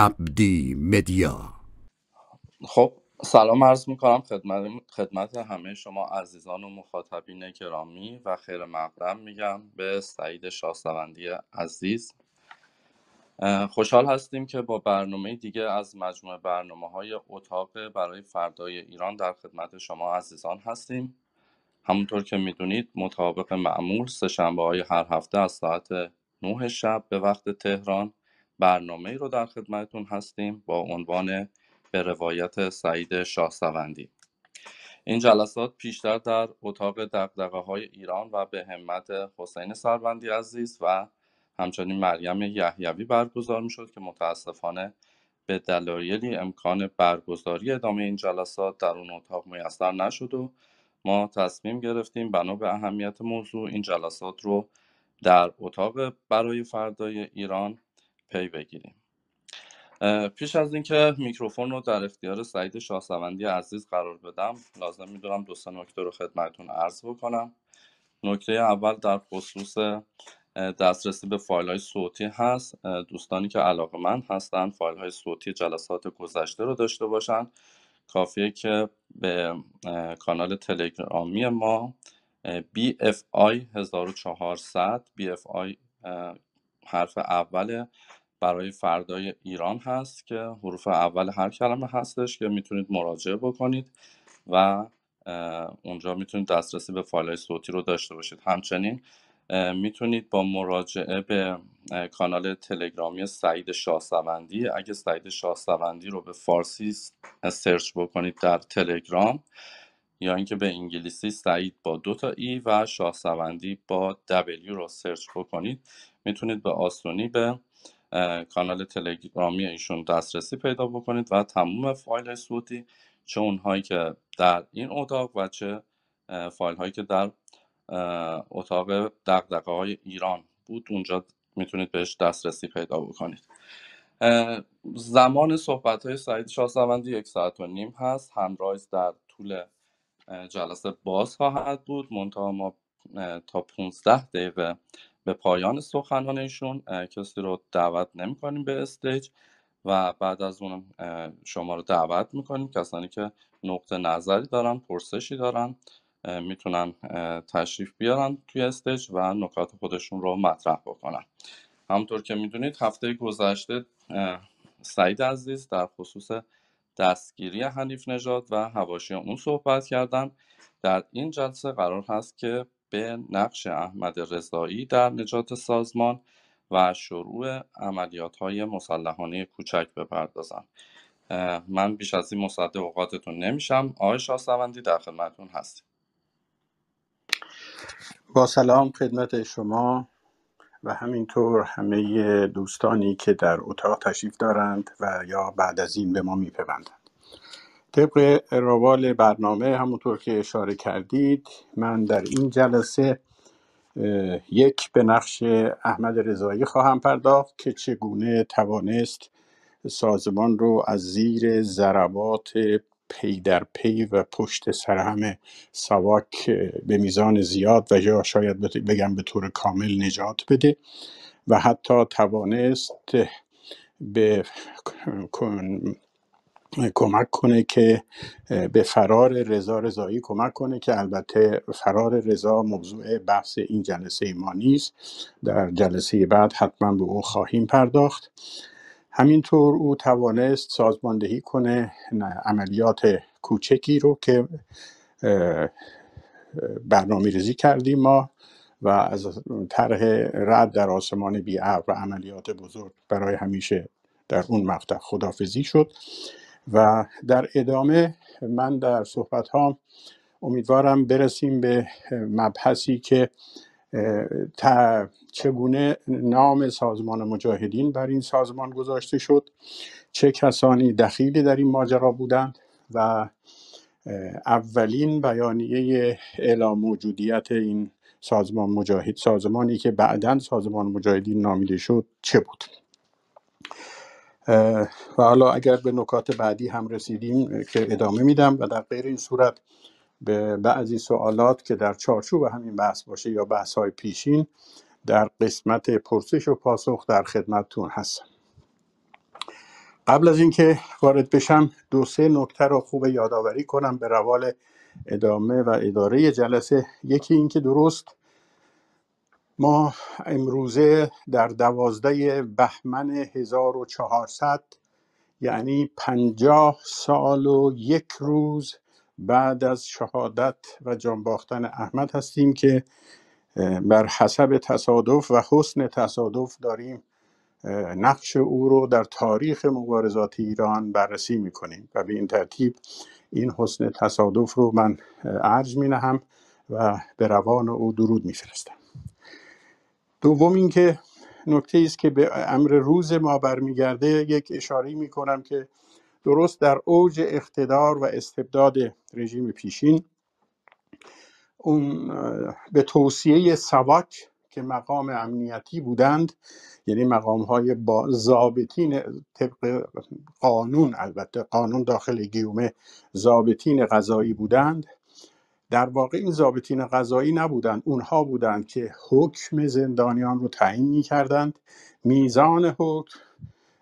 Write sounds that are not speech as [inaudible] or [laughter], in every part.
عبدی مدیا. خب سلام عرض می‌کنم خدمت, خدمت همه شما عزیزان و مخاطبین گرامی و خیر مقدم میگم به سعید شاهسوندی عزیز. خوشحال هستیم که با برنامه دیگه از مجموعه برنامه های اتاق برای فردای ایران در خدمت شما عزیزان هستیم. همونطور که می‌دونید مطابق معمول سهشنبه های هر هفته از ساعت 9 شب به وقت تهران برنامه رو در خدمتتون هستیم با عنوان به روایت سعید شاهسوندی. این جلسات پیشتر در اتاق دقدقه های ایران و به همت حسین سروندی عزیز و همچنین مریم یحیوی برگزار می‌شد که متاسفانه به دلایلی امکان برگزاری ادامه این جلسات در اون اتاق میسر نشد و ما تصمیم گرفتیم بنا به اهمیت موضوع این جلسات رو در اتاق برای فردای ایران پی بگیریم. پیش از اینکه میکروفون رو در اختیار سعید شاهسوندی عزیز قرار بدم لازم می‌دونم دو سه نکته رو خدمتتون عرض بکنم. نکته اول در خصوص دسترسی به فایل های صوتی هست. دوستانی که علاقه‌مند هستن فایل های صوتی جلسات گذشته رو داشته باشن. کافیه که به کانال تلگرامی ما BFI 1400 BFI حرف اول برای فردای ایران هست که حروف اول هر کلمه هستش که می‌تونید مراجعه بکنید و اونجا می‌تونید دسترسی به فایل صوتی رو داشته باشید. همچنین می‌تونید با مراجعه به کانال تلگرامی سعید شاهسوندی اگه سعید شاهسوندی رو به فارسی search بکنید در تلگرام یا اینکه به انگلیسی سعید با دو تا e و شاهسوندی با w رو search بکنید می‌تونید به آسونی به کانال تلگرامی ایشون دسترسی پیدا بکنید و تموم فایل صوتی چه اونهایی که در این اتاق و چه فایل هایی که در اتاق دغدغه های ایران بود اونجا می‌تونید بهش دسترسی پیدا بکنید. زمان صحبت های سعید شاهسوندی یک ساعت و نیم هست. hand raise در طول جلسه باز خواهد بود. منتها ما تا 15 دقیقه به پایان سخنان ایشون کسی رو دعوت نمی کنیم به stage و بعد از اون شما رو دعوت می‌کنیم. کسانی که نقطه نظری دارن پرسشی دارن می‌تونن تشریف بیارن توی stage و نکات خودشون رو مطرح بکنن. همونطور که می‌دونید هفته گذشته سعید عزیز در خصوص دستگیری حنیف نژاد و هواشی اون صحبت کردن. در این جلسه قرار هست که به نقش احمد رضایی در نجات سازمان و شروع عملیات های مسلحانه کوچک بپردازم من بیش از این مصد اوقاتتون نمیشم. آقای شاهسوندی در خدمتتون هستیم. با سلام خدمت شما و همینطور همه دوستانی که در اتاق تشریف دارند و یا بعد از این به ما میپیوندند. طبق روال برنامه همونطور که اشاره کردید من در این جلسه یک به نقش احمد رضایی خواهم پرداخت که چگونه توانست سازمان رو از زیر ضربات پی در پی و پشت سر همه سواک به میزان زیاد و یا شاید بگم به طور کامل نجات بده و حتی توانست به کمک کنه که به فرار رضا رضایی کمک کنه که البته فرار رضا موضوع بحث این جلسه ما نیست. در جلسه بعد حتما به او خواهیم پرداخت. همینطور او توانست سازماندهی کنه عملیات کوچکی رو که برنامه ریزی کردیم ما و از طرح رد در آسمان بی و عملیات بزرگ برای همیشه در اون مقطع خدافزی شد. و در ادامه من در صحبت ها امیدوارم برسیم به مبحثی که چگونه نام سازمان مجاهدین بر این سازمان گذاشته شد چه کسانی دخیلی در این ماجرا بودند و اولین بیانیه اعلام موجودیت این سازمان مجاهد سازمانی که بعدا سازمان مجاهدین نامیده شد چه بود؟ و حالا اگر به نکات بعدی هم رسیدیم که ادامه میدم و در غیر این صورت به بعضی سوالات که در چارچوب همین بحث باشه یا بحث های پیشین در قسمت پرسش و پاسخ در خدمتتون هستم. قبل از اینکه وارد بشم دو سه نکته رو خوب یادآوری کنم به روال ادامه و اداره جلسه. یکی اینکه درست ما امروزه در دوازده بهمن 1400 یعنی پنجاه سال و یک روز بعد از شهادت و جانباختن احمد هستیم که بر حسب تصادف و حسن تصادف داریم نقش او رو در تاریخ مبارزات ایران بررسی می‌کنیم و به این ترتیب این حسن تصادف رو من عرض می نهم و به روان او درود میفرستم. دوم اینکه نکته است که به امر روز ما برمیگرده یک اشاره می کنم که درست در اوج اقتدار و استبداد رژیم پیشین اون به توصیه سواک که مقام امنیتی بودند یعنی مقام های با زابطین طبق قانون البته قانون داخل گیومه زابطین قضایی بودند در واقع این زابطین قضایی نبودند. اونها بودند که حکم زندانیان رو تعیین می کردند میزان حکم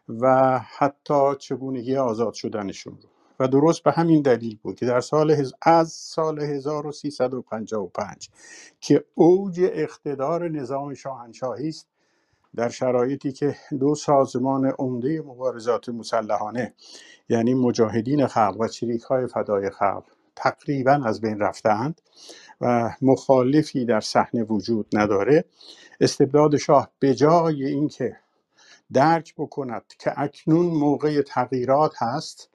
و حتی چگونگی آزاد شدنشون رو. و درست به همین دلیل بود که در سال هز... از سال 1355 که اوج اقتدار نظام شاهنشاهی است در شرایطی که دو سازمان عمده مبارزات مسلحانه یعنی مجاهدین خلق و چریک های فدای خلق تقریبا از بین رفتند و مخالفی در صحنه وجود نداره. استبداد شاه به جای اینکه درک بکند که اکنون موقع تغییرات هست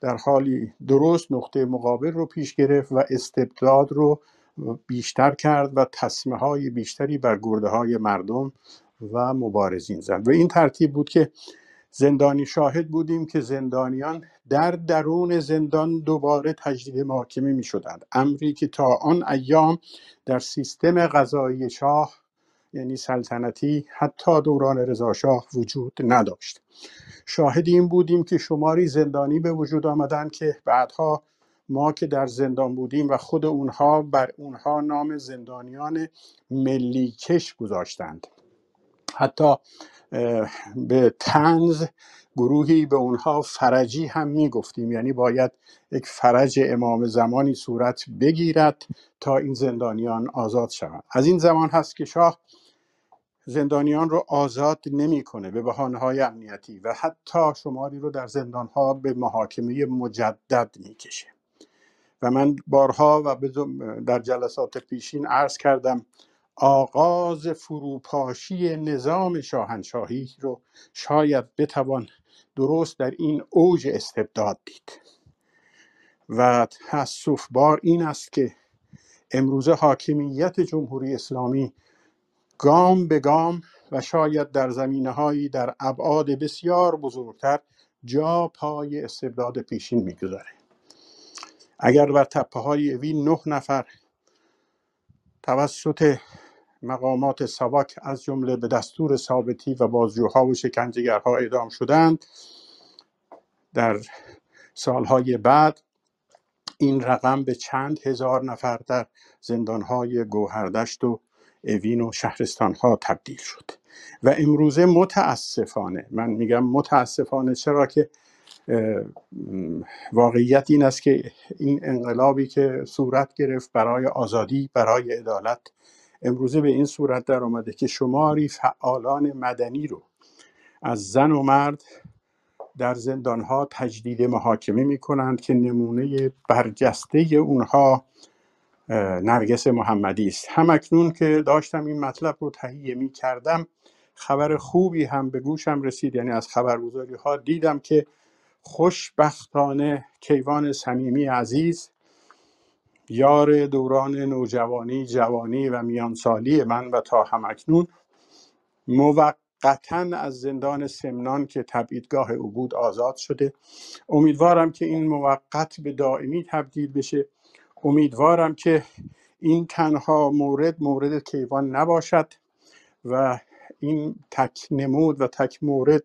در حالی درست نقطه مقابل رو پیش گرفت و استبداد رو بیشتر کرد و تصمه های بیشتری بر گرده های مردم و مبارزین زد. و این ترتیب بود که زندانی شاهد بودیم که زندانیان در درون زندان دوباره تجدید محاکمه می شدند امری که تا آن ایام در سیستم قضایی شاه یعنی سلطنتی حتی دوران رضاشاه وجود نداشت. شاهد این بودیم که شماری زندانی به وجود آمدند که بعدها ما که در زندان بودیم و خود اونها بر اونها نام زندانیان ملی کش گذاشتند. حتی به تنز گروهی به اونها فرجی هم می گفتیم یعنی باید یک فرج امام زمانی صورت بگیرد تا این زندانیان آزاد شوند. از این زمان هست که شاه زندانیان رو آزاد نمی‌کنه به بحانه های امنیتی و حتی شماری رو در زندان ها به محاکمه مجدد می‌کشه. و من بارها و در جلسات پیشین عرض کردم آغاز فروپاشی نظام شاهنشاهی رو شاید بتوان درست در این اوج استبداد دید. و تاسف بار این است که امروزه حاکمیت جمهوری اسلامی گام به گام و شاید در زمینه هایی در ابعاد بسیار بزرگتر جا پای استبداد پیشین می‌گذاره. اگر بر تپه های اوین نه نفر توسط مقامات سواک از جمله به دستور ثابتی و بازجوها و شکنجهگرها اعدام شدند. در سالهای بعد این رقم به چند هزار نفر در زندانهای گوهردشت و اوین و شهرستانها تبدیل شد. و امروزه متاسفانه من میگم متاسفانه چرا که واقعیت این است که این انقلابی که صورت گرفت برای آزادی برای عدالت امروزه به این صورت در آمده که شماری فعالان مدنی رو از زن و مرد در زندانها تجدید محاکمه می کنند که نمونه برجسته اونها نرگس محمدی است. هم اکنون که داشتم این مطلب رو تهیه می کردم خبر خوبی هم به گوشم رسید. یعنی از خبرگزاری ها دیدم که خوشبختانه کیوان صمیمی عزیز یار دوران نوجوانی جوانی و میانسالی من و تا همکنون موقتا از زندان سمنان که تبعیدگاه او بود آزاد شده. امیدوارم که این موقت به دائمی تبدیل بشه. امیدوارم که این تنها مورد مورد کیوان نباشد و این تک نمود و تک مورد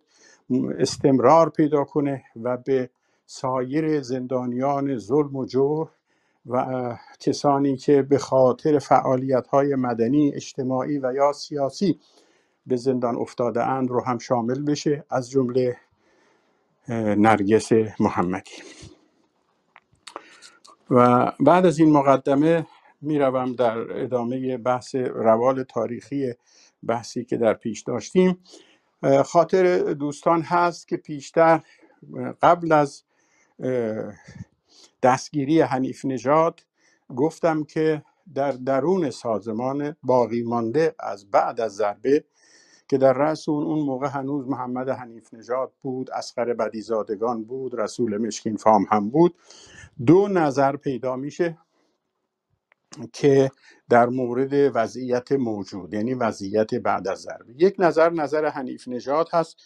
استمرار پیدا کنه و به سایر زندانیان ظلم و جور و کسانی که به خاطر فعالیت های مدنی اجتماعی و یا سیاسی به زندان افتاده اند رو هم شامل بشه از جمله نرگس محمدی. و بعد از این مقدمه می‌روم در ادامه بحث روال تاریخی بحثی که در پیش داشتیم. خاطر دوستان هست که پیشتر قبل از دستگیری حنیف نژاد. گفتم که در درون سازمان باقی مانده از بعد از ضربه که در رأس اون اون موقع هنوز محمد حنیف نژاد بود اسقر بدیزادگان بود رسول مشکین فام هم بود. دو نظر پیدا میشه که در مورد وضعیت موجود یعنی وضعیت بعد از ضربه. یک نظر نظر حنیف نژاد هست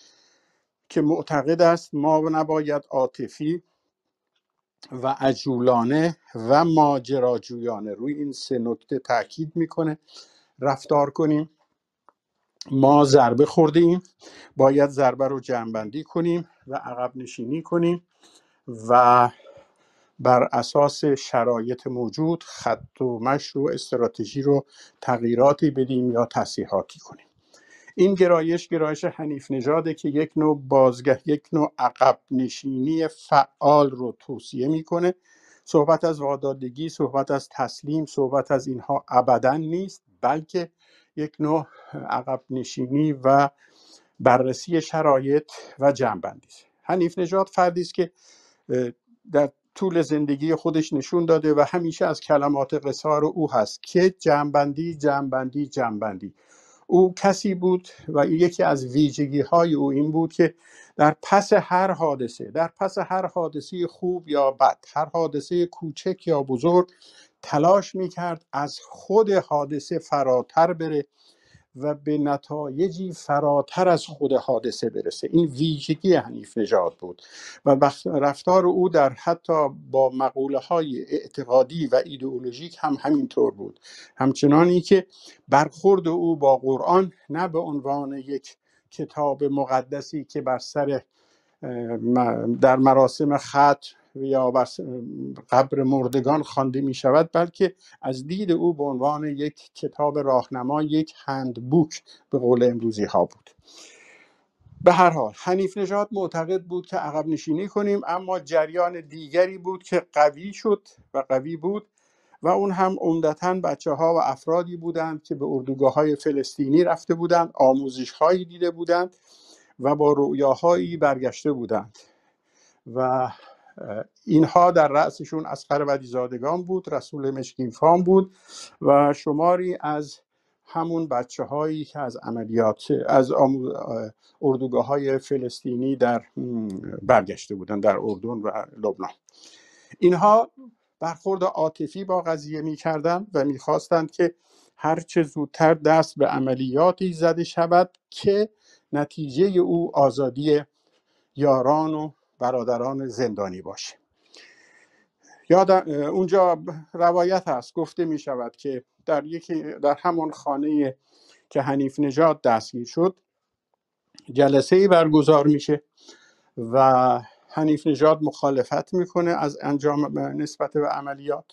که معتقد است ما نباید عاطفی و عجولانه و ماجراجویانه روی این سه نکته تاکید می‌کنه. رفتار کنیم. ما ضربه خورده ایم. باید ضربه رو جمعبندی کنیم و عقب نشینی کنیم و بر اساس شرایط موجود خط و مشر و استراتژی رو تغییراتی بدیم یا تصحیحاتی کنیم. این گرایش گرایش حنیف نژاده که یک نوع بازگه یک نوع عقب نشینی فعال رو توصیه می‌کنه. صحبت از وادادگی صحبت از تسلیم صحبت از اینها ابدا نیست بلکه یک نوع عقب نشینی و بررسی شرایط و جنبندی است. حنیف نژاد فردی است که در طول زندگی خودش نشون داده و همیشه از کلمات قصار او هست که جنبندی جنبندی جنبندی او کسی بود و یکی از ویژگی های او این بود که در پس هر حادثه در پس هر حادثه خوب یا بد هر حادثه کوچک یا بزرگ تلاش می‌کرد از خود حادثه فراتر بره و به نتایجی فراتر از خود حادثه برسه. این ویژگی حنیف نژاد بود و رفتار او در حتی با مقوله های اعتقادی و ایدئولوژیک هم همینطور بود. همچنانی که برخورد او با قرآن نه به عنوان یک کتاب مقدسی که بر سر در مراسم خط یا بر قبر مردگان خوانده می شود بلکه از دید او به عنوان یک کتاب راهنما یک هندبوک به قول امروزی ها بود. به هر حال حنیف نژاد معتقد بود که عقب نشینی کنیم اما جریان دیگری بود که قوی شد و قوی بود و اون هم عمدتا بچه ها و افرادی بودند که به اردوگاه های فلسطینی رفته بودند آموزش هایی دیده بودند و با رؤیاهایی برگشته بودند. و اینها در رأسشون اسقر بدیزادگان بود رسول مشکین فام بود و شماری از همون بچه هایی که از عملیات از اردوگاه های فلسطینی در برگشته بودن در اردن و لبنان. اینها برخورد عاطفی با قضیه می‌کردند و می‌خواستند که هرچه زودتر دست به عملیاتی زده شود که نتیجه او آزادی یاران و برادران زندانی باشه. یاد اونجا روایت هست گفته می شود که در یکی در همان خانه که حنیف نژاد دستگیر شد جلسه ای برگزار میشه و حنیف نژاد مخالفت می‌کنه از انجام نسبت به عملیات.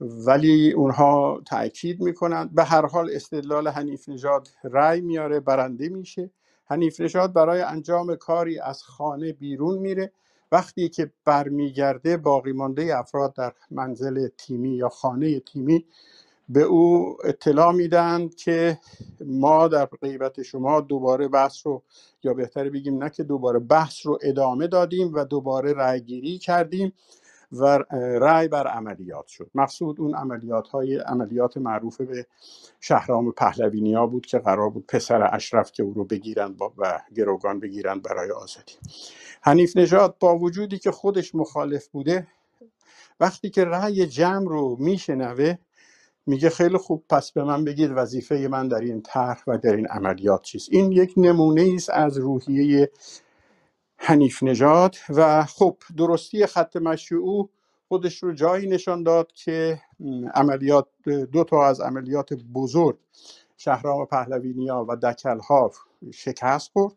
ولی اونها تاکید می‌کنند به هر حال استدلال حنیف نژاد رأی میاره برنده میشه. حنیف نژاد برای انجام کاری از خانه بیرون میره. وقتی که برمیگرده باقی مانده افراد در منزل تیمی یا خانه تیمی به او اطلاع میدن که ما در غیبت شما دوباره بحث رو یا بهتره بگیم نه که دوباره بحث رو ادامه دادیم و دوباره رأیگیری کردیم. و رأی بر عملیات شد. مقصود اون عملیات های عملیات معروف به شهرام پهلوینی ها بود که قرار بود پسر اشرف که او رو بگیرن و گروگان بگیرن برای آزادی. حنیف نژاد با وجودی که خودش مخالف بوده وقتی که رأی جمع رو میشنوه میگه خیلی خوب پس به من بگید وظیفه من در این طرح و در این عملیات چیست. این یک نمونه است از روحیه حنیف نژاد و خب درستی خط مشی او خودش رو جایی نشان داد که عملیات دو تا از عملیات بزرگ شهرام پهلوینیا و دکلها شکست خورد.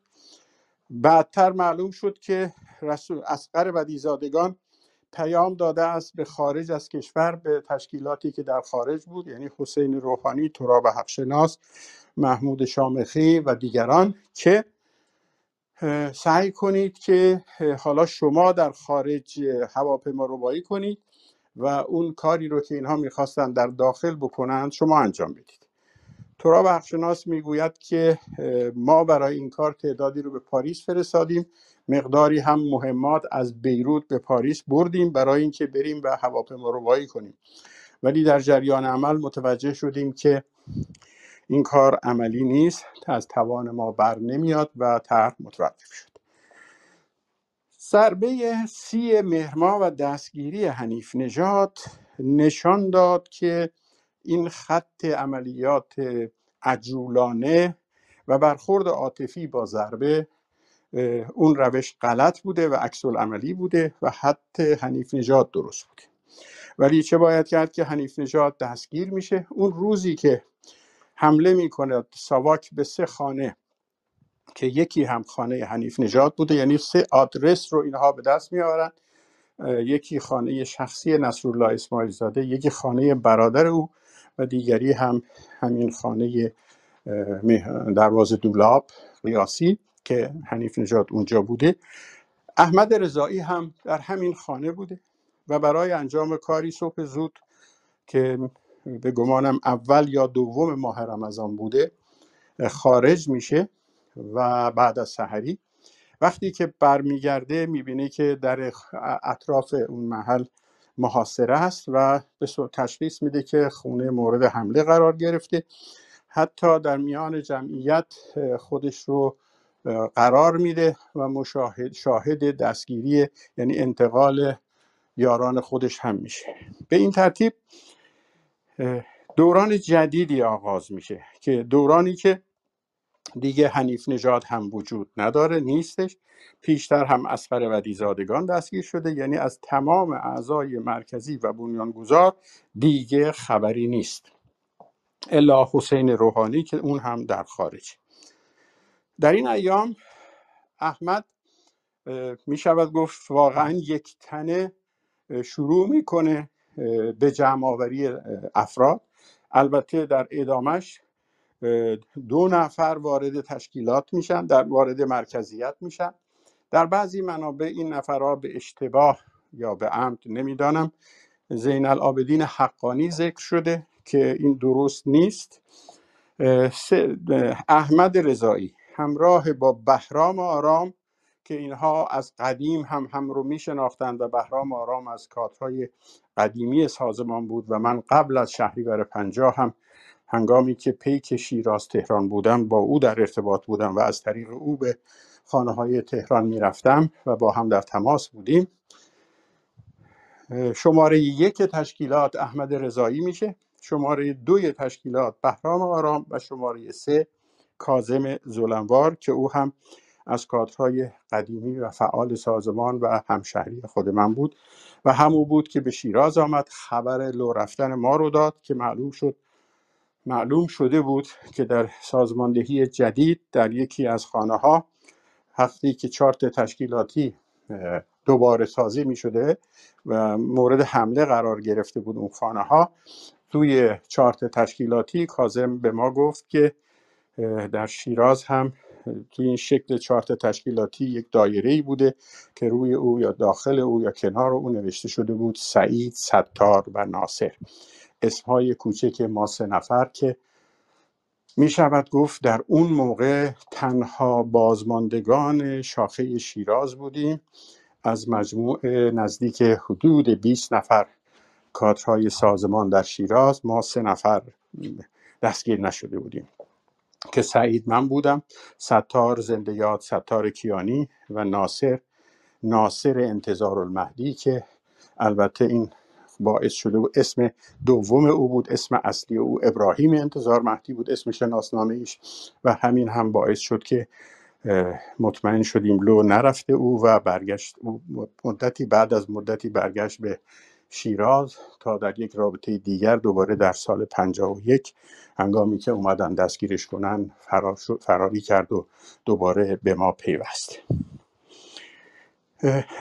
بعدتر معلوم شد که رسول اسقر بدیزادگان پیام داده است به خارج از کشور به تشکیلاتی که در خارج بود یعنی حسین روحانی تراب حقشناس محمود شامخی و دیگران که سعی کنید که حالا شما در خارج هواپیما ربایی کنید و اون کاری رو که اینها می‌خواستن در داخل بکنند شما انجام بدید. تورا بخشناس می‌گوید که ما برای این کار تعدادی رو به پاریس فرستادیم. مقداری هم مهمات از بیروت به پاریس بردیم برای اینکه بریم و هواپیما ربایی کنیم. ولی در جریان عمل متوجه شدیم که این کار عملی نیست از توان ما بر نمیاد و طرح متوقف شد. ضربه سی مهرما و دستگیری حنیف نژاد نشان داد که این خط عملیات عجولانه و برخورد عاطفی با ضربه اون روش غلط بوده و عکس عملی بوده و حتی حنیف نژاد درست بوده ولی چه باید کرد که حنیف نژاد دستگیر میشه؟ اون روزی که حمله می‌کنه. ساواک به سه خانه که یکی هم خانه حنیف نژاد بوده یعنی سه آدرس رو اینها به دست میآورن. یکی خانه شخصی نصرالله اسماعیل زاده یکی خانه برادر او و دیگری هم همین خانه دروازه دولاب ریاسی که حنیف نژاد اونجا بوده. احمد رضایی هم در همین خانه بوده و برای انجام کاری صبح زود که به گمانم اول یا دوم ماه رمضان بوده خارج میشه و بعد از سحری. وقتی که برمیگرده می‌بینه که در اطراف اون محل محاصره است و به تشخیص میده که خونه مورد حمله قرار گرفته. حتی در میان جمعیت خودش رو قرار میده و مشاهد شاهد دستگیری یعنی انتقال یاران خودش هم میشه. به این ترتیب دوران جدیدی آغاز میشه که دورانی که دیگه حنیف نژاد هم وجود نداره نیستش. پیشتر هم اسقر ودیزادگان دستگیر شده یعنی از تمام اعضای مرکزی و بنیانگذار دیگه خبری نیست. الا حسین روحانی که اون هم در خارج. در این ایام احمد می شود گفت واقعا یک تنه شروع می‌کنه به جمع آوری افراد. البته در ادامش دو نفر وارد تشکیلات میشن در وارد مرکزیت میشن. در بعضی منابع این نفرها به اشتباه یا به عمد نمی‌دانم. زین العابدین حقانی ذکر شده که این درست نیست. احمد رضایی همراه با بهرام آرام که اینها از قدیم هم هم رو می شناختند و بهرام آرام از کادرهای قدیمی سازمان بود و من قبل از شهریور پنجاه هم هنگامی که پیک شیراز تهران بودم با او در ارتباط بودم و از طریق او به خانه های تهران می‌رفتم و با هم در تماس بودیم. شماره یک تشکیلات احمد رضایی میشه شماره دوی تشکیلات بهرام آرام و شماره سه کازم زولنوار که او هم از کادرهای قدیمی و فعال سازمان و همشهری خود من بود و همو بود که به شیراز آمد خبر لو رفتن ما رو داد که معلوم شد معلوم شده بود که در سازماندهی جدید در یکی از خانه ها وقتی که چارت تشکیلاتی دوباره سازی می شده و مورد حمله قرار گرفته بود اون خانه ها توی چارت تشکیلاتی کازم به ما گفت که در شیراز هم توی این شکل چارت تشکیلاتی یک دایره ای بوده که روی او یا داخل او یا کنار او نوشته شده بود سعید ستار و ناصر. اسمهای کوچک ما سه نفر که می شود گفت در اون موقع تنها بازماندگان شاخه شیراز بودیم. از مجموع نزدیک حدود 20 نفر کادرهای سازمان در شیراز ما سه نفر دستگیر نشده بودیم. که سعید من بودم ستار زنده یاد ستار کیانی و ناصر. ناصر انتظار المهدی که البته این باعث شده بود اسم دوم او بود اسم اصلی او ابراهیم انتظار مهدی بود اسم شناسنامه ایش و همین هم باعث شد که مطمئن شدیم لو نرفته او و برگشت مدتی بعد از مدتی برگشت به شیراز تا در یک رابطه دیگر دوباره در سال 51 هنگامی که اومدن دستگیرش کنن فرار فراری کرد و دوباره به ما پیوست.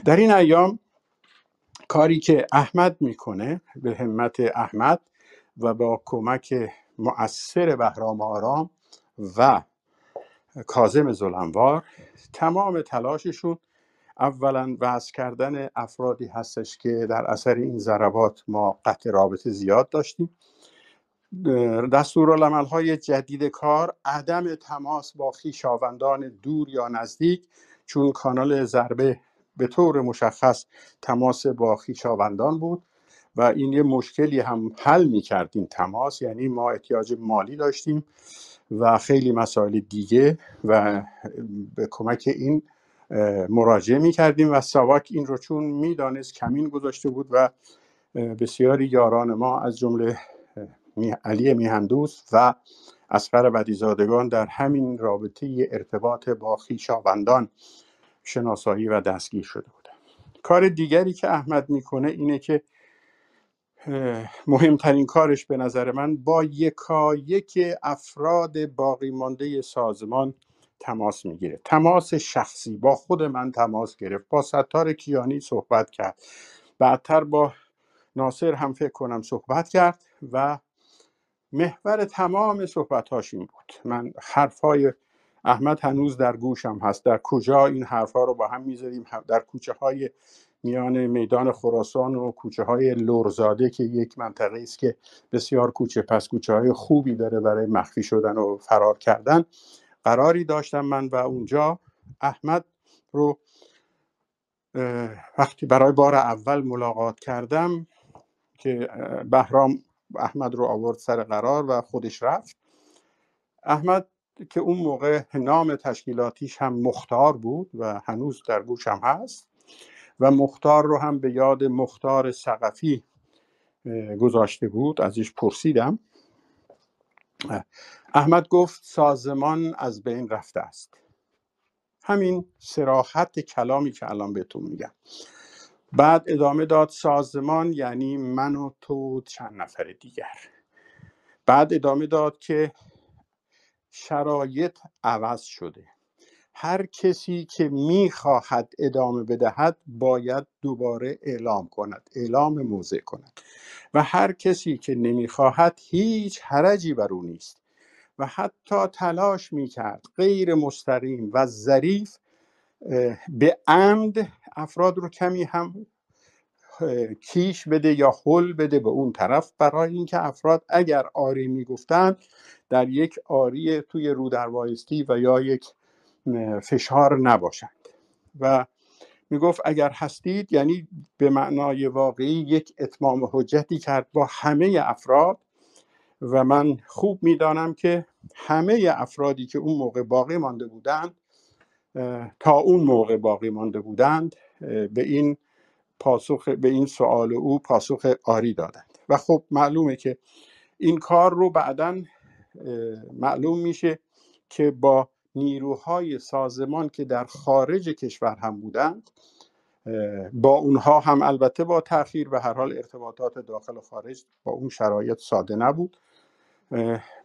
در این ایام کاری که احمد می‌کنه به همت احمد و با کمک مؤثر بهرام آرام و کازم زلنوار تمام تلاششون اولا وضع کردن افرادی هستش که در اثر این ضربات ما قطع رابطه زیاد داشتیم. دستورالعمل های جدید کار عدم تماس با خویشاوندان دور یا نزدیک چون کانال ضربه به طور مشخص تماس با خویشاوندان بود و این یه مشکلی هم حل می کردیم تماس یعنی ما احتیاج مالی داشتیم و خیلی مسائل دیگه و به کمک این مراجعه می کردیم و ساواک این رو چون می‌دانست کمین گذاشته بود و بسیاری یاران ما از جمله علی میهندوست و اسقر بدیزادگان در همین رابطه ارتباط با خیشاوندان شناسایی و دستگیر شده بودن کار دیگری که احمد می‌کنه اینه که مهمترین کارش به نظر من با یکایک افراد باقی مانده سازمان تماس می‌گیره. تماس شخصی. با خود من تماس گرفت. با ستار کیانی صحبت کرد. بعدتر با ناصر هم فکر کنم صحبت کرد و محور تمام صحبتاش این بود. من حرفای احمد هنوز در گوشم هست. در کجا این حرفها رو با هم می‌ذاریم؟ در کوچه های میان میدان خراسان و کوچه های لورزاده که یک منطقه است که بسیار کوچه پس کوچه های خوبی داره برای مخفی شدن و فرار کردن. قراری داشتم من و اونجا احمد رو وقتی برای بار اول ملاقات کردم که بهرام احمد رو آورد سر قرار و خودش رفت. احمد که اون موقع نام تشکیلاتیش هم مختار بود و هنوز در گوشم هست و مختار رو هم به یاد مختار سقفی گذاشته بود ازش پرسیدم. احمد گفت سازمان از بین رفته است. همین سراحت کلامی که الان بهتون میگم. بعد ادامه داد سازمان یعنی من و تو چند نفر دیگر. بعد ادامه داد که شرایط عوض شده. هر کسی که می‌خواهد ادامه بدهد باید دوباره اعلام کند اعلام موضع کند. و هر کسی که نمی‌خواهد هیچ حرجی بر او نیست. و حتی تلاش می‌کرد غیر مستقیم و ظریف به عمد افراد رو کمی هم کیش بده یا حل بده به اون طرف. برای اینکه افراد اگر آری می‌گفتند در یک آری توی رو و یا یک فشار نباشند. و می‌گفت اگر هستید یعنی به معنای واقعی یک اتمام حجتی کرد با همه افراد و من خوب می‌دانم که همه افرادی که اون موقع باقی مانده بودند تا اون موقع باقی مانده بودند به این پاسخ به این سوال او پاسخ آری دادند. و خب معلومه که این کار رو بعدا معلوم میشه که با نیروهای سازمان که در خارج کشور هم بودند با اونها هم البته با تاخیر و هر حال ارتباطات داخل و خارج با اون شرایط ساده نبود.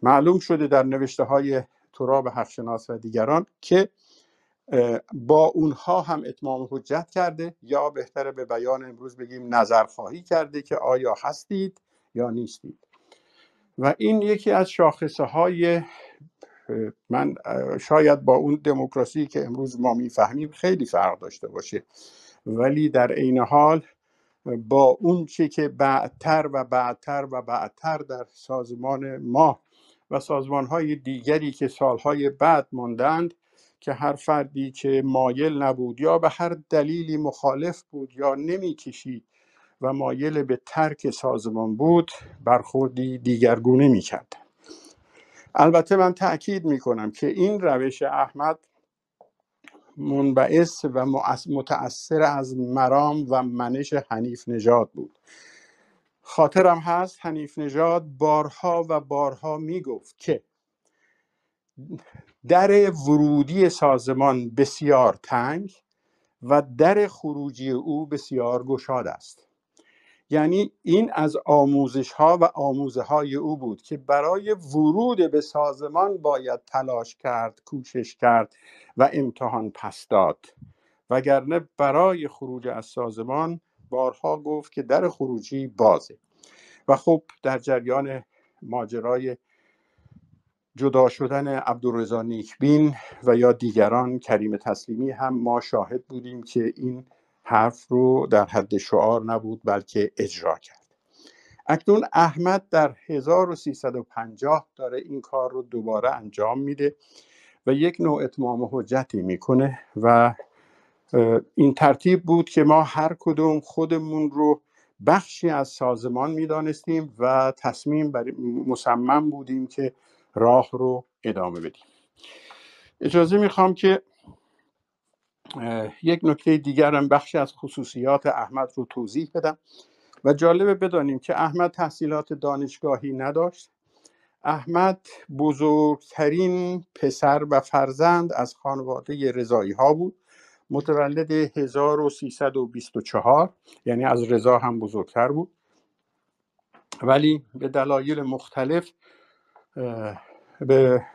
معلوم شده در نوشته های تراب حقشناس و دیگران که با اونها هم اتمام حجت کرده یا بهتره به بیان امروز بگیم نظرخواهی کرده که آیا هستید یا نیستید. و این یکی از شاخصه های من شاید با اون دموکراسی که امروز ما می‌فهمیم خیلی فرق داشته باشه. ولی در عین حال با اون چه که بعدتر و بعدتر و بعدتر در سازمان ما و سازمان های دیگری که سالهای بعد ماندند که هر فردی که مایل نبود یا به هر دلیلی مخالف بود یا نمی‌کشید و مایل به ترک سازمان بود برخوردی دیگرگونه می‌کرد. البته من تاکید می‌کنم که این روش احمد منبعث و متأثر از مرام و منش حنیف نژاد بود. خاطرم هست حنیف نژاد بارها و بارها می‌گفت که در ورودی سازمان بسیار تنگ و در خروجی او بسیار گشاد است. یعنی این از آموزش ها و آموزه های او بود که برای ورود به سازمان باید تلاش کرد کوشش کرد و امتحان پس داد. وگرنه برای خروج از سازمان بارها گفت که در خروجی بازه. و خب در جریان ماجرای جدا شدن عبدالرضا نیکبین و یا دیگران کریم تسلیمی هم ما شاهد بودیم که این حرف رو در حد شعار نبود بلکه اجرا کرد. اکنون احمد در 1350 داره این کار رو دوباره انجام میده و یک نوع اتمام حجتی می‌کنه و این ترتیب بود که ما هر کدوم خودمون رو بخشی از سازمان می‌دانستیم و تصمیم بر مصمم بودیم که راه رو ادامه بدیم. اجازه می‌خوام که یک نکته دیگرم بخشی از خصوصیات احمد رو توضیح بدم و جالبه بدانیم که احمد تحصیلات دانشگاهی نداشت. احمد بزرگترین پسر و فرزند از خانواده رضایی ها بود. متولد 1324 یعنی از رضا هم بزرگتر بود. ولی به دلایل مختلف به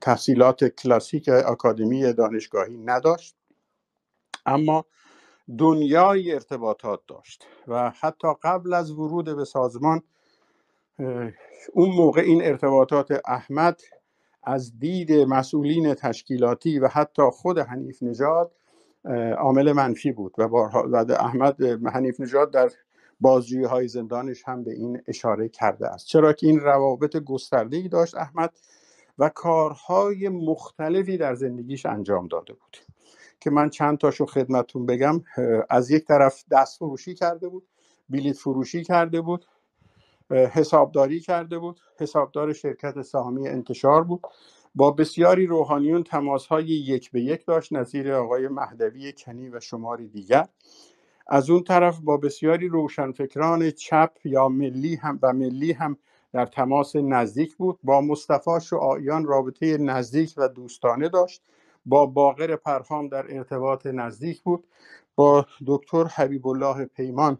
تحصیلات کلاسیک آکادمی دانشگاهی نداشت اما دنیای ارتباطات داشت و حتی قبل از ورود به سازمان اون موقع این ارتباطات احمد از دید مسئولین تشکیلاتی و حتی خود حنیف نژاد عامل منفی بود و بعد احمد حنیف نژاد در بازجویی های زندانش هم به این اشاره کرده است. چرا که این روابط گسترده ای داشت احمد و کارهای مختلفی در زندگیش انجام داده بود. که من چند تاشو خدمتون بگم از یک طرف دست فروشی کرده بود بلیت فروشی کرده بود حسابداری کرده بود حسابدار شرکت سهامی انتشار بود. با بسیاری روحانیون تماس های یک به یک داشت نظیر آقای مهدوی کنی و شماری دیگر. از اون طرف با بسیاری روشنفکران چپ یا ملی هم و ملی هم در تماس نزدیک بود. با مصطفی شعایان رابطه نزدیک و دوستانه داشت. با باقر پرهام در ارتباط نزدیک بود. با دکتر حبیب الله پیمان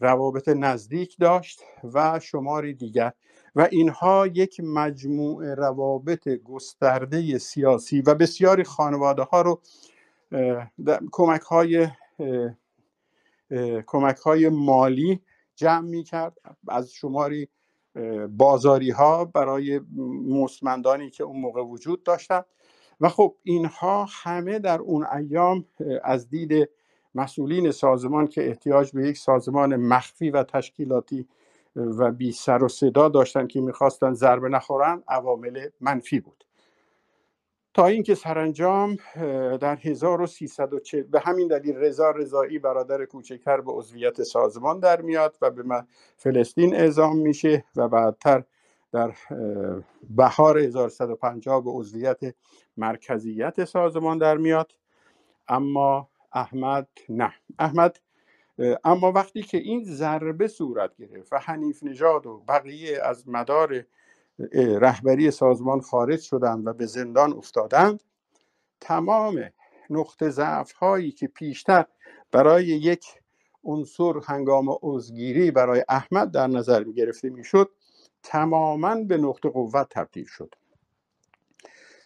روابط نزدیک داشت و شماری دیگر. و اینها یک مجموع روابط گسترده سیاسی و بسیاری خانواده ها رو کمک های کمک های مالی جمع می کرد از شماری بازاری ها برای مستمندانی که اون موقع وجود داشتند و خب اینها همه در اون ایام از دید مسئولین سازمان که احتیاج به یک سازمان مخفی و تشکیلاتی و بی سر و صدا داشتن که می‌خواستن ضربه نخورن عوامل منفی بود. تا اینکه سرانجام در 1340 به همین دلیل رضا رضایی برادر کوچکتر به عضویت سازمان در میاد و به فلسطین اعزام میشه و بعدتر در بهار 1150 به عضویت مرکزیت سازمان در میاد. اما احمد نه. احمد اما وقتی که این ضربه صورت گرفت و حنیف نژاد و بقیه از مدار رهبری سازمان خارج شدند و به زندان افتادند تمام نقطه ضعف هایی که پیشتر برای یک عنصر هنگام عضوگیری برای احمد در نظر می گرفته می شد تماما به نقطه قوت تبدیل شد.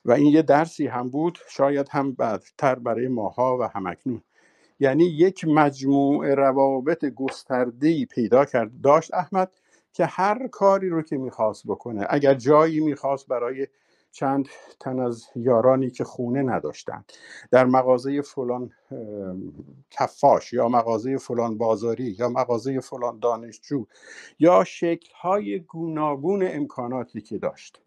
و این یه درسی هم بود شاید هم بعدتر برای ماها و همکنون یعنی یک مجموعه روابط گسترده پیدا کرد داشت احمد. که هر کاری رو که می‌خواست بکنه اگر جایی می‌خواست برای چند تن از یارانی که خونه نداشتند در مغازه فلان کفاش یا مغازه فلان بازاری یا مغازه فلان دانشجو یا شکلهای گوناگون امکاناتی که داشت.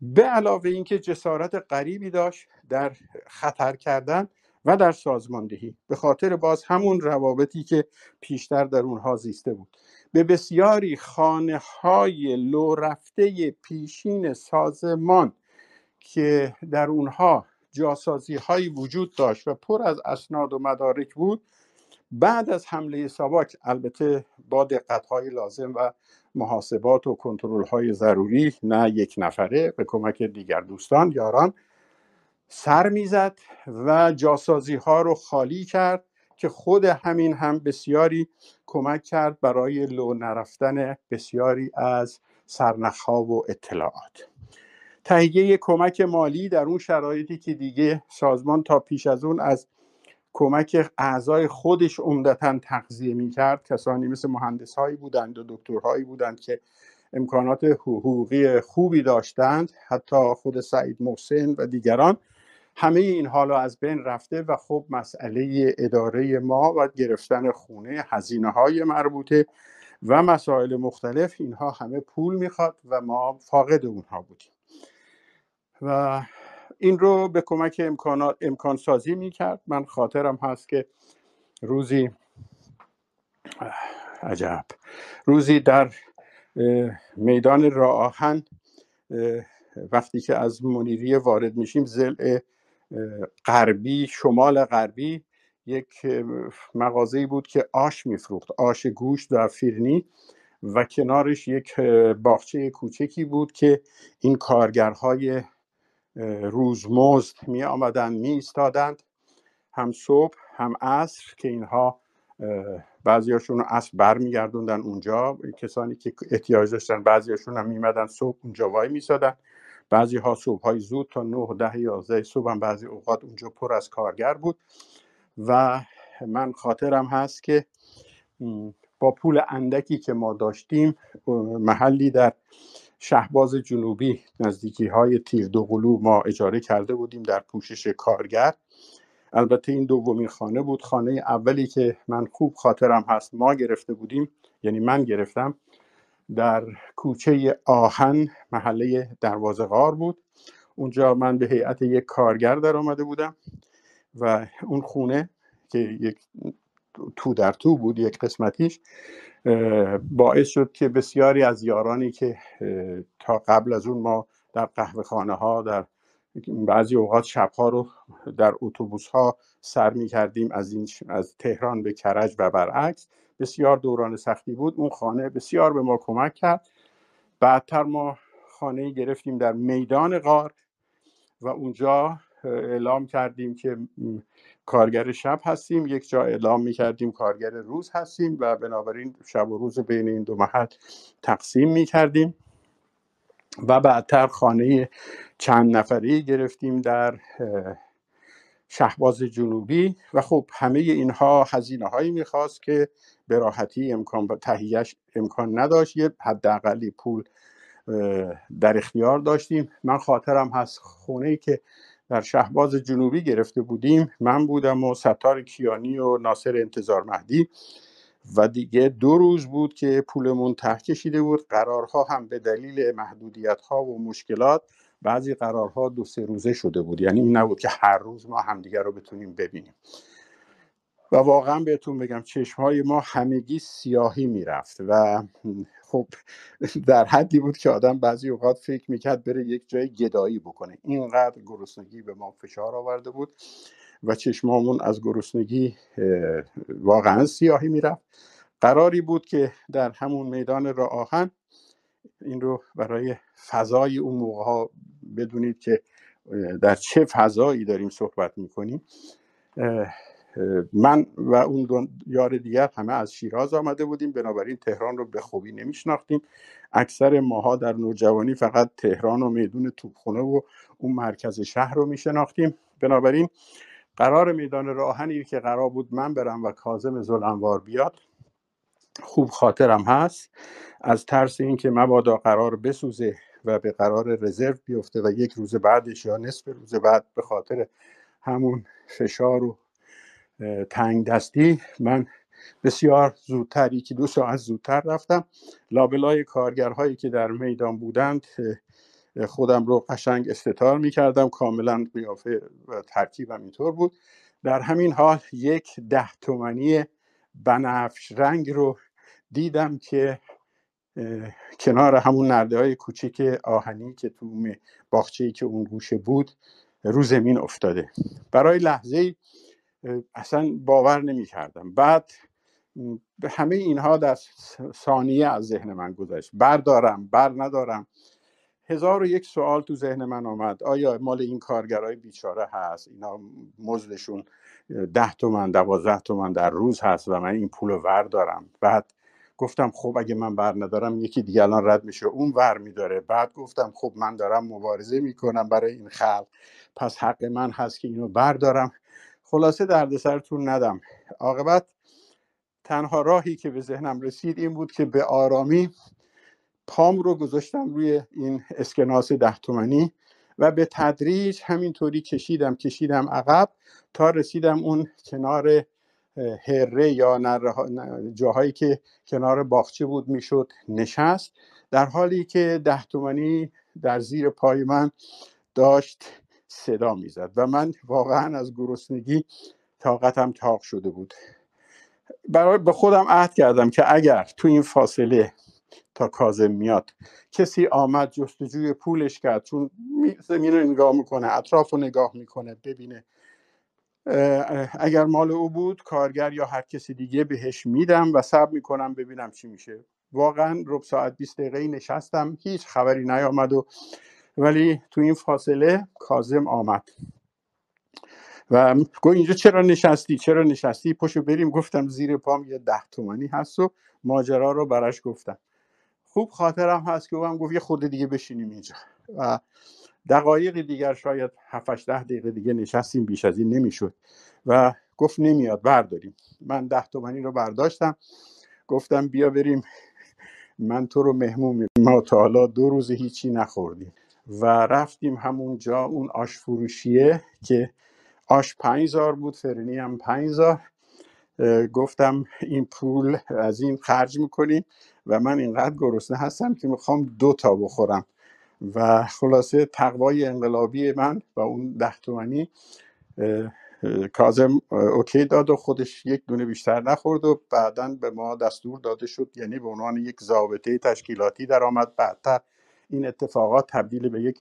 به علاوه اینکه جسارت غریبی داشت در خطر کردن و در سازماندهی. به خاطر باز همون روابطی که پیشتر در اونها زیسته بود. به بسیاری خانه های لو رفته پیشین سازمان که در اونها جاسازی هایی وجود داشت و پر از اسناد و مدارک بود بعد از حمله ساواک البته با دقت های لازم و محاسبات و کنترل های ضروری نه یک نفره به کمک دیگر دوستان یاران سر می‌زد و جاسازی ها رو خالی کرد. که خود همین هم بسیاری کمک کرد برای لو نرفتن بسیاری از سرنخها و اطلاعات. تهیه کمک مالی در اون شرایطی که دیگه سازمان تا پیش از اون از کمک اعضای خودش عمدتا تغذیه می کرد کسانی مثل مهندس هایی بودند و دکترهایی بودند که امکانات حقوقی خوبی داشتند. حتی خود سعید محسن و دیگران همه این حالا از بین رفته و خب مسئله اداره ما و گرفتن خونه هزینه های مربوطه و مسائل مختلف اینها همه پول می‌خواد و ما فاقد اونها بودیم. و این رو به کمک امکانات امکان سازی می‌کرد. من خاطرم هست که روزی عجب. روزی در میدان راه وقتی که از منیریه وارد میشیم زل غربی شمال غربی یک مغازه‌ای بود که آش میفروخت آش گوشت و فیرنی و کنارش یک باغچه کوچکی بود که این کارگرهای روزمزد می آمدن می ایستادند هم صبح هم عصر که اینها بعضیاشون عصر برمیگردوندن اونجا. کسانی که احتیاج داشتن بعضیاشون هم میمدن صبح اونجا وای میسادن. بعضی ها صبح های زود تا 9 ده 11 صبح هم بعضی اوقات اونجا پر از کارگر بود و من خاطرم هست که با پول اندکی که ما داشتیم محلی در شهباز جنوبی نزدیکی های تیر دوقلو ما اجاره کرده بودیم در پوشش کارگر. البته این دومین خانه بود خانه اولی که من خوب خاطرم هست ما گرفته بودیم یعنی من گرفتم در کوچه آهن محله دروازه غار بود. اونجا من به هیئت یک کارگر در آمده بودم و اون خونه که یک تو در تو بود یک قسمتیش باعث شد که بسیاری از یارانی که تا قبل از اون ما در قهوه خانه ها در بعضی اوقات شبها رو در اتوبوس ها سر می کردیم از, این از تهران به کرج و برعکس. بسیار دوران سختی بود. اون خانه بسیار به ما کمک کرد. بعدتر ما خانه گرفتیم در میدان غار و اونجا اعلام کردیم که کارگر شب هستیم. یک جا اعلام می کردیم کارگر روز هستیم و بنابراین شب و روز بین این دو محل تقسیم می کردیم و بعدتر خانه چند نفری گرفتیم در شهباز جنوبی و خب همه اینها هزینه هایی می‌خواست که به راحتی امکان تهیهش امکان نداشت. یه حداقلی پول در اختیار داشتیم. من خاطرم هست خونه که در شهباز جنوبی گرفته بودیم. من بودم و ستار کیانی و ناصر انتظار مهدی. و دیگه دو روز بود که پولمون ته کشیده بود. قرارها هم به دلیل محدودیت ها و مشکلات بعضی قرارها دو سه روزه شده بود. یعنی این نبود که هر روز ما همدیگر رو بتونیم ببینیم. و واقعا بهتون بگم چشم های ما همگی سیاهی می‌رفت و خب در حدی بود که آدم بعضی اوقات فکر می‌کرد بره یک جای گدایی بکنه. اینقدر گرسنگی به ما فشار آورده بود و چشمامون از گرسنگی واقعا سیاهی می‌رفت. قراری بود که در همون میدان راه آهن این رو برای فضای اون موقع ها بدونید که در چه فضایی داریم صحبت می‌کنیم. من و اون دو یار دیگر همه از شیراز آمده بودیم. بنابراین تهران رو به خوبی نمیشناختیم. اکثر ماها در نوجوانی فقط تهران و میدون توپخونه و اون مرکز شهر رو میشناختیم. بنابراین قرار میدان راهنی که قرار بود من برم و کازم زلنوار بیاد خوب خاطرم هست. از ترس اینکه مبادا قرار بسوزه و به قرار رزرو بیفته و یک روز بعدش یا نصف روز بعد به خاطر همون فشار و تنگ دستی من بسیار زودتر یکی دو ساعت زودتر رفتم. لابلای کارگرهایی که در میدان بودند خودم رو قشنگ استتار می کردم کاملا قیافه و ترکیبم اینطور بود. در همین حال یک ده تومنی بنفش رنگ رو دیدم که کنار همون نرده های کوچیک آهنی که تو باخچه که اون گوشه بود رو زمین افتاده. برای لحظه اصلا باور نمی کردم بعد همه اینها در ثانیه از ذهن من گذشت. بردارم بر ندارم. هزار و یک سوال تو ذهن من آمد. آیا مال این کارگرای بیچاره هست؟ اینا مزدشون ده تومن دوازده تومن در روز هست و من این پول ور دارم بعد گفتم خب اگه من بر ندارم یکی دیگه الان رد میشه اون ور میداره. بعد گفتم خب من دارم مبارزه می‌کنم برای این خلق. پس حق من هست که اینو بردارم. خلاصه دردسرتون ندم. عاقبت تنها راهی که به ذهنم رسید این بود که به آرامی پام رو گذاشتم روی این اسکناس ده تومنی و به تدریج همینطوری کشیدم کشیدم عقب تا رسیدم اون کنار هره یا جاهایی که کنار باغچه بود می‌شد نشست. در حالی که ده تومنی در زیر پای من داشت صدا می‌زد و من واقعا از گرسنگی طاقتم تاق شده بود. برای به خودم عهد کردم که اگر تو این فاصله تا کازم میاد کسی آمد جستجوی پولش کرد چون زمین رو نگاه می‌کنه اطراف رو نگاه می‌کنه ببینه اگر مال او بود کارگر یا هر کسی دیگه بهش میدم و صبر می‌کنم ببینم چی میشه. واقعا رب ساعت 20 دقیقه نشستم هیچ خبری نیامد و ولی تو این فاصله کازم آمد. و گفت اینجا چرا نشستی؟ چرا نشستی؟ پشو بریم. گفتم زیر پام یه ده تومنی هست و ماجرا رو براش گفتم. خوب خاطرم هست که او گفت یه خود دیگه بشینیم اینجا. و دقایق دیگر شاید 7 ده دقیقه دیگه نشستیم بیش از این نمی‌شد. و گفت نمیاد برداریم. من ده تومنی رو برداشتم. گفتم بیا بریم. من تو رو مهمون ما تا حالا دو روز هیچی نخوردیم. و رفتیم همونجا اون آش فروشیه که آش پنجزار بود فرنی هم پنجزار. گفتم این پول از این خرج می‌کنیم و من اینقدر گرسنه هستم که می‌خوام دو تا بخورم. و خلاصه تقوای انقلابی من و اون ده تومنی کازم اوکی داد و خودش یک دونه بیشتر نخورد و بعدا به ما دستور داده شد یعنی به عنوان یک ضابطه تشکیلاتی در آمد. بعدتر این اتفاقات تبدیل به یک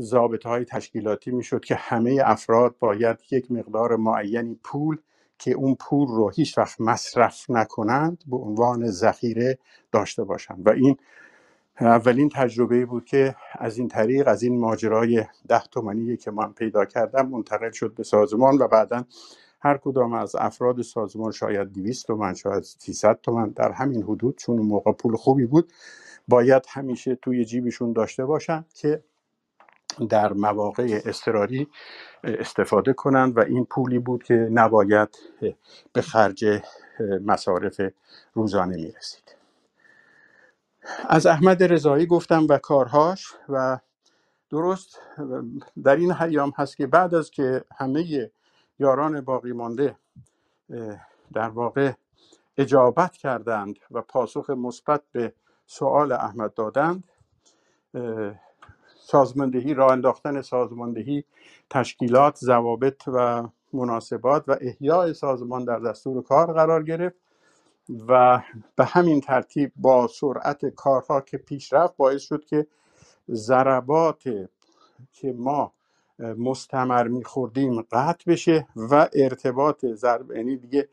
ضابطه های تشکیلاتی می‌شد که همه افراد باید یک مقدار معینی پول که اون پول رو هیچ وقت مصرف نکنند به عنوان ذخیره داشته باشند. و این اولین تجربه بود که از این طریق از این ماجرای ده تومنی که من پیدا کردم منتقل شد به سازمان و بعدا هر کدام از افراد سازمان شاید 200 تومن شاید 300 تومن در همین حدود چون اون موقع پول خوبی بود باید همیشه توی جیبشون داشته باشن که در مواقع اضطراری استفاده کنند و این پولی بود که نباید به خرج مصارف روزانه می رسید از احمد رضایی گفتم و کارهاش و درست در این حیام هست که بعد از که همه یاران باقی مانده در واقع اجابت کردند و پاسخ مثبت به سوال احمد دادند سازماندهی راه انداختن سازماندهی تشکیلات ضوابط و مناسبات و احیاء سازمان در دستور کار قرار گرفت. و به همین ترتیب با سرعت کارها که پیش رفت باعث شد که ضربات که ما مستمر میخوردیم قطع بشه و ارتباط ضرب یعنی دیگه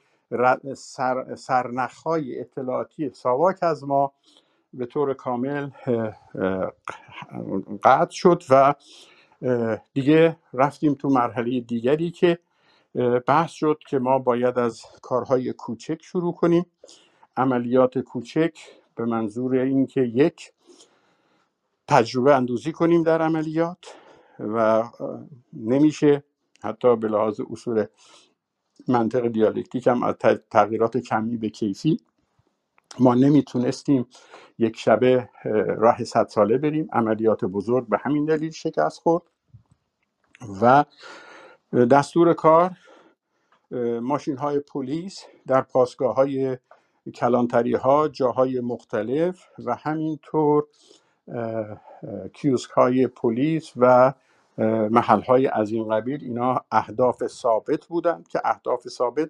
سر، سرنخهای اطلاعاتی ساواک از ما به طور کامل قطع شد و دیگه رفتیم تو مرحله دیگری که بحث شد که ما باید از کارهای کوچک شروع کنیم. عملیات کوچک به منظور اینکه یک تجربه اندوزی کنیم در عملیات و نمیشه حتی به لحاظ اصول منطق دیالکتیک هم از تغییرات کمی به کیفی. ما نمی‌تونستیم یک شبه راه صد ساله بریم. عملیات بزرگ به همین دلیل شکست خورد و دستور کار ماشین های پلیس در پاسگاه های کلانتری ها جاهای مختلف و همینطور کیوسک های پلیس و محل های از این قبیل. اینا اهداف ثابت بودند که اهداف ثابت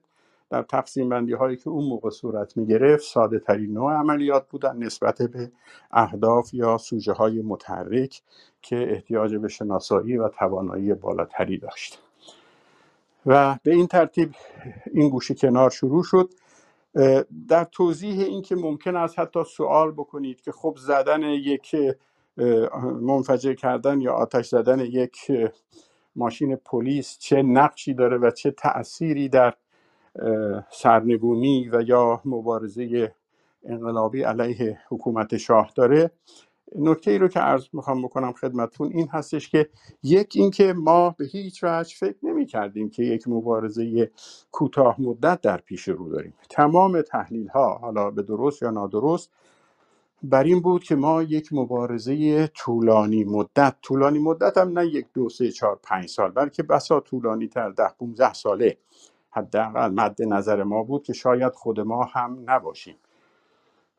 در تقسیم بندی هایی که اون موقع صورت می گرفت ساده ترین نوع عملیات بودن نسبت به اهداف یا سوژه های متحرک که احتیاج به شناسایی و توانایی بالاتری داشت. و به این ترتیب این گوشه کنار شروع شد. در توضیح این که ممکن است حتی سوال بکنید که خب زدن یک منفجر کردن یا آتش زدن یک ماشین پلیس چه نقشی داره و چه تأثیری در سرنگونی و یا مبارزه انقلابی علیه حکومت شاه داره؟ نکته ای رو که عرض می‌خوام بکنم خدمتون این هستش که یک اینکه ما به هیچ وجه فکر نمی کردیم که یک مبارزه کوتاه مدت در پیش رو داریم. تمام تحلیل ها حالا به درست یا نادرست بر این بود که ما یک مبارزه طولانی مدت طولانی مدت هم نه یک دو سه چهار پنج سال بلکه بسا طولانی تر ده 15 ساله حداقل مد نظر ما بود که شاید خود ما هم نباشیم.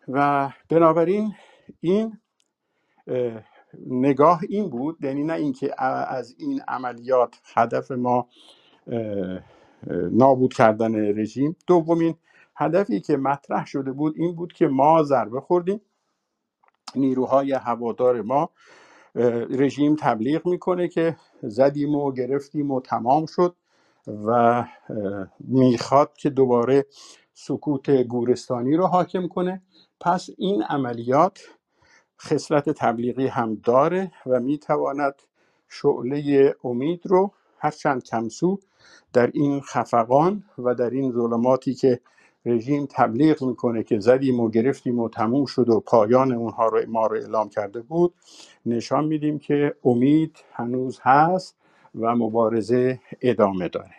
و بنابراین این نگاه این بود یعنی نه اینکه از این عملیات هدف ما نابود کردن رژیم. دومین هدفی که مطرح شده بود این بود که ما ضربه خوردیم. نیروهای هوادار ما رژیم تبلیغ می‌کنه که زدیم و گرفتیم و تمام شد و می‌خواد که دوباره سکوت گورستانی رو حاکم کنه. پس این عملیات خصلت تبلیغی هم داره و می‌تواند شعله امید رو هرچند کمسو در این خفقان و در این ظلماتی که رژیم تبلیغ می‌کنه که زدیم و گرفتیم و تموم شد و پایان اونها رو ما رو اعلام کرده بود نشان میدیم که امید هنوز هست و مبارزه ادامه داره.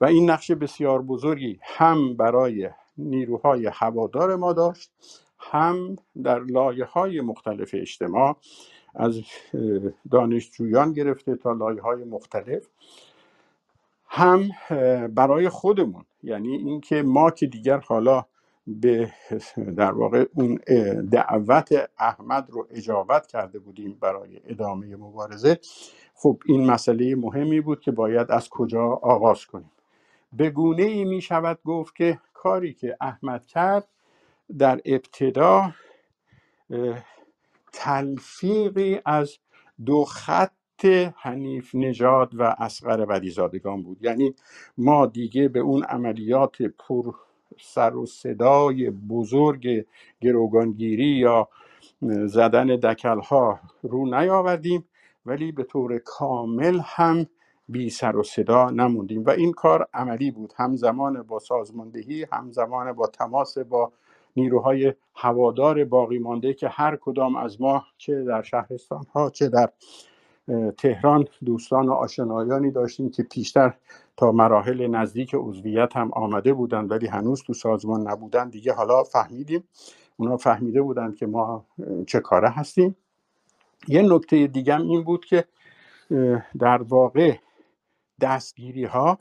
و این نقش بسیار بزرگی هم برای نیروهای هوادار ما داشت هم در لایه های مختلف اجتماع از دانشجویان گرفته تا لایه های مختلف هم برای خودمون. یعنی اینکه ما که دیگر حالا به در واقع اون دعوت احمد رو اجابت کرده بودیم برای ادامه مبارزه خب این مسئله مهمی بود که باید از کجا آغاز کنیم. به گونه ای می شود گفت که کاری که احمد کرد در ابتدا تلفیقی از دو خط حنیف نژاد و اسقر بدیزادگان بود. یعنی ما دیگه به اون عملیات پر سر و صدای بزرگ گروگانگیری یا زدن دکلها رو نیاوردیم ولی به طور کامل هم بی سر و صدا نموندیم. و این کار عملی بود. همزمان با سازماندهی همزمان با تماس با نیروهای هوادار باقی مانده که هر کدام از ما چه در شهرستان ها چه در تهران دوستان و آشنایانی داشتیم که پیشتر تا مراحل نزدیک عضویت هم آمده بودند ولی هنوز تو سازمان نبودن. دیگه حالا فهمیدیم. اونا فهمیده بودند که ما چه کاره هستیم. یه نکته دیگه این بود که در واقع دستگیری ها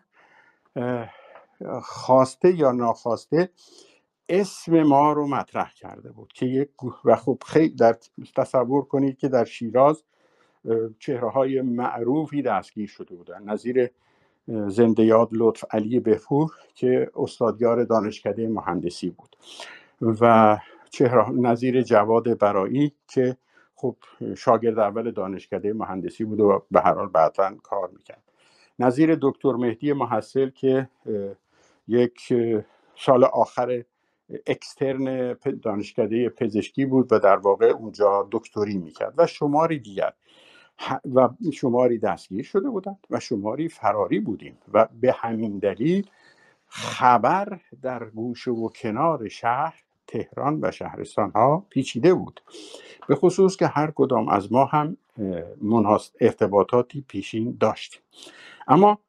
خواسته یا ناخواسته اسم ما رو مطرح کرده بود که یک و خب خیلی در تصور کنید که در شیراز چهره های معروفی دستگیر شده بودن. نظیر زنده یاد لطف علی بهپور که استادیار دانشکده مهندسی بود. و چهره نظیر جواد برایی که خب شاگرد اول دانشکده مهندسی بود و به هر حال بعدا کار می‌کرد. نظیر دکتر مهدی محصل که یک سال آخر اکسترن دانشکده پزشکی بود و در واقع اونجا دکتری می‌کرد و شماری دیگر. و شماری دستگیر شده بودند و شماری فراری بودیم و به همین دلیل خبر در گوشه و کنار شهر تهران و شهرستان ها پیچیده بود. به خصوص که هر کدام از ما هم ارتباطاتی پیشین داشتیم. اما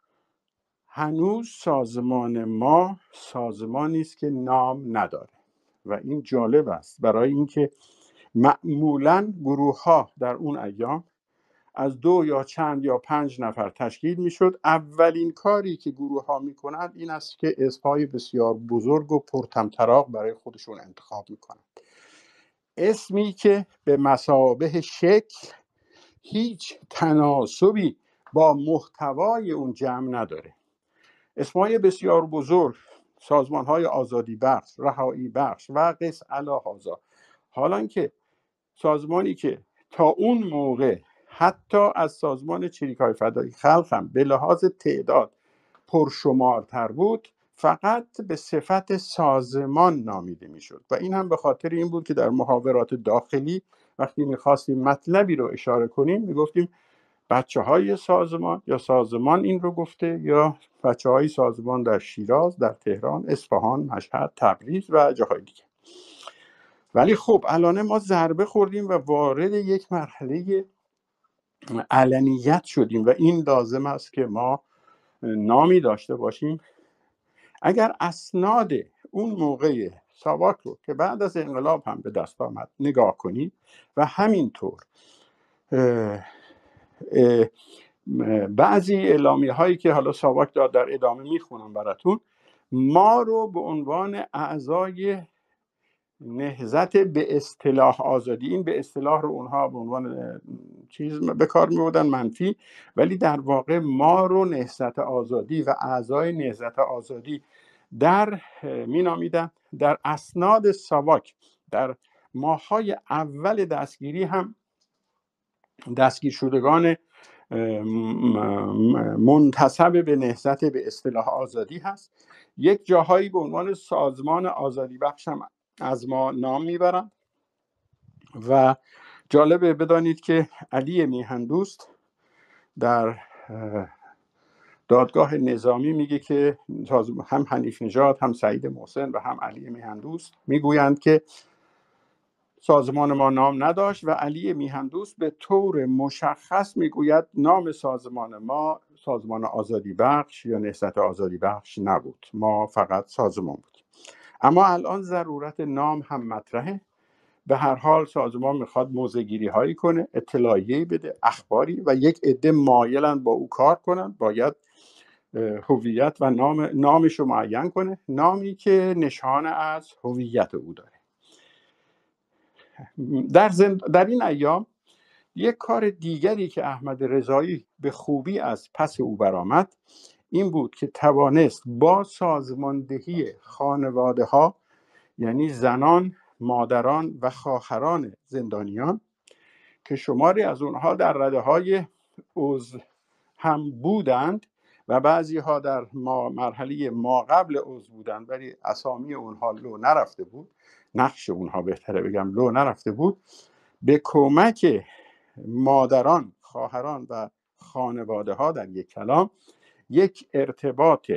هنوز سازمان ما سازمانی است که نام نداره. و این جالب است. برای اینکه معمولا گروه ها در اون ایام از دو یا چند یا پنج نفر تشکیل می‌شد. اولین کاری که گروه ها می‌کنند این است که اسمهای بسیار بزرگ و پرتمطراق برای خودشون انتخاب می‌کنند. اسمی که به مسابه شکل هیچ تناسبی با محتوای اون جمع نداره. اسمهای بسیار بزرگ سازمان های آزادی بخش رهایی بخش و قس هازا حالا که سازمانی که تا اون موقع حتی از سازمان چریک های فدایی خلق هم به لحاظ تعداد پرشمارتر بود فقط به صفت سازمان نامیده می‌شد. و این هم به خاطر این بود که در محاورات داخلی وقتی می‌خواستیم مطلبی رو اشاره کنیم می‌گفتیم بچه های سازمان یا سازمان این رو گفته یا بچه های سازمان در شیراز در تهران اصفهان مشهد تبریز و جاهای دیگه. ولی خب الان ما ضربه خوردیم و وارد یک مرحله علنیت شدیم و این لازم است که ما نامی داشته باشیم. اگر اسناد اون موقع ساواک رو که بعد از انقلاب هم به دست آمد نگاه کنید و همینطور بعضی اعلامی هایی که حالا ساواک داد در ادامه می‌خونم براتون ما رو به عنوان اعضای نهزت به اصطلاح آزادی این به اصطلاح رو اونها به عنوان چیز به کار می منفی ولی در واقع ما رو نهزت آزادی و اعضای نهزت آزادی در می نامیدن در اسناد ساواک در ماهای اول دستگیری هم دستگیر شدگان منتصب به نهزت به اصطلاح آزادی هست. یک جاهایی به عنوان سازمان آزادی بخش هم از ما نام می‌برند. و جالبه بدانید که علی میهندوست در دادگاه نظامی میگه که هم حنیف نژاد هم سعید محسن و هم علی میهندوست می‌گویند که سازمان ما نام نداشت و علی میهندوست به طور مشخص می‌گوید نام سازمان ما سازمان آزادی بخش یا نهضت آزادی بخش نبود. ما فقط سازمان بود. اما الان ضرورت نام هم مطرحه. به هر حال سازمان می‌خواد موزگیری هایی کنه اطلاعیه بده اخباری و یک عده مایلن با او کار کنن. باید هویت و نام نامش رو معین کنه. نامی که نشانه از هویت او داره. در, زند... در این ایام یک کار دیگری که احمد رضایی به خوبی از پس او برآمد این بود که توانست با سازماندهی خانواده ها یعنی زنان مادران و خواهران زندانیان که شماری از اونها در رده های هم بودند و بعضی ها در ما مرحله ما قبل عضو بودند ولی اسامی اونها لو نرفته بود. نقش اونها بهتره بگم. لو نرفته بود. به کمک مادران خواهران و خانواده ها در یک کلام یک ارتباط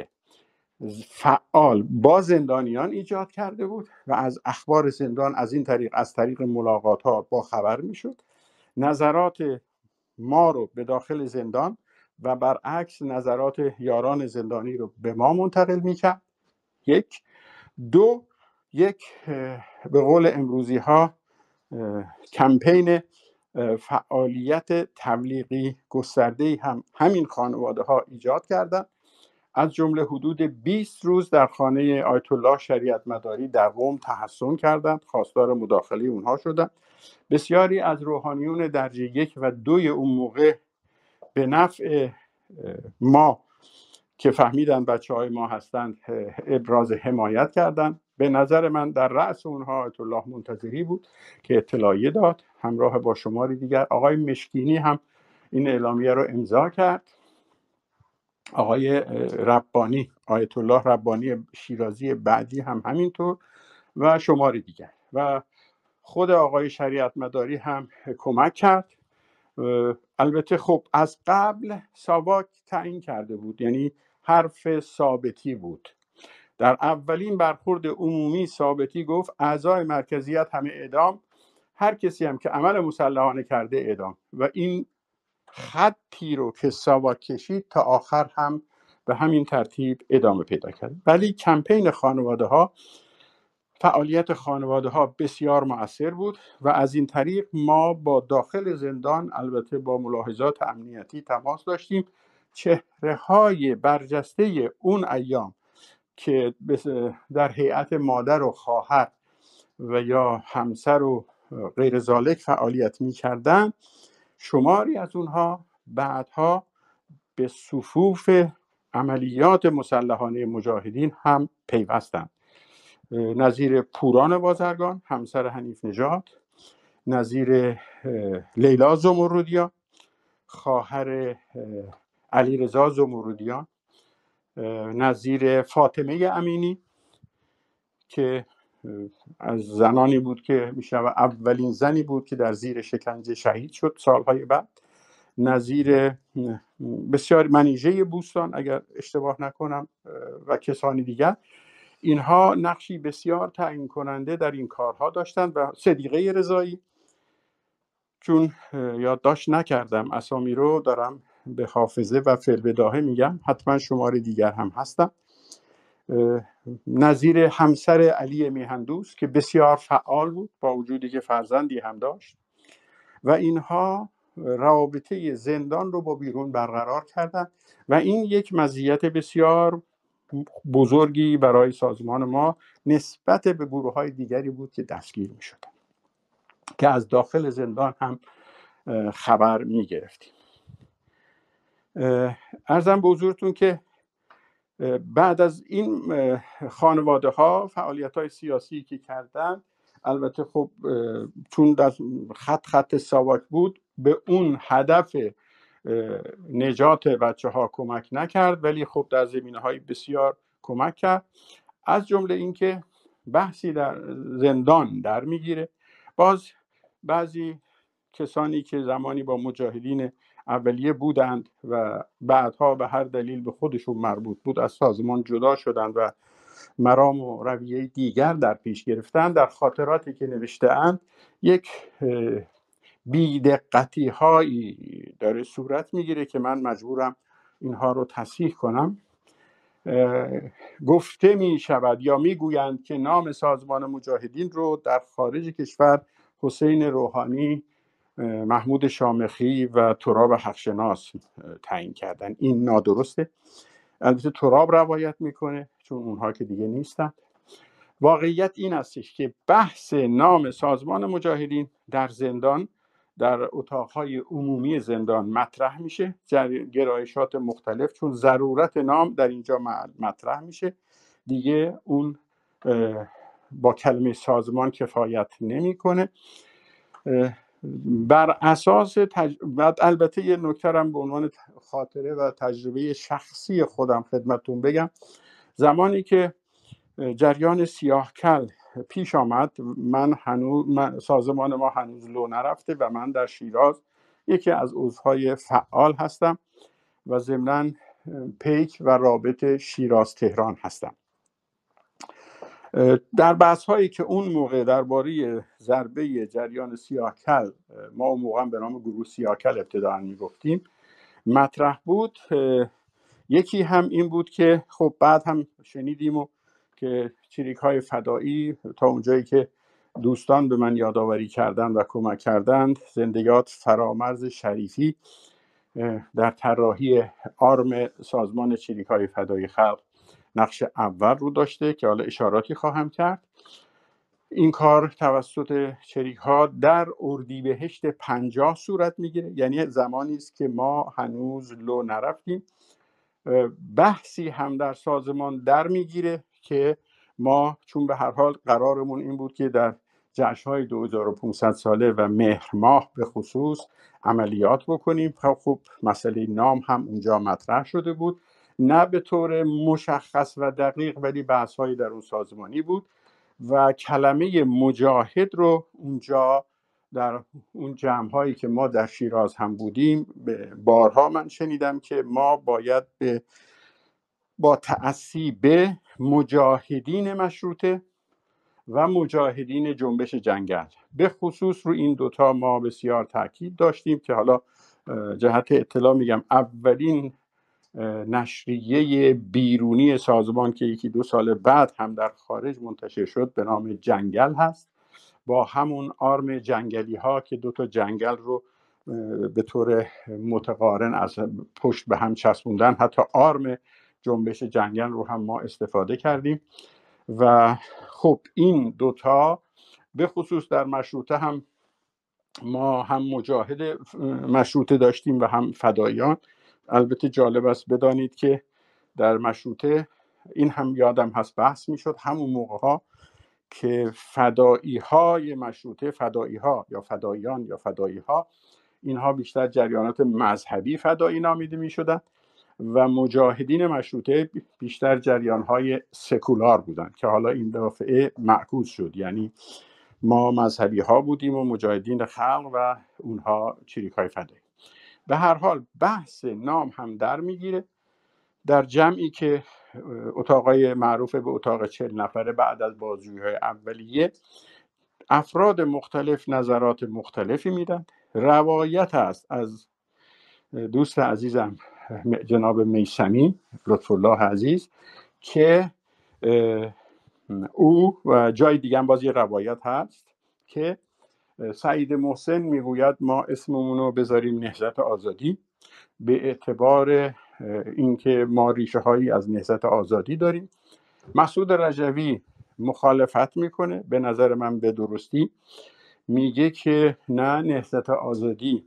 فعال با زندانیان ایجاد کرده بود و از اخبار زندان از این طریق از طریق ملاقات ها با خبر می‌شد. نظرات ما رو به داخل زندان و برعکس نظرات یاران زندانی رو به ما منتقل می‌کرد. یک. دو. یک به قول امروزی ها کمپین فعالیت تبلیغی گسترده هم همین خانواده ها ایجاد کردند از جمله حدود 20 روز در خانه آیت الله شریعت مداری در قم تحسن کردند خواستار مداخله اونها شدند. بسیاری از روحانیون درجه یک و دوی اون موقع به نفع ما که فهمیدن بچه های ما هستند ابراز حمایت کردند. به نظر من در رأس اونها آیت الله منتظری بود که اطلاعیه داد. همراه با شماری دیگر آقای مشکینی هم این اعلامیه رو امضا کرد. آقای ربانی آیت الله ربانی شیرازی بعدی هم همینطور و شماری دیگر. و خود آقای شریعت مداری هم کمک کرد. البته خب از قبل ساواک تعیین کرده بود. یعنی حرف ثابتی بود. در اولین برخورد عمومی ثابتی گفت اعضای مرکزیت همه اعدام هر کسی هم که عمل مسلحانه کرده اعدام. و این خطی رو که ساواک کشید تا آخر هم به همین ترتیب ادامه پیدا کرد. ولی کمپین خانواده ها فعالیت خانواده ها بسیار مؤثر بود و از این طریق ما با داخل زندان البته با ملاحظات امنیتی تماس داشتیم. چهره های برجسته اون ایام که در هیئت مادر و خواهر و یا همسر و غیر زالک فعالیت می کردن شماری از اونها بعدها به صفوف عملیات مسلحانه مجاهدین هم پیوستند. نظیر پوران بازرگان همسر حنیف نژاد نظیر لیلا زمرودیان خواهر علیرضا زمرودیان نظیر فاطمه امینی که از زنانی بود که میشه اولین زنی بود که در زیر شکنجه شهید شد سالهای بعد. نظیر بسیار منیژه بوستان اگر اشتباه نکنم و کسانی دیگر. اینها نقشی بسیار تعیین کننده در این کارها داشتند و صدیقه رضایی. چون یادداشت نکردم اسامی رو دارم به حافظه و فلبداهه میگم. حتما شماره دیگر هم هستم. نظیر همسر علی میهندوست که بسیار فعال بود با وجودی که فرزندی هم داشت. و اینها رابطه زندان رو با بیرون برقرار کردند و این یک مزیت بسیار بزرگی برای سازمان ما نسبت به گروه های دیگری بود که دستگیر می شدن. که از داخل زندان هم خبر می گرفتیم ارزم به حضورتون که بعد از این خانواده ها فعالیت های سیاسی که کردن البته خب چون در خط خط ساواک بود به اون هدف نجات بچه ها کمک نکرد ولی خب در زمینه های بسیار کمک کرد. از جمله اینکه بحثی در زندان در می‌گیره باز بعضی کسانی که زمانی با مجاهدین اولیه بودند و بعدها به هر دلیل به خودشون مربوط بود از سازمان جدا شدند و مرام و رویه دیگر در پیش گرفتن در خاطراتی که نوشته اند یک بیدقتی هایی داره صورت می‌گیره که من مجبورم اینها رو تصحیح کنم. گفته می شود یا می‌گویند که نام سازمان مجاهدین رو در خارج کشور حسین روحانی محمود شامخی و تراب حقشناس تعیین کردن. این نادرسته. البته تراب روایت می‌کنه چون اونها که دیگه نیستن. واقعیت این استش که بحث نام سازمان مجاهدین در زندان در اتاقهای عمومی زندان مطرح میشه. گرایشات مختلف چون ضرورت نام در اینجا مطرح میشه. دیگه اون با کلمه سازمان کفایت نمی‌کنه. بر اساس تج... بعد البته یه نکترم به عنوان خاطره و تجربه شخصی خودم خدمتون بگم. زمانی که جریان سیاهکل پیش آمد من هنوز سازمان ما هنوز لو نرفته و من در شیراز یکی از عضوهای فعال هستم و ضمنا پیک و رابط شیراز تهران هستم. در بحث هایی که اون موقع درباره ضربه جریان سیاهکل ما اون موقع به نام گروه سیاهکل ابتداعا می‌گفتیم مطرح بود. یکی هم این بود که خب بعد هم شنیدیم و که چریک های فدایی تا اونجایی که دوستان به من یادآوری کردند و کمک کردند زندگیات فرامرز شریفی در طراحی آرم سازمان چریک های فدایی خلق نقش اول رو داشته که حالا اشاراتی خواهم کرد. این کار توسط چریک ها در اردیبهشت پنجاه صورت می‌گیره. یعنی زمانی است که ما هنوز لو نرفتیم. بحثی هم در سازمان در می‌گیره که ما چون به هر حال قرارمون این بود که در جشن های 2500 ساله و مهر ماه به خصوص عملیات بکنیم. خب, خب مسئله نام هم اونجا مطرح شده بود. نه به طور مشخص و دقیق ولی بحث هایی در اون سازمانی بود و کلمه مجاهد رو اونجا در اون جمع هایی که ما در شیراز هم بودیم بارها من شنیدم که ما باید به با تأسی به مجاهدین مشروطه و مجاهدین جنبش جنگل. به خصوص رو این دوتا ما بسیار تاکید داشتیم که حالا جهت اطلاع میگم اولین نشریه بیرونی سازمان که یکی دو سال بعد هم در خارج منتشر شد به نام جنگل هست. با همون آرم جنگلی ها که دو تا جنگل رو به طور متقارن از پشت به هم چسبوندن حتی آرم جنبش جنگل رو هم ما استفاده کردیم. و خب این دوتا به خصوص در مشروطه هم ما هم مجاهد مشروطه داشتیم و هم فدایان. البته جالب است بدانید که در مشروطه این هم یادم هست بحث می‌شد همون موقع ها که فدایی های مشروطه فدایی ها یا فدایان یا فدایی ها اینها بیشتر جریانات مذهبی فدایی نامیده می شدن و مجاهدین مشروطه بیشتر جریان های سکولار بودند که حالا این دفعه معکوس شد. یعنی ما مذهبی ها بودیم و مجاهدین خلق و اونها چریک های فدایی. به هر حال بحث نام هم در می‌گیره. در جمعی که اتاقای معروف به اتاق چل نفره بعد از بازجویی های اولیه افراد مختلف نظرات مختلفی میدن. روایت است از دوست عزیزم جناب میسمی لطف الله عزیز که او و جای دیگه باز یه روایت هست که سعید محسن می‌گوید ما اسممون رو بذاریم نهزت آزادی به اعتبار اینکه ما ریشه هایی از نهزت آزادی داریم. مسعود رجوی مخالفت می‌کنه به نظر من به درستی. میگه که نه نهزت آزادی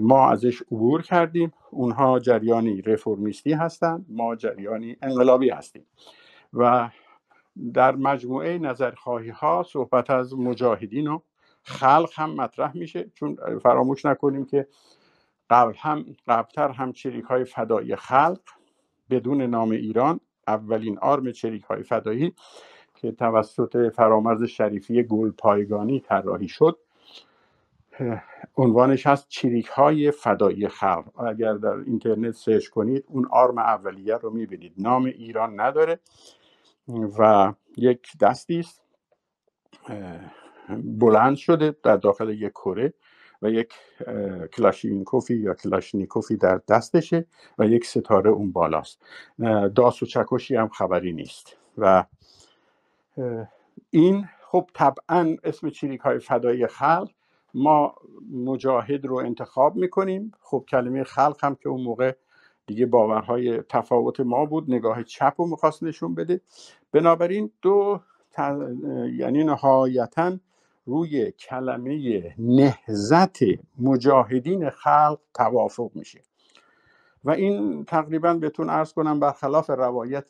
ما ازش عبور کردیم. اونها جریانی رفرمیستی هستند ما جریانی انقلابی هستیم. و در مجموعه نظرخواهی ها صحبت از مجاهدین و خلق هم مطرح میشه چون فراموش نکنیم که قبل هم قبلتر هم چریک های فدایی خلق بدون نام ایران اولین آرم چریک های فدایی که توسط فرامرز شریفی گل پایگانی طراحی شد. عنوانش هست چریک های فدایی خلق. اگر در اینترنت سرچ کنید اون آرم اولیه رو می‌بینید. نام ایران نداره و یک دستی است. بلند شده در داخل یک کره و یک کلاشینکوفی یا کلاشنیکوفی در دستشه و یک ستاره اون بالاست. داس و چکشی هم خبری نیست و این خب طبعا اسم چریک های فدایی خلق ما مجاهد رو انتخاب می‌کنیم. خب کلمه خلق هم که اون موقع دیگه باورهای تفاوت ما بود نگاه چپ رو می‌خواست نشون بده. بنابراین دو یعنی نهایتا روی کلمه نهزت مجاهدین خلق توافق میشه. و این تقریبا بهتون ارز کنم برخلاف روایت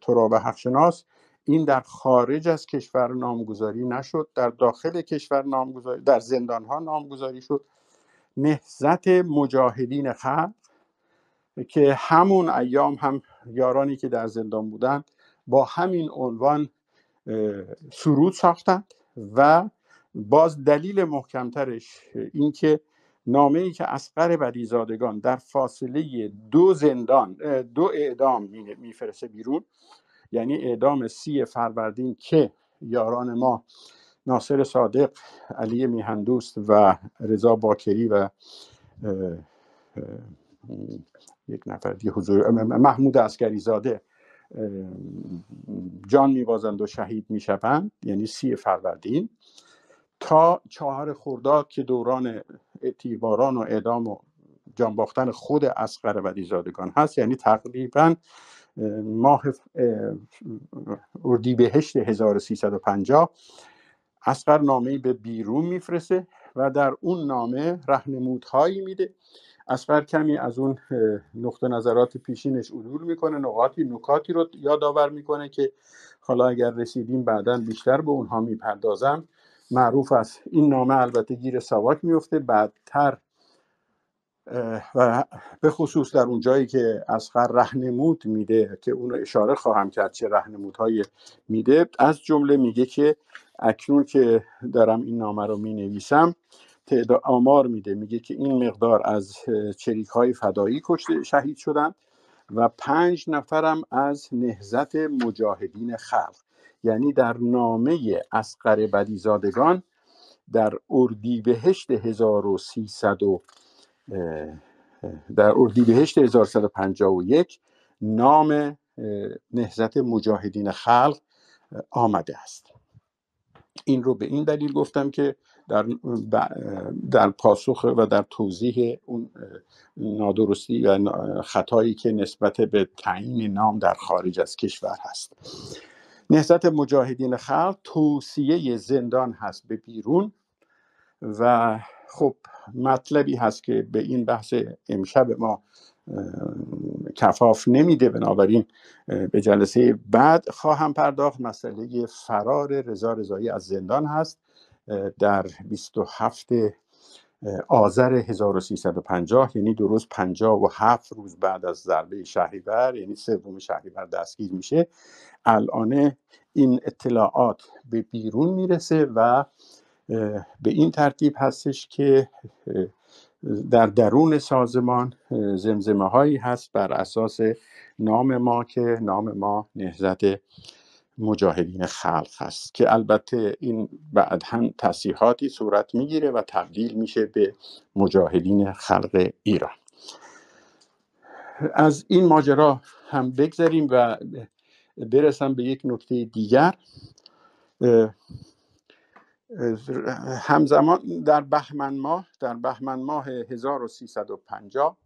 تراب حقشناس این در خارج از کشور نامگذاری نشد در داخل کشور نامگذاری در زندان ها نامگذاری شد. نهزت مجاهدین خلق که همون ایام هم یارانی که در زندان بودند با همین عنوان سرود ساختند و باز دلیل محکمترش اینکه نامه ای که اسقر بدیزادگان در فاصله دو زندان دو اعدام میفرسته بیرون یعنی اعدام سی فروردین که یاران ما ناصر صادق علی میهندوست و رضا باکری و یک نفر دیگه حضور محمود اسکری زاده جان میبازند و شهید می‌شوند یعنی سی فروردین. تا چهار خرداد که دوران اعتیباران و اعدام و جان باختن خود اسقر بدیزادگان هست یعنی تقریبا ماه اردیبهشت 1350 اسقر نامه به بیرون میفرسته و در اون نامه رهنمودهایی میده. اسقر کمی از اون نقطه نظرات پیشینش عدول می‌کنه نقاطی نکاتی رو یادآور می‌کنه که حالا اگر رسیدیم بعدا بیشتر به اونها می‌پردازم. معروف است. این نامه البته گیر سواک میفته بعدتر و به خصوص در اون جایی که اسخر رهنمود میده که اون اشاره خواهم کرد چه رهنمودهایی میده. از جمله میگه که اکنون که دارم این نامه رو می نویسم تعداد آمار میده. میگه که این مقدار از چریک های فدایی کشته شهید شدن و پنج نفرم از نهزت مجاهدین خلق. یعنی در نامه اسقر بدیزادگان در اردیبهشت 1300 در اردیبهشت 1151 نام نهزت مجاهدین خلق آمده است. این رو به این دلیل گفتم که در, در پاسخ و در توضیح اون نادرستی و خطایی که نسبت به تعیین نام در خارج از کشور هست. نهضت مجاهدین خلق توصیه زندان هست به بیرون و خب مطلبی هست که به این بحث امشب ما کفاف نمیده. بنابراین به جلسه بعد خواهم پرداخت. مسئله فرار رضا رضایی از زندان هست در 27 آذر 1350 یعنی درست 57 روز بعد از ضربه شهریور یعنی سوم شهریور دستگیر میشه. الان این اطلاعات به بیرون می‌رسه و به این ترتیب هستش که در درون سازمان زمزمه هایی هست بر اساس نام ما که نام ما نهزت مجاهدین خلق هست که البته این بعد هم تصیحاتی صورت می‌گیره و تبدیل میشه به مجاهدین خلق ایران. از این ماجرا هم بگذاریم و برسم به یک نکته دیگر. همزمان در بهمن ماه در بهمن ماه 1350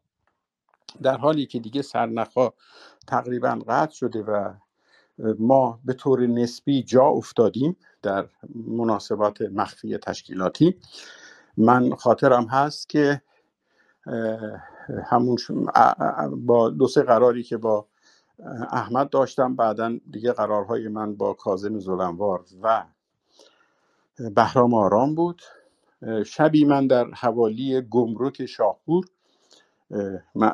در حالی که دیگه سرنخا تقریبا قطع شده و ما به طور نسبی جا افتادیم در مناسبات مخفی تشکیلاتی. من خاطرم هست که همون با دو سه قراری که با احمد داشتم بعدا دیگه قرارهای من با کازم زلنوار و بهرام آرام بود. شبی من در حوالی گمرک شاهپور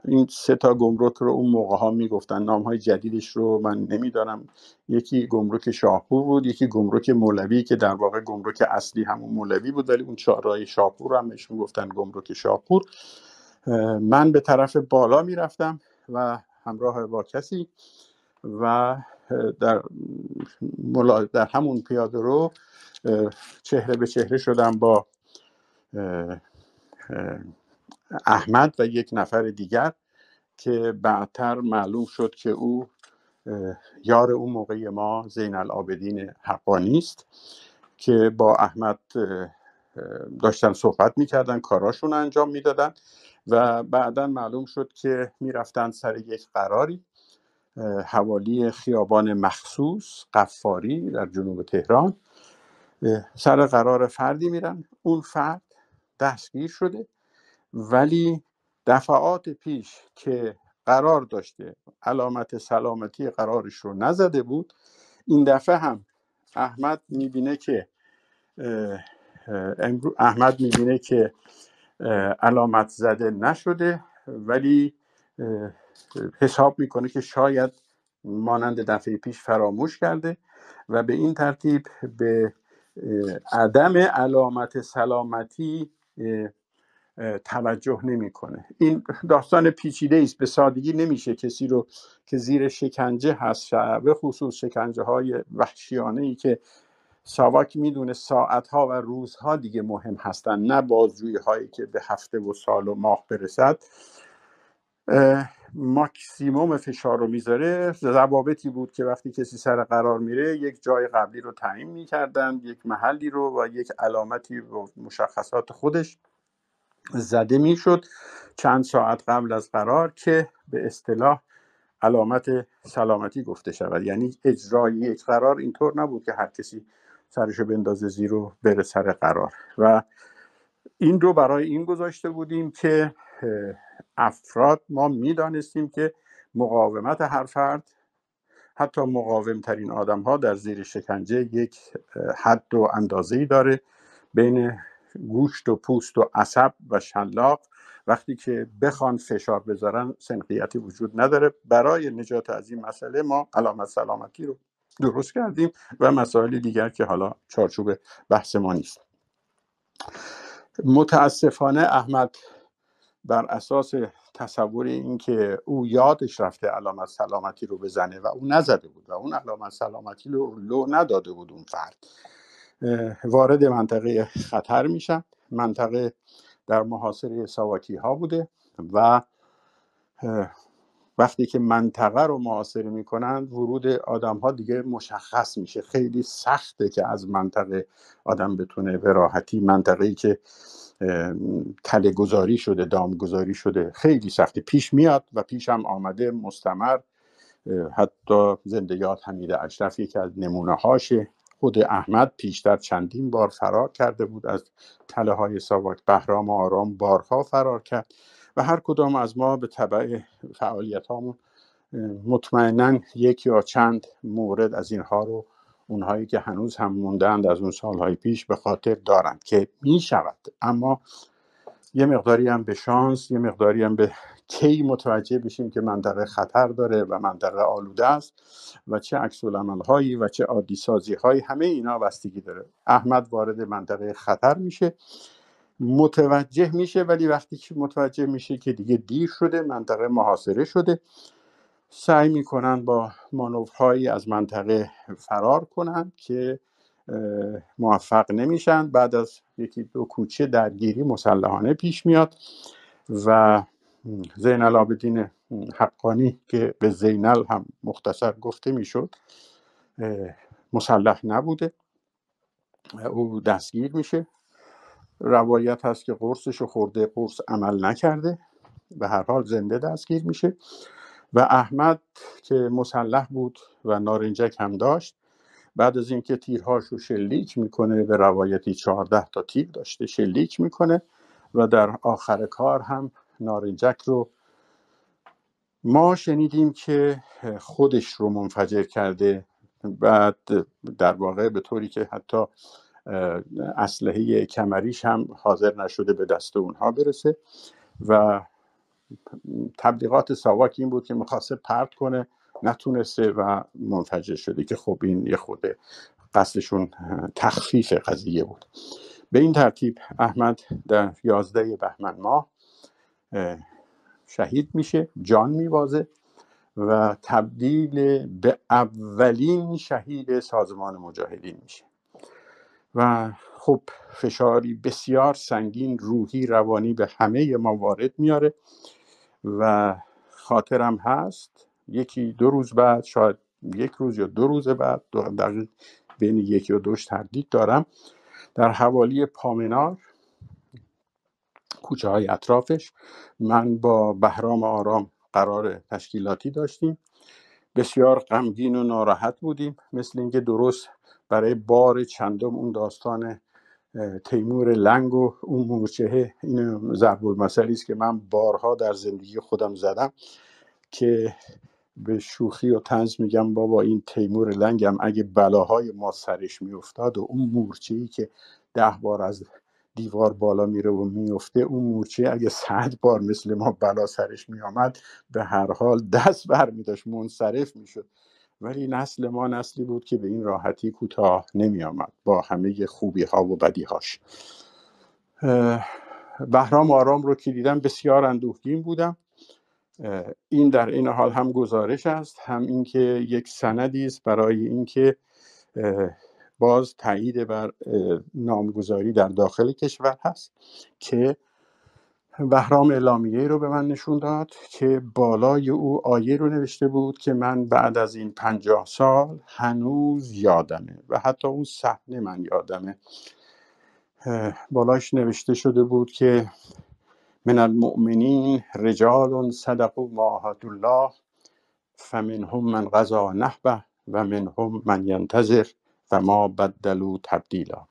این سه تا گمرک رو اون موقع ها می‌گفتن. نام های جدیدش رو من نمی‌دانم. یکی گمرک شاهپور بود یکی گمرک مولوی که در واقع گمرک اصلی همون مولوی بود ولی اون چهارراه شاهپور هم بهش می‌گفتن گمرک شاهپور. من به طرف بالا می‌رفتم و همراه با کسی و در, در همون پیاده رو چهره به چهره شدم با احمد و یک نفر دیگر که بعدتر معلوم شد که او یار اون موقع ما زین العابدین حقانی است که با احمد داشتن صحبت می‌کردن کاراشون انجام می‌دادن و بعدا معلوم شد که می‌رفتن سر یک قراری حوالی خیابان مخصوص قفاری در جنوب تهران. سر قرار فردی میرن. اون فرد دستگیر شده. ولی دفعات پیش که قرار داشته علامت سلامتی قرارش رو نزده بود این دفعه هم احمد می‌بینه که احمد می‌بینه که علامت زده نشده ولی حساب می‌کنه که شاید مانند دفعه پیش فراموش کرده و به این ترتیب به عدم علامت سلامتی توجه نمی‌کنه. این داستان پیچیده است. به سادگی نمیشه کسی رو که زیر شکنجه هست به خصوص شکنجه های وحشیانه ای که ساواک می‌دونه ساعت ها و روزها دیگه مهم هستن نه بازجویی هایی که به هفته و سال و ماه برسد. ماکسیموم فشار رو می‌ذاره. ضوابطی بود که وقتی کسی سر قرار میره یک جای قبلی رو تعیین می‌کردن یک محلی رو و یک علامتی و مشخصات خودش. زده می‌شد چند ساعت قبل از قرار که به اصطلاح علامت سلامتی گفته شود. یعنی اجرای یک قرار اینطور نبود که هر کسی سرشو بندازه زیر و بره سر قرار. و این رو برای این گذاشته بودیم که افراد ما می‌دانستیم که مقاومت هر فرد حتی مقاوم ترین آدم ها در زیر شکنجه یک حد و اندازه ای داره. بین گوشت و پوست و عصب و شلاق وقتی که بخوان فشار بذارن سنخیتی وجود نداره. برای نجات از این مسئله ما علامت سلامتی رو درست کردیم و مسائل دیگر که حالا چارچوب بحث ما نیست. متاسفانه احمد بر اساس تصور اینکه او یادش رفته علامت سلامتی رو بزنه و او نزده بود و اون علامت سلامتی رو لو نداده بود اون فرد. وارد منطقه خطر میشن منطقه در محاصره ساواکی ها بوده و وقتی که منطقه رو محاصره می‌کنند ورود آدم ها دیگه مشخص میشه. خیلی سخته که از منطقه آدم بتونه به راحتی منطقه ای که تله گذاری شده دام گذاری شده خیلی سخته. پیش میاد و پیش هم آمده مستمر. حتی زنده یاد حمید اشرف یکی از نمونه هاشه خود احمد پیشتر چندین بار فرار کرده بود از تله های ساواک بهرام آرام بارها فرار کرد و هر کدام از ما به طبع فعالیت هامون مطمئنا یک یا چند مورد از اینها رو اونهایی که هنوز هم موندند از اون سالهای پیش به خاطر دارند که می شود اما یه مقداری هم به شانس یه مقداری هم به کی متوجه بشیم که منطقه خطر داره و منطقه آلوده است و چه عکس هایی و چه عادی سازی هایی همه اینا بستگی داره. احمد وارد منطقه خطر میشه متوجه میشه ولی وقتی که متوجه میشه که دیگه دیر شده منطقه محاصره شده سعی می‌کنن با مانورهایی از منطقه فرار کنند که موفق نمیشن. بعد از یکی دو کوچه درگیری مسلحانه پیش میاد و زین العابدین حقانی که به زینل هم مختصر گفته می‌شد مسلح نبوده. او دستگیر میشه. روایت هست که قرصش خورده قرص عمل نکرده. به هر حال زنده دستگیر میشه. و احمد که مسلح بود و نارنجک هم داشت بعد از اینکه تیرهاش رو شلیک می‌کنه به روایتی 14 تا تیر داشته شلیک می‌کنه و در آخر کار هم نارنجک رو ما شنیدیم که خودش رو منفجر کرده. بعد در واقع به طوری که حتی اسلحه کمریش هم حاضر نشده به دست اونها برسه و تبلیغات ساواک این بود که می‌خواسته پرت کنه. نتونسته و منفجر شده که خب این یه خود قصدشون تخفیف قضیه بود. به این ترتیب احمد در یازده بهمن ماه شهید میشه جان میوازه و تبدیل به اولین شهید سازمان مجاهدین میشه. و خب فشاری بسیار سنگین روحی روانی به همه ما وارد میاره و خاطرم هست یکی دو روز بعد شاید یک روز یا دو روز بعد دقیق بین یکی و دوش تردید دارم. در حوالی پامنار کوچه های اطرافش من با بهرام آرام قرار تشکیلاتی داشتیم. بسیار غمگین و ناراحت بودیم مثل اینکه درست برای بار چندم اون داستان تیمور لنگ و اون مورچه این ضرب المثلی است که من بارها در زندگی خودم زدم که به شوخی و تنز میگم بابا این تیمور لنگم اگه بلاهای ما سرش میافتاد و اون مورچه ای که ده بار از دیوار بالا میره و میفته اون مورچه اگه صد بار مثل ما بلا سرش میآمد به هر حال دست بر میداشت منصرف می‌شد. ولی نسل ما نسلی بود که به این راحتی کوتاه نمی آمد با همه خوبی ها و بدی هاش بهرام آرام رو که دیدم بسیار اندوهگین بودم. این در این حال هم گزارش است هم اینکه یک سندی است برای اینکه باز تایید بر نامگذاری در داخل کشور هست که بهرام اعلامیه رو به من نشون داد که بالای او آیه رو نوشته بود که من بعد از این پنجاه سال هنوز یادمه و حتی اون صحنه من یادمه. بالاش نوشته شده بود که من المؤمنین رجال صدقوا ما الله فمنهم من قضا نحبه و منهم من ینتظر و ما بدلو تبدیلا.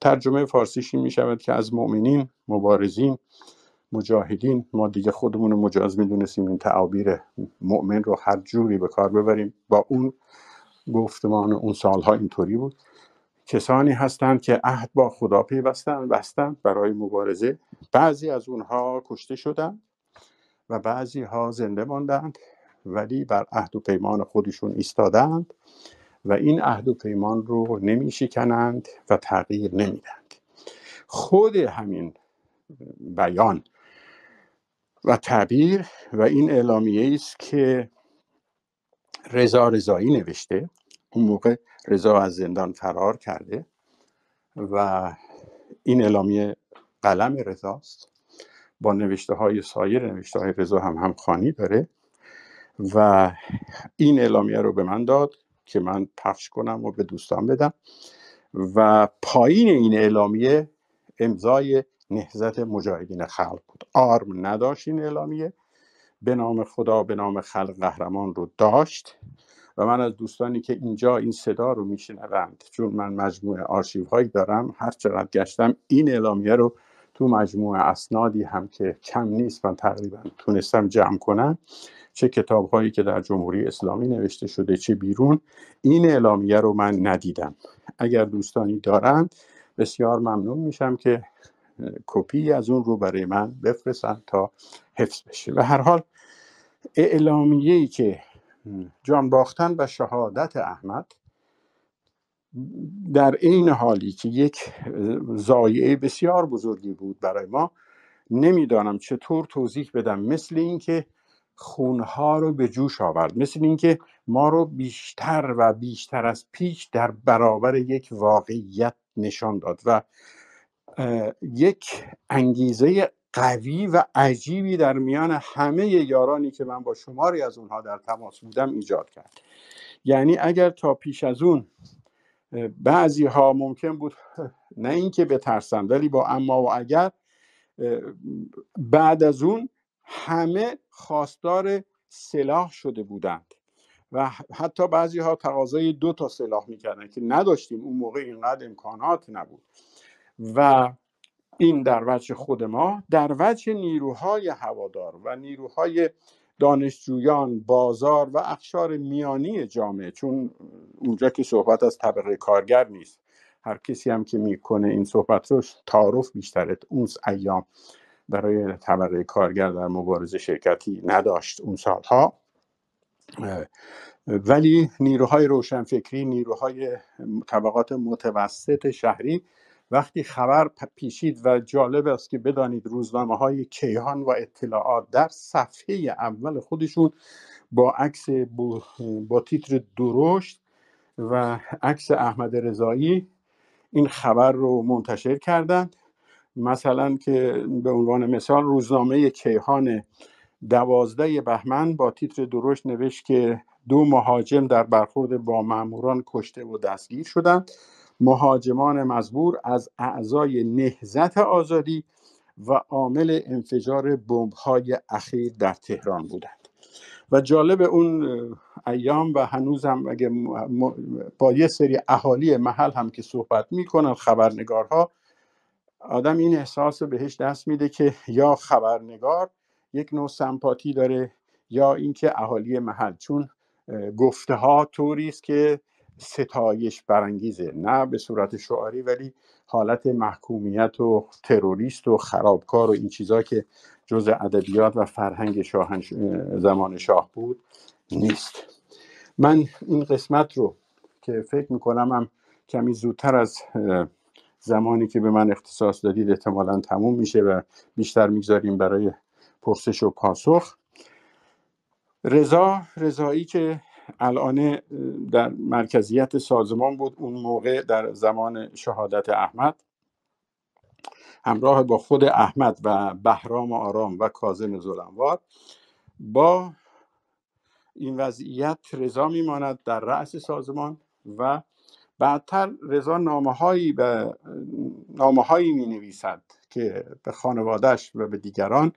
ترجمه فارسیشی می شود که از مؤمنین مبارزین مجاهدین ما دیگه خودمون مجاز می‌دونستیم این تعابیر مؤمن رو هر جوری به کار ببریم. با اون گفتمان اون سالها اینطوری بود. کسانی هستند که عهد با خدا پیوستن بستن برای مبارزه. بعضی از اونها کشته شدند و بعضی ها زنده ماندند ولی بر عهد و پیمان خودشون ایستادند و این عهد و پیمان رو نمیشکنند و تغییر نمیدند خود همین بیان و تعبیر و این اعلامیه است که رضا رضایی نوشته. اون موقع رضا از زندان فرار کرده و این اعلامیه قلم رضاست. با نوشته های سایر نوشته های رضا هم همخانی داره و این اعلامیه رو به من داد که من پخش کنم و به دوستان بدم و پایین این اعلامیه امضای نهزت مجاهدین خلق بود. آرم نداشت این اعلامیه. به نام خدا به نام خلق قهرمان رو داشت. و من از دوستانی که اینجا این صدا رو میشنوند چون من مجموعه آرشیو هایی دارم هر چقدر گشتم این اعلامیه رو تو مجموعه اسنادی هم که کم نیست من تقریبا تونستم جمع کنم چه کتاب هایی که در جمهوری اسلامی نوشته شده چه بیرون این اعلامیه رو من ندیدم. اگر دوستانی دارند بسیار ممنون میشم که کپی از اون رو برای من بفرستن تا حفظ بشه. و هر حال اعلامیه ای که جان باختن و شهادت احمد در این حالی که یک زایعه بسیار بزرگی بود برای ما نمی‌دانم چطور توضیح بدم. مثل اینکه خونها رو به جوش آورد مثل اینکه ما رو بیشتر و بیشتر از پیش در برابر یک واقعیت نشان داد و یک انگیزه قوی و عجیبی در میان همه یارانی که من با شماری از اونها در تماس بودم ایجاد کرد. یعنی اگر تا پیش از اون بعضی ها ممکن بود نه اینکه بترسند ولی با اما و اگر بعد از اون همه خواستار سلاح شده بودند. و حتی بعضی ها تقاضای دو تا سلاح می‌کردن که نداشتیم اون موقع اینقدر امکانات نبود. و این در وجه خود ما در وجه نیروهای هوادار و نیروهای دانشجویان بازار و اخشار میانی جامعه. چون اونجا که صحبت از طبقه کارگر نیست. هر کسی هم که می‌کنه این صحبت رو تعارف بیشتره. اون ایام برای طبقه کارگر در مبارزه شرکتی نداشت اون سالها. ولی نیروهای روشنفکری نیروهای طبقات متوسط شهری وقتی خبر پیشید و جالب است که بدانید روزنامه های کیهان و اطلاعات در صفحه اول خودشون با عکس با تیتر درشت و عکس احمد رضایی این خبر رو منتشر کردند. مثلا که به عنوان مثال روزنامه کیهان دوازده بهمن با تیتر درشت نوشت که دو مهاجم در برخورد با ماموران کشته و دستگیر شدند. مهاجمان مزبور از اعضای نهزت آزادی و عامل انفجار های اخیر در تهران بودند. و جالب اون ایام و هنوز هم اگه با یه سری اهالی محل هم که صحبت می‌کنن خبرنگارها آدم این احساس بهش دست میده که یا خبرنگار یک نوع سمپاتی داره یا اینکه اهالی محل. چون گفته ها طوری است که ستایش برانگیزه نه به صورت شعاری ولی حالت محکومیت و تروریست و خرابکار و این چیزا که جز ادبیات و فرهنگ شاهنش... زمان شاه بود نیست. من این قسمت رو که فکر می‌کنم هم کمی زودتر از زمانی که به من اختصاص دادید احتمالا تموم میشه و بیشتر می‌گذاریم برای پرسش و پاسخ. رضا رضایی که الان در مرکزیت سازمان بود اون موقع در زمان شهادت احمد. همراه با خود احمد و بهرام آرام و کازم زلنوار با این وضعیت رضا میماند در رأس سازمان و بعدتر رضا نامه هایی به نامه هایی می نویسد که به خانوادهش و به دیگران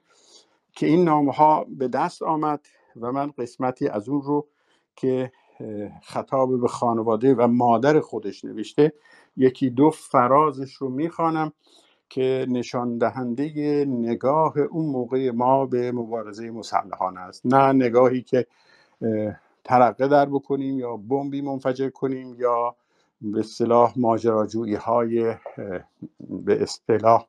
که این نامه ها به دست آمد و من قسمتی از اون رو که خطاب به خانواده و مادر خودش نوشته. یکی دو فرازش رو می‌خوانم که نشان دهنده نگاه اون موقع ما به مبارزه مسلحانه است. نه نگاهی که ترقه در بکنیم یا بمبی منفجر کنیم یا به اصطلاح ماجراجویی های به اصطلاح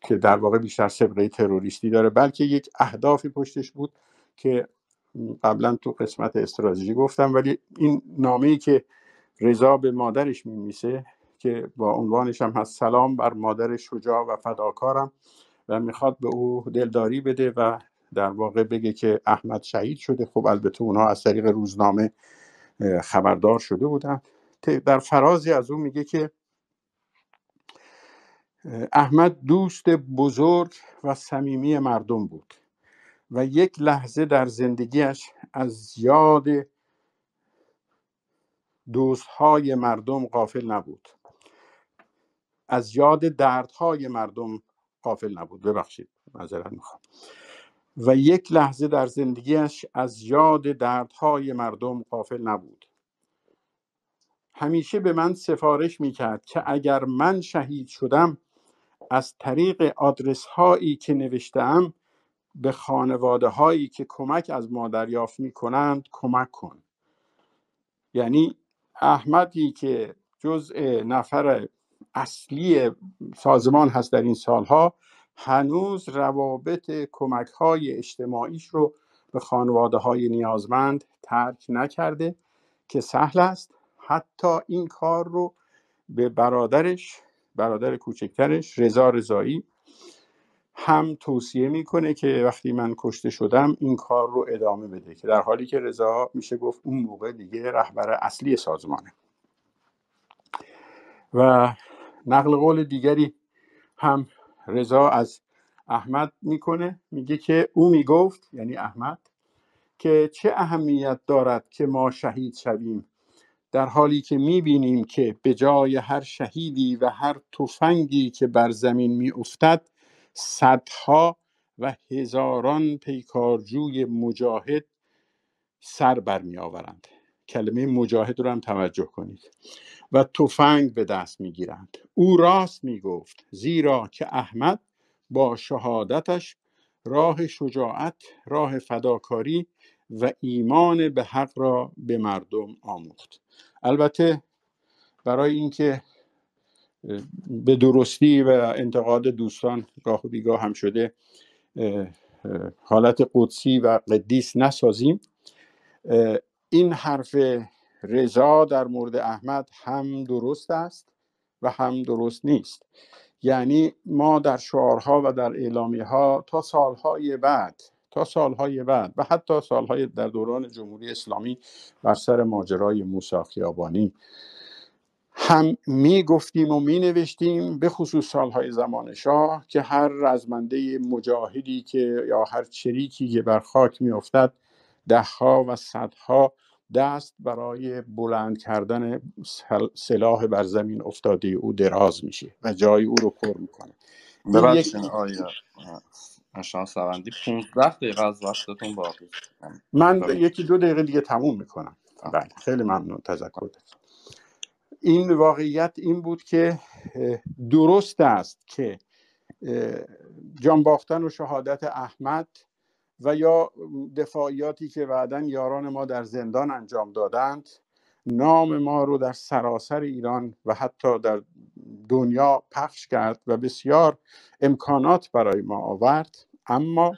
که در واقع بیشتر سبقه تروریستی داره بلکه یک اهدافی پشتش بود که قبلا تو قسمت استراتژی گفتم ولی این نامه ای که رضا به مادرش میمیسه که با عنوانش هم هست سلام بر مادر شجاع و فداکارم و می‌خواد به او دلداری بده و در واقع بگه که احمد شهید شده. خب البته اونها از طریق روزنامه خبردار شده بودن. در فرازی از او میگه که احمد دوست بزرگ و صمیمی مردم بود. و یک لحظه در زندگیش از یاد دوستهای مردم قافل نبود. از یاد دردهای مردم قافل نبود. ببخشید معذرت می‌خوام. و یک لحظه در زندگیش از یاد دردهای مردم قافل نبود. همیشه به من سفارش می‌کرد که اگر من شهید شدم از طریق آدرس هایی که نوشتم به خانواده هایی که کمک از ما دریافت می کنند کمک کن. یعنی احمدی که جزء نفر اصلی سازمان هست در این سالها هنوز روابط کمک های اجتماعیش رو به خانواده های نیازمند ترک نکرده که سهل است حتی این کار رو به برادرش برادر کوچکترش رضا رضایی هم توصیه می‌کنه که وقتی من کشته شدم این کار رو ادامه بده که در حالی که رضا میشه گفت اون موقع دیگه رهبر اصلی سازمانه. و نقل قول دیگری هم رضا از احمد می‌کنه. میگه که او می‌گفت یعنی احمد که چه اهمیت دارد که ما شهید شویم؟ در حالی که می‌بینیم که به جای هر شهیدی و هر تفنگی که بر زمین میافتد صدها و هزاران پیکارجوی مجاهد سر بر می آورند. کلمه مجاهد رو هم توجه کنید. و تفنگ به دست می گیرند. او راست می گفت زیرا که احمد با شهادتش راه شجاعت راه فداکاری و ایمان به حق را به مردم آموخت. البته برای اینکه به درستی و انتقاد دوستان گاه و بیگاه هم شده حالت قدسی و قدیس نسازیم. این حرف رضا در مورد احمد هم درست است و هم درست نیست. یعنی ما در شعارها و در اعلامی ها تا سالهای بعد تا سالهای بعد و حتی سالهای در دوران جمهوری اسلامی بر سر ماجرای موسی خیابانی هم می گفتیم و می نوشتیم به خصوص سالهای زمان شاه که هر رزمنده مجاهدی که یا هر چریکی که بر خاک می افتد دهها و صدها دست برای بلند کردن سلاح بر زمین افتاده او دراز میشه و جای او رو پر می‌کنه. ببخشید آیا اشان سوندی 15 دقیقه از وقتتون باقی من یکی دو دقیقه دیگه تموم می‌کنم. بله خیلی ممنون تذکر این واقعیت این بود که درست است که جان باختن و شهادت احمد و یا دفاعیاتی که بعدا یاران ما در زندان انجام دادند نام ما رو در سراسر ایران و حتی در دنیا پخش کرد و بسیار امکانات برای ما آورد. اما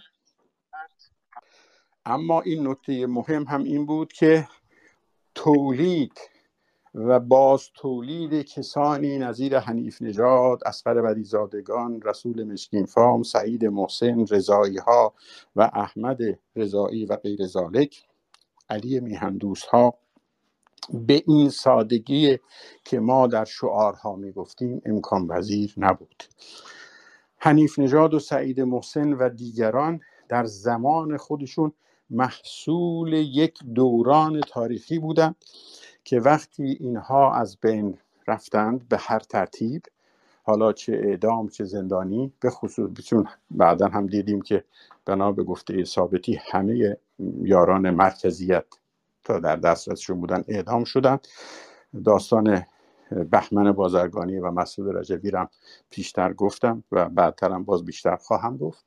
اما این نکته مهم هم این بود که تولید و باز تولید کسانی نظیر حنیف نژاد اسقر بدیزادگان رسول مشکین فام سعید محسن رضایی ها و احمد رضایی و غیر ذالک علی میهندوس ها به این سادگی که ما در شعارها می‌گفتیم امکان پذیر نبود. حنیف نژاد و سعید محسن و دیگران در زمان خودشون محصول یک دوران تاریخی بودند. که وقتی اینها از بین رفتند به هر ترتیب حالا چه اعدام چه زندانی به خصوص چون بعدا هم دیدیم که بنا به گفته ثابتی همه یاران مرکزیت تا در دسترسشون بودن اعدام شدن. داستان بهمن بازرگانی و مسعود رجوی رم پیشتر گفتم و بعدترم باز بیشتر خواهم گفت.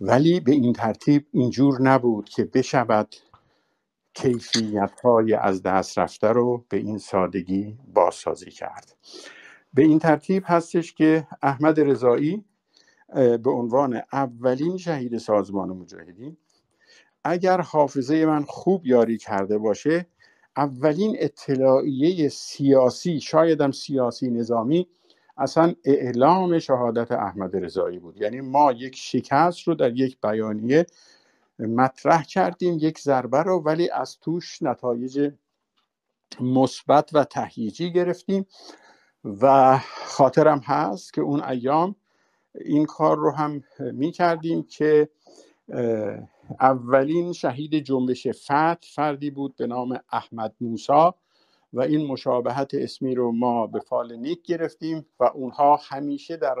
ولی به این ترتیب اینجور نبود که بشود کیفیت های از دست رفته رو به این سادگی بازسازی کرد. به این ترتیب هستش که احمد رضایی به عنوان اولین شهید سازمان مجاهدین اگر حافظه من خوب یاری کرده باشه اولین اطلاعیه سیاسی شایدم سیاسی نظامی اصلا اعلام شهادت احمد رضایی بود. یعنی ما یک شکست رو در یک بیانیه مطرح کردیم یک ضربه رو ولی از توش نتایج مثبت و تهییجی گرفتیم و خاطرم هست که اون ایام این کار رو هم می کردیم که اولین شهید جنبش فتح فردی بود به نام احمد موسا و این مشابهت اسمی رو ما به فال نیک گرفتیم و اونها همیشه در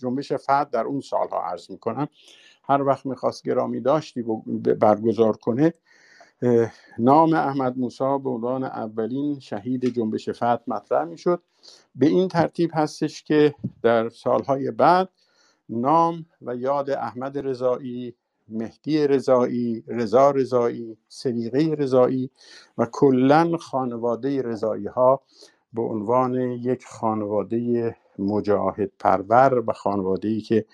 جنبش فتح در اون سالها عرض می‌کنم هر وقت می‌خواست گرامی داشتی برگزار کنه نام احمد موسا به عنوان اولین شهید جنبش فتح مطرح می‌شد. به این ترتیب هستش که در سالهای بعد نام و یاد احمد رضایی مهدی رضایی رضا رضایی سلیقه رضایی و کلا خانواده رضایی ها به عنوان یک خانواده مجاهد پرور و خانواده ای که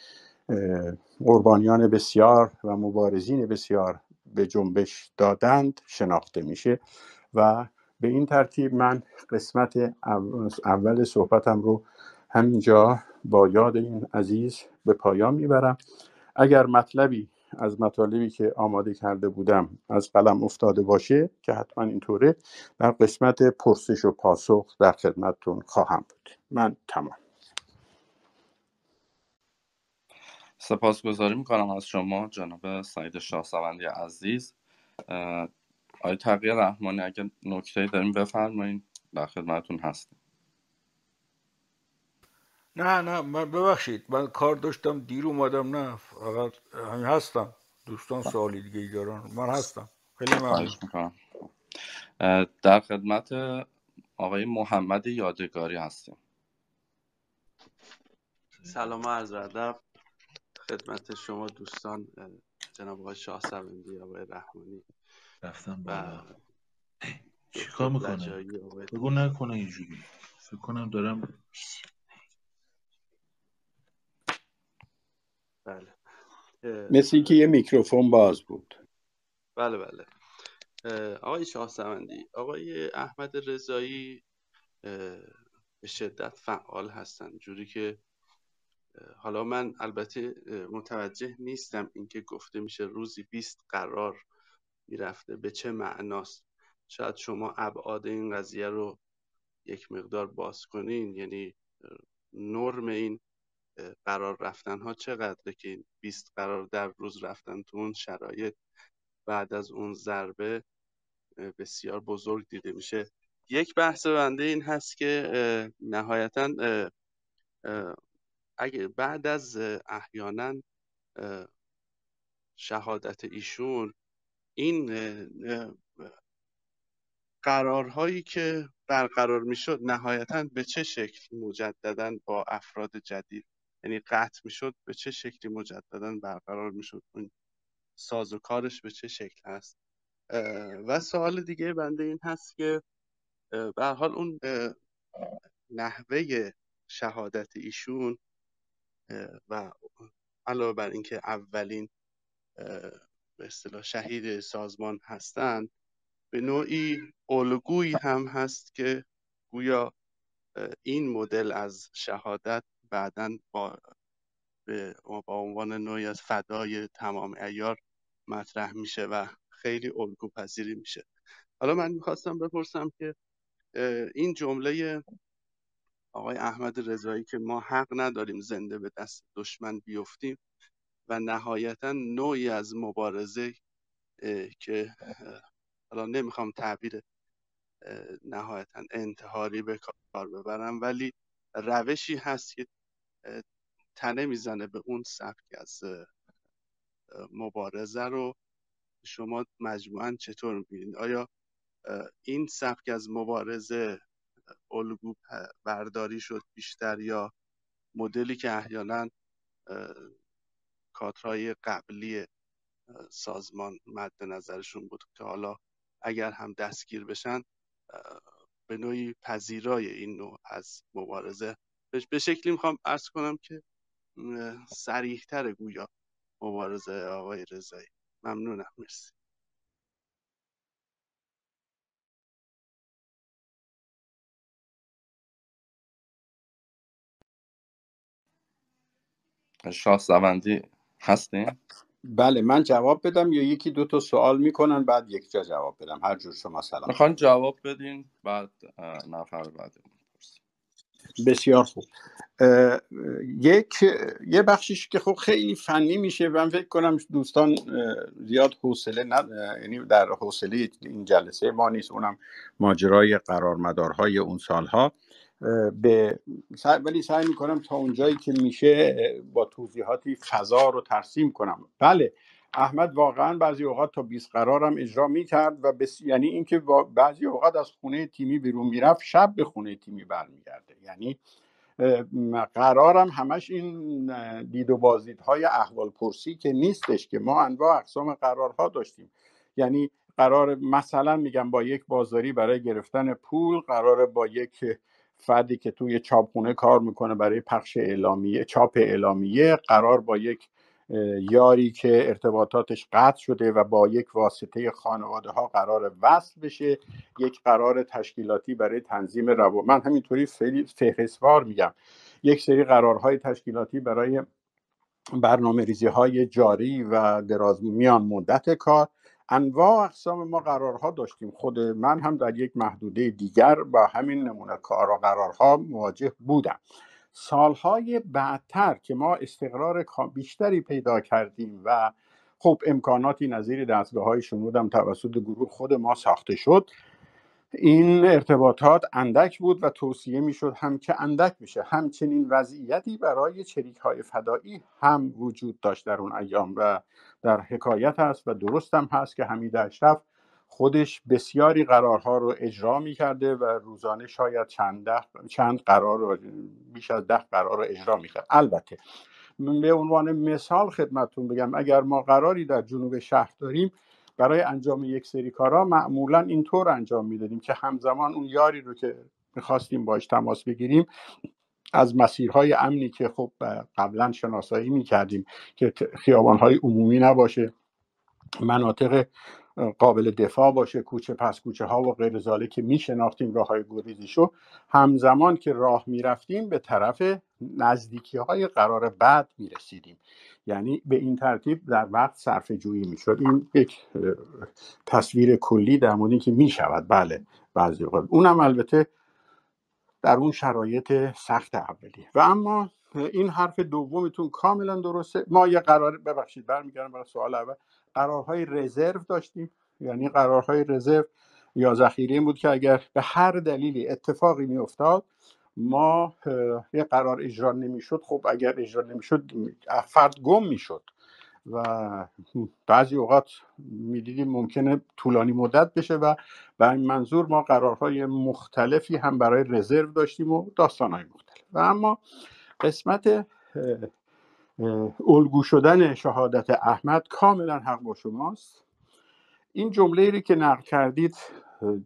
قربانیان بسیار و مبارزین بسیار به جنبش دادند شناخته میشه. و به این ترتیب من قسمت اول صحبتم رو همینجا با یاد این عزیز به پایان می‌برم. اگر مطلبی از مطالبی که آماده کرده بودم از قلم افتاده باشه که حتما اینطوره در قسمت پرسش و پاسخ در خدمتتون خواهم بود. من تمام. سپاسگزاری می‌کنم از شما جناب سعید شاهسوندی عزیز. آقای تقیه رحمانی اگر نکته داریم بفرمایید در خدمتتون هستیم نه نه من ببخشید من کار داشتم دیر اومدم نه فقط همین هستم. دوستان سوالی دیگه دارن من هستم. خیلی ممنون. می‌کنم. در خدمت آقای محمد یادگاری هستیم. سلام عرض ادب. خدمت شما دوستان جناب آقای شاه سوندی آقای رحمانی رفتم بالا. چیکار می‌کنه؟ بگو نکنه اینجوری. فکر کنم دارم بله. مثل اینکه یه میکروفون باز بود. بله بله. آقای شاه سوندی آقای احمد رضایی به شدت فعال هستن. جوری که حالا من البته متوجه نیستم اینکه گفته میشه روزی 20 قرار می‌رفته. به چه معناست؟ شاید شما ابعاد این قضیه رو یک مقدار باز کنین. یعنی نرم این قرار رفتن ها چقدره که این 20 قرار در روز رفتن تو اون شرایط بعد از اون ضربه بسیار بزرگ دیده میشه. یک بحث بنده این هست که نهایتا اگه بعد از احیانا شهادت ایشون این قرارهایی که برقرار می‌شد نهایتا به چه شکل مجددا با افراد جدید؟ یعنی قطع می‌شد به چه شکلی مجددا برقرار می‌شد؟ اون ساز و کارش به چه شکل هست و سوال دیگه بنده این هست که به حال اون نحوه شهادت ایشون و علاوه بر اینکه اولین به اصطلاح شهید سازمان هستند به نوعی الگویی هم هست که گویا این مدل از شهادت بعدا با با عنوان نوعی از فدای تمام ایار مطرح میشه و خیلی الگو پذیری میشه. حالا من می‌خواستم بپرسم که این جمله آقای احمد رضایی که ما حق نداریم زنده به دست دشمن بیفتیم و نهایتا نوعی از مبارزه که حالا نمی‌خوام تعبیر نهایتا انتحاری به کار ببرم ولی روشی هست که تنه می‌زنه به اون سبک از مبارزه رو. شما مجموعا چطور می‌بینید؟ آیا این سبک از مبارزه الگو برداری شد بیشتر یا مدلی که احیانا کادرهای قبلی سازمان مد نظرشون بود که حالا اگر هم دستگیر بشن به نوعی پذیرای این نوع از مبارزه. به شکلی می‌خوام ارز کنم که سریحتر گویا مبارزه آقای رضایی. ممنونم مرسی. شاه زوندی هستین؟ بله من جواب بدم یا یکی دو تا سوال می‌کنن بعد یک جا جواب بدم. هر جور شما سلام. می‌خوان جواب بدین بعد نفر بعد بسیار خوب. یک یه بخشیش که خب خیلی فنی میشه من فکر کنم دوستان زیاد حوصله ند... یعنی در حوصله این جلسه ما نیست اونم ماجرای قرارمدارهای اون سالها. به ولی سعی می‌کنم تا اونجایی که میشه با توضیحاتی فضا رو ترسیم کنم. بله احمد واقعا بعضی اوقات تا 20 قرارم اجرا می‌کرد و بس... یعنی اینکه بعضی اوقات از خونه تیمی بیرون می‌رفت شب به خونه تیمی برمیگرده. یعنی قرارم همش این دید و بازدیدهای احوال پرسی که نیستش که ما انواع اقسام قرارها داشتیم. یعنی قرار مثلا میگم با یک بازاری برای گرفتن پول قرار با یک فردی که توی چاپخونه کار می‌کنه برای پخش اعلامیه چاپ اعلامیه قرار با یک یاری که ارتباطاتش قطع شده و با یک واسطه خانواده ها قرار وصل بشه یک قرار تشکیلاتی برای تنظیم روابط من همینطوری فهرستوار میگم. یک سری قرارهای تشکیلاتی برای برنامه ریزی های جاری و دراز میان مدت کار انواع اقسام ما قرارها داشتیم. خود من هم در یک محدوده دیگر با همین نمونه کار و قرارها مواجه بودم. سالهای بعدتر که ما استقرار بیشتری پیدا کردیم و خب امکاناتی نظیر دستگاه های شنودم توسط گروه خود ما ساخته شد این ارتباطات اندک بود و توصیه می‌شد هم که اندک بشه. همچنین وضعیتی برای چریک های فدایی هم وجود داشت در اون ایام و در حکایت هست و درست هم هست که حمید اشرف خودش بسیاری قرارها رو اجرا می کرده و روزانه شاید چند, چند قرار رو بیش از ده قرار رو اجرا می کرد البته به عنوان مثال خدمتون بگم اگر ما قراری در جنوب شهر داریم برای انجام یک سری کارها معمولا اینطور انجام می‌دادیم که همزمان اون یاری رو که می‌خواستیم باش تماس بگیریم از مسیرهای امنی که خب قبلا شناسایی می‌کردیم که خیابانهای عمومی نباشه مناطق قابل دفاع باشه کوچه پس کوچه ها و غیر زاله که میشناختیم راه های شو همزمان که راه می‌رفتیم به طرف نزدیکی های قرار بعد می‌رسیدیم. یعنی به این ترتیب در وقت صرف جویی می‌شد. این یک تصویر کلی در مورد که می‌شود. بله بعضی اوقات اونم البته در اون شرایط سخت اولیه. و اما این حرف دومتون کاملا درسته. ما یه قرار ببخشید برمیگردم برای سوال اول. قرارهای رزرو داشتیم. یعنی قرارهای رزرو یا ذخیره بود که اگر به هر دلیلی اتفاقی میافتاد ما یه قرار اجرا نمی‌شد. خب اگر اجرا نمی‌شد فرد گم می‌شد. و بعضی اوقات می‌دیدیم ممکنه طولانی مدت بشه و به این منظور ما قرارهای مختلفی هم برای رزرو داشتیم و داستانهای مختلف. و اما قسمت الگو شدن شهادت احمد کاملا حق با شماست. این جمله ای که نقل کردید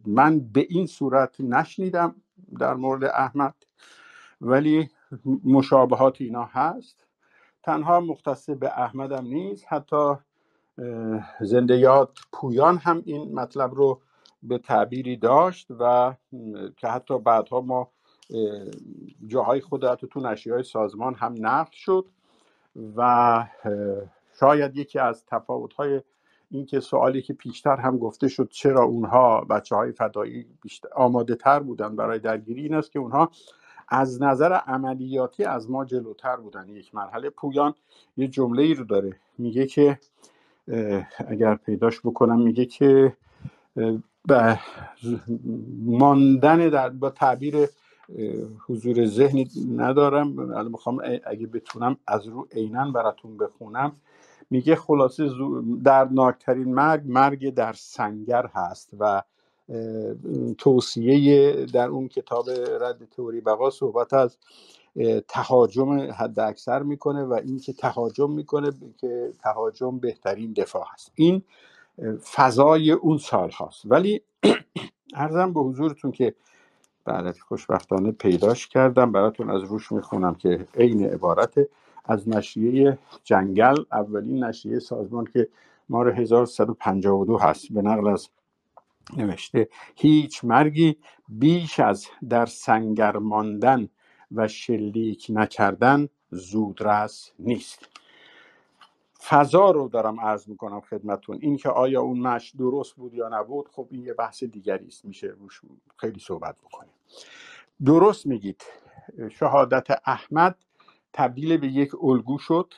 من به این صورت نشنیدم در مورد احمد ولی مشابهات اینا هست. تنها مختص به احمدم نیست. حتی زنده یاد پویان هم این مطلب رو به تعبیری داشت و که حتی بعدها ما جاهای خود تو نشریه سازمان هم نقل شد. و شاید یکی از تفاوت های این که سوالی که پیشتر هم گفته شد چرا اونها بچه های فدایی آماده تر بودن برای درگیری این است که اونها از نظر عملیاتی از ما جلوتر بودن. یک مرحله پویان یه جمله ای رو داره. میگه که اگر پیداش بکنم میگه که ماندن در با تعبیر حضور ذهنی ندارم. می‌خوام اگه بتونم از رو عینا براتون بخونم. میگه خلاصه دردناکترین مرگ مرگ در سنگر هست و توصیه در اون کتاب رد تئوری بقا صحبت از تهاجم حد اکثر می‌کنه و این که تهاجم می‌کنه که تهاجم بهترین دفاع هست. این فضای اون سال هاست. ولی [clears throat] ارزم به حضورتون که بله خوشبختانه پیداش کردم. براتون از روش می‌خونم که عین عبارت از نشریه جنگل اولین نشریه سازمان که مار 1152 هست. به نقل از نوشته هیچ مرگی بیش از در سنگر ماندن و شلیک نکردن زودرس نیست. فضا رو دارم عرض می‌کنم خدمتون. این که آیا اون مش درست بود یا نبود خب این یه بحث دیگری است. میشه روش خیلی صحبت بکنیم. درست میگید. شهادت احمد تبدیل به یک الگو شد.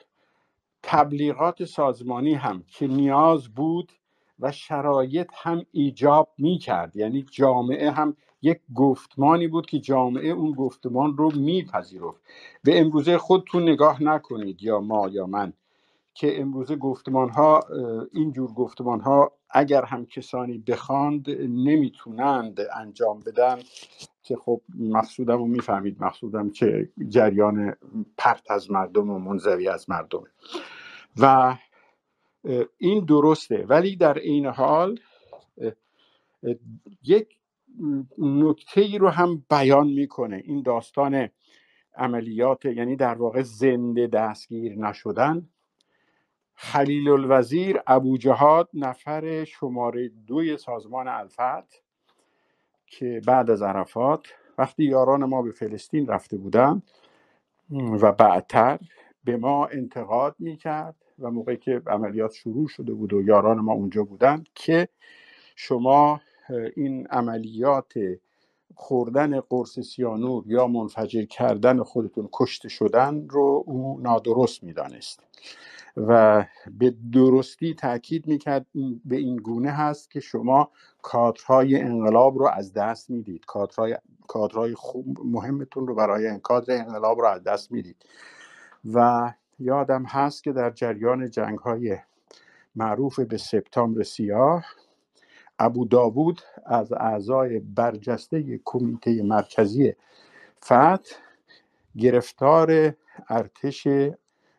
تبلیغات سازمانی هم که نیاز بود و شرایط هم ایجاب می کرد یعنی جامعه هم یک گفتمانی بود که جامعه اون گفتمان رو میپذیرفت. به امروزه خودتون نگاه نکنید یا ما یا من که امروزه گفتمان ها اینجور گفتمان ها اگر هم کسانی بخواند نمی‌تونند انجام بدن که خب مقصودم رو می‌فهمید. مقصودم که جریان پرت از مردم و منزوی از مردم و این درسته. ولی در این حال یک نکته ای رو هم بیان می‌کنه. این داستان عملیات یعنی در واقع زنده دستگیر نشدن. خلیل الوزیر ابو جهاد نفر شماره دوی سازمان الفت که بعد از عرفات وقتی یاران ما به فلسطین رفته بودند و بعدتر به ما انتقاد می‌کرد و موقعی که عملیات شروع شده بود و یاران ما اونجا بودند که شما این عملیات خوردن قرص سیانور یا منفجر کردن خودتون کشته شدن رو او نادرست می‌دانست. و به درستی تاکید می‌کرد به این گونه هست که شما کادرهای انقلاب رو از دست می‌دید. کادرهای, کادرهای خوب مهمتون رو برای کادر انقلاب رو از دست می‌دید. و یادم هست که در جریان جنگ های معروف به سپتامبر سیاه ابو داوود از اعضای برجسته کمیته مرکزی فتح گرفتار ارتش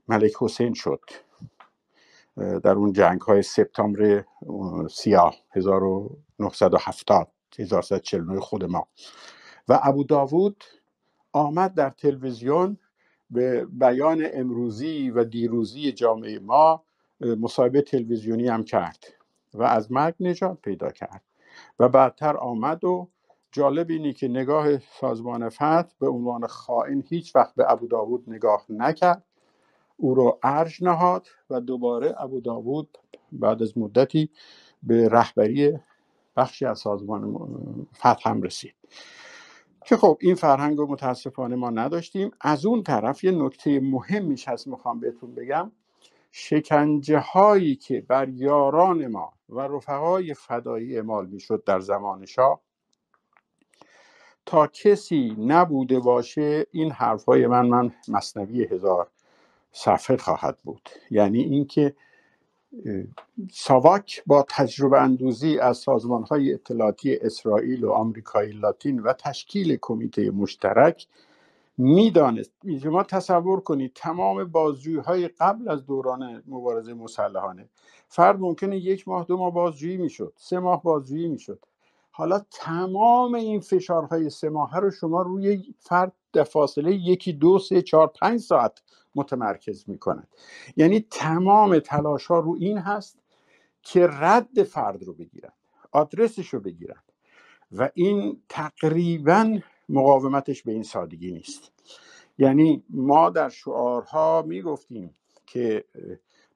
ملک حسین شد. در اون جنگ های سپتامبر سیاه 1970 1949 خود ما. و ابو داوود آمد در تلویزیون به بیان امروزی و دیروزی جامعه ما مصاحبه تلویزیونی هم کرد و از مرگ نجات پیدا کرد. و بعدتر آمد و جالب اینی که نگاه سازمان فتح به عنوان خائن هیچ وقت به ابو داوود نگاه نکرد. او رو ارج نهاد و دوباره ابو داوود بعد از مدتی به رهبری بخشی از سازمان فتح هم رسید. که خب این فرهنگ رو متاسفانه ما نداشتیم. از اون طرف یه نکته مهمیش هست می‌خوام بهتون بگم. شکنجه هایی که بر یاران ما و رفقای فدایی اعمال می‌شد در زمان شاه تا کسی نبوده باشه این حرف های من من مصنوی هزار صفحه خواهد بود. یعنی اینکه ساواک با تجربه اندوزی از سازمان های اطلاعاتی اسرائیل و آمریکای لاتین و تشکیل کمیته مشترک می‌دانست. شما تصور کنید تمام بازجویی قبل از دوران مبارزه مسلحانه فرد ممکنه یک ماه دو ماه بازجویی می‌شد سه ماه بازجویی می‌شد. حالا تمام این فشارهای سه ماه رو شما روی فرد در فاصله یکی دو سه چهار پنج ساعت متمرکز می‌کنند یعنی تمام تلاش ها رو این هست که رد فرد رو بگیرن آدرسش رو بگیرن و این تقریبا مقاومتش به این سادگی نیست. یعنی ما در شعارها می‌گفتیم که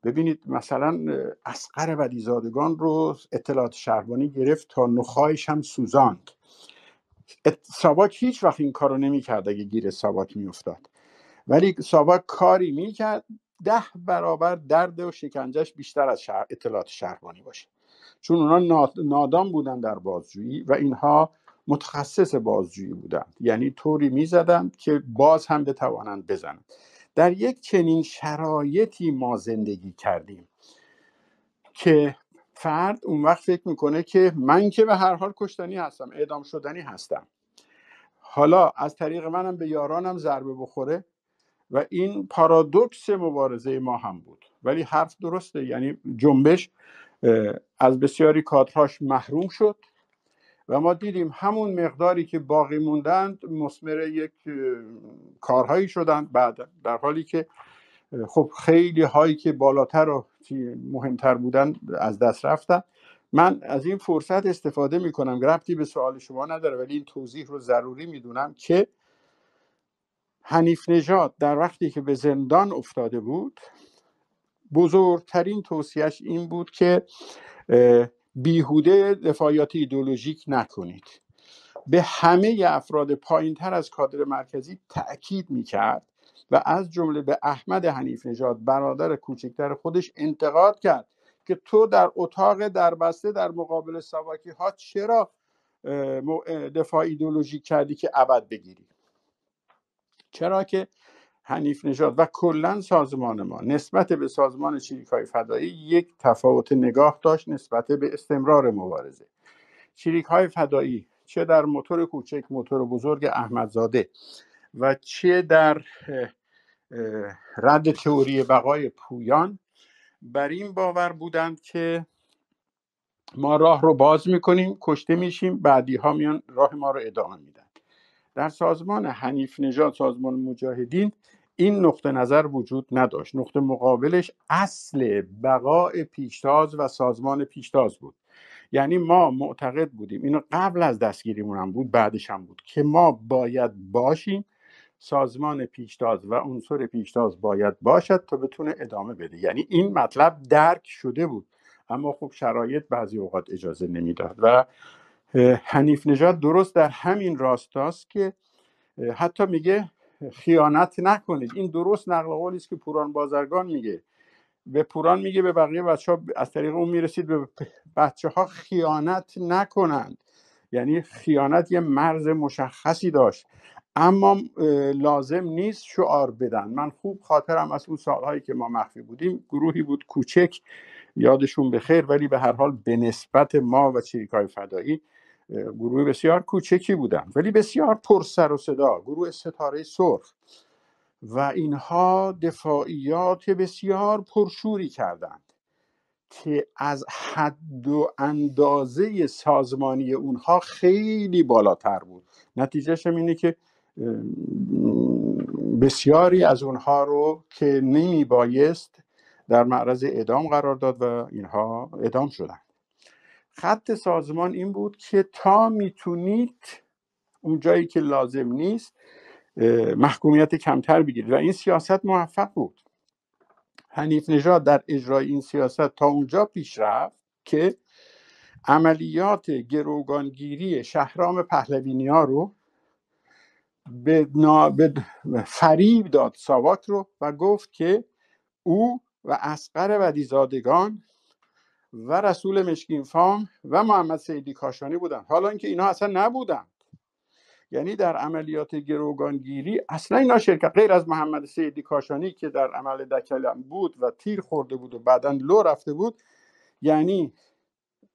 ببینید مثلا اسقر ودیزادگان رو اطلاعات شهربانی گرفت تا نخواهش هم سوزاند. ساواک هیچ وقت این کارو نمی‌کرد اگه گیر ساواک میافتاد. ولی ساواک کاری می‌کرد ده برابر درد و شکنجهش بیشتر از شهر اطلاعات شهربانی باشه. چون اونا نادان بودن در بازجویی و اینها متخصص بازجویی بودند. یعنی طوری می‌زدند که باز هم بتوانند بزنند. در یک چنین شرایطی ما زندگی کردیم که فرد اون وقت فکر می‌کنه که من که به هر حال کشتنی هستم اعدام شدنی هستم. حالا از طریق منم به یارانم ضربه بخوره و این پارادوکس مبارزه ما هم بود. ولی حرف درسته یعنی جنبش از بسیاری کادرهاش محروم شد. و ما دیدیم همون مقداری که باقی موندند مسمر یک کارهایی شدند. بعد در حالی که خب خیلی هایی که بالاتر و مهمتر بودن از دست رفتن. من از این فرصت استفاده می کنم ربطی به سوال شما نداره ولی این توضیح رو ضروری می‌دونم که حنیف نژاد در وقتی که به زندان افتاده بود بزرگترین توصیهش این بود که بیهوده دفاعیات ایدولوژیک نکنید. به همه افراد پایین تر از کادر مرکزی تأکید می‌کرد و از جمله به احمد حنیف نژاد برادر کوچکتر خودش انتقاد کرد که تو در اتاق دربسته در مقابل سواکی ها چرا دفاع ایدولوژیک کردی که ابد بگیری؟ چرا که حنیف نژاد. و کلا سازمان ما نسبت به سازمان چریک های فدایی یک تفاوت نگاه داشت نسبت به استمرار مبارزه. چریک های فدایی چه در موتور کوچک موتور بزرگ احمدزاده و چه در رد تئوری بقای پویان بر این باور بودند که ما راه رو باز می‌کنیم کشته میشیم بعدی ها میان راه ما رو ادامه میدن. در سازمان حنیف نژاد سازمان مجاهدین این نقطه نظر وجود نداشت. نقطه مقابلش اصل بقای پیشتاز و سازمان پیشتاز بود. یعنی ما معتقد بودیم اینو قبل از دستگیریمون هم بود بعدش هم بود که ما باید باشیم سازمان پیشتاز و عنصر پیشتاز باید باشد تا بتونه ادامه بده. یعنی این مطلب درک شده بود اما خب شرایط بعضی اوقات اجازه نمی‌داد. و حنیف نژاد درست در همین راستاست که حتی میگه خیانت نکنید. این درست نقل قولی است که پوران بازرگان میگه. به پوران میگه به بقیه بچه ها از طریق اون می‌رسید به بچه ها خیانت نکنند. یعنی خیانت یه مرز مشخصی داشت. اما لازم نیست شعار بدن. من خوب خاطرم از اون سالهایی که ما مخفی بودیم. گروهی بود کوچک. یادشون بخیر ولی به هر حال به نسبت ما و چریکای فدایی گروه بسیار کوچکی بودن ولی بسیار پر سر و صدا گروه ستاره سرخ. و اینها دفاعیات بسیار پرشوری کردند که از حد و اندازه سازمانی اونها خیلی بالاتر بود. نتیجهش اینه که بسیاری از اونها رو که نمی بایست در معرض اعدام قرار داد و اینها اعدام شدن. خط سازمان این بود که تا می‌تونید اون جایی که لازم نیست محکومیت کمتر بگیرید. و این سیاست موفق بود. حنیف نژاد در اجرای این سیاست تا اونجا پیش رفت که عملیات گروگانگیری شهرام پهلوینی ها رو به, به فریب داد ساواک رو و گفت که او و اسقر ودیزادگان و رسول مشکین فام و محمد سیدی کاشانی بودن. حالا اینکه اینا اصلا نبودن. یعنی در عملیات گروگانگیری اصلا اینا شرکت غیر از محمد سیدی کاشانی که در عمل دکلم بود و تیر خورده بود و بعدا لو رفته بود یعنی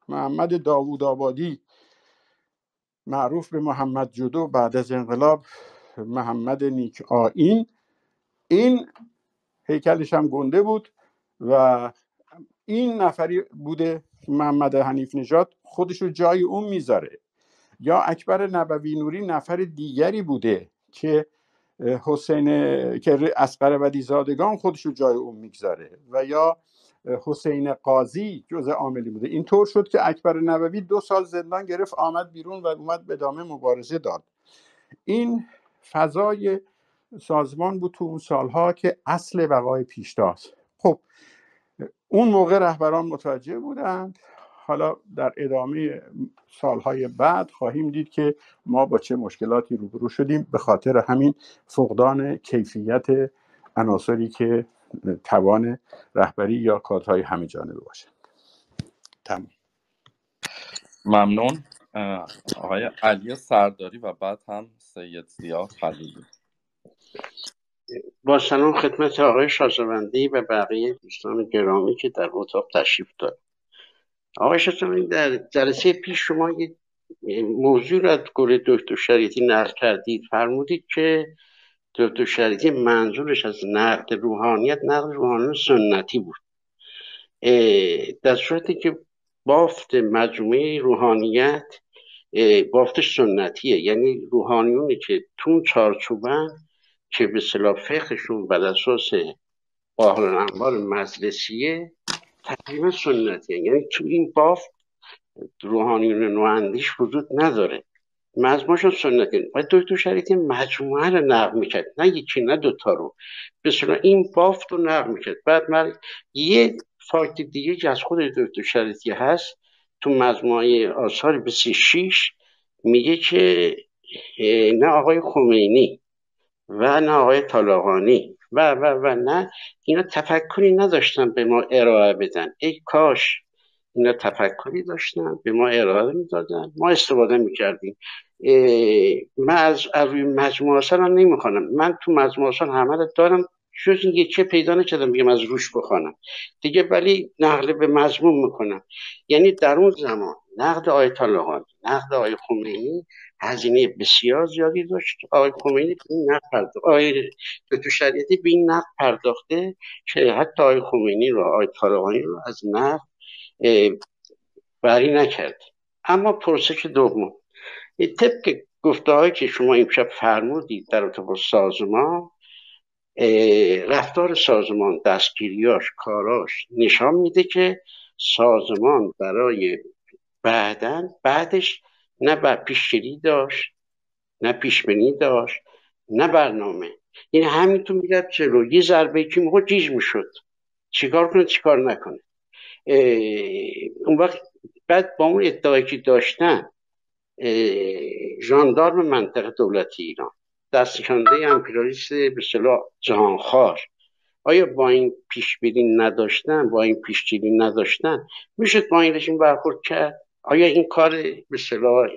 محمد داوود آبادی معروف به محمد جدو بعد از انقلاب محمد نیک آین این هیکلش هم گنده بود و این نفری بوده محمد حنیف نژاد خودش رو جای اون می‌ذاره. یا اکبر نبوی نوری نفر دیگری بوده که حسین که اسقر بدی زادگان خودش رو جای اون می‌گذاره. و یا حسین قاضی جزء عاملی بوده. اینطور شد که اکبر نبوی دو سال زندان گرفت آمد بیرون و اومد به ادامه مبارزه داد. این فضای سازمان بود تو اون سالها که اصل بقای پیشتاز خب اون موقع رهبران متوجه بودند. حالا در ادامه سالهای بعد خواهیم دید که ما با چه مشکلاتی روبرو شدیم به خاطر همین فقدان کیفیت عناصری که توان رهبری یا کادرهای همه جانبه باشه تمام ممنون. آقای علی سرداری و بعد هم سید زیا خلیلی. با سلام خدمت آقای شازوندی و بقیه دوستان گرامی که در اتاق تشریف دارد آقای شازوندی در جلسه پیش شما یه موضوع را از گل دکتر شریعتی نقل کردید. فرمودید که دکتر شریعتی منظورش از نقد روحانیت نقد روحانیت سنتی بود. در صورتی که بافت مجموعه روحانیت بافتش سنتیه. یعنی روحانیونی که تون چارچوبن که به صلاح فقهشون بر اساس قاهل انبار مجلسیه تقریبا سنتیه یعنی تو این بافت روحانیون نواندیش وجود نداره. مجموعشون سنتی و دکتر شریعتی مجموعه رو نقل می‌کرد. نه یکی نه دوتا رو. به این بافت رو نقل می‌کرد. بعد من یه فاکت دیگه که از خود دکتر شریعتی هست تو مجموعه آثار 26 میگه که نه آقای خمینی. و نه آقای طالقانی و و و نه اینا تفکری نداشتن به ما ارائه بدن. ای کاش اینا تفکری داشتن به ما ارائه می‌دادن. ما استفاده می‌کردیم. من از روی مجموعه اصلا نمی‌خوانم. من تو مجموعه همه دارم. جز این چه پیدا نکردم بگم از روش بخوانم. دیگه ولی نقل به مضمون می‌کنم. یعنی در اون زمان نقد آیت طالقانی نقد آقای خمینی هزینه بسیار زیادی داشت. آقای خمینی به این نقد پرداخت آقای تو شریعتی به این نقد پرداخته که حتی آقای خمینی رو آقای طالقانی رو از نقد بری نکرد. اما پرسش دوم. طبق گفته که شما امشب فرمودید در ارتباط سازمان رفتار سازمان دستگیریاش کاراش نشان میده که سازمان برای بعدا بعدش نه بر پیشگیری داشت نه پیشبینی داشت نه برنامه. این همینطور میرد جلو یه ضربه که موقع جیج می‌شد. چیکار کنه چیکار نکنه. اون وقت بعد با اون ادعایی که داشتن ژاندارم منطقه دولتی ایران دستشانده امپریالیست به صلاح جهانخوار. آیا با این پیش نداشتن با این پیش نداشتن میشه با این رژیم برخورد کرد؟ آیا این کار به صلاح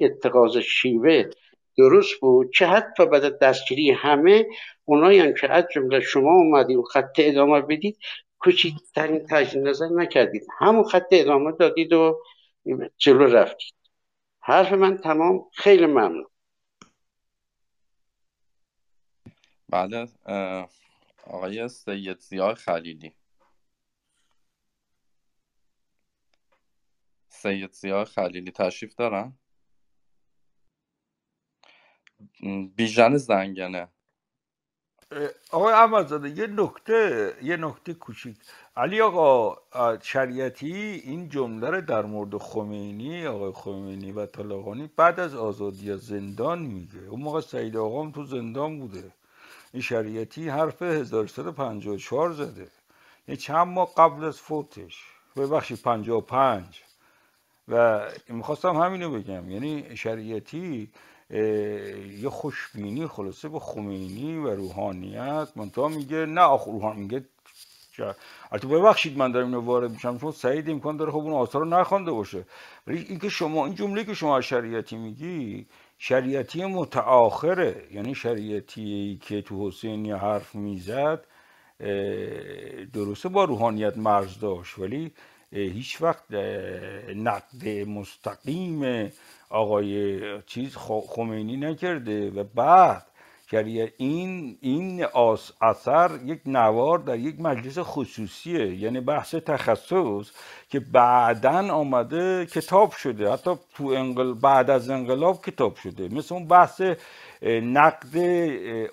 اتخاذ شیوه درست بود؟ چه حتی بعد دستگیری همه اونایی هم که از جمله شما اومدید و خط ادامه بدید کوچکترین تجدید نظر نکردید. همون خط ادامه دادید و جلو رفتید. حرف من تمام. خیلی ممنون. بله آقای سید زیای خلیلی. سید زیای خلیلی تشریف دارن؟ بیژن زنگنه. آقای احمدزاده یه نکته یه نکته کوچیک. علی آقا شریعتی این جمله رو در مورد خمینی آقای خمینی و طالقانی بعد از آزادی از زندان میگه. اون موقع سعید آقام تو زندان بوده. این شریعتی حرف 1354 زده. یه چند ماه قبل از فوتش. ببخشید 55 و می‌خواستم همینو بگم. یعنی شریعتی یه خوشبینی خلاصه به خمینی و روحانیت. منتها میگه نه آخ روحان میگه البته ببخشید من دارم اینو وارد میشم. چون سعید امکان داره خب اون آثار رو نخوانده باشه. ولی اینکه شما این جمله که شما شریعتی میگی شریعتی متآخره یعنی شریعتی که تو حسینی حرف می‌زد درسته با روحانیت مرز داشت. ولی هیچ وقت نقد مستقیم آقای چیز خمینی نکرده. و بعد این این اثر یک نوار در یک مجلس خصوصیه یعنی بحث تخصص که بعدا آمده کتاب شده. حتی تو انقل... بعد از انقلاب کتاب شده. مثل اون بحث نقد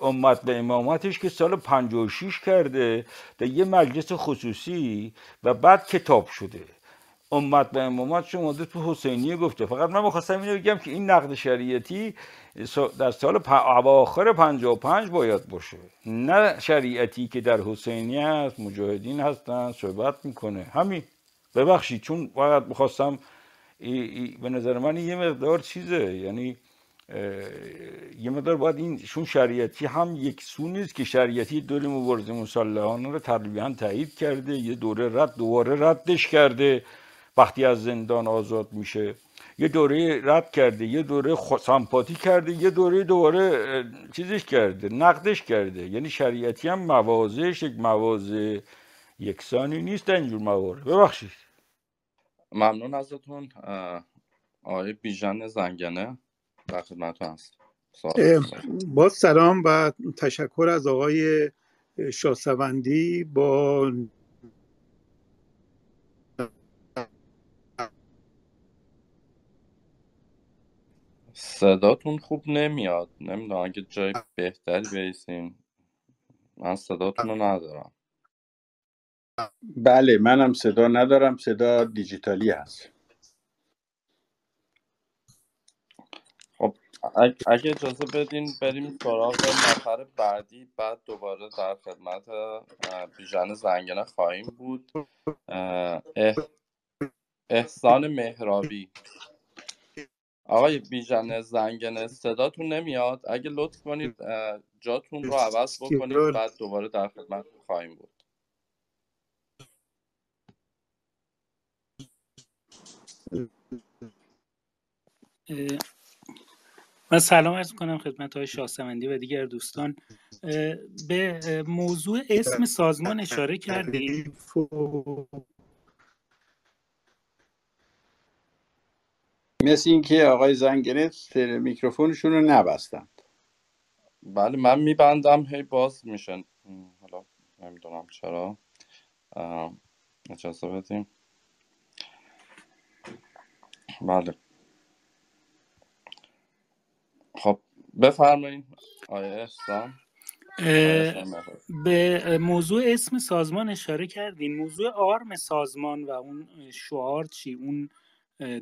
امت به امامتش که سال 56 کرده در یه مجلس خصوصی و بعد کتاب شده. امت به امامت شما تو حسینیه گفته. فقط من می‌خواستم اینو بگم که این نقد شریعتی در سال اواخر 55 باید باشه. نه شریعتی که در حسینی هست مجاهدین هستن صحبت می‌کنه. همین. ببخشید چون فقط می‌خواستم به نظر من یه مقدار چیزه. یعنی یه مقدار باید این شون شریعتی هم یک سو نیست که شریعتی دول مبارزه مسلحانه رو تقریبا تایید کرده یه دوره رد دوباره ردش کرده. وقتی از زندان آزاد میشه. یه دوره رد کرده یه دوره سمپاتی کرده یه دوره دوباره چیزش کرده نقدش کرده. یعنی شریعتی هم موازهش یک موازه یکسانی نیست اینجور موارد ببخشید. ممنون ازتون. آقای بیژن زنگنه در خدمتتون هست. با سلام و تشکر از آقای شاسوندی با صداتون خوب نمیاد. نمی‌دونم اگه جای بهتری بیسیم من صداتون رو ندارم. بله منم صدا ندارم. صدا دیجیتالی هست. خب اگه اجازه بدین بریم سراغ نفر بعدی. بعد دوباره در خدمت بیژن زنگنه خواهیم بود. احسان مهرابی. آقای بیژن زنگنه صداتون نمیاد؟ اگه لطف کنید جاتون رو عوض بکنید بعد دوباره در خدمت خواهیم بود. من سلام ارز کنم خدمت های شاسمندی و دیگر دوستان. به موضوع اسم سازمان اشاره کردیم مثل اینکه آقای زنگنه میکروفونشون رو نبستند بله من میبندم هی باز میشن حالا نمی‌دونم چرا. اجازه بدیم بله. خب بفرمایید آیا احسان. به موضوع اسم سازمان اشاره کردین. موضوع آرم سازمان و اون شعار چی؟ اون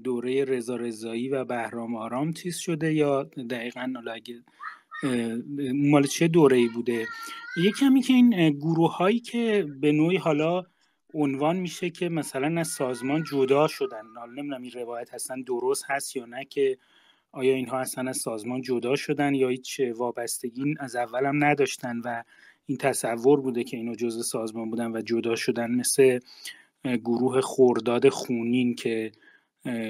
دوره رضا رضایی و بهرام آرام چیز شده یا دقیقا اگه مال چه دوره ای بوده؟ یه کمی که این گروه هایی که به نوعی حالا عنوان میشه که مثلا از سازمان جدا شدن. حالا نمی‌دونم این روایت هستن درست هست یا نه که آیا اینها اصلا از سازمان جدا شدن یا هیچ وابستگی از اولم نداشتن و این تصور بوده که اینو جزء سازمان بودن و جدا شدن مثل گروه خورداد خونین که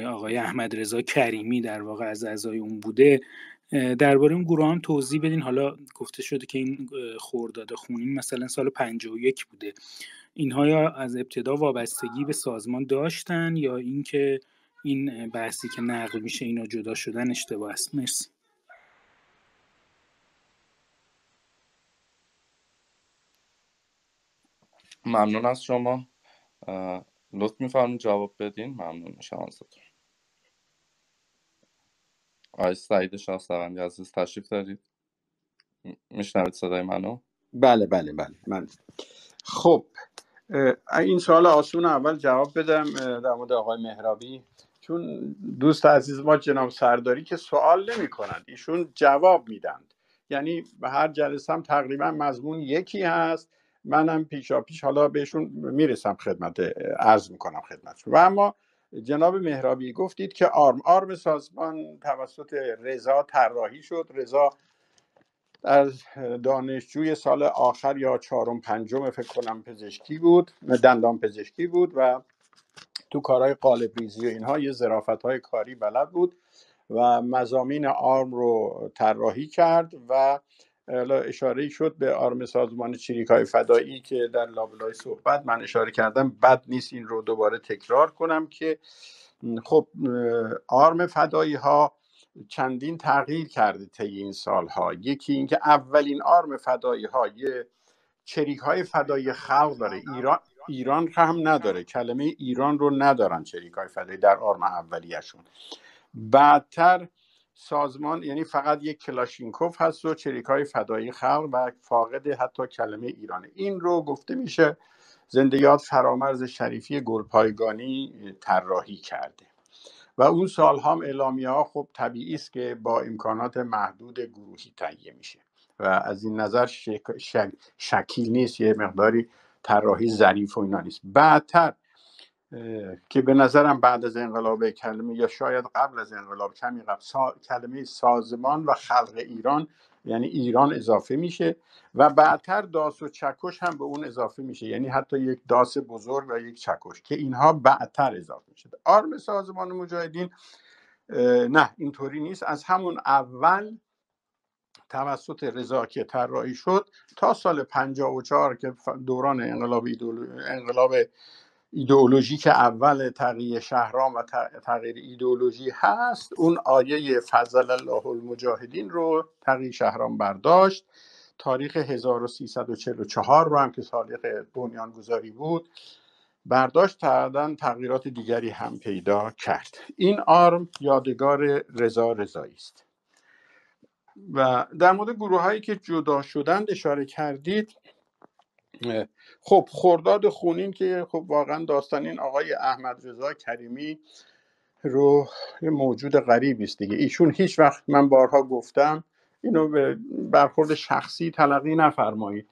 آقای احمد رضا کریمی در واقع از اعضای اون بوده. درباره اون گروه هم توضیح بدین. حالا گفته شده که این خورداد خونین مثلا سال 51 بوده. اینها یا از ابتدا وابستگی به سازمان داشتن یا اینکه این بحثی که نقل میشه اینا جدا شدن اشتباه است؟ مرسی. ممنون از شما. لطف میفرمایید جواب بدین. ممنون میشم ازتون. آقای سعید شاهسوندی عزیز تشریف دارید؟ میشنوید صدای منو؟ بله بله بله. من خب این سوال آسون اول جواب بدم در مورد آقای مهرابی. چون دوست عزیز ما جناب سرداری که سوال نمی کنند ایشون جواب میدند. یعنی به هر جلسه هم تقریبا مضمون یکی هست. منم پیشا پیش حالا بهشون می‌رسم خدمت عرض می‌کنم خدمتشون و اما جناب مهرابی گفتید که آرم آرم سازمان توسط رضا طراحی شد. رضا در دانشجوی سال آخر یا چهارم پنجم فکر کنم پزشکی بود دندان پزشکی بود و تو کارهای قالب ریزی و اینها یه ظرافت های کاری بلد بود و مزامین آرم رو طراحی کرد و اشاره شد به آرم سازمان چریک های فدایی که در لابلای صحبت من اشاره کردم بد نیست این رو دوباره تکرار کنم که خب آرم فدایی ها چندین تغییر کرده طی این سالها. یکی اینکه اولین آرم فدایی ها یه چریک های فدایی خلق داره. ایران ایران هم نداره. کلمه ایران رو ندارن چریک های فدایی در آرم اولیشون بعدتر سازمان یعنی فقط یک کلاشینکوف هست و چریک های فدایی خلق و فاقد حتی کلمه ایرانه. این رو گفته میشه زنده یاد فرامرز شریفی گلپایگانی طراحی کرده. و اون سال هم اعلامیه ها خب طبیعی است که با امکانات محدود گروهی تهیه میشه. و از این نظر شک... شکیل نیست یه مقداری طراحی ظریف و اینا نیست. بعدتر که به نظرم بعد از انقلاب کلمه یا شاید قبل از انقلاب کمی قبل کلمه سازمان و خلق ایران یعنی ایران اضافه میشه و بعدتر داس و چکش هم به اون اضافه میشه. یعنی حتی یک داس بزرگ و یک چکش که اینها بعدتر اضافه میشه. آرم سازمان مجاهدین نه اینطوری نیست. از همون اول توسط رضا که طراحی شد تا سال 54 که دوران انقلاب انقلاب ایدئولوژیک اول تغییر شهرام و تغییر ایدئولوژی هست اون آیه فضل الله المجاهدین رو تغییر شهرام برداشت. تاریخ 1344 رو هم که تاریخ بنیانگذاری بود برداشت کردن تغییرات دیگری هم پیدا کرد. این آرم یادگار رضا رضایی است. و در مورد گروه هایی که جدا شدند اشاره کردید خب خورداد خونین که خب واقعا داستان این آقای احمد رضا کریمی رو موجود غریبی است دیگه. ایشون هیچ وقت من بارها گفتم اینو به برخورد شخصی تلقی نفرمایید.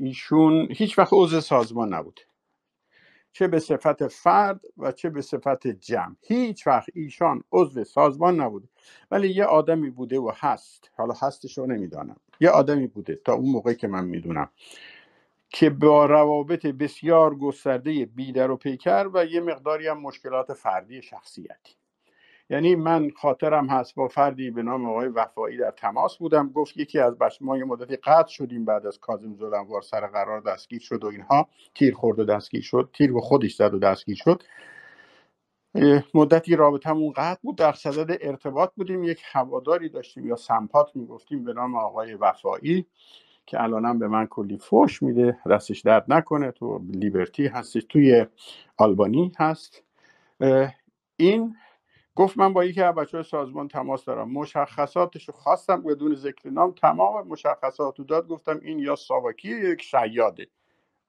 ایشون هیچ وقت عضو سازمان نبود. چه به صفت فرد و چه به صفت جمع. هیچ وقت ایشان عضو سازمان نبوده ولی یه آدمی بوده و هست. حالا هستش رو نمی‌دانم. یه آدمی بوده تا اون موقعی که من می‌دونم. که با روابط بسیار گسترده بیدر و پیکر و یه مقداری هم مشکلات فردی شخصیتی. یعنی من خاطرم هست با فردی به نام آقای وفایی در تماس بودم. گفت یکی از بچه ما یه مدتی قطع شدیم بعد از کازم زلنوار سر قرار دستگیر شد و اینها. تیر خورد و دستگیر شد. تیر به خودش زد و دستگیر شد. مدتی رابطمون قطع بود. در صدد ارتباط بودیم. یک هواداری داشتیم یا سمپات می‌گفتیم به نام آقای وفایی. که الانم به من کلی فوش میده دستش درد نکنه تو لیبرتی هستش توی آلبانی هست. این گفت من با یکی از بچه سازمان تماس دارم. مشخصاتش رو خواستم بدون ذکر نام تمام مشخصات رو داد گفتم این یا ساواکی یک شیاده.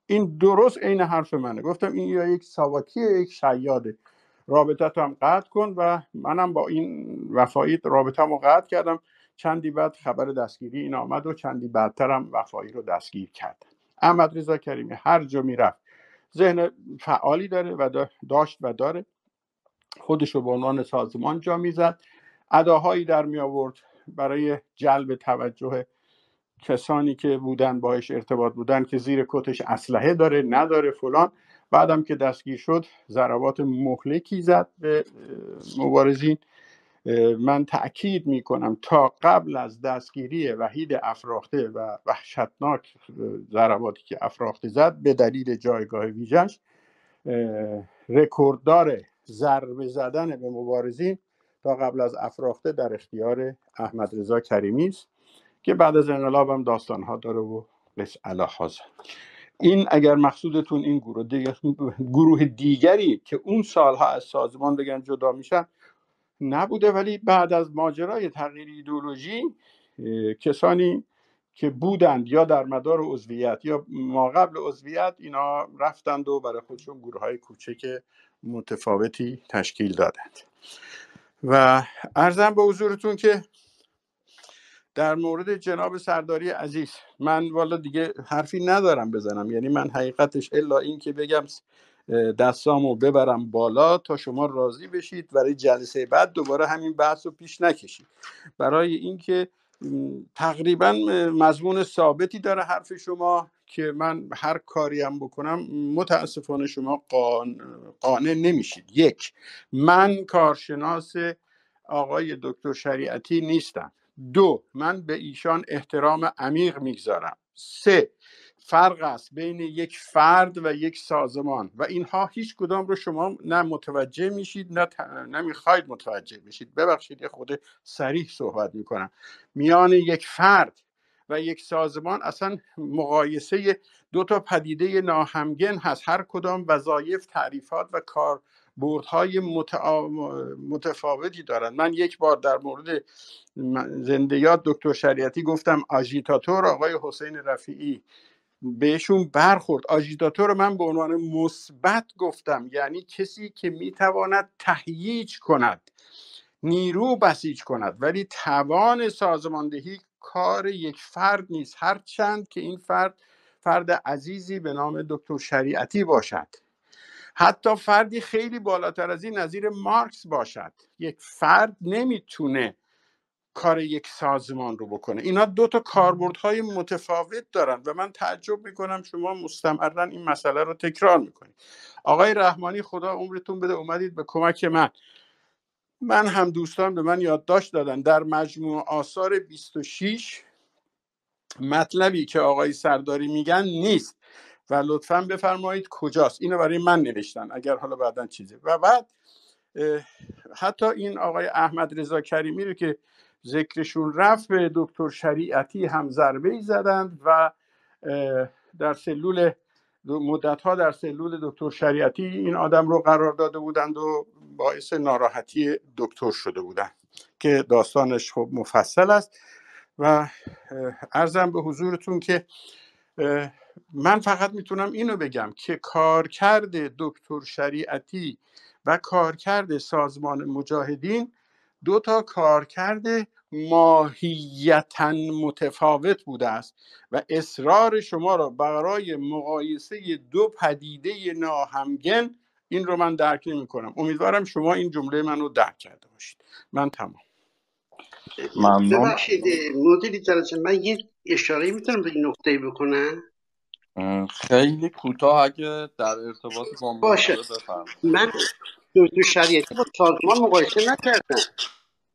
این درست عین حرف منه. گفتم این یا یک ساواکی یک شیاده. رابطه هم قطع کن و منم با این وفایی رابطه رو قطع کردم. چندی بعد خبر دستگیری این آمد و چندی بعدتر هم وفایی رو دستگیر کرد. احمد رضا کریمی هر جا می‌رفت ذهن فعالی داره و داشت و داره. خودش رو به عنوان سازمان جا می‌زد. اداهایی در می آورد برای جلب توجه کسانی که بودن باش ارتباط بودن که زیر کتش اسلحه داره نداره فلان. بعدم که دستگیر شد ضربات مهلکی زد به مبارزین. من تأکید می کنم تا قبل از دستگیری وحید افراخته و وحشتناک ضرباتی که افراخته زد به دلیل جایگاه ویژش رکورددار ضربه زدن به مبارزین تا قبل از افراخته در اختیار احمد رضا کریمی است که بعد از انقلاب هم داستان ها داره و بس حاضر این اگر مقصودتون این گروه دیگر گروه دیگری که اون سالها از سازمان بگن جدا میشن نبوده ولی بعد از ماجرای تغییر ایدولوژی کسانی که بودند یا در مدار عضویت یا ما قبل عضویت اینا رفتند و برای خودشون گروه های کوچک متفاوتی تشکیل دادند. و ارزم به حضورتون که در مورد جناب سرداری عزیز من والا دیگه حرفی ندارم بزنم. یعنی من حقیقتش الا این که بگم دستامو ببرم بالا تا شما راضی بشید. برای جلسه بعد دوباره همین بحث رو پیش نکشید. برای اینکه تقریبا مضمون ثابتی داره حرف شما که من هر کاری هم بکنم متاسفانه شما قانع نمیشید. یک من کارشناس آقای دکتر شریعتی نیستم. دو من به ایشان احترام عمیق می‌گذارم. سه فرق است بین یک فرد و یک سازمان و اینها هیچ کدام رو شما نه متوجه میشید نه نمی‌خواید متوجه بشید. ببخشید یه خود سریح صحبت می‌کنم. میان یک فرد و یک سازمان اصلا مقایسه دو تا پدیده ناهمگن هست. هر کدام وظایف تعریفات و کار بردهای متفاوتی دارند. من یک بار در مورد زندیات دکتر شریعتی گفتم آژیتاتور آقای حسین رفیعی بهشون برخورد. آژیتاتور من به عنوان مثبت گفتم یعنی کسی که می‌تواند تهییج کند نیرو بسیج کند. ولی توان سازماندهی کار یک فرد نیست. هر چند که این فرد فرد عزیزی به نام دکتر شریعتی باشد. حتی فردی خیلی بالاتر از این نظیر مارکس باشد. یک فرد نمی‌تونه کار یک سازمان رو بکنه. اینا دو تا کاربردهای متفاوت دارن و من تعجب می‌کنم شما مستمرا این مسئله رو تکرار می‌کنید. آقای رحمانی خدا عمرتون بده اومدید به کمک من. من هم دوستان به من یادداشت دادن. در مجموع آثار 26 مطلبی که آقای سرداری میگن نیست و لطفا بفرمایید کجاست. اینو برای من نوشتن اگر حالا بعدا چیزی. و بعد حتی این آقای احمد رضا کریمی رو که ذکرشون رفت به دکتر شریعتی هم ضربه ای زدند و در سلول مدت ها در سلول دکتر شریعتی این آدم رو قرار داده بودند و باعث ناراحتی دکتر شده بودند که داستانش خب مفصل است و ارزم به حضورتون که من فقط می‌تونم اینو بگم که کارکرد دکتر شریعتی و کارکرد سازمان مجاهدین دو تا کارکرد ماهیتا متفاوت بوده است و اصرار شما را برای مقایسه دو پدیده ناهمگن این رو من درک نمی کنم امیدوارم شما این جمله من رو درک کرده باشید. من تمام. ممنون. ببخشید مدیری جلسه من یه اشاره می‌تونم به این نقطه بکنم؟ خیلی کوتاه اگه در ارتباط با باشه. من دو, دو شریعتی با سازمان مقایسه نکردم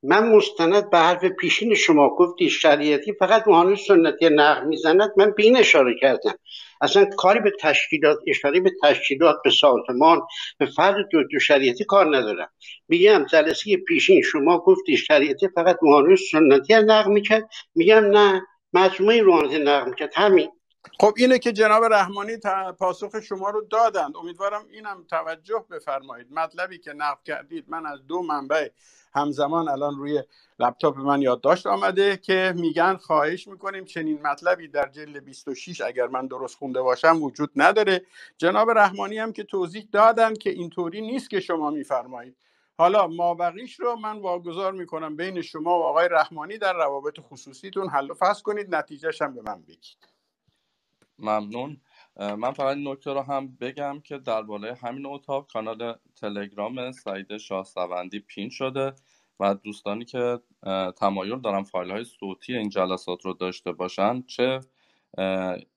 من مستند به حرف پیشین شما گفتی شریعتی فقط مهانه سنتی نقل می‌زند من به این اشاره کردم. اصلا کاری به تشکیلات اشاره به تشکیلات به سازمان به فرد دو, دو شریعتی کار ندارم. میگم جلسه پیشین شما گفتی شریعتی فقط مهانه سنتی نقل می‌کرد. میگم نه مجموعه روحانیت نقل می‌کرد. همین. خب اینه که جناب رحمانی پاسخ شما رو دادند. امیدوارم اینم توجه بفرمایید. مطلبی که نقل کردید من از دو منبع همزمان الان روی لپتاپ من یادداشت آمده که میگن خواهش می‌کنیم چنین مطلبی در جلد 26 اگر من درست خونده باشم وجود نداره. جناب رحمانی هم که توضیح دادن که اینطوری نیست که شما میفرمایید. حالا مابقیش رو من واگذار می‌کنم بین شما و آقای رحمانی در روابط خصوصیتون حل و فصل کنید. نتیجهش هم به من بگید. ممنون. من فقط نکته رو هم بگم که در بالای همین اتاق کانال تلگرام سعید شاهسوندی پین شده و دوستانی که تمایل دارن فایل های صوتی این جلسات رو داشته باشن چه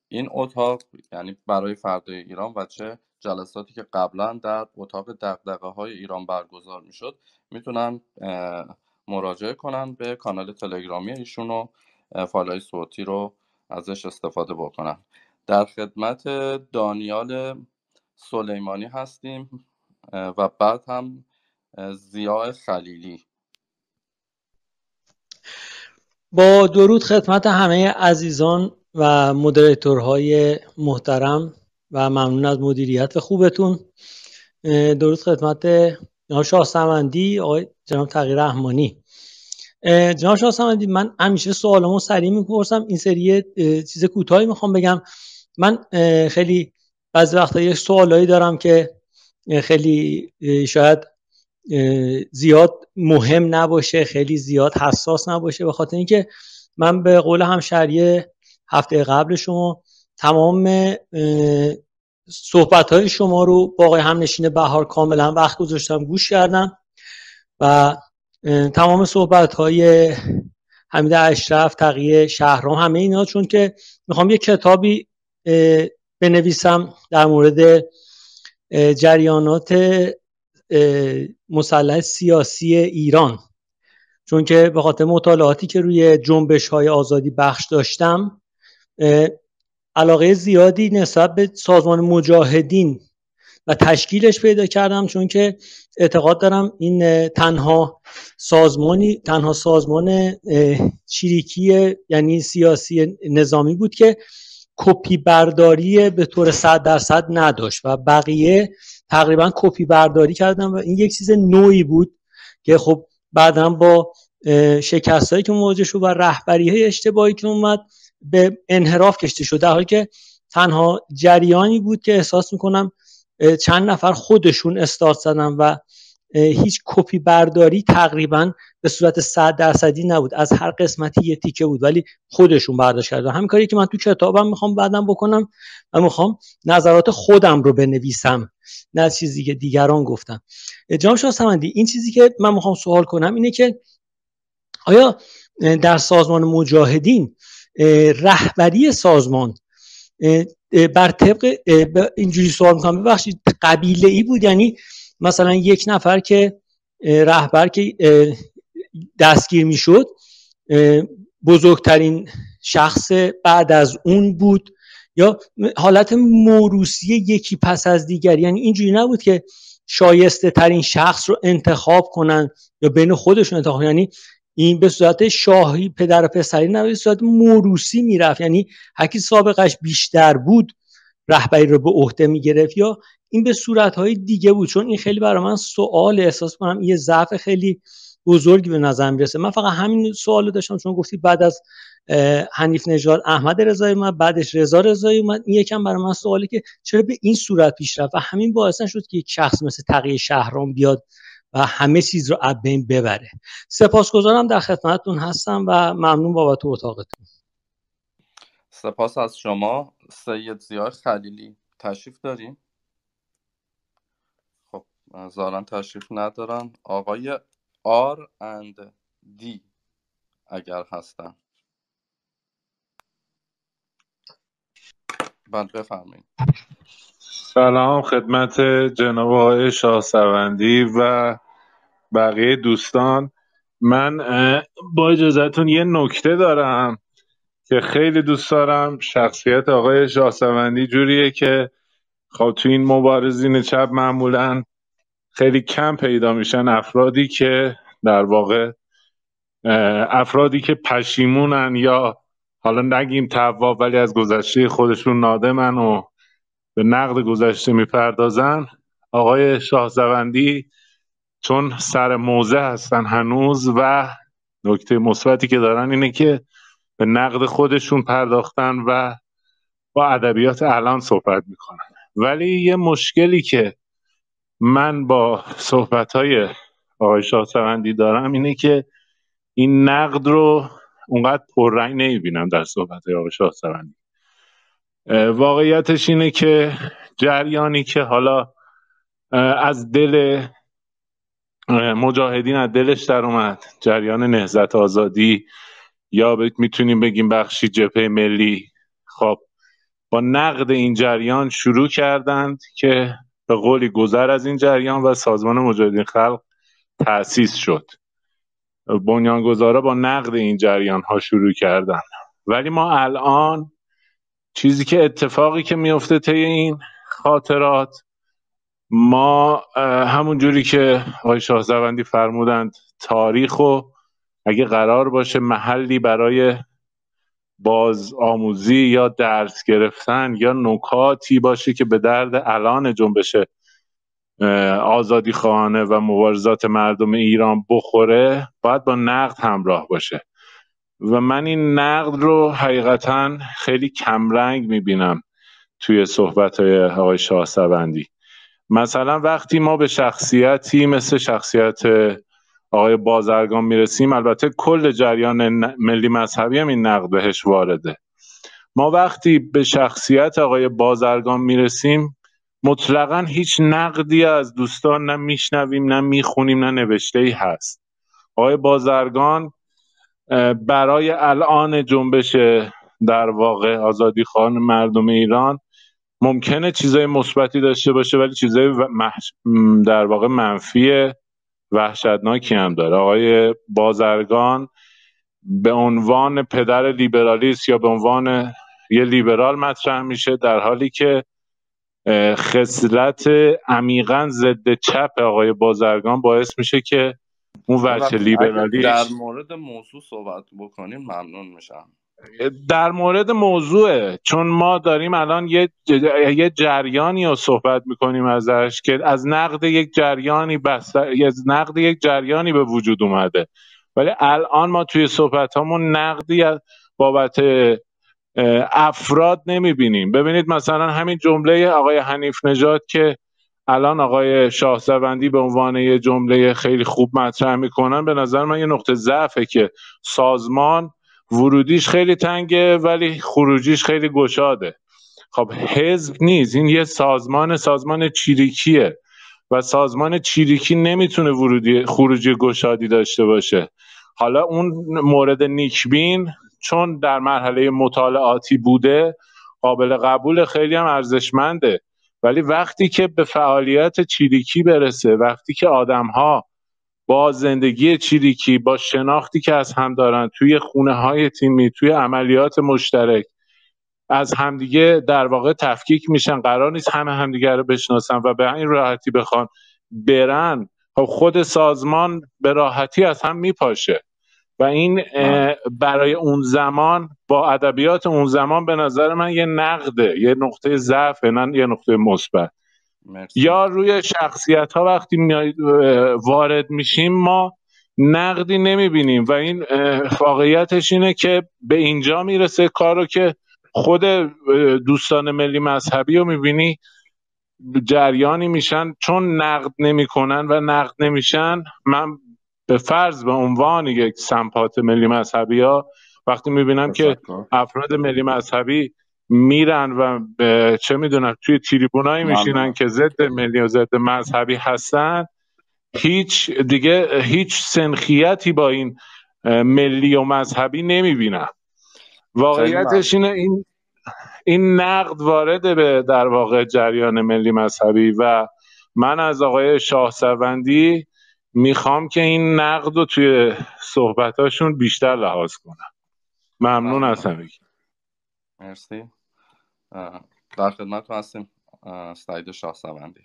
این اتاق یعنی برای فردای ایران و چه جلساتی که قبلا در اتاق دقدقه های ایران برگزار می‌شد می‌تونن مراجعه کنن به کانال تلگرامی ایشون و فایل های صوتی رو ازش استفاده بکنن. در خدمت دانیال سلیمانی هستیم و بعد هم زیاء خلیلی. با درود خدمت همه عزیزان و مدریتورهای محترم و ممنون از مدیریت خوبتون. درود خدمت جناب شاه سمندی آقای جناب تغییر رحمانی. جناب شاه سمندی من همیشه سوالمو سریع می‌پرسم. این سری چیز کوتاهی می‌خوام بگم. من خیلی بعضی وقتا یه سوالایی دارم که خیلی شاید زیاد مهم نباشه خیلی زیاد حساس نباشه به خاطر اینکه من به قول همشریه هفته قبل شما تمام صحبت های شما رو با آقای همنشین بهار کاملا وقت گذاشتم گوش کردم و تمام صحبت های حمید اشرف تقیه شهرام همه اینا چون که می‌خوام یه کتابی بنویسم در مورد جریانات مسلح سیاسی ایران. چون که به خاطر مطالعاتی که روی جنبش های آزادی بخش داشتم علاقه زیادی نسبت به سازمان مجاهدین و تشکیلش پیدا کردم چون که اعتقاد دارم این تنها سازمانی تنها سازمان چریکی یعنی سیاسی نظامی بود که کپی برداری به طور صد درصد نداشت و بقیه تقریبا کپی برداری کردن و این یک چیز نوعی بود که خب بعدا با شکست هایی که مواجه شد و رهبری های اشتباهی که اومد به انحراف کشته شد در حالی که تنها جریانی بود که احساس می‌کنم چند نفر خودشون استارت زدن و هیچ کپی برداری تقریبا به صورت صد درصدی نبود. از هر قسمتی یه تیکه بود ولی خودشون برداشت کردن. همین کاری که من تو کتابم می‌خوام بعدم بکنم و می‌خوام نظرات خودم رو بنویسم. نه چیزی که دیگران گفتم جناب شاه سمندی این چیزی که من می‌خوام سوال کنم اینه که آیا در سازمان مجاهدین رهبری سازمان بر طبق اینجوری سوال می‌کنم. ببخشید قبیله ای بود؟ یعنی مثلا یک نفر که رهبر که دستگیر می‌شد بزرگترین شخص بعد از اون بود. یا حالت موروسی یکی پس از دیگر یعنی اینجوری نبود که شایسته ترین شخص رو انتخاب کنن یا بین خودشون انتخاب یعنی این به صورت شاهی پدر و پسری نه به صورت موروسی می‌رفت. یعنی هرکی سابقش بیشتر بود رهبری رو به عهده می‌گرفت. یا این به صورتهای دیگه بود چون این خیلی برای من سوال احساس کنم یه ضعف خیلی بزرگی به نظر می‌رسه. من فقط همین سوال داشتم چون گفتی بعد از حنیف نژاد احمد رضایی اومد بعدش رضا رضایی اومد. این یکم برای من سوالی که چرا به این صورت پیش رفت و همین باعث شد که یک شخص مثل تقیه شهرام بیاد و همه چیز رو از بین ببره. سپاسگزارم در خدمتتون هستم و ممنون بابت اتاقتون. سپاس از شما. سید زیاد خلیلی تشریف داریم. زارن تشریف ندارن. آقای آر اند دی اگر هستن. بند بفرمایید. سلام خدمت جناب آقای شاهسوندی و بقیه دوستان. من با اجازهتون یه نکته دارم که خیلی دوست دارم. شخصیت آقای شاهسوندی جوریه که خب تو این مبارزین چپ معمولا خیلی کم پیدا میشن افرادی که در واقع افرادی که پشیمونن یا حالا نگیم تواب ولی از گذشته خودشون نادمن و به نقد گذشته می‌پردازن آقای شاهزوندی چون سر موزه هستن هنوز و نکته مثبتی که دارن اینه که به نقد خودشون پرداختن و با ادبیات الان صحبت می‌کنن. ولی یه مشکلی که من با صحبت های آقای شاهسوندی دارم اینه که این نقد رو اونقدر پررنگ نمی‌بینم در صحبت های آقای شاهسوندی واقعیتش اینه که جریانی که حالا از دل مجاهدین از دلش در اومد جریان نهزت آزادی یا می‌تونیم بگیم بخشی جبهه ملی. خب با نقد این جریان شروع کردند که به قولی گذر از این جریان و سازمان مجاهدین خلق تأسیس شد. بنیانگذارا با نقد این جریان ها شروع کردن. ولی ما الان چیزی که اتفاقی که میفته طی این خاطرات ما همون جوری که آقای شاهزوندی فرمودند تاریخ و اگه قرار باشه محلی برای باز آموزی یا درس گرفتن یا نکاتی باشه که به درد الان جنبش آزادی خانه و مبارزات مردم ایران بخوره باید با نقد همراه باشه. و من این نقد رو حقیقتا خیلی کمرنگ می‌بینم توی صحبت های آقای شاه مثلا وقتی ما به شخصیتی مثل شخصیت آقای بازرگان می‌رسیم. البته کل جریان ملی مذهبی هم این نقد بهش وارده. ما وقتی به شخصیت آقای بازرگان می‌رسیم مطلقا هیچ نقدی از دوستان نه میشنویم نه می‌خونیم نه نوشته ای هست. آقای بازرگان برای الان جنبش در واقع آزادی خان مردم ایران ممکنه چیزای مثبتی داشته باشه ولی چیزای در واقع منفی وحشتناکی هم داره. آقای بازرگان به عنوان پدر لیبرالیست یا به عنوان یه لیبرال مطرح میشه در حالی که خصلت عمیقا ضد چپ آقای بازرگان باعث میشه که اون وجه لیبرالی در مورد موضوع صحبت بکنیم ممنون میشم. در مورد موضوعه چون ما داریم الان یه, یه جریانی رو صحبت می‌کنیم ازش که از نقد یک جریانی بس از نقد یک جریانی به وجود اومده. ولی الان ما توی صحبت همون نقدی بابت افراد نمی‌بینیم. ببینید مثلا همین جمله آقای حنیف نجات که الان آقای شاهزوندی به عنوان یه جمله خیلی خوب مطرح می‌کنن به نظر من یه نقطه ضعفه که سازمان ورودیش خیلی تنگه ولی خروجیش خیلی گشاده. خب حزب نیست. این یه سازمان سازمان چیریکیه. و سازمان چیریکی نمی‌تونه ورودی خروجی گشادی داشته باشه. حالا اون مورد نیکبین چون در مرحله مطالعاتی بوده قابل قبول خیلی هم ارزشمنده. ولی وقتی که به فعالیت چیریکی برسه وقتی که آدم ها با زندگی چیریکی با شناختی که از هم دارن توی خونه های تیمی توی عملیات مشترک از همدیگه در واقع تفکیک میشن. قرار نیست همه همدیگه رو بشناسن و به این راحتی بخوان برن. خب خود سازمان به راحتی از هم میپاشه و این برای اون زمان با ادبیات اون زمان به نظر من یه نقده یه نقطه ضعف نه یه نقطه مثبت. یا روی شخصیت ها وقتی وارد میشیم ما نقدی نمی‌بینیم و این واقعیتش اینه که به اینجا می‌رسه کارو که خود دوستان ملی مذهبی رو می‌بینی جریانی میشن. چون نقد نمی‌کنن و نقد نمیشن من به فرض به عنوان یک سمپات ملی مذهبی ها وقتی می‌بینم که افراد ملی مذهبی میرن و چه می‌دونم توی تریبونایی میشینن که ضد ملی و ضد مذهبی هستن. هیچ دیگه هیچ سنخیتی با این ملی و مذهبی نمی‌بینم واقعیتش اینه این این نقد وارد به در واقع جریان ملی مذهبی و من از آقای شاه سوندی می‌خوام که این نقد رو توی صحبتاشون بیشتر لحاظ کنم. ممنون. از همگی. مرسی. در خدمت هستیم. سعید شاه سوندی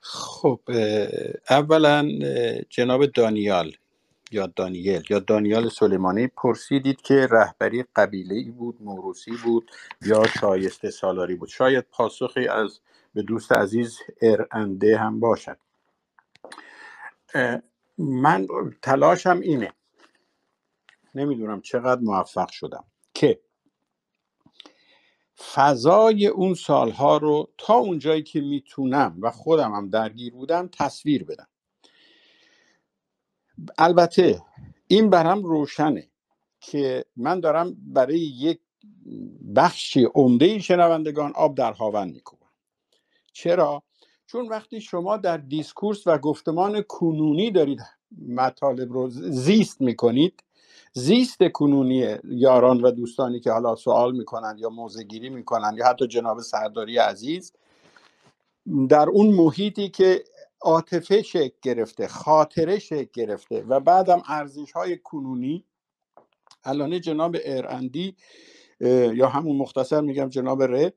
خب اولا جناب دانیال یا دانیل یا دانیال سلیمانی پرسیدید که رهبری قبیله ای بود موروسی بود یا شایسته سالاری بود. شاید پاسخی از به دوست عزیز ارنده هم باشد. من تلاشم اینه. نمی‌دونم چقدر موفق شدم. فضای اون سالها رو تا اونجایی که می‌تونم و خودم هم درگیر بودم تصویر بدم. البته این برم روشنه که من دارم برای یک بخشی عمده شنوندگان آب در هاون میکوبن چرا؟ چون وقتی شما در دیسکورس و گفتمان کنونی دارید مطالب رو زیست می‌کنید زیست کنونی یاران و دوستانی که حالا سوال می‌کنن یا موضع گیری می‌کنن یا حتی جناب سرداری عزیز در اون محیطی که عاطفه شکل گرفته خاطره شکل گرفته و بعدم ارزش های کنونی الان جناب ارندی یا همون مختصر میگم جناب ره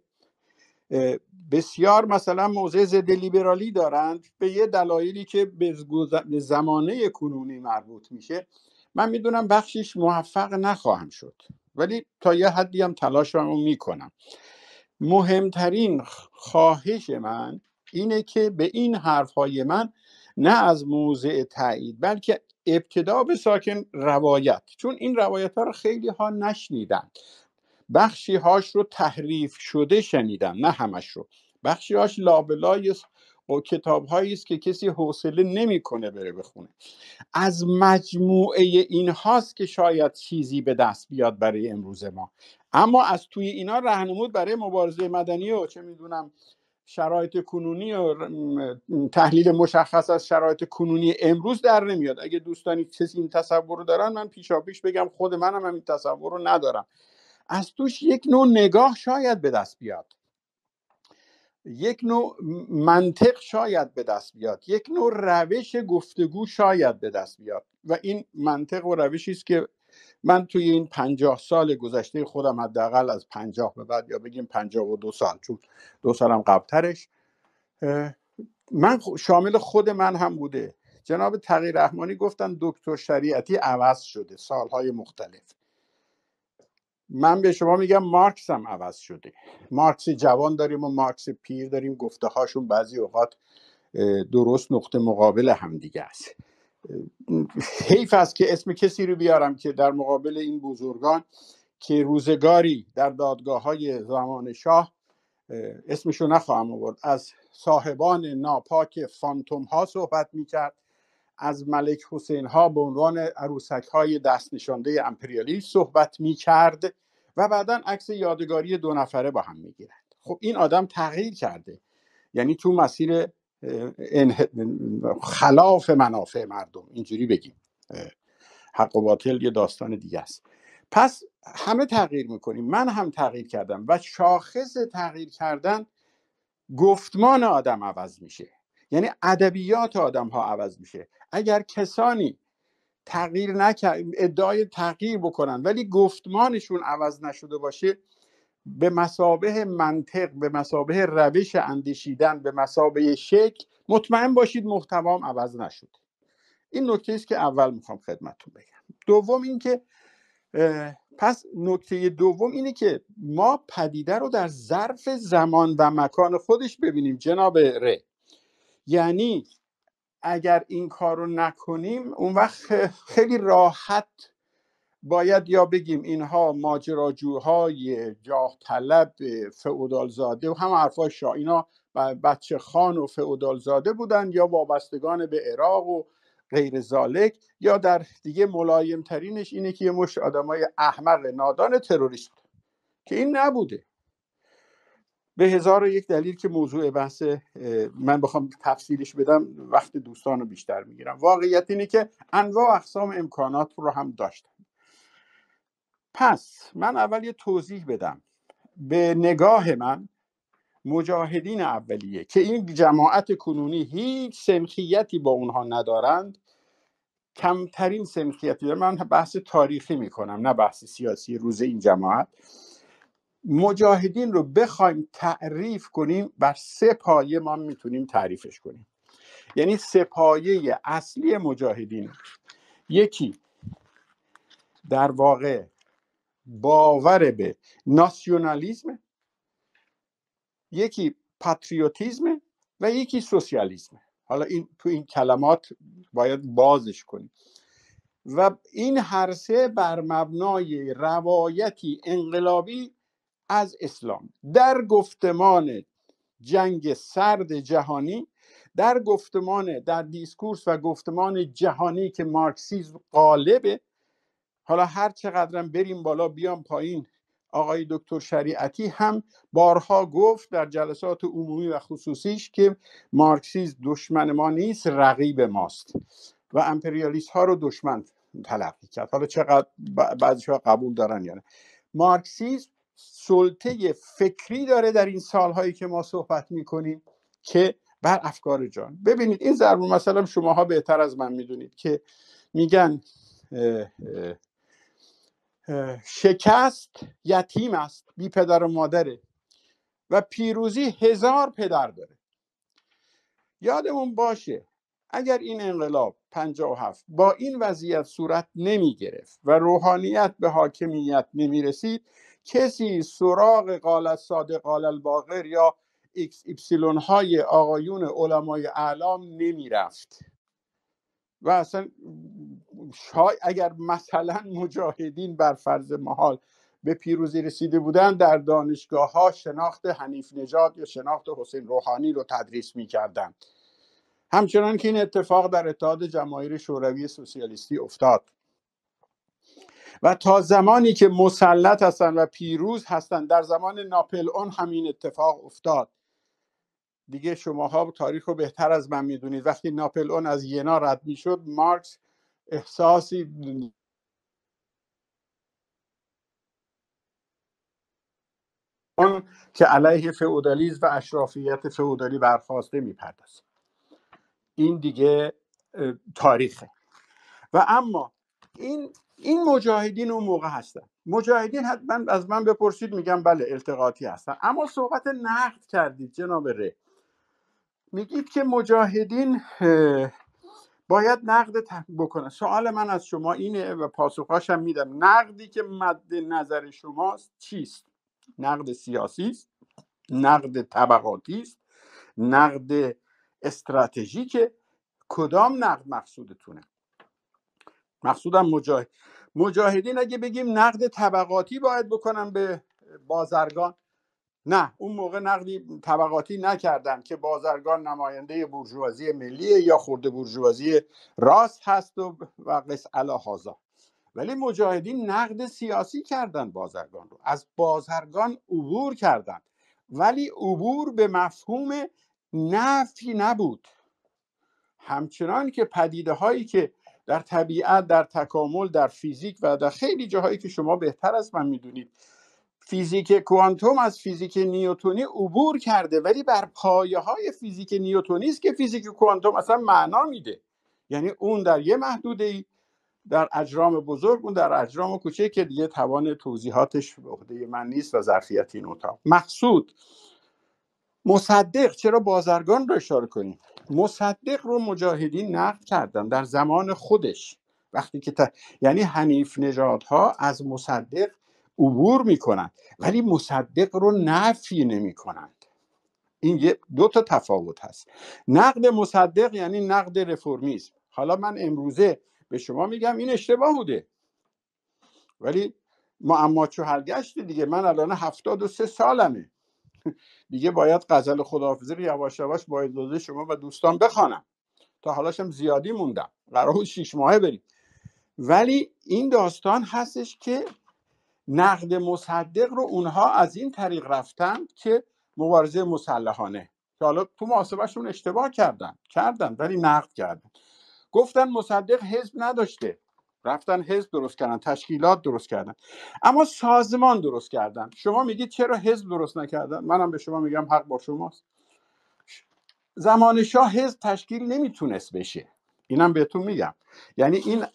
بسیار مثلا موضع ضد لیبرالی دارند به یه دلایلی که به زمانه کنونی مربوط میشه. من می‌دونم بخشیش موفق نخواهم شد ولی تا یه حدی هم تلاشمو می‌کنم. مهمترین خواهش من اینه که به این حرفهای من نه از موضع تایید بلکه ابتدا به ساکن روایت چون این روایت ها رو خیلی ها نشنیدن. بخشی هاش رو تحریف شده شنیدم نه همش رو. بخشی هاش لابلای و کتاب است که کسی حوصله نمی‌کنه بره بخونه. از مجموعه این هاست که شاید چیزی به دست بیاد برای امروز ما. اما از توی اینا رهنمود برای مبارزه مدنی و چه می‌دونم شرایط کنونی و تحلیل مشخص از شرایط کنونی امروز در نمیاد. اگه دوستانی کسی این تصور رو دارن من پیشا پیش بگم خود منم هم این تصور رو ندارم. از توش یک نوع نگاه شاید به دست بیاد. یک نوع منطق شاید به دست بیاد. یک نوع روش گفتگو شاید به دست بیاد. و این منطق و روشی است که من توی این پنجاه سال گذشته خودم حداقل از پنجاه به بعد یا بگیم پنجاه و دو سال چون دو سالم قبلترش من شامل خود من هم بوده. جناب تغییر رحمانی گفتن دکتر شریعتی عوض شده سالهای مختلف. من به شما میگم مارکس هم عوض شده. مارکس جوان داریم و مارکس پیر داریم. گفته هاشون بعضی اوقات درست نقطه مقابل همدیگه است. حیف است که اسم کسی رو بیارم که در مقابل این بزرگان که روزگاری در دادگاه های زمان شاه اسمشو نخواهم آورد. از صاحبان ناپاک فانتوم ها صحبت می‌کرد. از ملک حسین ها به عنوان عروسک های دست نشانده امپریالی صحبت می کرد و بعدا عکس یادگاری دو نفره با هم می گیرند خب این آدم تغییر کرده. یعنی تو مسیر خلاف منافع مردم. اینجوری بگیم. حق و باطل یه داستان دیگه است. پس همه تغییر می‌کنیم. من هم تغییر کردم و شاخص تغییر کردن گفتمان آدم عوض میشه. یعنی ادبیات آدم ها عوض میشه. اگر کسانی تغییر نکرد ادعای تغییر بکنن ولی گفتمانشون عوض نشده باشه به مسابه منطق به مسابه روش اندیشیدن به مسابه شکل مطمئن باشید محتوام عوض نشده این نکته است که اول می‌خوام خدمتتون بگم. دوم اینکه پس نکته دوم اینه که ما پدیده رو در ظرف زمان و مکان خودش ببینیم. جناب ره. یعنی اگر این کار رو نکنیم اون وقت خیلی راحت باید یا بگیم اینها ماجراجوهای جاه طلب فعودالزاده و هم حرفای شاه. اینا بچه خان و فعودالزاده بودن یا وابستگان به عراق و غیر زالک یا در دیگه ملایم ترینش اینه که یه مش های احمق نادان تروریست که این نبوده. به هزار و یک دلیل که موضوع بحث من بخوام تفصیلش بدم وقت دوستان رو بیشتر می‌گیرم. واقعیت اینه که انواع اقسام امکانات رو هم داشتم. پس من اول یه توضیح بدم. به نگاه من مجاهدین اولیه که این جماعت کنونی هیچ سنخیتی با اونها ندارند کمترین سنخیتی دارن. من بحث تاریخی می‌کنم نه بحث سیاسی روز این جماعت. مجاهدین رو بخوایم تعریف کنیم بر سه پایه ما می‌تونیم تعریفش کنیم. یعنی سه پایه اصلی مجاهدین. یکی در واقع باور به ناسیونالیزم یکی پاتریوتیزم و یکی سوسیالیزم حالا این تو این کلمات باید بازش کنیم. و این هر سه بر مبنای روایتی انقلابی از اسلام. در گفتمان جنگ سرد جهانی در گفتمان در discourse و گفتمان جهانی که مارکسیزم غالبه حالا هر چقدرم بریم بالا بیام پایین آقای دکتر شریعتی هم بارها گفت در جلسات عمومی و خصوصیش که مارکسیزم دشمن ما نیست رقیب ماست. و امپریالیست ها رو دشمن تلقی کرد. حالا چقدر بعضی ها قبول دارن یا نه. مارکسیسم سلطه فکری داره در این سالهایی که ما صحبت می‌کنیم که بر افکار جان. ببینید این ضرب مثلا شماها بهتر از من می‌دونید که میگن شکست یتیم است بی پدر و مادره و پیروزی هزار پدر داره. یادمون باشه اگر این انقلاب 57 با این وضعیت صورت نمی گرفت و روحانیت به حاکمیت نمی رسید کسی سراغ قال الصادق قال الباقر یا X epsilon های آقایون علمای اعلام نمی رفت و اصلا شاید اگر مثلا مجاهدین بر فرض محال به پیروزی رسیده بودن در دانشگاه ها شناخت حنیف نژاد یا شناخت حسین روحانی رو تدریس می کردن. همچنان که این اتفاق در اتحاد جماهیر شوروی سوسیالیستی افتاد و تا زمانی که مسلط هستند و پیروز هستند در زمان ناپل اون همین اتفاق افتاد. دیگه شماها تاریخ رو بهتر از من می‌دونید. وقتی ناپل اون از ینا رد می‌شد مارکس احساسی اون که علیه فئودالیسم و اشرافیت فئودالی برخواسته می‌پردازه. این دیگه تاریخه. و اما این این مجاهدین اون موقع هستن. مجاهدین حتما از من بپرسید میگم بله التقاطی هستن. اما صحبت نقد کردید جناب ره. میگید که مجاهدین باید نقد بکنن. سوال من از شما اینه و پاسخاشم میدم. نقدی که مد نظر شماست چیست؟ نقد سیاسی است نقد طبقاتی است نقد استراتژیک کدام نقد مقصودتونه؟ مقصودم مجاهد. مجاهدین اگه بگیم نقد طبقاتی باید بکنن به بازرگان. نه اون موقع نقدی طبقاتی نکردن که بازرگان نماینده برجوازی ملی یا خورده برجوازی راست هست و و قص هازا ولی مجاهدین نقد سیاسی کردن بازرگان رو. از بازرگان عبور کردن. ولی عبور به مفهوم نفی نبود. همچنان که پدیده هایی که در طبیعت در تکامل در فیزیک و در خیلی جاهایی که شما بهتر از من می‌دونید. فیزیک کوانتوم از فیزیک نیوتونی عبور کرده ولی بر پایه های فیزیک نیوتونی است که فیزیک کوانتوم اصلا معنا میده. یعنی اون در یه محدوده در اجرام بزرگ اون در اجرام کوچک که دیگه توان توضیحاتش به عهده من نیست و ظرفیت این اتاق. مقصود مصدق چرا بازرگان رو اشاره کنیم؟ مصدق رو مجاهدین نقد کردن در زمان خودش. وقتی که یعنی حنیف نژادها از مصدق عبور می‌کنند ولی مصدق رو نفی نمی کنند این یه دو تا تفاوت هست. نقد مصدق یعنی نقد رفرمیسم حالا من امروزه به شما میگم این اشتباه بوده. ولی معما چو گشت دیگه من الان هفتاد و سه سالمه. دیگه باید غزل خداحافظی رو یواش یواش با اجازه شما و دوستان بخوانم. تا حالاشم زیادی موندم. قرار شیش ماهه بریم. ولی این داستان هستش که نقد مصدق رو اونها از این طریق رفتن که مبارزه مسلحانه. که حالا تو محاسبهشون اشتباه کردن. کردن ولی نقد کردن. گفتن مصدق حزب نداشته. رفتن حزب درست کردن تشکیلات درست کردن. اما سازمان درست کردن. شما میگید چرا حزب درست نکردن؟ منم به شما میگم حق با شماست. زمان شاه حزب تشکیل نمی‌تونست بشه. اینم بهتون میگم. یعنی این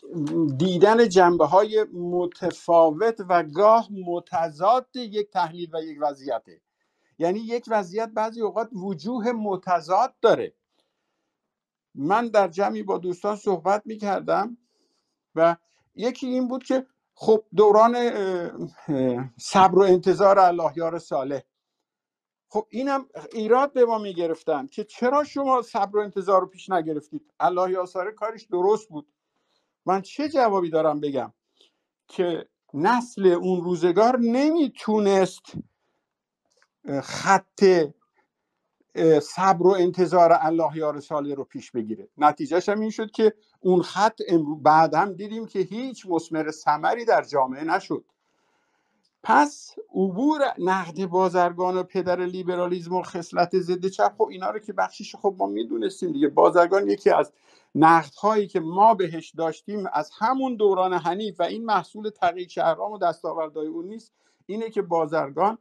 دیدن جنبه های متفاوت و گاه متضاد یک تحلیل و یک وضعیته. یعنی یک وضعیت بعضی اوقات وجوه متضاد داره. من در جمعی با دوستان صحبت می‌کردم. و یکی این بود که خب دوران صبر و انتظار الله یار صالح. خب اینم ایراد به ما می‌گرفتن که چرا شما صبر و انتظار رو پیش نگرفتید؟ الله یاساره کارش درست بود. من چه جوابی دارم بگم که نسل اون روزگار نمی‌تونست خط صبر و انتظار الله یار صالح رو پیش بگیره. نتیجهش هم این شد که اون خط بعد هم دیدیم که هیچ مسمر سمری در جامعه نشد. پس عبور نقد بازرگان و پدر لیبرالیزم و خصلت ضد چپ خب اینا رو که بخشیش خب ما می‌دونستیم دیگه. بازرگان یکی از نقد هایی که ما بهش داشتیم از همون دوران حنیف و این محصول تغییر شهرام و دستاوردهای اون نیست اینه که بازرگان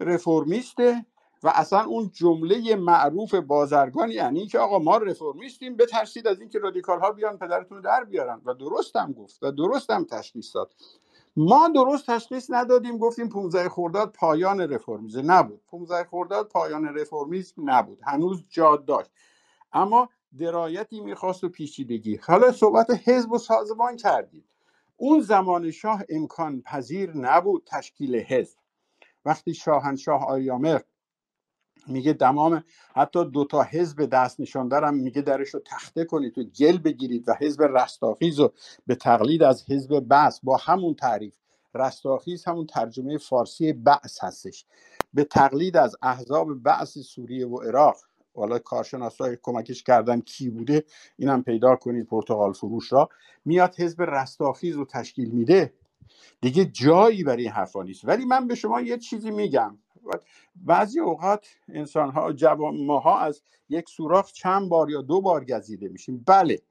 رفرمیسته و اصلا اون جمله معروف بازرگان یعنی که آقا ما رفرمیستیم بترسید از اینکه رادیکال ها بیان پدرتون در بیارن. و درستم گفت و درستم تشخیص داد. ما درست تشخیص ندادیم گفتیم 15 خرداد پایان رفرمیزم نبود. 15 خرداد پایان رفرمیسم نبود. هنوز جاد داشت. اما درایتی می‌خواست و پیچیدگی. حالا صحبت حزب و سازمان کردید اون زمان شاه امکان پذیر نبود تشکیل حزب. وقتی شاهنشاه آریامر میگه دمام حتی دوتا حزب دست نشان دارم میگه درش رو تخته کنید و گل بگیرید و حزب رستاخیز رو به تقلید از حزب بس با همون تعریف. رستاخیز همون ترجمه فارسی بعث هستش. به تقلید از احزاب بعث سوریه و عراق. حالا کارشناسای کمکش کردن کی بوده اینم پیدا کنید پرتغال فروش را. میاد حزب رستاخیز رو تشکیل میده. دیگه جایی برای این حرفا نیست. ولی من به شما یه چیزی میگم. بعضی اوقات انسان ها جوان ماها از یک سوراخ چند بار یا دو بار گزیده میشیم. بله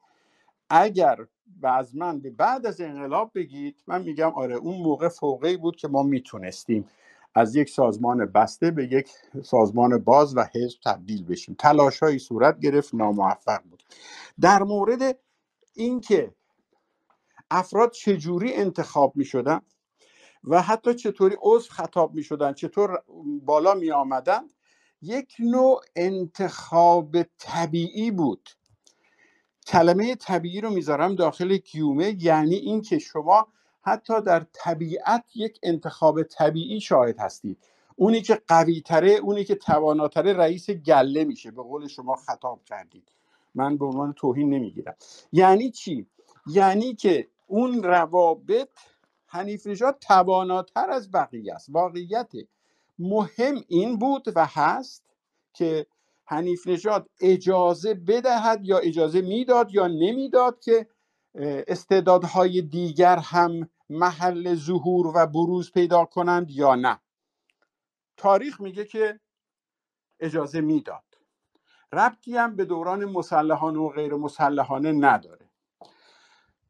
اگر از من بعد از انقلاب بگید من میگم آره اون موقع فوقه بود که ما می‌تونستیم از یک سازمان بسته به یک سازمان باز و حزب تبدیل بشیم. تلاش های صورت گرفت ناموفق بود. در مورد اینکه افراد چجوری انتخاب می شدن و حتی چطوری عضو خطاب می شدن چطور بالا می آمدن یک نوع انتخاب طبیعی بود. کلمه طبیعی رو می‌ذارم داخل گیومه یعنی اینکه شما حتی در طبیعت یک انتخاب طبیعی شاهد هستید. اونی که قوی تره اونی که تواناتره رئیس گله میشه به قول شما خطاب کردید. من به عنوان توهین نمی‌گیرم. یعنی چی؟ یعنی که اون روابط حنیف نژاد تواناتر از بقیه است. واقعیت مهم این بود و هست که حنیف نژاد اجازه بدهد یا اجازه می‌داد یا نمی‌داد که استعدادهای دیگر هم محل ظهور و بروز پیدا کنند یا نه. تاریخ میگه که اجازه می‌داد. ربطی هم به دوران مسلحانه و غیر مسلحانه نداره.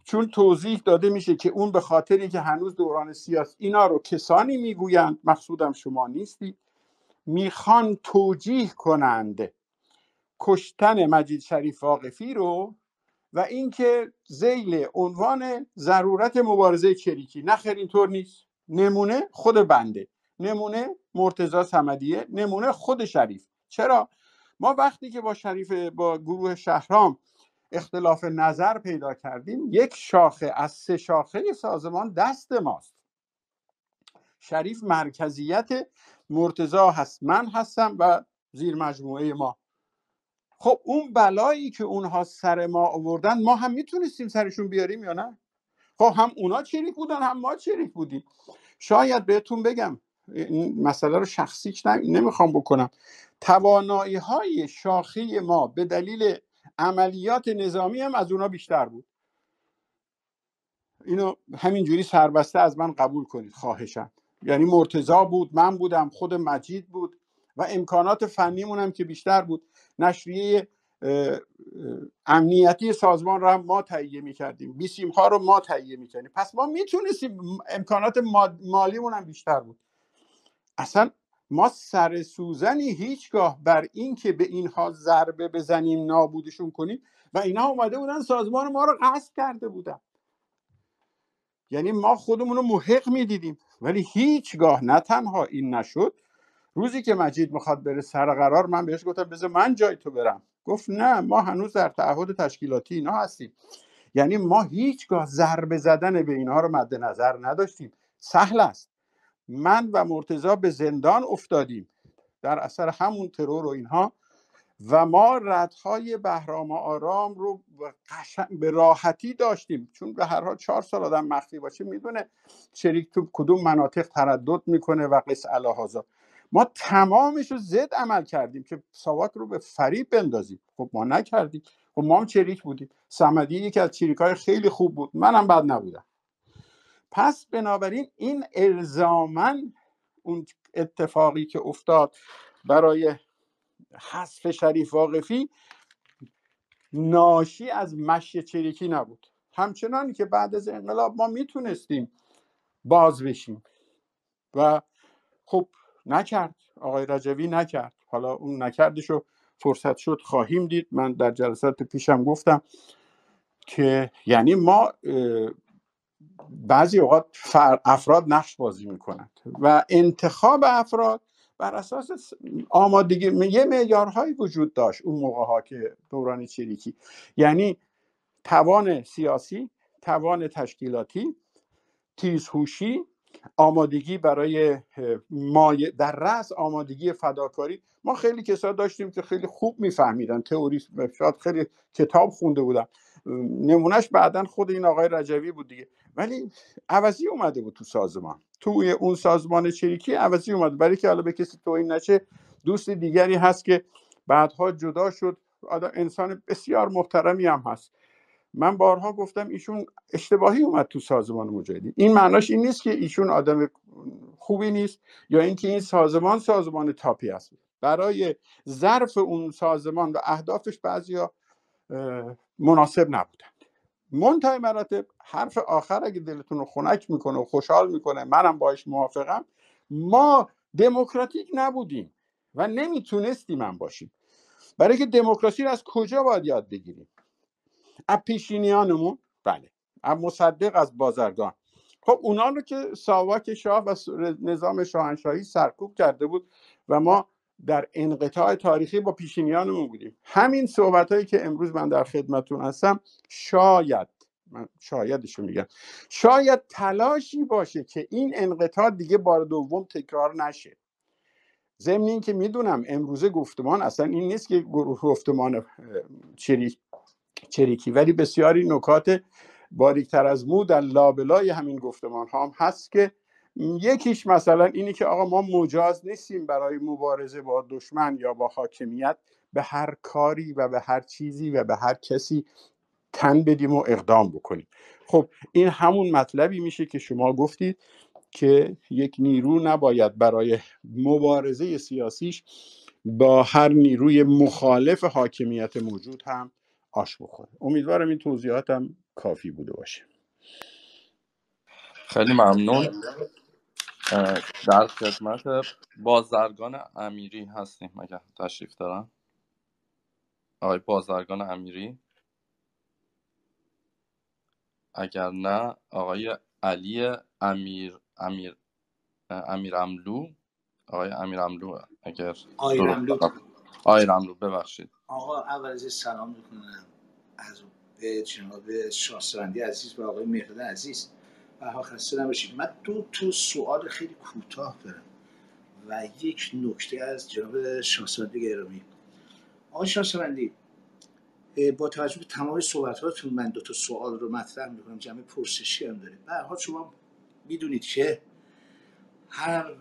چون توضیح داده میشه که اون به خاطری که هنوز دوران سیاسی اینا رو کسانی می‌گویند مقصودم شما نیستید می‌خوان توجیه کنند کشتن مجید شریف واقفی رو و اینکه زیل عنوان ضرورت مبارزه چریکی. نخیر اینطور نیست. نمونه خود بنده. نمونه مرتزا سمدیه نمونه خود شریف. چرا؟ ما وقتی که با شریف با گروه شهرام اختلاف نظر پیدا کردیم یک شاخه از سه شاخه سازمان دست ماست. شریف مرکزیت مرتزا هست من هستم و زیر مجموعه ما. خب اون بلایی که اونها سر ما آوردن ما هم می‌تونستیم سرشون بیاریم یا نه؟ خب هم اونا چریک بودن هم ما چریک بودیم. شاید بهتون بگم این مسئله رو شخصیش نمی‌خوام بکنم. توانایی های شاخی ما به دلیل عملیات نظامی هم از اونا بیشتر بود. اینو همینجوری سربسته از من قبول کنید خواهشم. یعنی مرتزا بود من بودم خود مجید بود و امکانات فنیمون هم که بیشتر بود. نشریه امنیتی سازمان رو هم ما تهیه می‌کردیم. بیسیم ها رو ما تهیه می‌کردیم. پس ما می‌تونستیم امکانات مالیمون هم بیشتر بود. اصلا ما سر سوزنی هیچگاه بر این که به اینها ضربه بزنیم نابودشون کنیم و اینها اومده بودن سازمان ما رو قصد کرده بودن. یعنی ما خودمون رو محق می‌دیدیم. ولی هیچگاه نه تنها این نشد. روزی که مجید می‌خواد بره سر قرار من بهش گفتم بذار من جای تو برم. گفت نه ما هنوز در تعهد تشکیلاتی اینا هستیم. یعنی ما هیچگاه ضربه زدن به اینها رو مد نظر نداشتیم. سهل است. من و مرتزا به زندان افتادیم در اثر همون ترور و اینها. و ما ردهای بهرام آرام رو به راحتی داشتیم. چون به هر حال چهار سال آدم مخفی باشه می‌دونه شریک تو کدوم مناطق تردد می‌کنه و قص الهازا ما تمامش رو زد عمل کردیم که ساواک رو به فریب بندازیم. خب ما نکردیم. خب ما هم چریک بودیم. سمدی یکی از چریک های خیلی خوب بود. منم بد نبودم. پس بنابراین این الزامن اون اتفاقی که افتاد برای حذف شریف واقفی ناشی از مشی چریکی نبود. همچنانی که بعد از انقلاب ما می‌تونستیم باز بشیم و خب نکرد آقای رجوی نکرد. حالا اون نکردشو فرصت شد خواهیم دید. من در جلسات پیشم گفتم که یعنی ما بعضی اوقات افراد نقش بازی می‌کنند و انتخاب افراد بر اساس آمادگی یه معیارهایی وجود داشت اون موقع ها که دوران چریکی. یعنی توان سیاسی توان تشکیلاتی تیزهوشی آمادگی برای مای در رأس آمادگی فداکاری. ما خیلی کسا داشتیم که خیلی خوب میفهمیدن. تئوری شاید خیلی کتاب خونده بودن. نمونهش بعدا خود این آقای رجوی بود دیگه. ولی عوضی اومده بود تو سازمان. توی اون سازمان چریکی عوضی اومده برای که حالا به کسی توهین نشه دوست دیگری هست که بعدها جدا شد. انسان بسیار محترمی هم هست. من بارها گفتم ایشون اشتباهی اومد تو سازمان مجاهدین. این معناش این نیست که ایشون آدم خوبی نیست یا اینکه این سازمان سازمان تاپی است. برای ظرف اون سازمان و اهدافش بعضیا مناسب نبودن. منتهای مراتب حرف آخر اگه دلتون رو خنک می‌کنه و خوشحال می‌کنه منم باش موافقم ما دموکراتیک نبودیم و نمی‌تونستیم من باشیم. برای که دموکراسی رو از کجا باید یاد بگیریم؟ از پیشینیانمون؟ بله. از مصدق از بازرگان. خب اونا رو که ساواک شاه و نظام شاهنشاهی سرکوب کرده بود و ما در انقطاع تاریخی با پیشینیانمون بودیم. همین صحبت هایی که امروز من در خدمتون هستم شاید من شایدشو میگم شاید تلاشی باشه که این انقطاع دیگه بار دوم تکرار نشه. ضمن این که می‌دونم امروزه گفتمان اصلا این نیست که گفتمان چریک چریکی ولی بسیاری نکات باریکتر از مو در لابلای همین گفتمان ها هم هست که یکیش مثلا اینی که آقا ما مجاز نیستیم برای مبارزه با دشمن یا با حاکمیت. به هر کاری و به هر چیزی و به هر کسی تن بدیم و اقدام بکنیم. خب این همون مطلبی میشه که شما گفتید که یک نیرو نباید برای مبارزه سیاسیش با هر نیروی مخالف حاکمیت موجود هم آش بخوره. امیدوارم این توضیحاتم کافی بوده باشه. خیلی ممنون. در خدمت بازرگان امیری هستیم مگه تشریف دارن. آقای بازرگان امیری. اگر نه آقای علی امیر امیر امیر املو. آقای امیر املو اگر آقای املو. آقای املو ببخشید. آقا اول از سلام می‌کنم از به جناب شاهسوندی عزیز و آقای مهرد عزیز. و خسته نباشید. من دو تا سوال خیلی کوتاه دارم و یک نکته از جناب شاهسوندی گرامی. آقای شاهسوندی با توجه به تمام صحبتاتون من دو تا سوال رو مطرح می‌کنم جمع پرسشی هم داره به شما می‌دونید که هر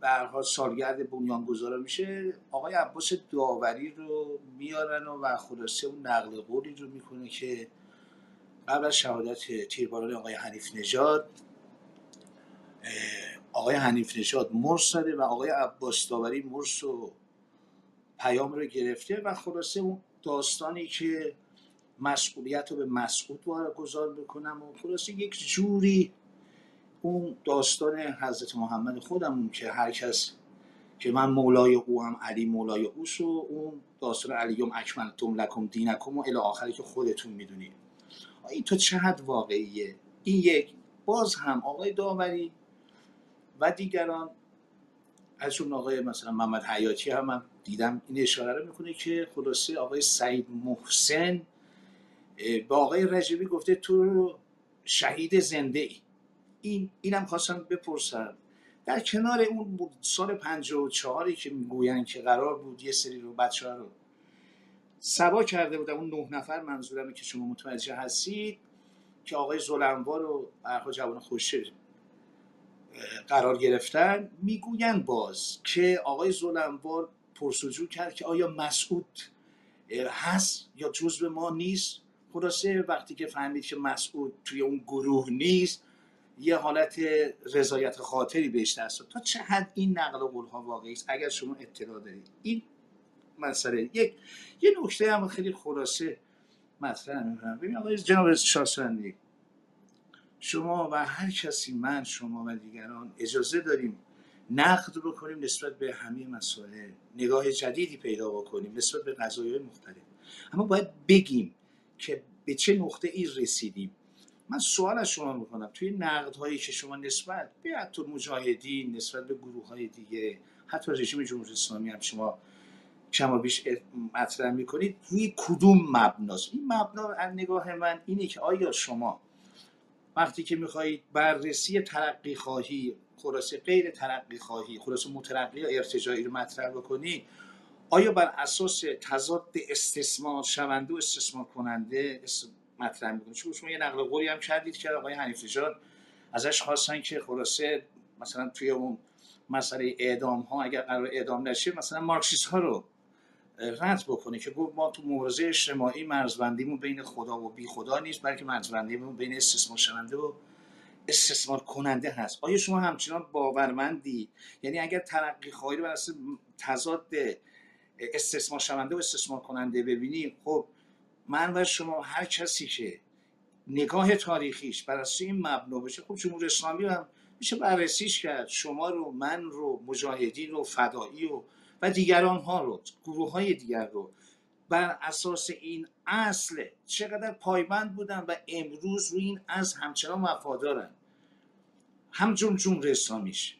به سالگرد بنیانگذارا میشه. آقای عباس داوری رو میارن و خلاصه اون نقل قولی رو می‌کنه که قبل از شهادت تیرباران آقای حنیف نژاد آقای حنیف نژاد مرس زده و آقای عباس داوری مرس و پیام رو گرفته و خلاصه اون داستانی که مسئولیت رو به مسعود گذار بکنم و خلاصه یک جوری اون داستان حضرت محمد خودمون که هر کس که من مولای او هم علی مولای اوس و اون داستان علیوم اکملتم لکم دینکم و الی آخری که خودتون می‌دونید. این تو چه حد واقعیه؟ این یک. باز هم آقای داوری و دیگران. از اون آقای مثلا محمد حیاتی هم, هم دیدم. این اشاره رو می‌کنه که خلاصه آقای سعید محسن با آقای رجبی گفته تو شهید زنده ای این اینم خواستم بپرسم در کنار اون سال 54 که می‌گوین که قرار بود یه سری رو بچه رو سبا کرده بودم اون نه نفر منظورمه که شما متوجه هستید که آقای زلنوار رو برها جوان خوشه قرار گرفتن. می‌گوین باز که آقای زلنوار پرسجو کرد که آیا مسعود هست یا جزء ما نیست؟ خلاصه وقتی که فهمید که مسعود توی اون گروه نیست یه حالت رضایت خاطری بهش دست. تا چه حد این نقل قول ها واقعی است؟ اگر شما اطلاع دارید. این مسئله. یک یه نکته هم خیلی خلاصه مطرح می‌کنم. ببین آقای جناب شاسوندی شما و هر کسی من شما و دیگران اجازه داریم نقد بکنیم نسبت به همه مسائل. نگاه جدیدی پیدا بکنیم نسبت به قضایای مختلف. اما باید بگیم که به چه نقطه ای رسیدیم. من سوال از شما می‌کنم. توی نقد هایی که شما نسبت به حتی مجاهدین نسبت به گروه های دیگه حتی رژیم جمهوری اسلامی هم شما کما بیش مطرح می‌کنید روی کدوم مبناست؟ این مبنا از نگاه من اینه که آیا شما وقتی که می‌خواهید بررسی ترقی خواهی خلاصه غیر ترقی خواهی خلاصه مترقی یا ارتجاعی رو مطرح بکنی آیا بر اساس تضاد استثمار شونده و استثمار کننده مطرح می‌کنی؟ چون شما یه نقل قولی هم کردید که آقای حنیف نژاد ازش خواستن که خلاصه مثلا توی اون مسئله اعدام ها اگر قرار اعدام نشه مثلا مارکسیست ها رو رد بکنه که گفت ما تو مبارزه اجتماعی مرزبندیمون بین خدا و بی خدا نیست بلکه مرزبندیمون بین استثمار شونده و استثمار کننده هست. آیا شما همچنان باورمندی؟ یعنی اگر ترقی خواهی بر اساس تضاد استثمار شونده و استثمار کننده ببینی خب من و شما هر کسی که نگاه تاریخیش بر اساس این مبنا باشه خب جمهوری اسلامی هم میشه بررسیش کرد. شما رو من رو مجاهدین رو فدایی و و دیگران ها رو گروه های دیگر رو. بر اساس این اصل چقدر پایبند بودن و امروز روی این اصل همچنان وفادارن. همچون جمهوری اسلامیش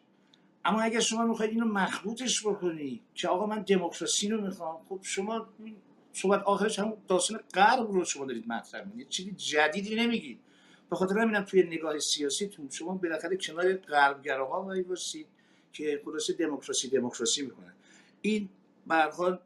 اما اگر شما می‌خواید اینو مخلوطش بکنی که آقا من دموکراسی رو می‌خوام خب شما صحبت آخرش هم داستان غرب رو شما دارید مطرح می‌کنید. چیزی جدیدی نمیگید. به خاطر همینم توی نگاه سیاسیتون شما بالاخره کنار غربگراها وای باشید که خلاصه دموکراسی دموکراسی می‌کنن این به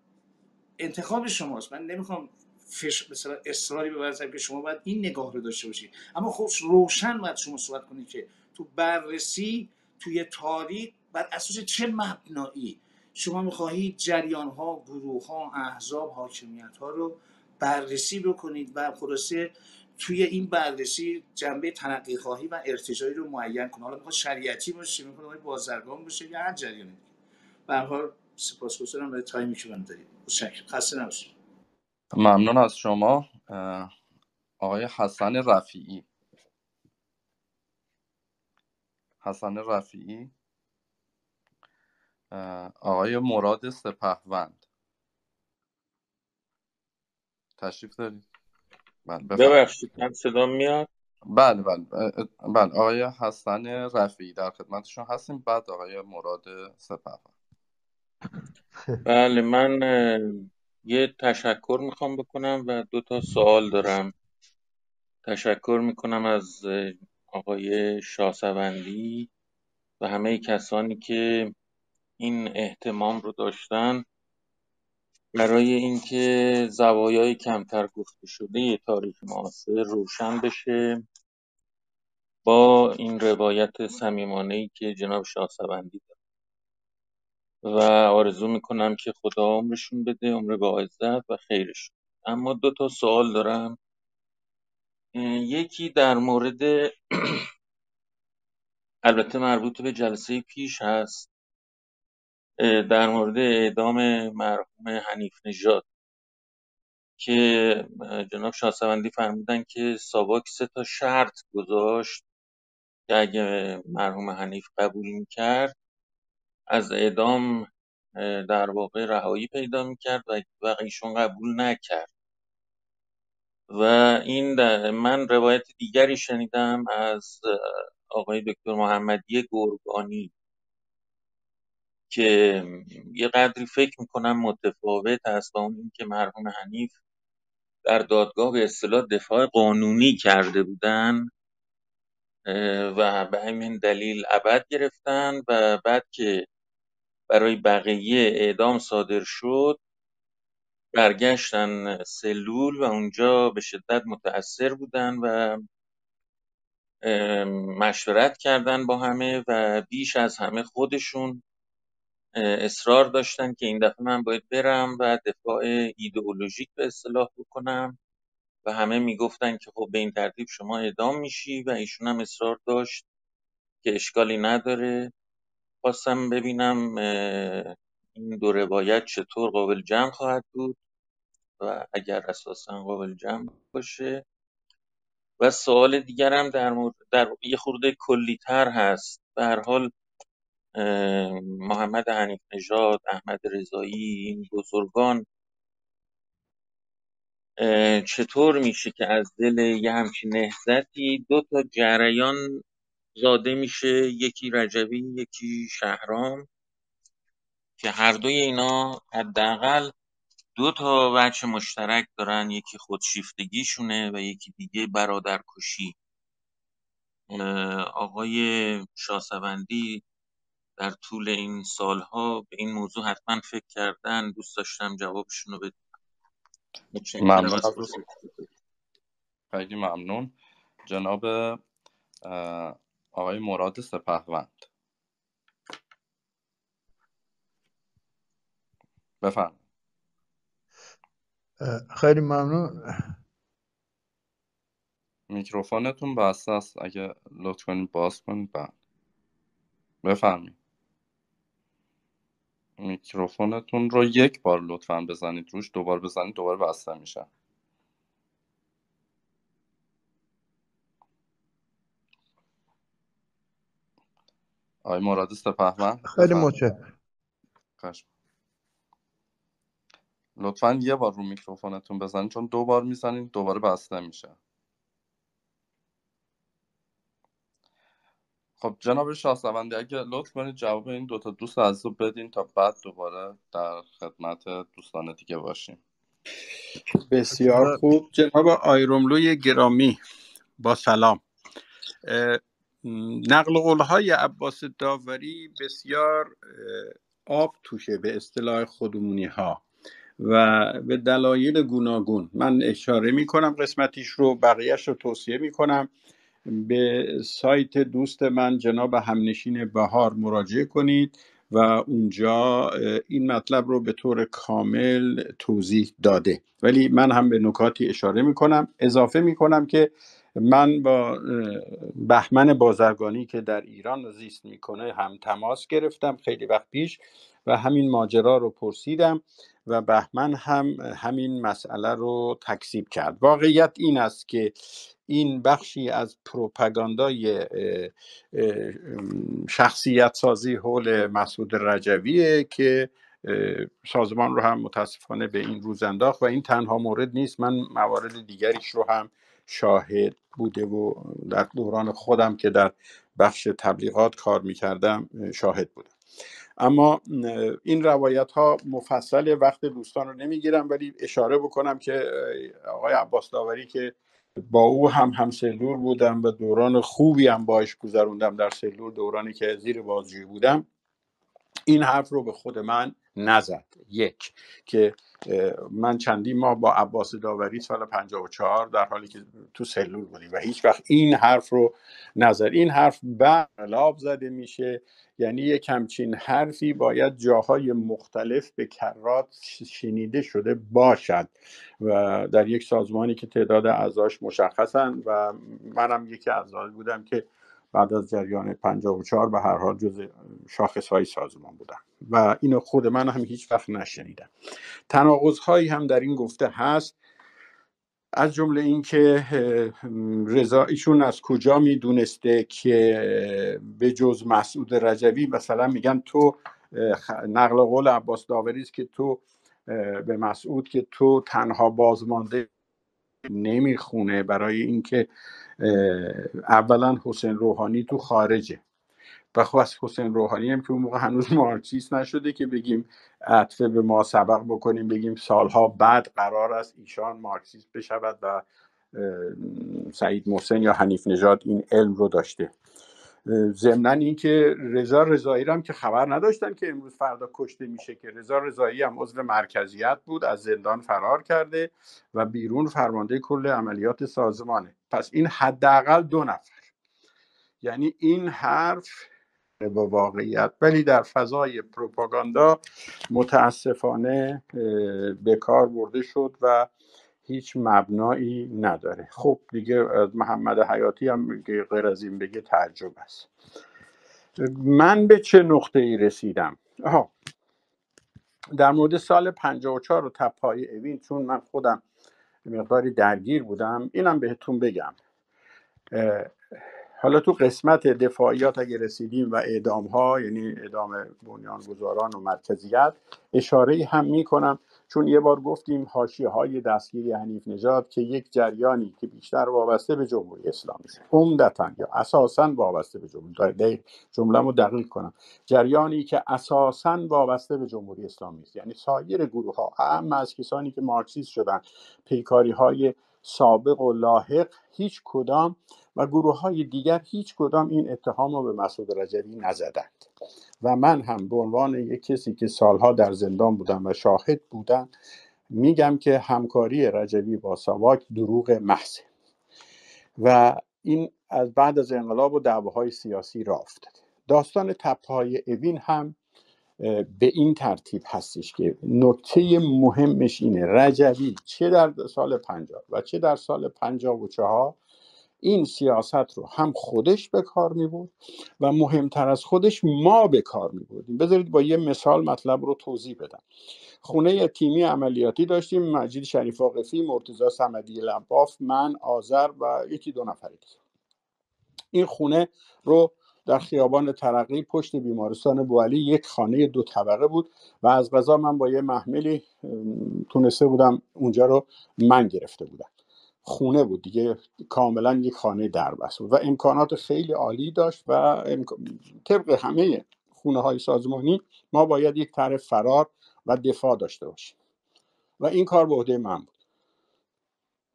انتخاب شماست. من نمی‌خوام فش مثلا اصراری بورزم که شما باید این نگاه رو داشته باشید. اما خب روشن باید شما صحبت کنید که تو بررسی توی تاریخ بر اساس چه مبنایی شما می‌خواهید جریان ها گروه ها احزاب حاکمیت ها رو بررسی بکنید و خلاصه توی این بررسی جنبه تنقی خواهی و ارتجاعی رو معین کنید. حالا می‌خواد شریعتی باشه می‌خواد بازرگان باشه یا هر جریانی به هر سپاسگزارم برای تایمی که من دارید متشکرم خسته نباشید ممنون از شما آقای حسن رفیعی حسن رفیعی آقای مراد سپهوند تشریف دارید بله ببخشید من صدا میاد بله بله بله آقای حسن رفیعی در خدمتشون هستیم بعد آقای مراد سپهوند بله من یه تشکر می‌خوام بکنم و دو تا سوال دارم. تشکر می‌کنم از آقای شاسوندی و همه کسانی که این اهتمام رو داشتن. برای اینکه زوایای کمتر گفته شده تاریخ معاصر روشن بشه. با این روایت صمیمانه‌ای که جناب شاهصبندی دارن و آرزو می‌کنم که خدا عمرشون بده عمر با عزت و خیرشون. اما دو تا سوال دارم. یکی در مورد [clears throat] البته مربوط به جلسه پیش هست. در مورد اعدام مرحوم حنیف نژاد که جناب شاهصبندی فرمودن که ساواک سه تا شرط گذاشت که اگه مرحوم حنیف قبول می‌کرد از اعدام در واقع رهایی پیدا می‌کرد و ایشون قبول نکرد. و این من روایت دیگری شنیدم از آقای دکتر محمدی گرگانی که یه قدری فکر می‌کنم متفاوت است با اون اینکه مرحوم حنیف در دادگاه به اصطلاح دفاع قانونی کرده بودن و به همین دلیل ابد گرفتن و بعد که برای بقیه اعدام صادر شد برگشتن سلول و اونجا به شدت متاثر بودن و مشورت کردن با همه و بیش از همه خودشون اصرار داشتن که این دفعه من باید برم و دفاع ایدئولوژیک به اصطلاح بکنم و همه می‌گفتن که خب به این ترتیب شما اعدام میشی و ایشون هم اصرار داشت که اشکالی نداره. خواستم ببینم این دو روایت چطور قابل جمع خواهد بود و اگر اساسا قابل جمع باشه. و سوال دیگرم در, مورد در یه خورده کلیتر هست. به هر حال محمد حنیف نژاد احمد رضایی این بزرگان چطور میشه که از دل یه همچین نهزتی دو تا جریان زاده میشه یکی رجبی یکی شهرام که هر دوی اینا حداقل دو تا وجه مشترک دارن. یکی خودشیفتگیشونه و یکی دیگه برادرکشی. آقای شاسوندی در طول این سالها به این موضوع حتما فکر کردن. دوست داشتم جوابشون رو بدونم ممنون. خیلی ممنون. جناب آقای مراد سپهوند. بفرم خیلی ممنون. میکروفونتون بسته است. اگه لطف کنید باز کنید بعد بفرمایید. میکروفونتون رو یک بار لطفا بزنید. روش دوبار بزنید دوباره بسته میشه. آقای مراد سپهمن خیلی متشکرم. لطفا یه بار رو میکروفونتون بزنید چون دو بار می‌زنید دوباره بسته میشه. خب جناب شاهسوندی اگه لطف کنید جواب این دوتا دوست از رو بدین تا بعد دوباره در خدمت دوستان دیگه باشیم. بسیار خوب. جناب آیروملوی گرامی با سلام. نقل قولهای عباس داوری بسیار آب توشه به اصطلاح خودمونی ها و به دلایل گوناگون. من اشاره می کنم قسمتیش رو بقیهش رو توصیه می کنم به سایت دوست من جناب همنشین بهار مراجعه کنید. و اونجا این مطلب رو به طور کامل توضیح داده. ولی من هم به نکاتی اشاره می کنم اضافه می کنم که من با بهمن بازرگانی که در ایران زیست می‌کنه هم تماس گرفتم خیلی وقت پیش و همین ماجرا رو پرسیدم و بهمن هم همین مسئله رو تکسیب کرد. واقعیت این است که این بخشی از پروپاگاندای شخصیت سازی حول مسعود رجویه که سازمان رو هم متاسفانه به این روز انداخت و این تنها مورد نیست. من موارد دیگریش رو هم شاهد بوده و در دوران خودم که در بخش تبلیغات کار می‌کردم شاهد بودم. اما این روایت ها مفصل وقت دوستان رو نمی‌گیرم ولی اشاره بکنم که آقای عباس داوری که با او هم هم سلول بودم و دوران خوبی هم باش گذروندم در سلول دورانی که زیر بازجویی بودم. این حرف رو به خود من نزد. یک که من چندین ماه با عباس داوری سال 54 در حالی که تو سلول بودیم و هیچ وقت این حرف رو نزد. این حرف برلاب زده میشه. یعنی یک همچین حرفی باید جاهای مختلف به کرات شنیده شده باشد. و در یک سازمانی که تعداد اعضاش مشخصن و منم یکی از بودم که بعد از جریان 54 به هر حال جز شاخص های سازمان بودم و اینو خود من هم هیچ وقت نشنیدم. تناقض هایی هم در این گفته هست. از جمله اینکه رضا ایشون از کجا می‌دونسته که به جز مسعود رجوی مثلا میگن تو نقل قول عباس داوری است که تو به مسعود که تو تنها بازمانده نمی‌خونه برای اینکه اولا حسین روحانی تو خارجه. و از حسین روحانی هم که اون موقع هنوز مارکسیست نشده که بگیم عطفه به ما سبق بکنیم بگیم سالها بعد قرار است ایشان مارکسیست بشود و سعید محسن یا حنیف نژاد این علم رو داشته. ضمنا اینکه رضا رضایی هم که خبر نداشتن که امروز فردا کشته میشه که رضا رضایی هم عضو مرکزیت بود از زندان فرار کرده و بیرون فرمانده کل عملیات سازمانه. پس این حداقل دو نفر. یعنی این حرف با واقعیت ولی در فضای پروپاگاندا متاسفانه به کار برده شد و هیچ مبنایی نداره. خب دیگه محمد حیاتی هم غیر از این بگه تعجب است. من به چه نقطه ای رسیدم؟ آها. در مورد سال 54 و تپای اوین چون من خودم مقداری درگیر بودم اینم بهتون بگم. حالا تو قسمت دفاعیات اگه رسیدیم و اعدام ها یعنی اعدام بنیانگذاران و مرکزیت اشاره هم می‌کنم چون یه بار گفتیم حاشیه های دستگیری حنیف نژاد که یک جریانی که بیشتر وابسته به جمهوری اسلامی است. عمدتا یا اساسا وابسته به جمهوری جمله رو دقیق کنم. جریانی که اساسا وابسته به جمهوری اسلامی است. یعنی سایر گروه ها اهم از کسانی که مارکسیست شدن پیکاری های سابق و لاحق هیچ کدام و گروه های دیگر هیچ کدام این اتهام رو به مسعود رجبی نزدند و من هم به عنوان یک کسی که سالها در زندان بودم و شاهد بودم میگم که همکاری رجبی با ساواک دروغ محض و این از بعد از انقلاب و دعواهای سیاسی را افتاده. داستان تپهای اوین هم به این ترتیب هستش که نکته مهمش اینه رجوی چه در سال 50 و چه در سال 54 این سیاست رو هم خودش به کار می بود و مهمتر از خودش ما به کار می بردیم. بذارید با یه مثال مطلب رو توضیح بدم. خونه تیمی عملیاتی داشتیم مجید شریف آقفی مرتضی صمدی لباف من آذر و یکی دو نفر دیگه. این خونه رو در خیابان ترقی پشت بیمارستان بوالی یک خانه دو طبقه بود و از غذا من با یه محملی تونسته بودم اونجا رو من گرفته بودم. خونه بود دیگه کاملا یک خانه دربست بود و امکانات خیلی عالی داشت و امک- طبق همه خونه های سازمانی ما باید یک طرح فرار و دفاع داشته باشیم. و این کار به عهده من بود.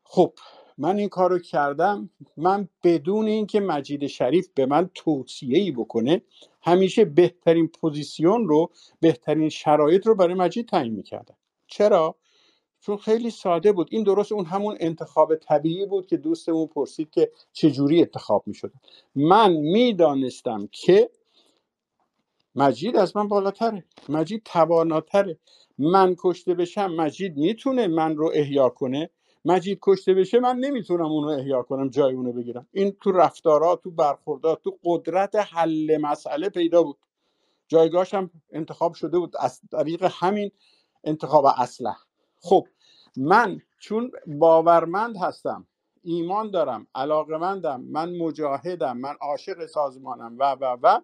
خب من این کار رو کردم من بدون اینکه مجید شریف به من توصیه ای بکنه همیشه بهترین پوزیسیون رو بهترین شرایط رو برای مجید تعیین می‌کردم. چرا؟ چون خیلی ساده بود. این درست اون همون انتخاب طبیعی بود که دوستمون پرسید که چجوری انتخاب می‌شد. من می‌دانستم که مجید از من بالاتره. مجید تواناتره. من کشته بشم مجید می‌تونه من رو احیا کنه. مجید کشته بشه من نمی‌تونم اونو احیا کنم جای اونو بگیرم. این تو رفتارات تو برخوردات تو قدرت حل مسئله پیدا بود. جایگاهش هم انتخاب شده بود از طریق همین انتخاب اسلح خب من چون باورمند هستم ایمان دارم علاقمندم من مجاهدم من عاشق سازمانم و و و.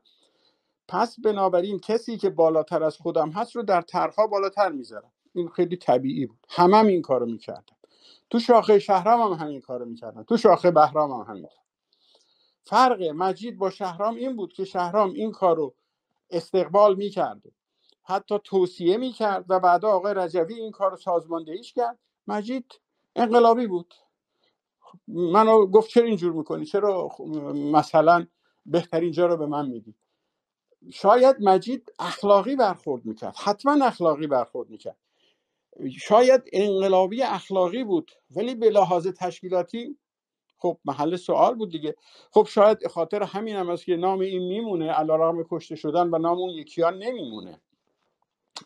پس بنابراین کسی که بالاتر از خودم هست رو در طرحها بالاتر می‌ذارم. این خیلی طبیعی بود. همم این کارو می‌کردم تو شاخه شهرام هم همین کارو می‌کردم تو شاخه بهرام هم همین فرق مجید با شهرام این بود که شهرام این کارو استقبال می‌کرد حتی توصیه می‌کرد و بعدا آقای رجوی این کار سازماندهیش کرد. مجید انقلابی بود. منو گفت چرا اینجور می‌کنی؟ چرا مثلا بهترین جا رو به من میدی شاید مجید اخلاقی برخورد می‌کرد. حتما اخلاقی برخورد می‌کرد. شاید انقلابی اخلاقی بود ولی به لحاظ تشکیلاتی خب محل سوال بود دیگه. خب شاید خاطر همین هم است که نام این میمونه علیرغم کشته شدن و نام اون یکی ها نمیمونه.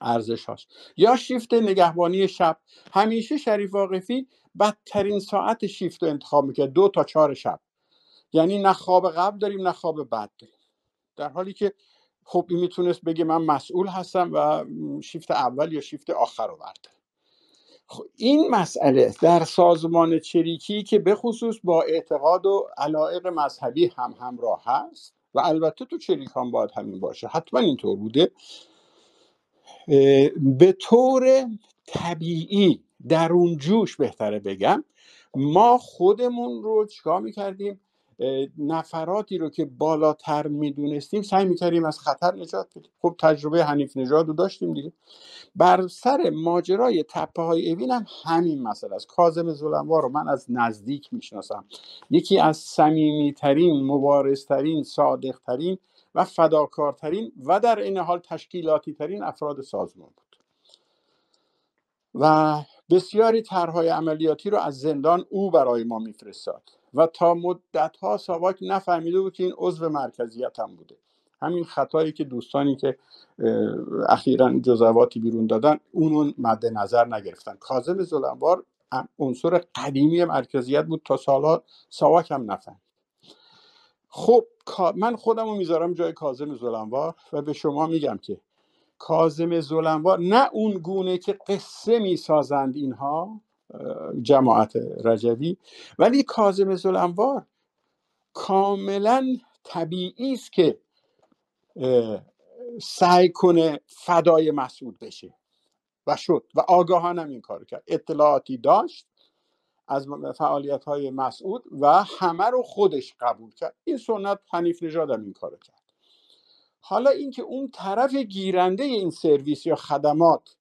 ارزش هاش یا شیفت نگهبانی شب. همیشه شریف واقفی بدترین ساعت شیفت رو انتخاب می‌کرد. دو تا چهار شب. یعنی نه خواب قبل داریم نه خواب بعد داریم. در حالی که خب این می‌تونست بگه من مسئول هستم و شیفت اول یا شیفت آخر رو برداره خب این مسئله در سازمان چریکی که به خصوص با اعتقاد و علایق مذهبی هم همراه هست و البته تو چریک هم باید همین باشه. حتما اینطور بوده. به طور طبیعی در اون جوش بهتره بگم. ما خودمون رو چیکار می‌کردیم؟ نفراتی رو که بالاتر می‌دونستیم سعی می‌کردیم از خطر نجات بدیم. خب تجربه حنیف نژاد رو داشتیم دیگه. بر سر ماجرای تپه های اوین هم همین مسئله است. کاظم زلنوار رو من از نزدیک می‌شناسم. یکی از صمیمیترین مبارزترین صادقترین و فداکارترین و در این حال تشکیلاتی ترین افراد سازمان بود. و بسیاری طرحهای عملیاتی رو از زندان او برای ما میفرستاد و تا مدت ها ساواک نفهمیده بود که این عضو مرکزیت هم بوده. همین خطایی که دوستانی که اخیرا جزواتی بیرون دادن اونو مد نظر نگرفتن. کاظم زلنوار عنصر قدیمی مرکزیت بود تا سالها ساواک هم نفهمید. خب من خودم رو می‌ذارم جای کازم زلنوار و به شما میگم که کازم زلنوار نه اون گونه که قصه می‌سازند اینها جماعت رجوی ولی کازم زلنوار کاملا طبیعی است که سعی کنه فدای مسعود بشه و شد و آگاهانم این کار کرد. اطلاعاتی داشت از فعالیت های مسعود و همه رو خودش قبول کرد. این سنت حنیف نژاد هم این کار کرد. حالا اینکه اون طرف گیرنده این سرویس یا خدمات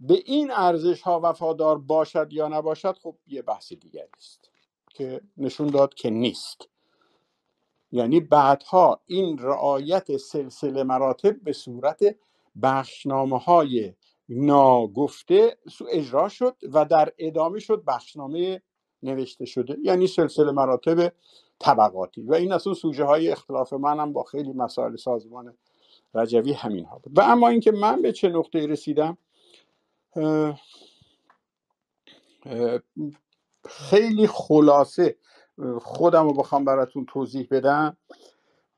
به این ارزش ها وفادار باشد یا نباشد خب یه بحث دیگری است که نشون داد که نیست. یعنی بعدها این رعایت سلسله مراتب به صورت بخشنامه های ناگفته اجرا شد و در ادامه شد بخشنامه نوشته شده یعنی سلسله مراتب طبقاتی. و این اصلا سوژه های اختلاف منم با خیلی مسائل سازمان رجوی همین ها بود. و اما اینکه من به چه نقطه رسیدم خیلی خلاصه خودم رو بخوام براتون توضیح بدم.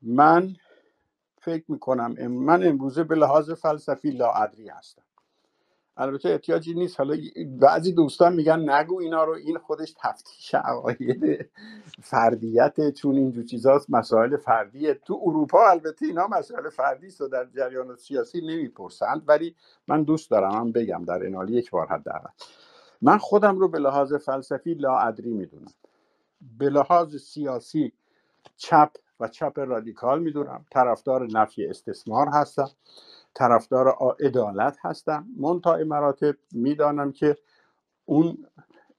من فکر می‌کنم من امروزه به لحاظ فلسفی لاعدری هستم. البته احتیاجی نیست. حالا بعضی دوستان میگن نگو اینا رو این خودش تفتیش عقاید فردیت چون اینجور چیزاست مسائل فردیه. تو اروپا البته اینا مسائل فردی است و در جریان سیاسی نمی‌پرسند ولی من دوست دارم من بگم در انالی یک بار حداقل. من خودم رو به لحاظ فلسفی لاعدری می‌دونم. به لحاظ سیاسی چپ و چپ رادیکال می‌دونم. طرفدار نفی استثمار هستم. طرفدار عدالت هستم منتهای مراتب می‌دانم که اون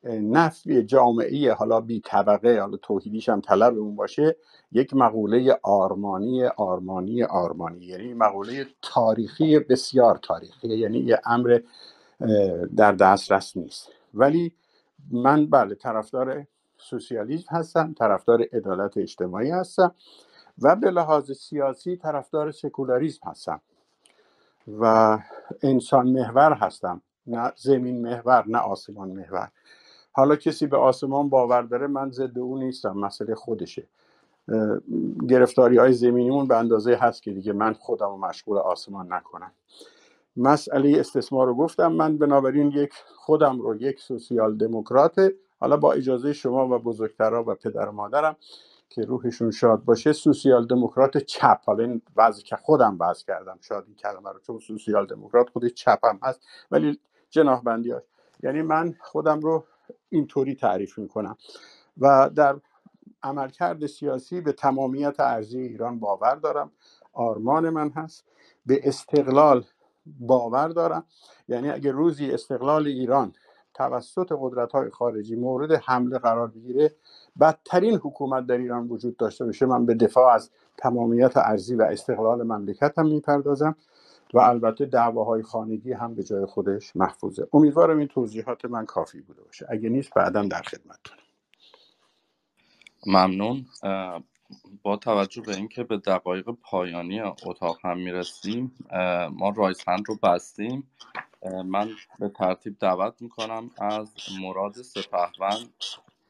نفی جامعه حالا بی طبقه حالا توحیدیش هم طلب اون باشه یک مقوله آرمانی آرمانی آرمانی یعنی مقوله تاریخی بسیار تاریخی یعنی یه امر در دسترس نیست. ولی من بله طرفدار سوسیالیسم هستم طرفدار عدالت اجتماعی هستم و به لحاظ سیاسی طرفدار سکولاریسم هستم. و انسان محور هستم. نه زمین محور نه آسمان محور. حالا کسی به آسمان باور داره من ضد او نیستم مسئله خودشه. گرفتاری های زمینیمون به اندازه هست که دیگه من خودم رو مشغول آسمان نکنم. مسئله استثمار رو گفتم من بنابراین یک خودم رو یک سوسیال دموکرات حالا با اجازه شما و بزرگترها و پدر و مادرم که روحشون شاد باشه سوسیال دموکرات چپ. حالا این وضعی که خودم وضع کردم شاد این کلمه رو چون سوسیال دموکرات خودش چپ هم هست ولی جناح بندی هست. یعنی من خودم رو اینطوری تعریف می‌کنم. و در عملکرد سیاسی به تمامیت ارزی ایران باور دارم. آرمان من هست. به استقلال باور دارم. یعنی اگه روزی استقلال ایران توسط قدرت های خارجی مورد حمله قرار بگیره بدترین حکومت در ایران وجود داشته باشه من به دفاع از تمامیت ارزی و استقلال مملکت هم می‌پردازم و البته دعواهای خانگی هم به جای خودش محفوظه. امیدوارم این توضیحات من کافی بوده باشه. اگه نیست بعدا در خدمتتونم. ممنون. با توجه به اینکه به دقایق پایانی اتاق هم می‌رسیم ما رایس هند رو بستیم. من به ترتیب دعوت می‌کنم از مراد سپهوند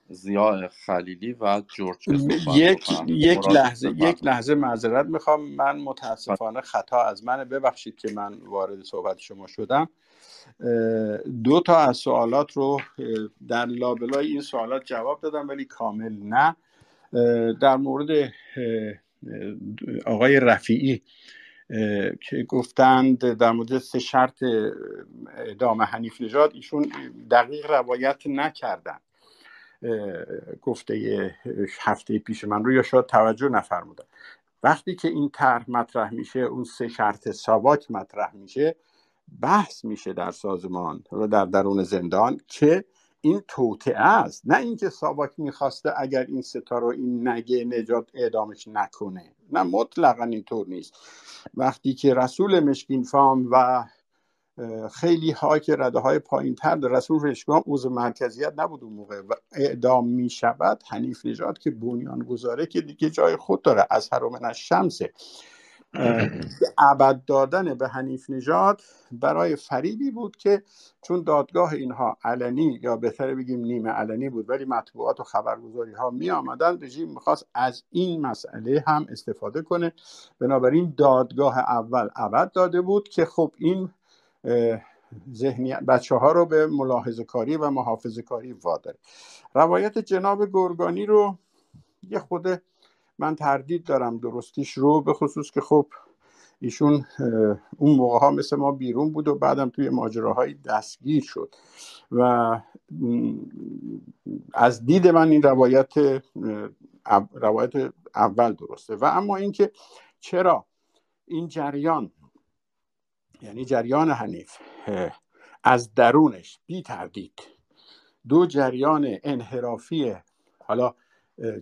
زیاء خلیلی و جورج یک یک لحظه یک لحظه معذرت می‌خوام. من متاسفانه خطا از من ببخشید که من وارد صحبت شما شدم. دو تا از سوالات رو در لابلای این سوالات جواب دادم ولی کامل نه. در مورد آقای رفیعی که گفتند در مورد سه شرط اعدام حنیف نژاد ایشون دقیق روایت نکردن. گفته هفته پیش من رو یا شاید توجه نفرمودن. وقتی که این طرح مطرح میشه اون سه شرط ساواک مطرح میشه بحث میشه در سازمان و در درون زندان که این توطعه است. نه اینکه ساواک می‌خواسته اگر این ستا رو این نگه نجات اعدامش نکنه. نه مطلقا اینطور نیست. وقتی که رسول مشکین فام و خیلی ها که رده های پایین تر رسول فام اوز مرکزیت نبود اون موقع و اعدام می شود حنیف نژاد که بنیان گذاره که دیگه جای خود داره از هر شمسه ابد دادن به حنیف نژاد برای فریبی بود که چون دادگاه اینها علنی یا بهتره بگیم نیمه علنی بود ولی مطبوعات و خبرگزاری ها می آمدن رژیم می‌خواست از این مسئله هم استفاده کنه. بنابراین دادگاه اول ابد داده بود که خب این ذهنیت بچه ها رو به ملاحظه کاری و محافظه کاری واداره. روایت جناب گرگانی رو یه خود من تردید دارم درستیش رو به خصوص که خب ایشون اون موقع ها مثل ما بیرون بود و بعدم توی ماجراهایی دستگیر شد. و از دید من این روایت روایت اول درسته. و اما اینکه چرا این جریان یعنی جریان حنیف. از درونش بی تردید. دو جریان انحرافی حالا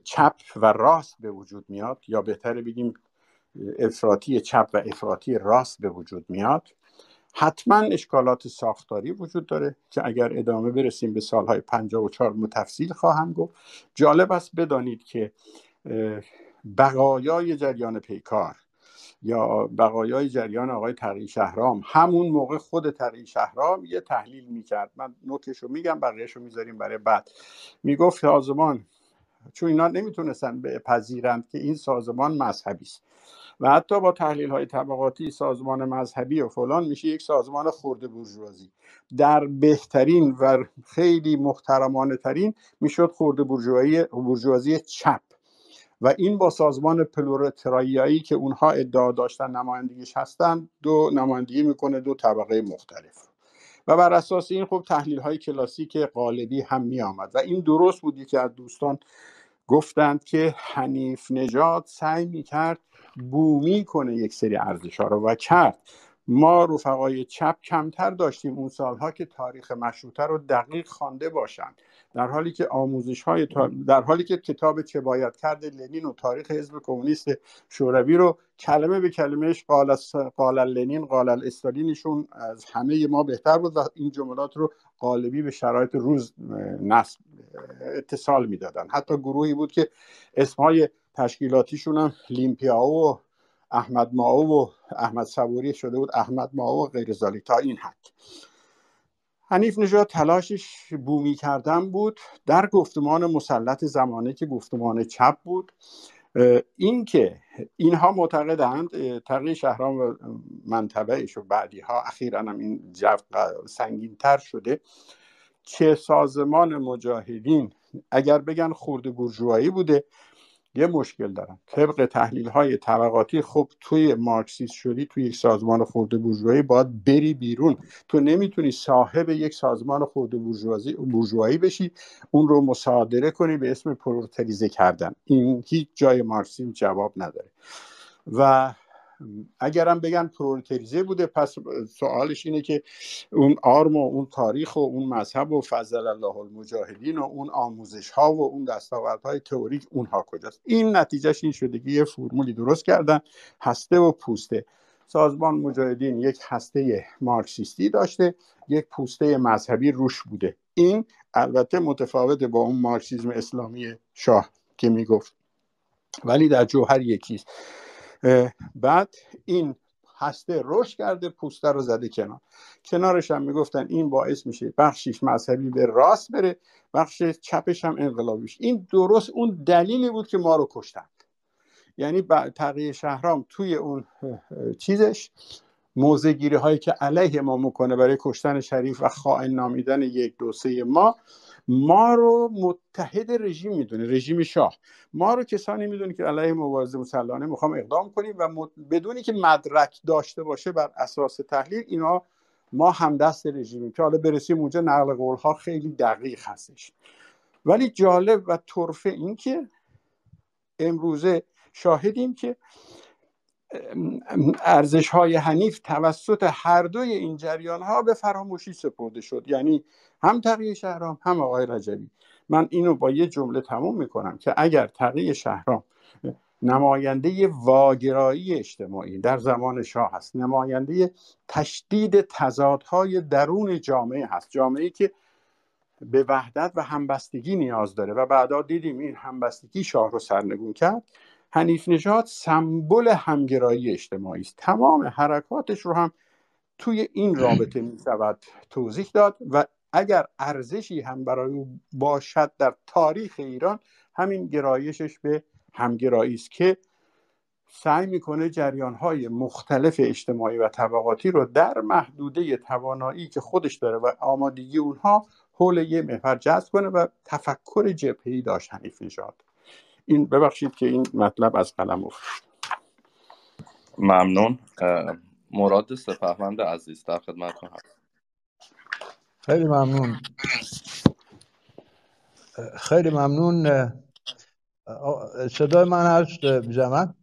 چپ و راست به وجود میاد یا بهتره بگیم افراطی چپ و افراطی راست به وجود میاد. حتما اشکالات ساختاری وجود داره که اگر ادامه برسیم به سالهای 54 متفصیل خواهم گفت. جالب است بدانید که بقایای جریان پیکار یا بقایای جریان آقای تقی شهرام. همون موقع خود تقی شهرام یه تحلیل می‌کرد. من نوتش رو میگم بقیهش رو می‌ذاریم برای بعد. می‌گفت سازمان چون اینا نمی‌تونستن بپذیرند که این سازمان مذهبی است. و حتی با تحلیل های طبقاتی سازمان مذهبی و فلان میشه یک سازمان خورده بورژوازی. در بهترین و خیلی محترمانه ترین می‌شد خورده بورژوازی چپ. و این با سازمان پلورتراییایی که اونها ادعا داشتن نمایندگیش هستن دو نمایندگی می‌کنه دو طبقه مختلف. و بر اساس این خب تحلیل های کلاسیک قالبی هم می آمد و این درست بود که از دوستان گفتند که حنیف نژاد سعی می کرد بومی کنه یک سری ارزش ها رو و کرد. ما رفقای چپ کمتر داشتیم اون سالها که تاریخ مشروطه رو دقیق خوانده باشند. در حالی که آموزش های در حالی که کتاب چه باید کرد لنین و تاریخ حزب کمونیست شوروی رو کلمه به کلمهش قال قال لنین قال استالینشون از همه ما بهتر بود و این جملات رو قالبی به شرایط روز نصب اتصال می‌دادن. حتی گروهی بود که اسمهای تشکیلاتیشون هم لیمپیاو و احمد ماو و احمد صبوری شده بود. احمد ماو و غیر تا این حد. حنیف نژاد تلاشش بومی کردن بود در گفتمان مسلط زمانه که گفتمان چپ بود. اینکه اینها معتقدند تقی شهرام و منطبهش و بعدی ها اخیرا هم این جو سنگین تر شده که سازمان مجاهدین اگر بگن خورده برجوهایی بوده یه مشکل دارن طبق تحلیل های طبقاتی خب توی مارکسیست شدی توی یک سازمان خورده بورژوایی باید بری بیرون. تو نمی‌تونی صاحب یک سازمان خورده بورژوایی بشی اون رو مصادره کنی به اسم پرولتریزه کردن. این هیچ جای مارکسیسم جواب نداره. و اگرم بگن پرولتریزه بوده پس سوالش اینه که اون آرم و اون تاریخ و اون مذهب و فضل الله المجاهدین و اون آموزش ها و اون های تئوریک اونها کجاست؟ این نتیجهش این شده که یه فرمولی درست کردن هسته و پوسته. سازمان مجاهدین یک هسته مارکسیستی داشته یک پوسته مذهبی روش بوده. این البته متفاوت با اون مارکسیزم اسلامی شاه که می‌گفت. ولی در جوهر یکیست. بعد این هسته رشد کرده پوسته رو زده کنار. کنارش هم می‌گفتن این باعث میشه بخشیش مذهبی به راست بره بخش چپش هم انقلابیش. این درست اون دلیلی بود که ما رو کشتن. یعنی تقیه شهرام توی اون چیزش موزگیری هایی که علیه ما می‌کنه برای کشتن شریف و خائن نامیدن یک دو سه ما ما رو متحد رژیم می‌دونه رژیم شاه. ما رو کسانی می‌دونه که علیه مبارزه مسلحانه می‌خوام اقدام کنیم و بدونی که مدرک داشته باشه بر اساس تحلیل اینا ما هم دست رژیمیم که حالا برسیم اونجا نقل قول ها خیلی دقیق هستش. ولی جالب و طرفه این که امروزه شاهدیم که ارزش های حنیف توسط هر دوی این جریان ها به فراموشی سپرده شد. یعنی هم تقیه شهرام هم آقای رجبی. من اینو با یه جمله تموم می‌کنم که اگر تقیه شهرام نماینده واگرایی اجتماعی در زمان شاه هست نماینده تشدید تضادهای درون جامعه هست جامعه که به وحدت و همبستگی نیاز داره. و بعدا دیدیم این همبستگی شاه رو سرنگون کرد. حنیف نژاد سمبل همگرایی اجتماعی است. تمام حرکاتش رو هم توی این رابطه می شود توضیح داد و اگر ارزشی هم برای او باشد در تاریخ ایران همین گرایشش به همگرایی است که سعی می‌کنه جریان های مختلف اجتماعی و طبقاتی رو در محدوده توانایی که خودش داره و آمادگی اونها حول یه محور جذب کنه و تفکر جبهه‌ای داشت حنیف نژاد. این ببخشید که این مطلب از قلم افتاد ممنون. مراد سپهوند عزیز در خدمتتون هست خیلی ممنون. خیلی ممنون. صدای من هست زحمت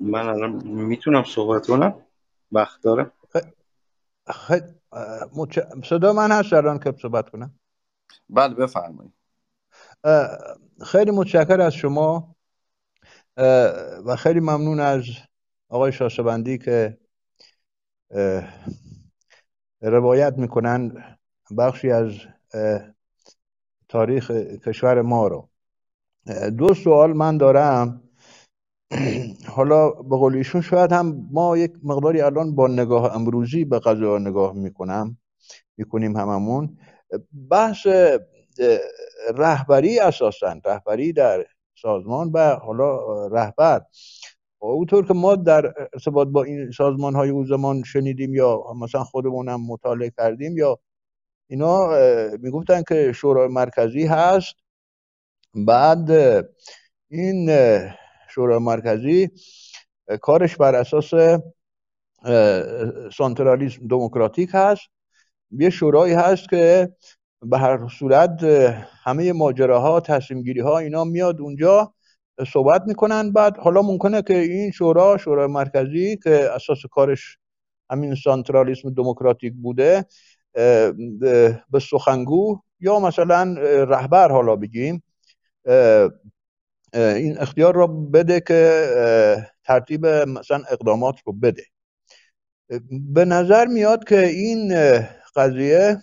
من الان می‌تونم صحبت کنم؟ وقت داره؟ خیلی متش- صدای من هست الان که صحبت کنم؟ بله بفرمایید. خیلی متشکر از شما و خیلی ممنون از آقای شاسبندی که روایت می‌کنن بخشی از تاریخ کشور ما رو. دو سوال من دارم. [clears throat] حالا به قول ایشون شاید هم ما یک مقداری الان با نگاه امروزی به قضا نگاه می‌کنم می‌کنیم هممون. بحث رهبری اساسا رهبری در سازمان و حالا رهبر. اونطور که ما در ارتباط با این سازمان های اون زمان شنیدیم یا مثلا خودمون هم مطالعه کردیم یا اینا می‌گفتن که شورای مرکزی هست. بعد این شورای مرکزی کارش بر اساس سانترالیسم دموکراتیک هست. یه شورایی هست که به هر صورت همه ماجراها تصمیم گیری ها اینا میاد اونجا صحبت می‌کنن. بعد حالا ممکنه که این شورا شورای مرکزی که اساس کارش همین سانترالیسم دموکراتیک بوده به سخنگو یا مثلا رهبر حالا بگیم این اختیار را بده که ترتیب مثلا اقدامات رو بده. به نظر میاد که این قضیه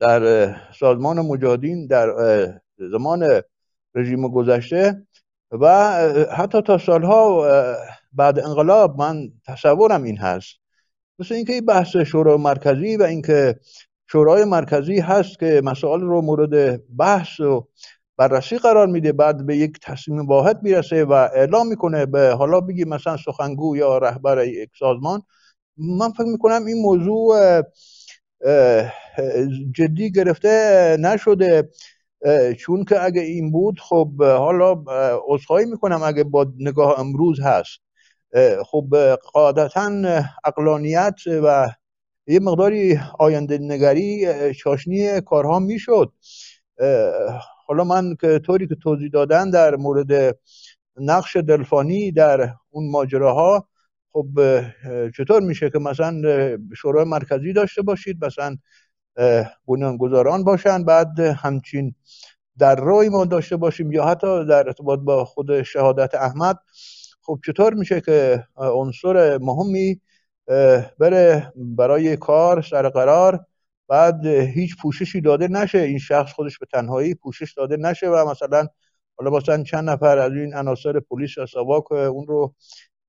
در سازمان مجاهدین در زمان رژیم گذشته و حتی تا سالها بعد انقلاب من تصورم این هست. مثل اینکه این بحث شورای مرکزی و اینکه شورای مرکزی هست که مسائل رو مورد بحث و بررسی قرار میده بعد به یک تصمیم واحد می‌رسه و اعلام می‌کنه به حالا بگی مثلا سخنگو یا رهبر یک سازمان. من فکر می‌کنم این موضوع جدی گرفته نشده چون که اگه این بود خب حالا عذرخواهی می‌کنم اگه با نگاه امروز هست. خب قاعدتا اقلانیت و یه مقداری آینده نگری چاشنی کارها می‌شد. حالا من که طوری که توضیح دادن در مورد نقش دلفانی در اون ماجراها خب چطور میشه که مثلا شورای مرکزی داشته باشید مثلا بنیانگذاران باشن بعد همچین در روی ما داشته باشیم یا حتی در ارتباط با خود شهادت احمد. خب چطور میشه که عنصر مهمی بره برای کار سر قرار بعد هیچ پوششی داده نشه این شخص خودش به تنهایی پوشش داده نشه و مثلا حالا مثلا چند نفر از این عناصر پلیس سواک اون رو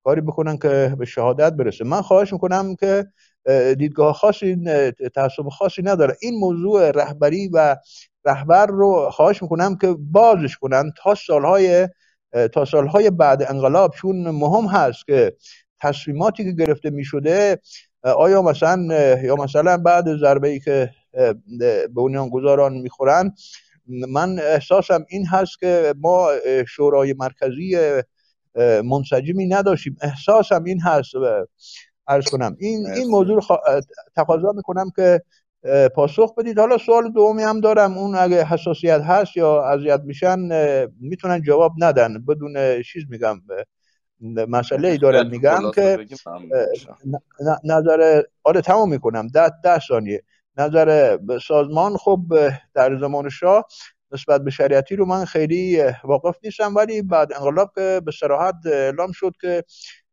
کاری بکنن که به شهادت برسه. من خواهش می‌کنم که اه، دیدگاه خاصی تعصب خاصی نداره. این موضوع رهبری و رهبر رو خواهش می‌کنم که بازش کنن تا سالهای تا سالهای بعد انقلاب. چون مهم هست که تصمیماتی که گرفته می‌شده آیا مثلا یا مثلا بعد ضربه ای که به بنیانگذاران می‌خورن من احساسم این هست که ما شورای مرکزی منسجمی نداشتیم. احساسم این هست عرض کنم. این این موضوع خوا- تقاضا می‌کنم که پاسخ بدید. حالا سوال دومی هم دارم. اون اگه حساسیت هست یا اذیت میشن می‌تونن جواب ندن. بدون چیز میگم. مسئله ای دارم میگم که نظر آره تمام می‌کنم. ده, ده ثانیه. نظر سازمان. خب در زمان شاه نسبت به شریعتی رو من خیلی واقف نیستم ولی بعد انقلاب که به صراحت اعلام شد که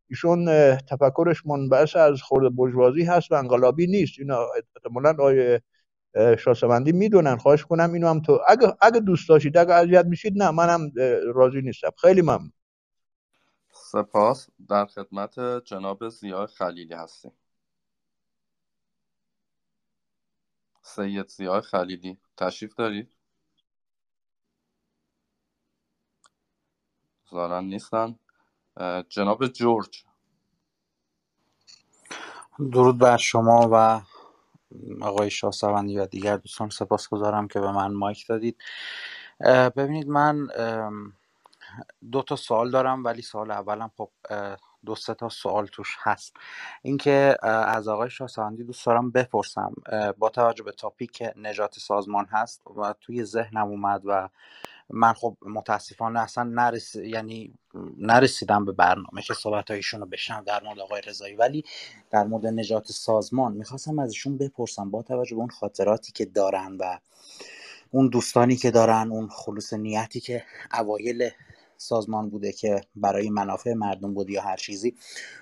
ایشون تفکرش منبعث از خورد برجوازی هست و انقلابی نیست. اینا احتمالا آیه شاسوندی می‌دونن خواهش کنم اینو هم تو اگه اگه دوست داشتید اگه اذیت میشید نه منم راضی نیستم. خیلی ممنون. سپاس. در خدمت جناب زیاد خلیلی هستیم. سید زیاد خلیلی تشریف دارید؟ ظاهرا نیستن. جناب جورج. درود بر شما و آقای شاهسوندی و دیگر دوستان. سپاسگزارم که به من مایک دادید. ببینید من دو تا سوال دارم ولی سوال اولم خب دو سه تا سوال توش هست. اینکه از آقای شاهسوندی دوست دارم بپرسم با توجه به تاپیک نجات سازمان هست و توی ذهنم اومد و من خب متاسفانه اصلا نرس... یعنی نرسیدم به برنامه که صحبت هایشون رو بشنم در مورد آقای رضایی. ولی در مورد نجات سازمان می‌خواستم ازشون بپرسم با توجه به اون خاطراتی که دارن و اون دوستانی که دارن اون خلوص نیتی که اوایل سازمان بوده که برای منافع مردم بود یا هر چیزی.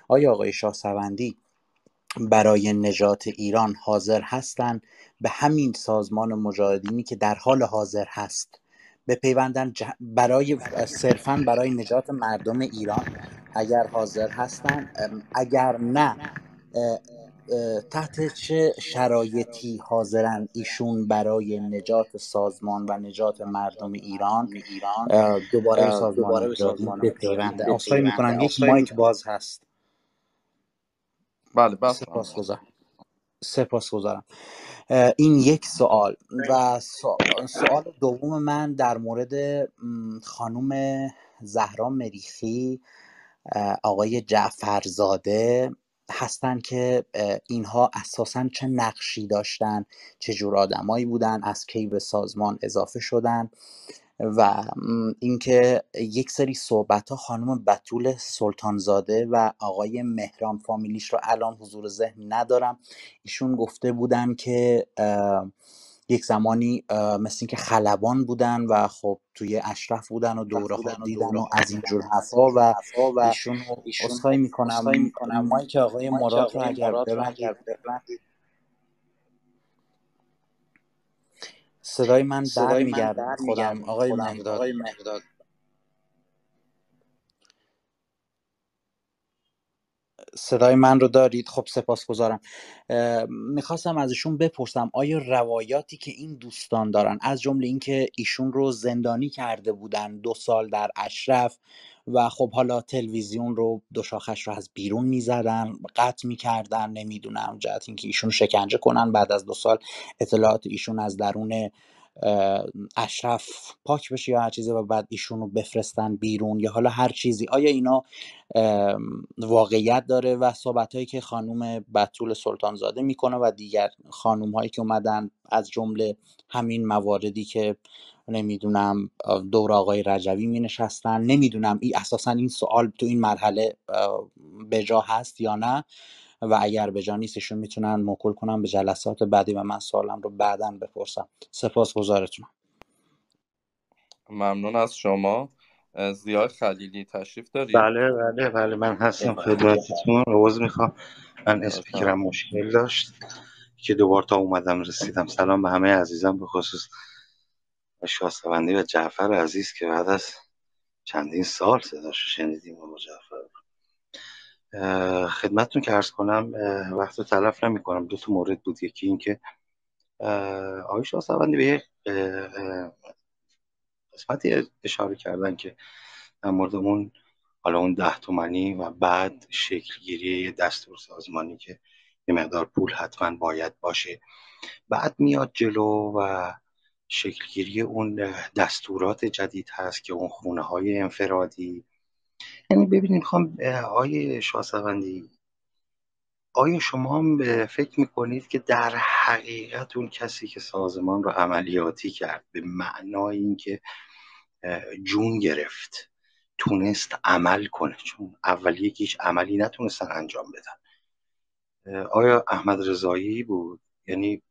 آیا آقای شاه سوندی برای نجات ایران حاضر هستند به همین سازمان مجاهدینی که در حال حاضر هست. به پیوندن برای صرفا برای نجات مردم ایران اگر حاضر هستن. اگر نه تحت چه شرایطی حاضرن ایشون برای نجات سازمان و نجات مردم ایران دوباره به سازمان بپیونده؟ اصخایی می‌کنم. یک مایک باز هست. بله بس سپاسگزارم. سپاسگزارم. این یک سوال و سوال دوم من در مورد خانم زهرا مریخی آقای جعفرزاده هستن که اینها اساسا چه نقشی داشتن چه جور آدمایی بودن از کی به سازمان اضافه شدن. و اینکه یک سری صحبت ها خانم بتول سلطانزاده و آقای مهران فامیلیش رو الان حضور ذهن ندارم. ایشون گفته بودن که یک زمانی مثل اینکه خلبان بودن و خب توی اشرف بودن و دوره ها دیدن و از اینجور حرفا و ایشون اصخایی می‌کنم. که آقای مراد رو اگر ببندید. صدای من در میگرد خودم آقای مهداد. صدای من رو دارید؟ خب سپاسگزارم. می‌خواستم ازشون بپرسم آیا روایاتی که این دوستان دارن از جمله اینکه ایشون رو زندانی کرده بودن دو سال در اشرف و خب حالا تلویزیون رو دو شاخش رو از بیرون می‌زدن قطع می‌کردن نمی‌دونم جهت اینکه ایشون شکنجه کنن بعد از دو سال اطلاعات ایشون از درون اشرف پاک بشه یا هر چیزی و بعد ایشون رو بفرستن بیرون یا حالا هر چیزی. آیا اینا واقعیت داره و صحبت هایی که خانوم بطول سلطانزاده می‌کنه و دیگر خانوم هایی که اومدن از جمله همین مواردی که نمی‌دونم دور آقای رجوی می نشستن نمی‌دونم ای اساسا این سوال تو این مرحله به جا هست یا نه؟ و اگر به جا نیستشون می‌تونن موکول کنم به جلسات بعدی و من سوالم رو بعدا بپرسم. سپاس گذارتونم ممنون از شما. زیاد خلیلی تشریف دارید؟ بله بله بله. من هستم خدمتتون. عوض می‌خوام. من اسپیکرم مشکل داشت که دوبار تا اومدم رسیدم. سلام به همه عزیزان به خصوص شاستوندی و جعفر عزیز که بعد از چندین سال صداشو شنیدیم با جعفر خدمتتون که ارز کنم وقت رو تلف نمی کنم دو تا مورد بود. یکی این که آقای شاهسوندی به یک قسمتی اشاره کردن که در مورد اون حالا اون ده تومنی و بعد شکلگیری یه دستور سازمانی که یه مقدار پول حتما باید باشه. بعد میاد جلو و شکلگیری اون دستورات جدید هست که اون خونه های انفرادی. یعنی ببینید می‌خوام آقای شاهسوندی آیا شما هم فکر می‌کنید که در حقیقت اون کسی که سازمان رو عملیاتی کرد به معنای اینکه جون گرفت تونست عمل کنه؟ چون اولیه که هیچ عملی نتونستن انجام بدن. آیا احمد رضایی بود؟ یعنی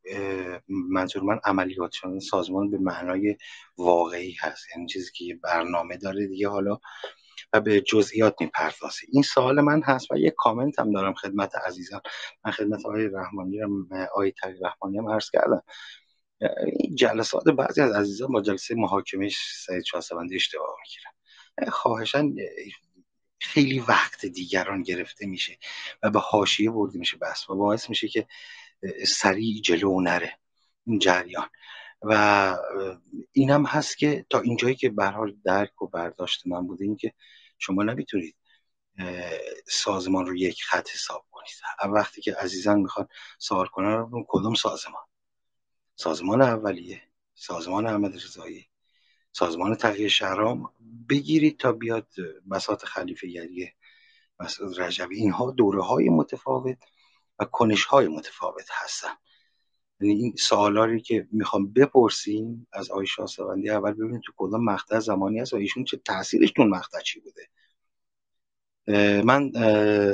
منظور من عملیات سازمان به معنای واقعی هست. یعنی چیزی که برنامه داره دیگه حالا و به جزئیات می‌پردازه. این سوال من هست و یه کامنت هم دارم خدمت عزیزان. من خدمت آقای رحمانی آقای تقی رحمانی هم عرض کردم. این جلسات بعضی از عزیزان با جلسه محاکمه سعید شاهسوندی اشتباه می‌گیرن. خواهشن خیلی وقت دیگران گرفته میشه و به حاشیه برده میشه. بس و باعث میشه که سریع جلو نره این جریان. و اینم هست که تا اینجایی که به حال درک و برداشت من بوده این که شما نمی‌تونید سازمان رو یک خط حساب کنید. وقتی که عزیزان می‌خوان سوال کنن کدوم سازمان؟ سازمان اولیه سازمان احمد رضایی سازمان تغییر شهرام. بگیرید تا بیاد بساط خلیفه گریه مسعود رجبی اینها دوره های متفاوت. و کنش های متفاوت هستن. یعنی این سوالاری که می‌خوام بپرسیم از آقای شاهسوندی اول ببینید تو کدام مقطع زمانی هست و ایشون چه تاثیرش تو مقطع چی بوده. من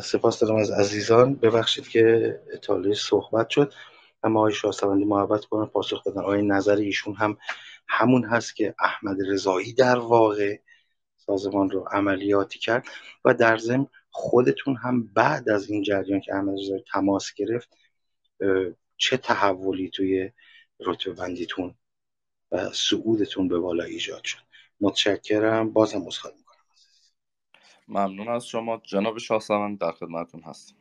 سپاس دارم از عزیزان. ببخشید که اطاله صحبت شد. اما آقای شاهسوندی محبت کنن پاسخ بدن. آقای نظر ایشون هم همون هست که احمد رضایی در واقع سازمان رو عملیاتی کرد و در ضمن خودتون هم بعد از این جریان که احمد رضایی تماس گرفت چه تحولی توی رتبه بندیتون و صعودتون به بالا ایجاد شد. متشکرم. بازم عذرخواهی می‌کنم. ممنون از شما. جناب شاهسوند در خدمتتون هستم.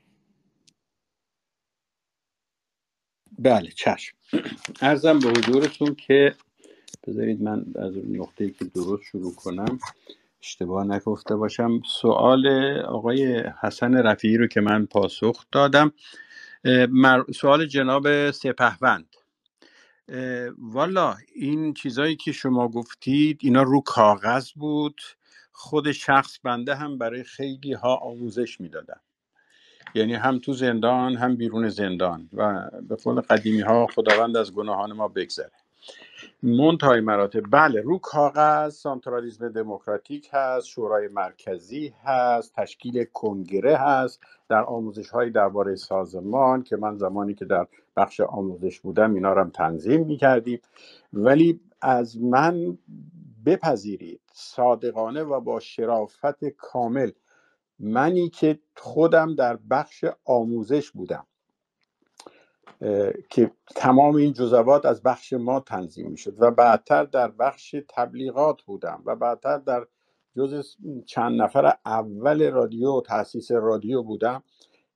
بله چشم. ارزم به حضورتون که بذارید من از نقطه که درست شروع کنم. اشتباه نگفته باشم. سوال آقای حسن رفیعی رو که من پاسخ دادم. سوال جناب سپهوند والا این چیزایی که شما گفتید اینا رو کاغذ بود. خود شخص بنده هم برای خیلی ها آموزش می‌دادم یعنی هم تو زندان هم بیرون زندان. و به قول قدیمی ها خداوند از گناهان ما بگذره. منتهای مراتب. بله رو کاغذ سانترالیزم دموکراتیک هست شورای مرکزی هست تشکیل کنگره هست. در آموزش های درباره سازمان که من زمانی که در بخش آموزش بودم اینا رو هم تنظیم می کردیم ولی از من بپذیرید صادقانه و با شرافت کامل منی که خودم در بخش آموزش بودم. که تمام این جزوات از بخش ما تنظیم می‌شد و بعدتر در بخش تبلیغات بودم و بعدتر در جز چند نفر اول رادیو تاسیس رادیو بودم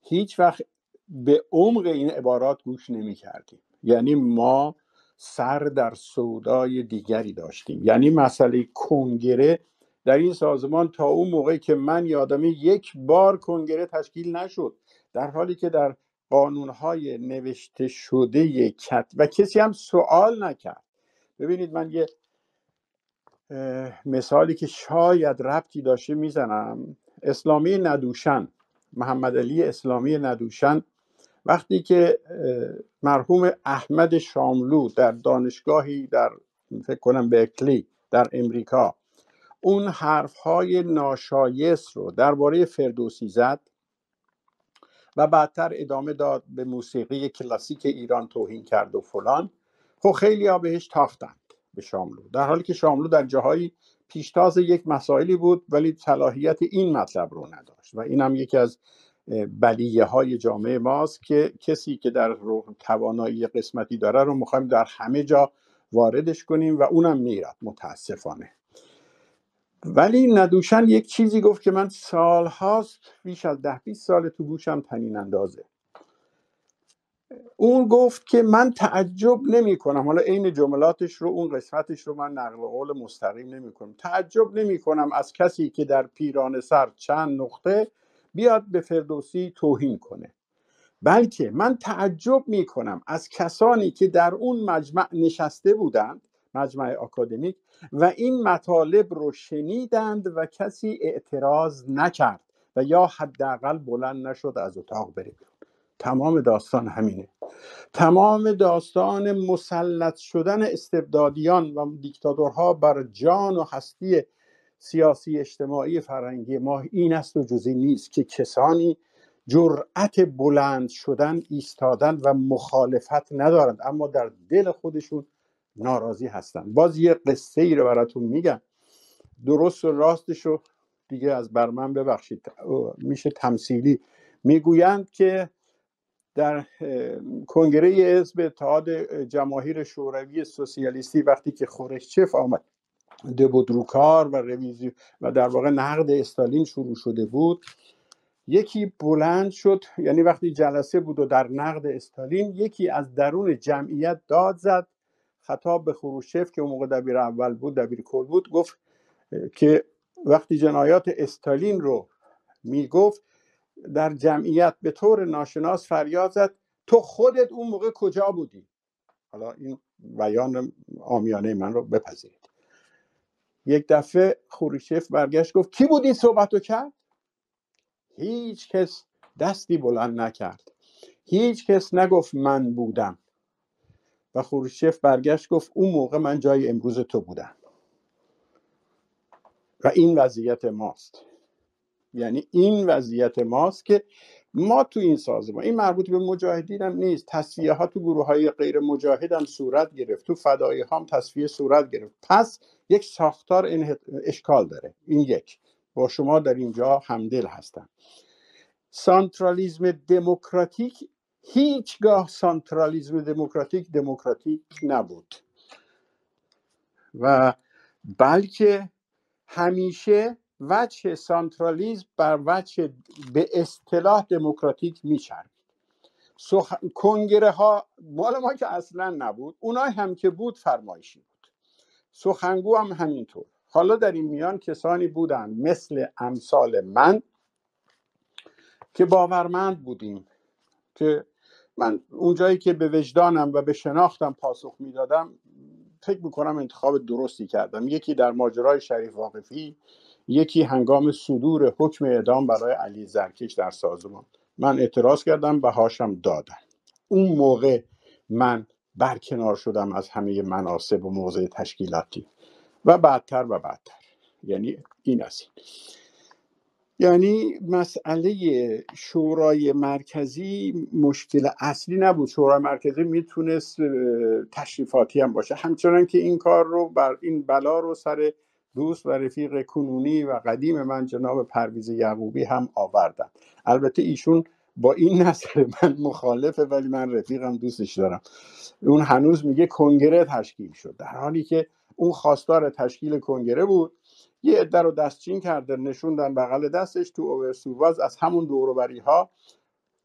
هیچ وقت به عمق این عبارات گوش نمی کردیم یعنی ما سر در سودای دیگری داشتیم. یعنی مسئله کنگره در این سازمان تا اون موقع که من یادم یک بار کنگره تشکیل نشد. در حالی که در قانونهای نوشته شده کت و کسی هم سوال نکرد. ببینید من یه مثالی که شاید ربطی داشته می‌زنم. اسلامی ندوشن. محمد علی اسلامی ندوشن. وقتی که مرحوم احمد شاملو در دانشگاهی در فکر کنم به اکلی در امریکا اون حرف های ناشایست رو درباره فردوسی زد. و بعدتر ادامه داد به موسیقی کلاسیک ایران توهین کرد و فلان. خب خیلی ها بهش تاختند به شاملو. در حالی که شاملو در جاهایی پیشتاز یک مسائلی بود ولی صلاحیت این مطلب رو نداشت. و این هم یکی از بلیه های جامعه ماست که کسی که در توانایی قسمتی داره رو می‌خوایم در همه جا واردش کنیم و اونم میرد متاسفانه. ولی ندوشن یک چیزی گفت که من سالهاست بیش از ده 20 سال تو گوشم تنین اندازه. اون گفت که من تعجب نمی کنم. حالا عین جملاتش رو اون قسمتش رو من نقل قول مستقیم نمی کنم. تعجب نمی کنم از کسی که در پیران سر چند نقطه بیاد به فردوسی توهین کنه. بلکه من تعجب می کنم از کسانی که در اون مجمع نشسته بودند مجمع آکادمیک و این مطالب رو شنیدند و کسی اعتراض نکرد و یا حداقل بلند نشد از اتاق بره تمام داستان همینه. تمام داستان مسلط شدن استبدادیان و دیکتاتورها بر جان و هستی سیاسی اجتماعی فرنگی ما این است و جزی نیست که کسانی جرأت بلند شدن ایستادن و مخالفت ندارند. اما در دل خودشون ناراضی هستن باز یه قصه ای رو براتون میگم. درست و راستش رو دیگه از بر من ببخشید. میشه تمثیلی. می‌گویند که در کنگره حزب اتحاد جماهیر شوروی سوسیالیستی وقتی که خورشچف آمد بود رو کار و رویزی و در واقع نقد استالین شروع شده بود. یکی بلند شد یعنی وقتی جلسه بود و در نقد استالین یکی از درون جمعیت داد زد خطاب به خروشف که اون موقع دبیر اول بود دبیر کل بود گفت که وقتی جنایات استالین رو می‌گفت در جمعیت به طور ناشناس فریاد زد تو خودت اون موقع کجا بودی؟ حالا این بیان آمیانه من رو بپذیرید. یک دفعه خوریشف برگشت گفت کی بود این صحبت رو کرد؟ هیچ کس دستی بلند نکرد. هیچ کس نگفت من بودم. و خوریشف برگشت گفت اون موقع من جای امروز تو بودم. و این وضعیت ماست. یعنی این وضعیت ماست که ما تو این سازمان این مربوط به مجاهدین هم نیست. تصفیه ها تو گروه های غیر مجاهد هم صورت گرفت. تو فدایی ها هم تصفیه صورت گرفت. پس یک ساختار اشکال داره. این یک. با شما در اینجا همدل هستم. سانترالیزم دموکراتیک هیچگاه سانترالیزم دموکراتیک دموکراتیک نبود. و بلکه همیشه وجه سانترالیزم بر وجه به اصطلاح دموکراتیک میچرد سخ... کنگره ها مال ما که اصلا نبود اونای هم که بود فرمایشی بود. سخنگو هم همینطور. حالا در این میان کسانی بودن مثل امثال من که باورمند بودیم که من اونجایی که به وجدانم و به شناختم پاسخ می‌دادم فکر می‌کنم انتخاب درستی کردم. یکی در ماجرای شریف واقفی یکی هنگام صدور حکم اعدام برای علی زرکش در سازمان. من اعتراض کردم و هاشم دادم اون موقع من برکنار شدم از همه مناسب و موضع تشکیلاتی. و بعدتر و بعدتر. یعنی این است یعنی مسئله شورای مرکزی مشکل اصلی نبود. شورای مرکزی می‌تونست تشریفاتی هم باشه. همچنان که این کار رو بر این بلا رو سر دوست و رفیق کنونی و قدیم من جناب پرویز یعقوبی هم آوردن. البته ایشون با این [laughs] نظر من مخالفه ولی من رفیقم دوستش دارم. اون هنوز میگه کنگره تشکیل شد. در حالی که اون خواستار تشکیل کنگره بود. یه عده رو دستچین کرده نشوندن بغل دستش تو اوورسوواز از همون دوروبری ها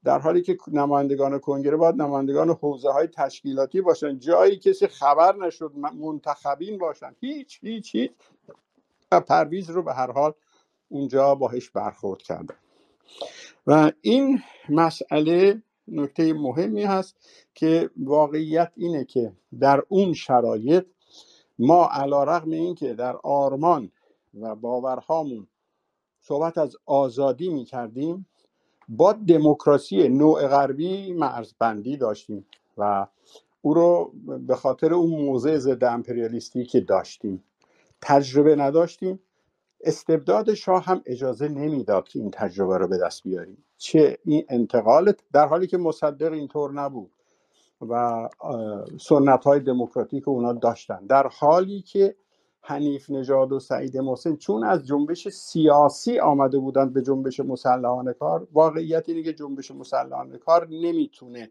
در حالی که نمایندگان کنگره باید نمایندگان حوزه های تشکیلاتی باشن. جایی کسی خبر نشد منتخبین باشن. هیچ هیچ هیچ. و پرویز رو به هر حال اونجا باهش برخورد کردن و این مسئله نکته مهمی هست که واقعیت اینه که در اون شرایط ما علا رقم این که در آرمان و باورهامون. صحبت از آزادی می کردیم با دموکراسی نوع غربی مرزبندی داشتیم و او رو به خاطر اون موضع ضد امپریالیستی که داشتیم تجربه نداشتیم. استبداد شاه هم اجازه نمی‌داد که این تجربه رو به دست بیاریم. چه این انتقال در حالی که مصدق اینطور نبود و سنت های دموکراتیک اونا داشتن. در حالی که حنیف نژاد و سعید محسن. چون از جنبش سیاسی آمده بودند به جنبش مسلحانه کار واقعیت اینه که جنبش مسلحانه کار نمی‌تونه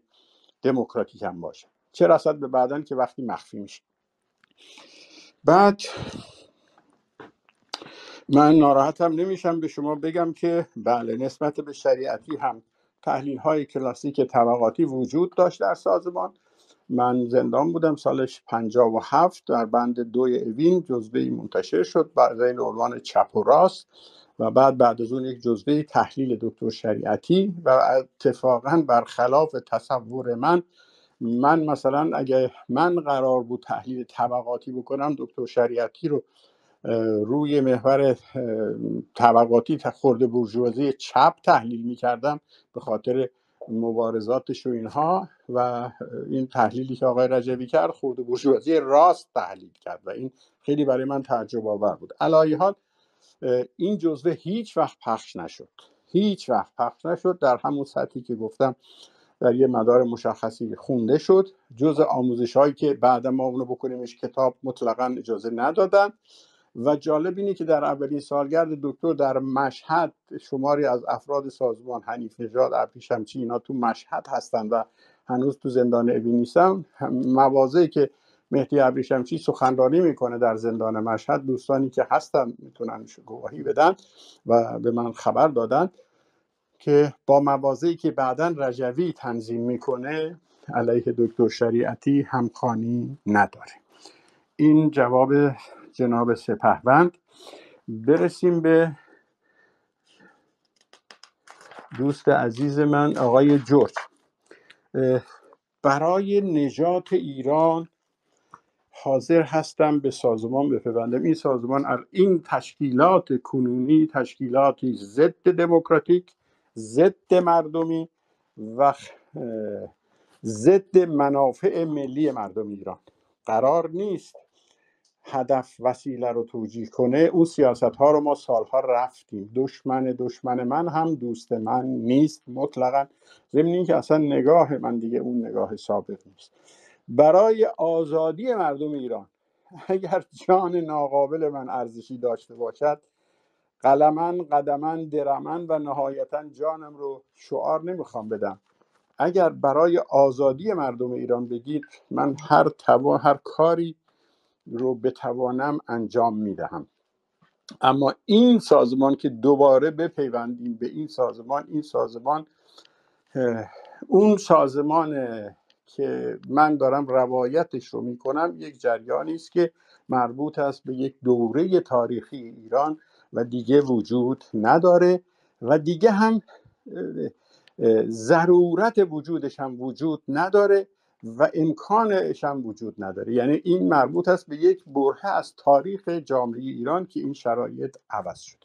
دموکراتیک هم باشه. چه رسد به بعدن که وقتی مخفی میشه. بعد من ناراحتم نمیشم به شما بگم که بله نسبت به شریعتی هم تحلیل های کلاسیک طبقاتی وجود داشت در سازمان. من زندان بودم سالش و هفت در بند دوی اوین جزوه منتشر شد این عنوان چپ و راست و بعد بعد از اون یک جزوه تحلیل دکتر شریعتی و اتفاقا برخلاف تصور من من مثلا اگه من قرار بود تحلیل طبقاتی بکنم دکتر شریعتی رو روی محور طبقاتی خورده برجوازی چپ تحلیل می‌کردم به خاطر مبارزاتش و اینها و این تحلیلی که آقای رجبی کرد خورده برجوازی راست تحلیل کرد و این خیلی برای من تعجب آور بود. علایه حال این جزوه هیچ وقت پخش نشد. هیچ وقت پخش نشد. در همون سطحی که گفتم در یه مدار مشخصی خونده شد. جز آموزش هایی که بعد ما اونو بکنیمش کتاب مطلقا اجازه ندادن. و جالب اینه که در اولین سالگرد دکتر در مشهد شماری از افراد سازمان حنیف نژاد ابریشمچی اینا تو مشهد هستن و هنوز تو زندان اوین نیستن. مواضعی که مهدی ابریشمچی سخنرانی می‌کنه در زندان مشهد دوستانی که هستن می‌تونن گواهی بدن و به من خبر دادن که با مواضعی که بعدا رجوی تنظیم می‌کنه علیه دکتر شریعتی همخانی نداره. این جواب جناب سپهبند. برسیم به دوست عزیز من آقای جورج. برای نجات ایران حاضر هستم به سازمان بپیوندم. این سازمان ال- این تشکیلات کنونی تشکیلاتی ضد دموکراتیک ضد مردمی و ضد منافع ملی مردم ایران. قرار نیست هدف وسیله رو توجیه کنه اون سیاست ها رو ما سالها رفتیم. دشمن دشمن من هم دوست من نیست مطلقا. ضمن اینکه اصلا نگاه من دیگه اون نگاه سابق نیست. برای آزادی مردم ایران اگر جان ناقابل من ارزشی داشته باشد قلمن قدمن درمن و نهایتا جانم رو شعار نمی‌خوام بدم. اگر برای آزادی مردم ایران بگید من هر توا هر کاری رو بتوانم انجام می‌دهم. اما این سازمان که دوباره بپیوندیم به این سازمان این سازمان اون سازمان که من دارم روایتش رو می‌کنم یک جریانی است که مربوط است به یک دوره تاریخی ایران و دیگه وجود نداره و دیگه هم ضرورت وجودش هم وجود نداره. و امکانش هم وجود نداره. یعنی این مربوط است به یک برهه از تاریخ جامعه ایران که این شرایط عوض شد.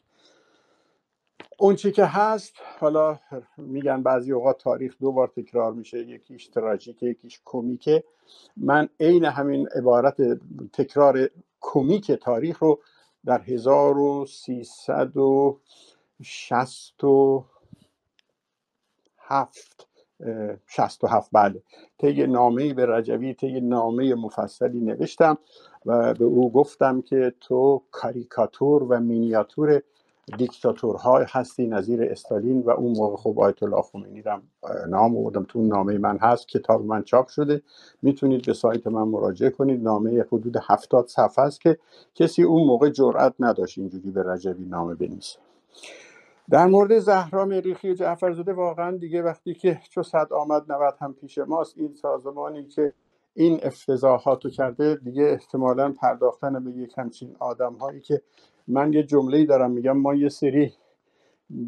اونچه که هست حالا میگن بعضی اوقات تاریخ دو بار تکرار میشه یکیش تراژیکه یکیش کومیکه. من عین همین عبارت تکرار کومیک تاریخ رو در 1367 67 بله. طی نامه ای به رجوی طی نامه مفصلی نوشتم و به او گفتم که تو کاریکاتور و مینیاتور دیکتاتورهای هستی نظیر استالین و اون موقع خب آیت الله خمینی را نام آوردم. تو نامه من هست کتاب من چاپ شده. می‌تونید به سایت من مراجعه کنید. نامه حدود هفتاد صفحه است که کسی اون موقع جرأت نداشت اینجوری به رجوی نامه بنویسه. در مورد زهرا مریخی جعفرزاده واقعا دیگه وقتی که چو صد آمد نود هم پیش ماست این سازمانی که این افتضاحات رو کرده دیگه احتمالا پرداختن به یک همچین آدم هایی که من یه جمله دارم میگم ما یه سری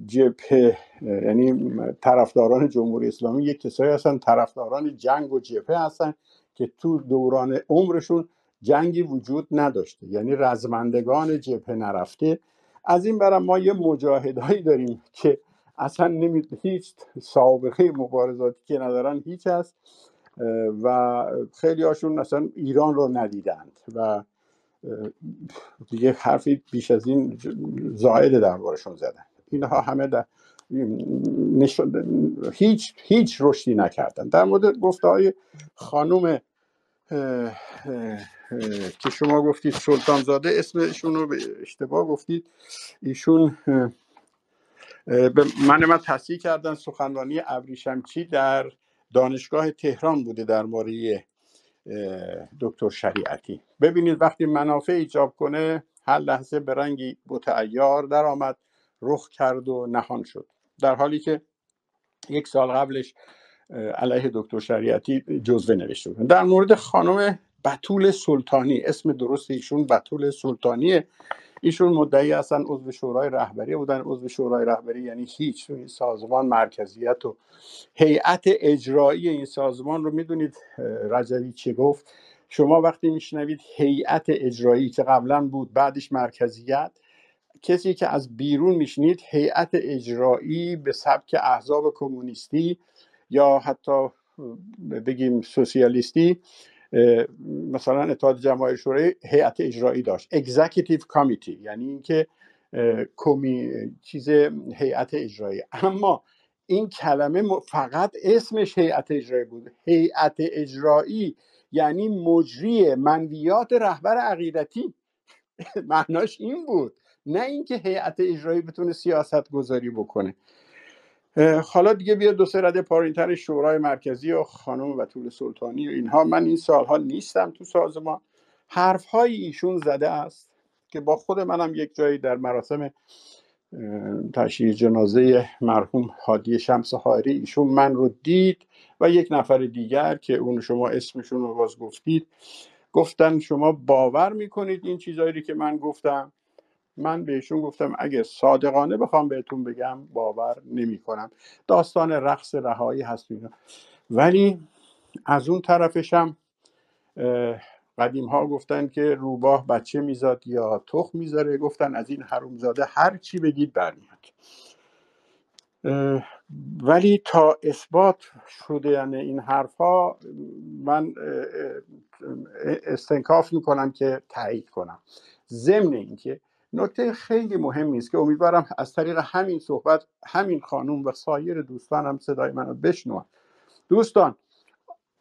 جبهه یعنی طرفداران جمهوری اسلامی یک کسایی هستن طرفداران جنگ و جبهه هستن که تو دوران عمرشون جنگی وجود نداشته. یعنی رزمندگان جبهه نرفته از این برم ما یه مجاهدهایی داریم که اصلا نمی هیچ سابقه مبارزاتی که ندارن هیچ هست و خیلی هاشون اصلا ایران رو ندیدند و دیگه حرفی بیش از این زائد دربارشون زدن. اینها همه در نشون- هیچ هیچ رشدی نکردن. در مورد گفته های خانوم که شما گفتید سلطانزاده اسمشون رو به اشتباه گفتید. ایشون به من من تصحیح کردن سخنرانی ابریشمچی در دانشگاه تهران بوده در مورد دکتر شریعتی. ببینید وقتی منافع ایجاب کنه هر لحظه به رنگی متعیار درآمد رخ کرد و نهان شد. در حالی که یک سال قبلش علیه دکتر شریعتی جزوه نوشته بودن. در مورد خانم بتول سلطانی اسم درست ایشون بتول سلطانیه. ایشون مدعی هستن عضو شورای رهبری بودن. عضو شورای رهبری یعنی هیچ این سازمان مرکزیت و هیئت اجرایی این سازمان رو می‌دونید رجوی چه گفت؟ شما وقتی میشنوید هیئت اجرایی که قبلا بود بعدش مرکزیت کسی که از بیرون میشنید هیئت اجرایی به سبک احزاب کمونیستی یا حتی بگیم سوسیالیستی مثلا اتحاد جماهیر شوری هیئت اجرایی داشت. اگزیکیتیو کامیتی یعنی اینکه کمی چیز هیئت اجرایی. اما این کلمه فقط اسمش هیئت اجرایی بود. هیئت اجرایی یعنی مجری منویات رهبر عقیدتی. [laughs] معناش این بود. نه اینکه هیئت اجرایی بتونه سیاست گذاری بکنه. حالا دیگه بیا دو سه رده پایینتر شورای مرکزی و خانم و طول سلطانی و اینها. من این سالها نیستم تو سازمان. حرف های ایشون زده است که با خود منم یک جایی در مراسم تشییع جنازه مرحوم حادی شمس حاری ایشون من رو دید و یک نفر دیگر که اون شما اسمشون رو باز گفتید گفتن شما باور می‌کنید این چیزهایی که من گفتم؟ من بهشون گفتم اگه صادقانه بخوام بهتون بگم باور نمی کنم داستان رقص رهایی هست اینا. ولی از اون طرفشم قدیم ها گفتن که روباه بچه میزاد یا تخم می‌ذاره. گفتن از این حرومزاده هر چی بگید برمیاد ولی تا اثبات شده یعنی این حرف ها من استنکاف می‌کنم که تایید کنم. ضمن اینکه نکته خیلی مهمی است که امیدوارم از طریق همین صحبت همین خانوم و سایر دوستانم صدای منو بشنون دوستان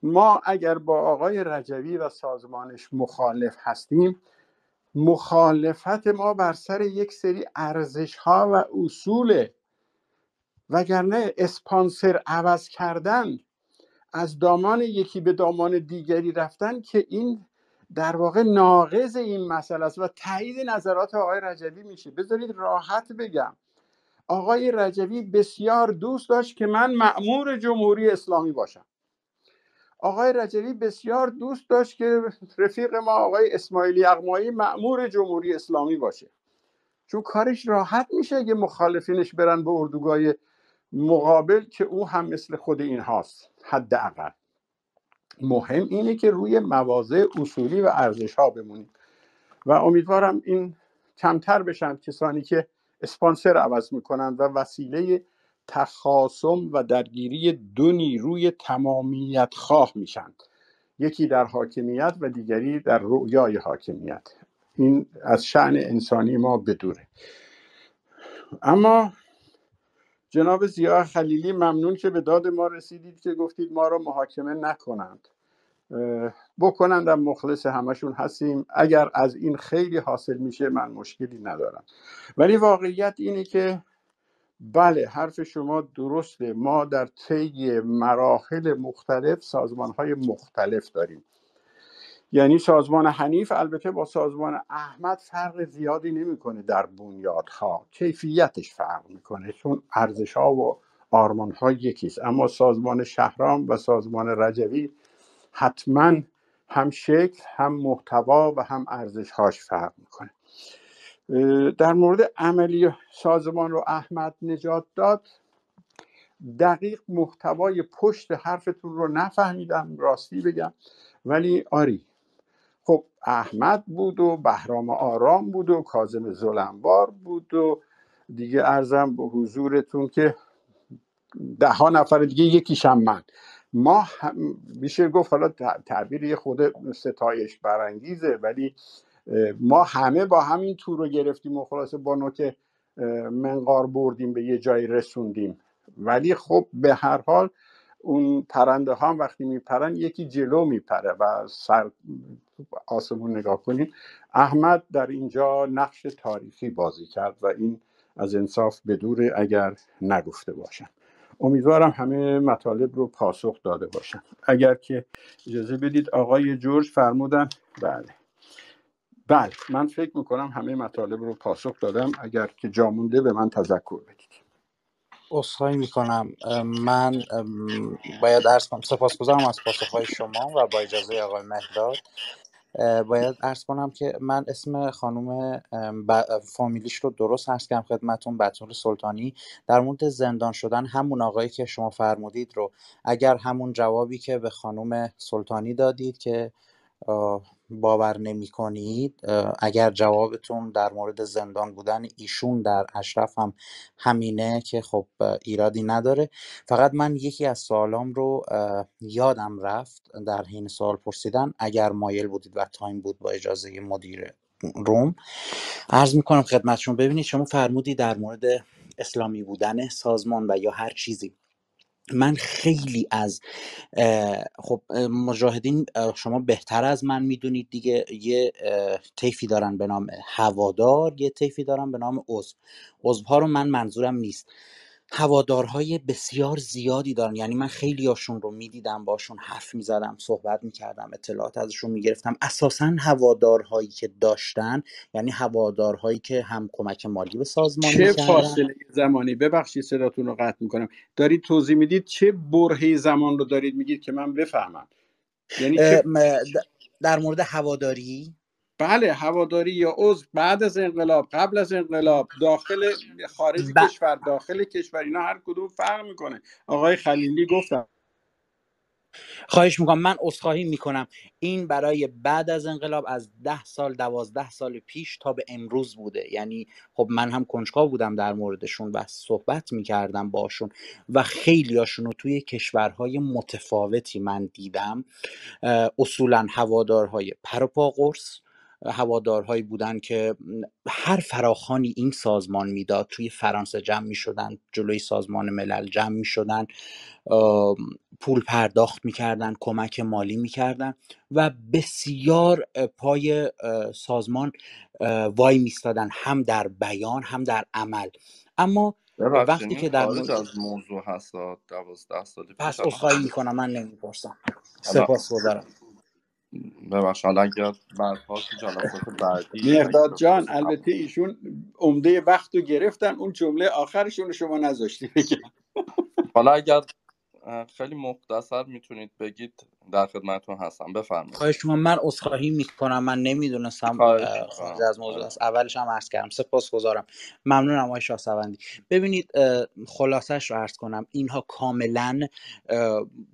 ما اگر با آقای رجوی و سازمانش مخالف هستیم مخالفت ما بر سر یک سری ارزش ها و اصول وگرنه اسپانسر عوض کردن از دامان یکی به دامان دیگری رفتن که این در واقع ناقض این مسئله است و تایید نظرات آقای رجوی میشه. بذارید راحت بگم. آقای رجوی بسیار دوست داشت که من معمور جمهوری اسلامی باشم. آقای رجوی بسیار دوست داشت که رفیق ما آقای اسماعیلی اقمایی معمور جمهوری اسلامی باشه. چون کارش راحت میشه اگه مخالفینش برن به اردوگاه مقابل که او هم مثل خود این هاست حداقل. مهم اینه که روی مواضع اصولی و ارزش ها بمونیم. و امیدوارم این کمتر بشن کسانی که اسپانسر عوض می‌کنن و وسیله تخاصم و درگیری دو نیروی تمامیت خواه میشن. یکی در حاکمیت و دیگری در رؤیای حاکمیت. این از شعن انسانی ما بدوره اما جناب زیاه خلیلی ممنون که به داد ما رسیدید که گفتید ما را محاکمه نکنند. بکنند مخلص همشون هستیم. اگر از این خیلی حاصل میشه من مشکلی ندارم. ولی واقعیت اینه که بله حرف شما درسته. ما در طی مراحل مختلف سازمان های مختلف داریم. یعنی سازمان حنیف البته با سازمان احمد فرق زیادی نمی‌کنه در بنیادها. کیفیتش فرق می‌کنه چون ارزش ها و آرمان ها یکیست اما سازمان شهرام و سازمان رجوی حتما هم شکل هم محتوا و هم ارزش هاش فرق می‌کنه. در مورد عملی سازمان رو احمد نجات داد. دقیق محتوای پشت حرفتون رو نفهمیدم راستی بگم. ولی آری خب احمد بود و بهرام آرام بود و کازم زلنبار بود و دیگه ارزم به حضورتون که ده ها نفر دیگه یکیشم من. ما میشه گفت حالا تعبیر یه خود ستایش برانگیزه ولی ما همه با همین تور رو گرفتیم و خلاصه با نوک منقار بردیم به یه جایی رسوندیم. ولی خب به هر حال اون پرنده ها وقتی میپرن یکی جلو میپره و سر آسمون نگاه کنیم. احمد در اینجا نقش تاریخی بازی کرد و این از انصاف بدوره اگر نگفته باشم. امیدوارم همه مطالب رو پاسخ داده باشم اگر که اجازه بدید آقای جورج فرمودن. بله. بله من فکر می‌کنم همه مطالب رو پاسخ دادم. اگر که جامونده به من تذکر بدید. اصخایی می‌کنم. من باید ارز کنم سپاسگزارم از پاسخهای شما و با اجازه آقای مهداد. باید ارز کنم که من اسم خانوم فامیلیش رو درست ارز کردم خدمتون بطور سلطانی. در مورد زندان شدن همون آقایی که شما فرمودید رو اگر همون جوابی که به خانوم سلطانی دادید که باور نمی کنید اگر جوابتون در مورد زندان بودن ایشون در اشرف هم همینه که خب ایرادی نداره. فقط من یکی از سوالام رو یادم رفت در حین سوال پرسیدن اگر مایل بودید و تایم بود با اجازه مدیر روم. عرض می‌کنم خدمتشون ببینید شما فرمودی در مورد اسلامی بودن سازمان و یا هر چیزی. من خیلی از خب مجاهدین شما بهتر از من می‌دونید دیگه. یه طیفی دارن به نام هوادار یه طیفی دارن به نام عضو. عضوها رو من منظورم نیست. هوادارهای بسیار زیادی دارن. یعنی من خیلی هاشون رو می‌دیدم باشون حرف می‌زدم صحبت می‌کردم اطلاعات ازشون می‌گرفتم. اساسا هوادارهایی که داشتن یعنی هوادارهایی که هم کمک مالی به سازمان چه می‌کردن فاصله زمانی؟ ببخشید صداتون رو قطع می‌کنم. دارید توضیح می‌دید چه برهه زمان رو دارید میگید که من بفهمم؟ یعنی چه در مورد هواداری؟ بله هواداری یا عضو بعد از انقلاب قبل از انقلاب داخل خارج ب- کشور داخل کشور اینا هر کدوم فرق می‌کنه. آقای خلیلی گفتم. خواهش می‌کنم من عذرخواهی می‌کنم. این برای بعد از انقلاب از ده سال دوازده سال پیش تا به امروز بوده. یعنی خب من هم کنجکاو بودم در موردشون و صحبت می‌کردم باشون و خیلی رو توی کشورهای متفاوتی من دیدم. اصولا هوادارهای پر و پا قرص هوادارهایی بودن که هر فراخانی این سازمان می‌داد توی فرانسه جمع می شدن جلوی سازمان ملل جمع می شدن پول پرداخت می‌کردن کمک مالی می‌کردن و بسیار پای سازمان وای میستادن هم در بیان هم در عمل. اما وقتی که در مورد از موضوع هست دوازده سال پس اصخایی می‌کنم من نمی‌پرسم. سپاس گذارم ببخشید حالا اگر تو جلسات بعدی اگه مهداد جان البته ایشون عمده وقت رو گرفتن اون جمله آخرشون رو شما نذاشتی بگم. حالا اگر خیلی مختصر می‌تونید بگید در خدمتتون هستم. بفرمایید. خواهش می‌کنم. من عذرخواهی می‌کنم. من نمی‌دونستم خارج از موضوع است. اولش هم عرض کردم. سپاس گذارم ممنونم آقای شاهسوندی. ببینید خلاصش رو عرض کنم. اینها کاملا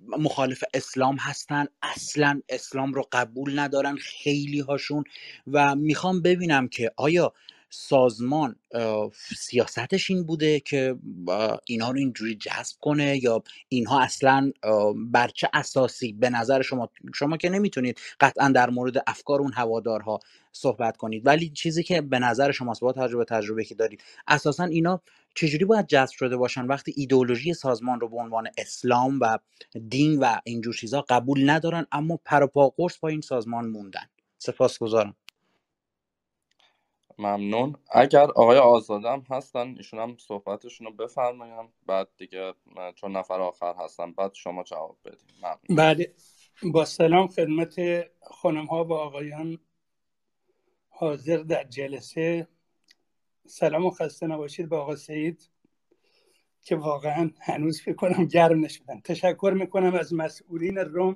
مخالف اسلام هستن. اصلا اسلام رو قبول ندارن خیلی هاشون و می‌خوام ببینم که آیا سازمان سیاستش این بوده که اینها رو اینجوری جذب کنه یا اینها اصلا بر چه اساسی؟ به نظر شما شما که نمی‌تونید قطعا در مورد افکار اون هوادارها صحبت کنید ولی چیزی که به نظر شماست با تجربه تجربه که دارید اساسا اینا چجوری باید جذب شده باشن وقتی ایدئولوژی سازمان رو به عنوان اسلام و دین و اینجور چیزها قبول ندارن اما پر و پا قرص با این سازمان موندن؟ سپاسگزارم. ممنون. اگر آقای آزادم هستن ایشون هم صحبتشون رو بفرمایم بعد دیگه چون نفر آخر هستن بعد شما جواب ممنون. بله. با سلام خدمت خانم ها و آقایان حاضر در جلسه. سلام و خسته نباشید با آقا سعید که واقعا هنوز فکر کنم گرم نشدن. تشکر می‌کنم از مسئولین روم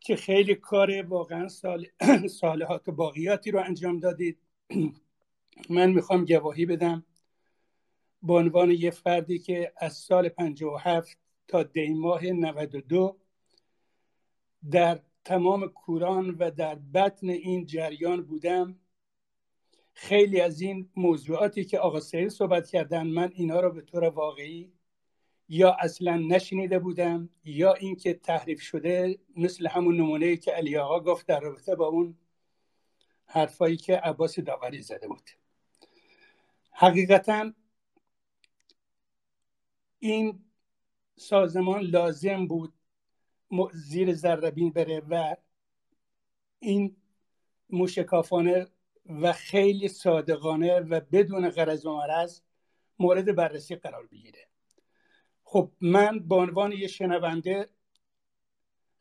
که خیلی کار واقعا سال... [clears throat] صالحات و باقیاتی رو انجام دادید. من می‌خوام گواهی بدم به عنوان یه فردی که از سال 57 تا دی ماه 92 در تمام کوران و در بطن این جریان بودم. خیلی از این موضوعاتی که آقا سهیل صحبت کردن من اینا رو به طور واقعی یا اصلا نشنیده بودم یا اینکه تحریف شده مثل همون نمونه که علی آقا گفت در رابطه با اون حرفایی که عباس داوری زده بود. حقیقتا این سازمان لازم بود زیر ذربین بره و این موشکافانه و خیلی صادقانه و بدون غرض و مرض مورد بررسی قرار بگیره. خب من به عنوان یه شنونده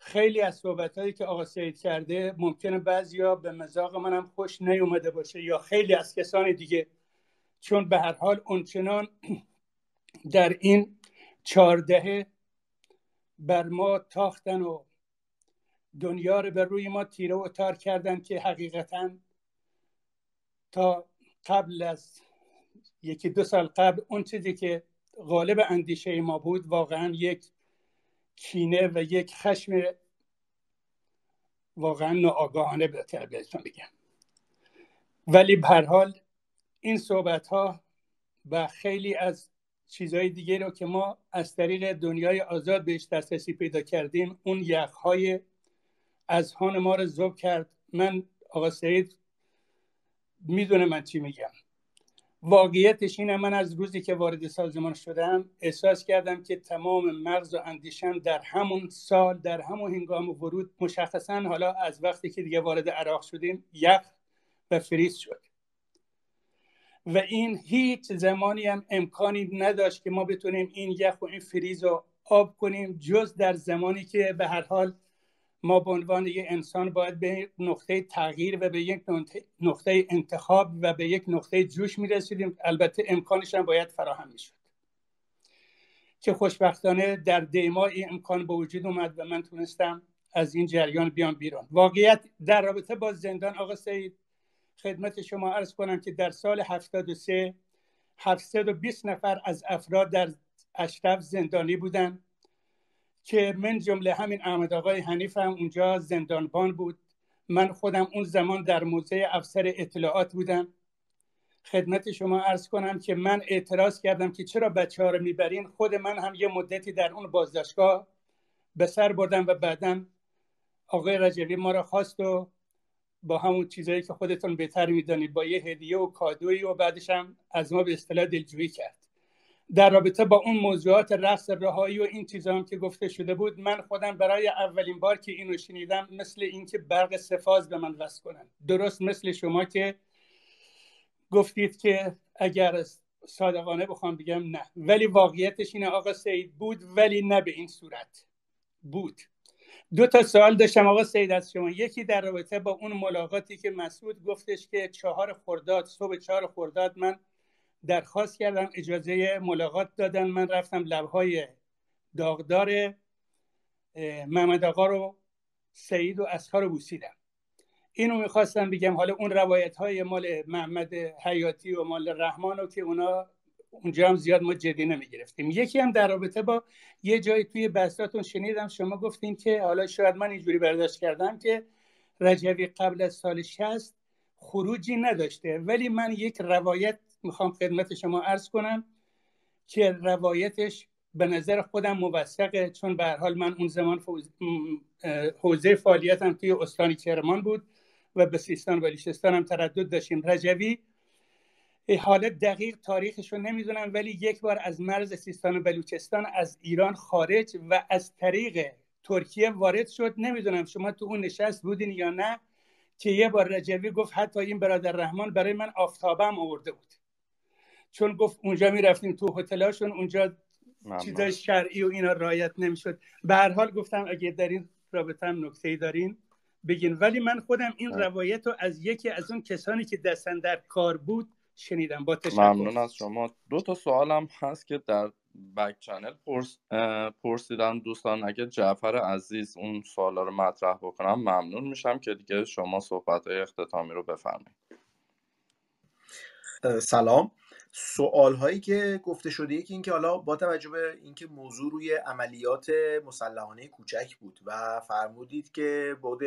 خیلی از صحبت هایی که آقا سید کرده ممکنه بعضیا به مزاق منم خوش نیومده باشه یا خیلی از کسان دیگه چون به هر حال اونچنان [clears throat] در این چهاردهه بر ما تاختن و دنیا رو به روی ما تیره و تار کردن که حقیقتا تا قبل از یکی دو سال قبل اون چیزی که غالب اندیشه ما بود واقعا یک کینه و یک خشم واقعا ناآگاهانه بهتر بهتون بگم ولی به حال این صحبت ها و خیلی از چیزهای دیگه رو که ما از طریق دنیای آزاد بهش دسترسی پیدا کردیم اون یخهای از هان ما رو زوب کرد. من آقا سعید می‌دونه من چی میگم. واقعیتش اینه من از روزی که وارد سازمان شدم احساس کردم که تمام مغز و اندیشم در همون سال در همون هنگام ورود مشخصا حالا از وقتی که دیگه وارد عراق شدیم یخ و فریز شد. و این هیچ زمانی هم امکانی نداشت که ما بتونیم این یخ و این فریز رو آب کنیم جز در زمانی که به هر حال ما به عنوان یک انسان باید به نقطه تغییر و به یک نقطه انتخاب و به یک نقطه جوش می‌رسیدیم. البته امکانش هم باید فراهم می‌شد. که خوشبختانه در دیما این امکان به وجود اومد و من تونستم از این جریان بیام بیرون. واقعیت در رابطه با زندان آقا سید خدمت شما عرض کنم که در سال 73 720 نفر از افراد در اشرف زندانی بودن. که من جمله همین احمد آقای حنیف هم اونجا زندانبان بود. من خودم اون زمان در موزه افسر اطلاعات بودم. خدمت شما عرض کنم که من اعتراض کردم که چرا بچه ها رو می‌برین؟ خود من هم یه مدتی در اون بازداشتگاه به سر بردم و بعدا آقای رجوی ما را خواست و با همون چیزایی که خودتون بهتر می‌دانید با یه هدیه و کادویی و بعدش هم از ما به اصطلاح دلجویی کرد. در رابطه با اون موضوعات رقص رهایی و این چیزا هم که گفته شده بود من خودم برای اولین بار که اینو شنیدم مثل اینکه برق سفاز به من وصل کنن. درست مثل شما که گفتید که اگر صادقانه بخوام بگم نه. ولی واقعیتش اینه آقا سید بود ولی نه به این صورت. بود. دو تا سوال داشتم آقا سید از شما. یکی در رابطه با اون ملاقاتی که مسعود گفتش که چهار خرداد صبح چهار خرداد من درخواست کردم اجازه ملاقات دادن. من رفتم لبهای داغدار محمد آقا رو سعید و اسخا رو بوسیدم. اینو می‌خواستم بگم حالا اون روایت های مال محمد حیاتی و مال رحمان رو که اونا اونجا هم زیاد ما جدی نمی‌گرفتیم. یکی هم در رابطه با یه جایی توی بحثاتون شنیدم شما گفتین که حالا شاید من اینجوری برداشت کردم که رجوی قبل از سال 60 خروجی نداشته ولی من یک روایت می‌خوام خدمت شما عرض کنم که روایتش به نظر خودم موثقه چون به حال من اون زمان حوزه فعالیتم توی استان کرمان بود و به سیستان و بلوچستان هم تردد داشتیم. رجوی حالت دقیق تاریخش رو نمی‌دونم ولی یک بار از مرز سیستان و بلوچستان از ایران خارج و از طریق ترکیه وارد شد. نمی‌دونم شما تو اون نشست بودین یا نه که یه بار رجوی گفت حتی این برادر رحمان برای من آفتابم آورده بود. چون گفت اونجا می‌رفتیم تو هتلاشون اونجا چیزای شرعی و اینا رایت نمی‌شد. به هر حال گفتم اگه در این رابطه هم نکته ای دارین بگین. ولی من خودم این روایت رو از یکی از اون کسانی که دستن در کار بود شنیدم. با تشکر. ممنون از شما. دو تا سوالم هست که در بک چنل پرس، پرسیدن دوستان اگه جعفر عزیز اون سوالا رو مطرح بکنم ممنون میشم که دیگه شما صحبت های اختتامی رو بفرمایید. سلام. سوال هایی که گفته شده یکی اینکه حالا با توجه به اینکه موضوع روی عملیات مسلحانه کوچک بود و فرمودید که بود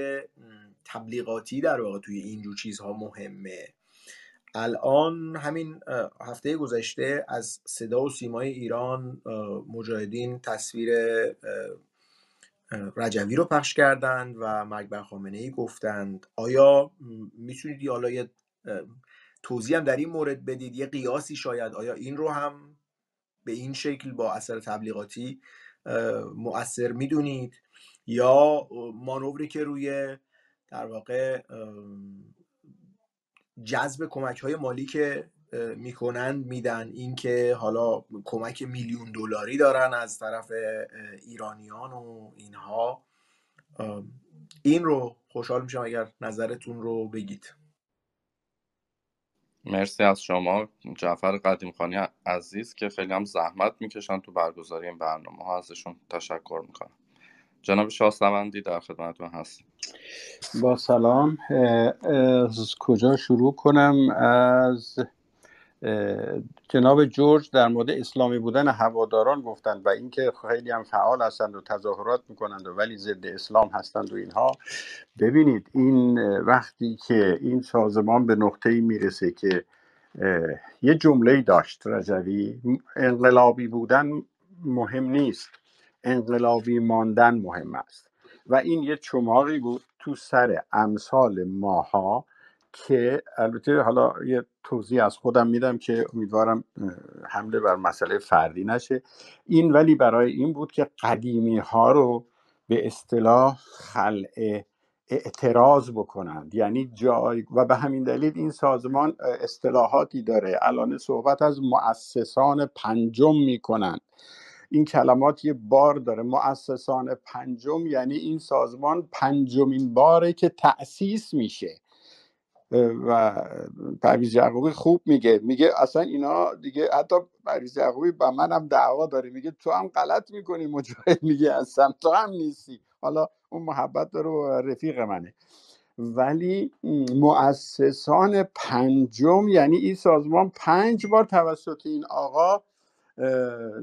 تبلیغاتی در واقع توی اینجور چیزها مهمه. الان همین هفته گذشته از صدا و سیمای ایران مجاهدین تصویر رجوی رو پخش کردند و مرگ بر خامنه ای گفتند. آیا می‌تونید حالا یه توضیح هم در این مورد بدید. یه قیاسی شاید. آیا این رو هم به این شکل با اثر تبلیغاتی مؤثر می‌دونید؟ یا مانوری که روی در واقع جذب کمک های مالی که می‌کنند میدن. اینکه حالا کمک میلیون دلاری دارن از طرف ایرانیان و اینها. این رو خوشحال میشم اگر نظرتون رو بگید. مرسی از شما جعفر قدیم خانی عزیز که خیلی هم زحمت می‌کشن تو برگزاری این برنامه ها. ازشون تشکر می‌کنم. جناب شاستوندی در خدمتتون هستیم. با سلام. از کجا شروع کنم؟ از جناب جورج در مورد اسلامی بودن هواداران گفتند و اینکه خیلی هم فعال هستند و تظاهرات می‌کنند و ولی ضد اسلام هستند و اینها. ببینید این وقتی که این سازمان به نقطه ای می‌رسه که یه جمله داشت رجوی انقلابی بودن مهم نیست. انقلابی ماندن مهم است. و این یه چماقی بود تو سر امثال ماها که البته حالا یه توضیح از خودم میدم که امیدوارم حمله بر مسئله فردی نشه. این ولی برای این بود که قدیمی ها رو به اصطلاح خلع اعتراض بکنند. یعنی جای و به همین دلیل این سازمان اصطلاحاتی داره. الان صحبت از مؤسسان پنجم می‌کنند. این کلمات یه بار داره. مؤسسان پنجم یعنی این سازمان پنجمین باره که تأسیس میشه. و پرویز یعقوبی خوب میگه. میگه اصلا اینا دیگه حتی پرویز یعقوبی با منم دعوا داره. میگه تو هم غلط می‌کنی مجاهد میگه اصلا تو هم نیستی. حالا اون محبت داره و رفیق منه. ولی مؤسسان پنجم یعنی این سازمان پنج بار توسط این آقا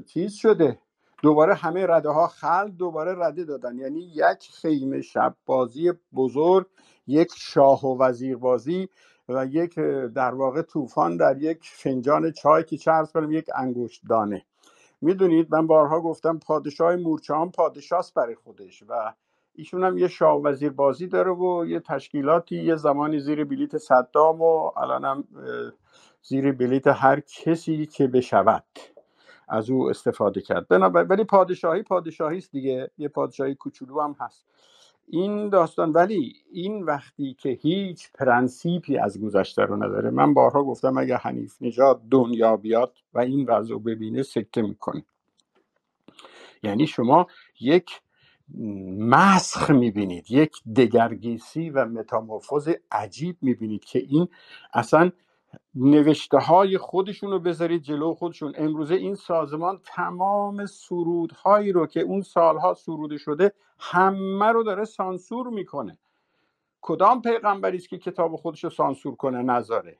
چیز شده. دوباره همه رده ها خل دوباره رده دادن. یعنی یک خیمه شب بازی بزرگ. یک شاه و وزیر بازی و یک در واقع طوفان در یک فنجان چای که چه ارز کنم یک انگشت دانه می‌دونید من بارها گفتم پادشاه مورچه هم پادشاست برای خودش و ایشون هم یه شاه وزیر بازی داره و یه تشکیلاتی یه زمانی زیر بلیت صدام و الان هم زیر بلیت هر کسی که بشود از او استفاده کرد. بنابر- ولی پادشاهی پادشاهی است دیگه. یه پادشاهی کوچولو هم هست. این داستان ولی این وقتی که هیچ پرنسیپی از گذشته رو نداره. من بارها گفتم اگه حنیف نژاد دنیا بیاد و این وضع رو ببینه سکته می‌کنه. یعنی شما یک مسخ می‌بینید یک دگرگیسی و متامورفوز عجیب می‌بینید که این اصلا نوشته های خودشون رو بذارید جلو خودشون. امروزه این سازمان تمام سرودهایی رو که اون سالها سروده شده همه رو داره سانسور می‌کنه. کدام پیغمبری است که کتاب خودش رو سانسور کنه؟ نذاره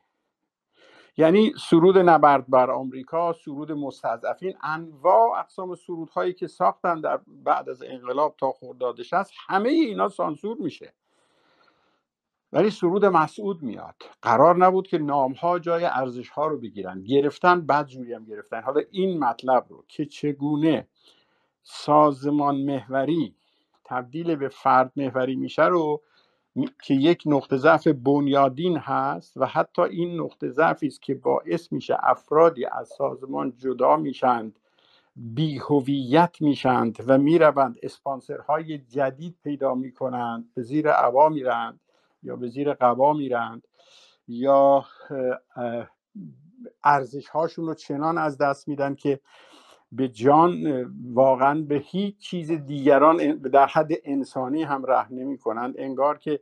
یعنی سرود نبرد بر آمریکا سرود مستضعفین انواع اقسام سرودهایی که ساختن در بعد از انقلاب تا خرداد 60 همه اینا سانسور میشه. ولی سرود مسعود میاد. قرار نبود که نامها جای ارزش ها رو بگیرن. گرفتن بعد جوری هم گرفتن. حالا این مطلب رو که چگونه سازمان محوری تبدیل به فرد محوری میشه رو که یک نقطه ضعف بنیادین هست و حتی این نقطه ضعفی است که باعث میشه افرادی از سازمان جدا میشند بیهویت میشند و می‌روند. اسپانسرهای جدید پیدا می‌کنند به زیر عبا میرند. یا به زیر قبا میرند یا ارزش هاشون رو چنان از دست میدن که به جان واقعا به هیچ چیز دیگران ان- در حد انسانی هم ره نمی کنند انگار که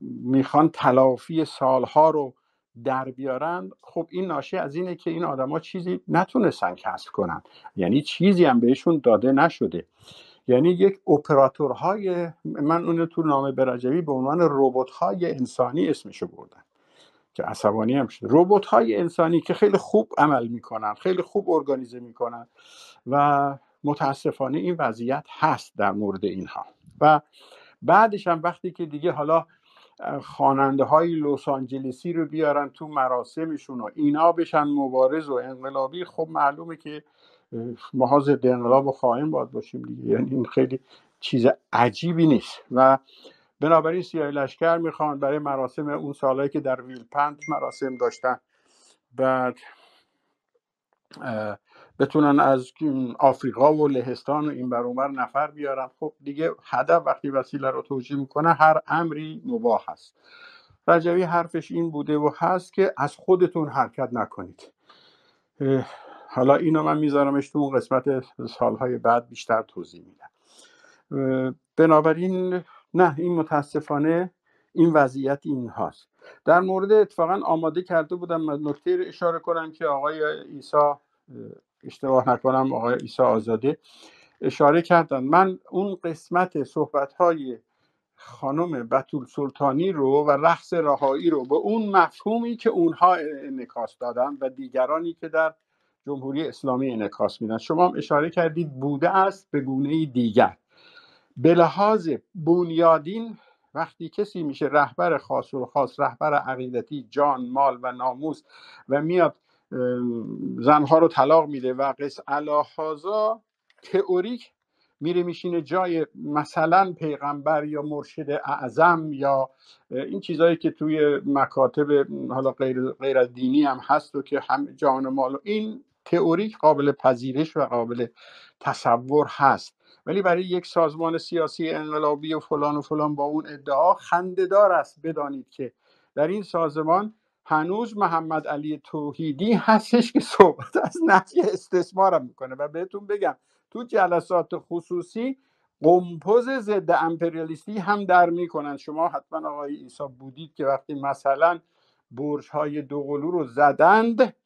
می‌خوان تلافی سالها رو در بیارن خب این ناشی از اینه که این آدما چیزی نتونستن کسب کنن. یعنی چیزی هم بهشون داده نشده. یعنی یک اپراتورهای من اون تو نامه برجوی به عنوان ربات های انسانی اسمشو بردم که عصبانی هم شد ربات های انسانی که خیلی خوب عمل می‌کنن خیلی خوب ارگانیزه می‌کنن و متاسفانه این وضعیت هست در مورد اینها. و بعدش هم وقتی که دیگه حالا خواننده های لس آنجلسی رو بیارن تو مراسمشون و اینا بشن مبارز و انقلابی خب معلومه که ماها ضد انقلاب و خواهیم باید باشیم دیگه. یعنی این خیلی چیز عجیبی نیست. و بنابراین سیاه لشکر می‌خوان برای مراسم اون سالهایی که در ویلپنت مراسم داشتن. بعد بتونن از آفریقا و لهستان و این بر اون بر نفر بیارن. خب دیگه هدف وقتی وسیله رو توجیه می‌کنه هر امری مباح هست. رجوی حرفش این بوده و هست که از خودتون حرکت نکنید. حالا اینو من میذارمش تو اون قسمت سالهای بعد بیشتر توضیح میدم. بنابراین نه این متاسفانه این وضعیت این هاست. در مورد اتفاقا آماده کرده بودم نکته اشاره کنم که آقای عیسی اه، اشتباه نکنم آقای عیسی آزاده اشاره کردن. من اون قسمت صحبت های خانم بتول سلطانی رو و رقص رهایی رو به اون مفهومی که اونها انعکاس دادن و دیگرانی که در جمهوری اسلامی انعکاس میدن. شما هم اشاره کردید بوده است به گونه دیگر. به لحاظ بنیادین وقتی کسی میشه رهبر خاص و خاص رهبر عقیدتی جان مال و ناموس و میاد زنها رو طلاق میده و قص الهازا تئوریک میره میشینه جای مثلا پیغمبر یا مرشد اعظم یا این چیزهایی که توی مکاتب حالا غیر, غیر دینی هم هست و که هم جان مال و این تئوریک قابل پذیرش و قابل تصور هست. ولی برای یک سازمان سیاسی انقلابی و فلان و فلان با اون ادعا خندهدار است. بدانید که در این سازمان هنوز محمد علی توحیدی هستش که صحبت از نفی استثمار می‌کنه. و بهتون بگم تو جلسات خصوصی قمپوز ضد امپریالیستی هم در می‌کنن. شما حتما آقای ایسا بودید که وقتی مثلا برج های دوقلو رو زدند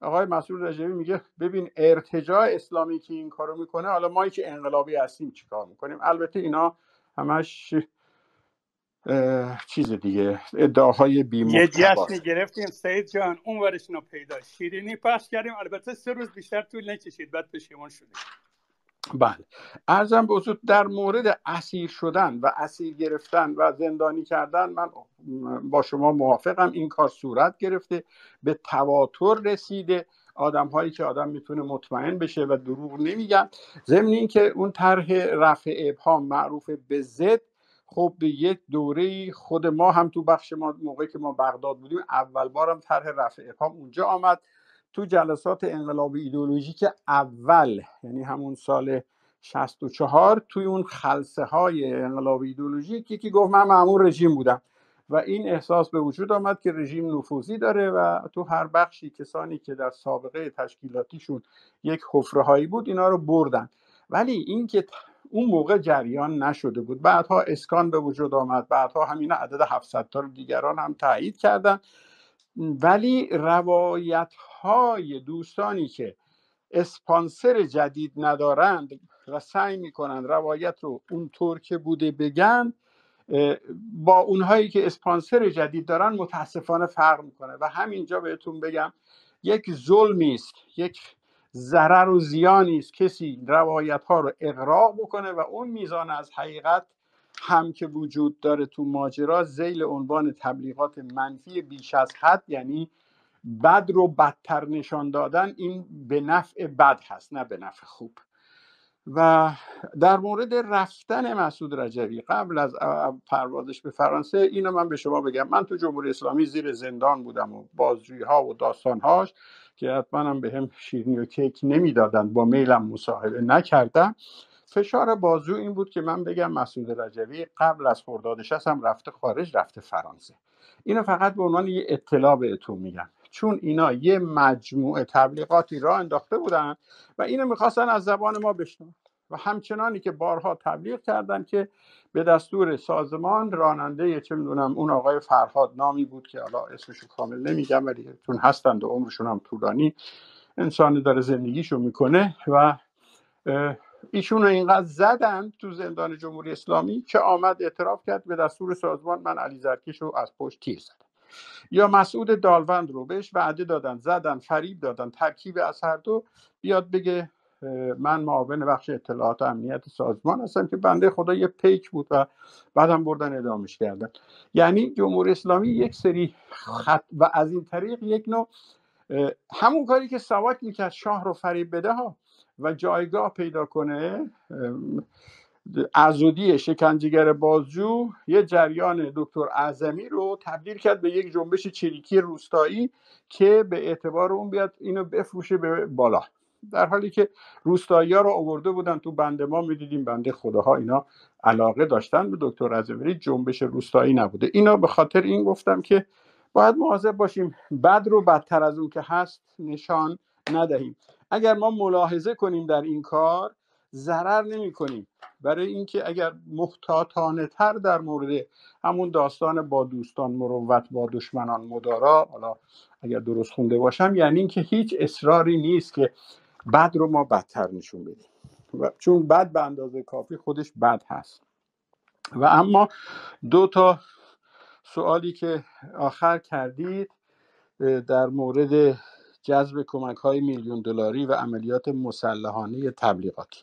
آقای مسئول رجبی میگه ببین ارتجاع اسلامی که این کارو می‌کنه حالا ما که انقلابی هستیم چیکار می‌کنیم؟ البته اینا همش چیز دیگه ادعاهای بی یه جشن گرفتیم سید جان اون ورش پیدا شیرینی پخش کردیم البته سه روز بیشتر طول نکشید بعد پشیمون شدیم. بله. ارزم به در مورد اسیر شدن و اسیر گرفتن و زندانی کردن من با شما موافقم. این کار صورت گرفته به تواتر رسیده. آدم هایی که آدم می‌تونه مطمئن بشه و دروغ نمیگن. ضمن اینکه اون طرح رفع ابهام معروف به زد خب به یک دوره خود ما هم تو بخش ما موقعی که ما بغداد بودیم اول بارم طرح رفع ابهام اونجا آمد. تو جلسات انقلاب ایدولوژیک اول یعنی همون سال 64 توی اون خلصه های انقلاب ایدولوژیک یکی گفت من معمول رژیم بودم. و این احساس به وجود آمد که رژیم نفوذی داره و تو هر بخشی کسانی که در سابقه تشکیلاتیشون یک حفره هایی بود اینا رو بردن. ولی اینکه اون موقع جریان نشده بود. بعدها اسکان به وجود آمد. بعدها همین عدد 700 تا دیگران هم تایید کردن. ولی روایت های دوستانی که اسپانسر جدید ندارند و سعی می‌کنند روایت رو اونطور که بوده بگن با اونهایی که اسپانسر جدید دارن متاسفانه فرق می‌کنه. و همینجا بهتون بگم یک ظلمی است یک ضرر و زیانی است کسی روایت ها رو اقراق بکنه و اون میزان از حقیقت هم که وجود داره تو ماجرا زیل عنوان تبلیغات منفی بیش از حد یعنی بد رو بدتر نشان دادن این به نفع بد هست نه به نفع خوب. و در مورد رفتن مسعود رجوی قبل از پروازش به فرانسه اینو من به شما بگم. من تو جمهوری اسلامی زیر زندان بودم و بازجویی ها و داستان هاش که حتما هم به هم شیرینی و کیک نمی‌دادن با میلم مصاحبه نکردم. فشار بازو این بود که من بگم مسعود رجوی قبل از خرداد هم رفته خارج رفته فرانسه. اینو فقط به عنوان یه اطلاع بهتون میگم. چون اینا یه مجموعه تبلیغاتی را انداخته بودن و اینو می‌خواستن از زبان ما بشنون. و همچنانی که بارها تبلیغ کردن که به دستور سازمان راننده چه می‌دونم اون آقای فرهاد نامی بود که حالا اسمشو کامل نمیگم ولی چون هستند و عمرشون هم طولانی انسانی داره زندگیشو می‌کنه و ایشون رو اینقدر زدن تو زندان جمهوری اسلامی که آمد اعتراف کرد به دستور سازمان من علی زرکش رو از پشت تیر زدم. یا مسعود دالوند رو بهش وعده دادن زدن فریب دادن ترکیب از هر دو. بیاد بگه من معاون بخش اطلاعات امنیت سازمان هستم که بنده خدا یه پیک بود و بعدم بردن ادامش کردن. یعنی جمهوری اسلامی یک سری خط و از این طریق یک نوع همون کاری که سواک می‌کرد شاه رو فریب بده ها و جایگاه پیدا کنه ازودی شکنجهگر بازجو یه جریان دکتر اعظمی رو تبدیل کرد به یک جنبش چریکی روستایی که به اعتبار اون بیاد اینو بفروشه به بالا. در حالی که روستایی ها رو آورده بودن تو بنده ما می‌دیدیم بنده خداها اینا علاقه داشتن به دکتر ازوری جنبش روستایی نبوده. اینا به خاطر این گفتم که باید مواظب باشیم بد رو بدتر از اون که هست نشان ندهیم. اگر ما ملاحظه کنیم در این کار ضرر نمی کنیم برای اینکه اگر محتاطانه تر در مورد همون داستان با دوستان مروت با دشمنان مدارا حالا اگر درست خونده باشم یعنی اینکه هیچ اصراری نیست که بد رو ما بدتر نشون بدیم. چون بد به اندازه کافی خودش بد هست. و اما دو تا سوالی که آخر کردید در مورد جذب کمک های میلیون دلاری و عملیات مسلحانه تبلیغاتی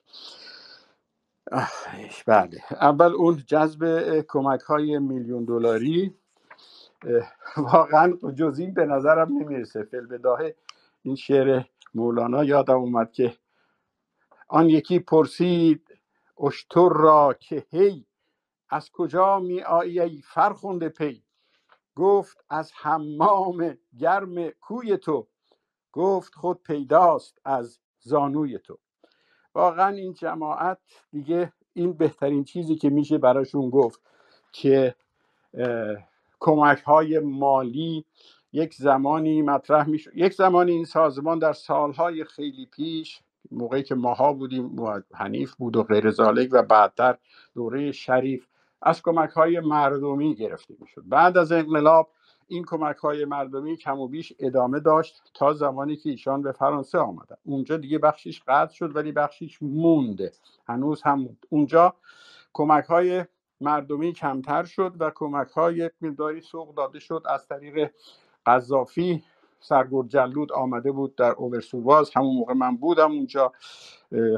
بله. اول اون جذب کمک های میلیون دلاری. واقعا جز این به نظرم نمی‌رسه. فل بداهه این شعر مولانا یادم اومد که آن یکی پرسید اشتر را که هی از کجا می آیی ای فرخنده پی؟ گفت از حمام گرم کوی تو. گفت خود پیداست از زانوی تو. واقعا این جماعت دیگه این بهترین چیزی که میشه براشون گفت که کمک های مالی یک زمانی مطرح میشه یک زمانی این سازمان در سالهای خیلی پیش موقعی که ماها بودیم حنیف بود و غیر زالک و بعدتر دوره شریف از کمک های مردمی گرفته می‌شد. بعد از انقلاب این کمک های مردمی کم و بیش ادامه داشت تا زمانی که ایشان به فرانسه آمدن. اونجا دیگه بخشیش قطع شد ولی بخشیش مونده. هنوز هم اونجا کمک های مردمی کمتر شد و کمک های مقداری سوق داده شد. از طریق قذافی سرگرد جلود آمده بود در اوورسوواز همون موقع من بودم اونجا.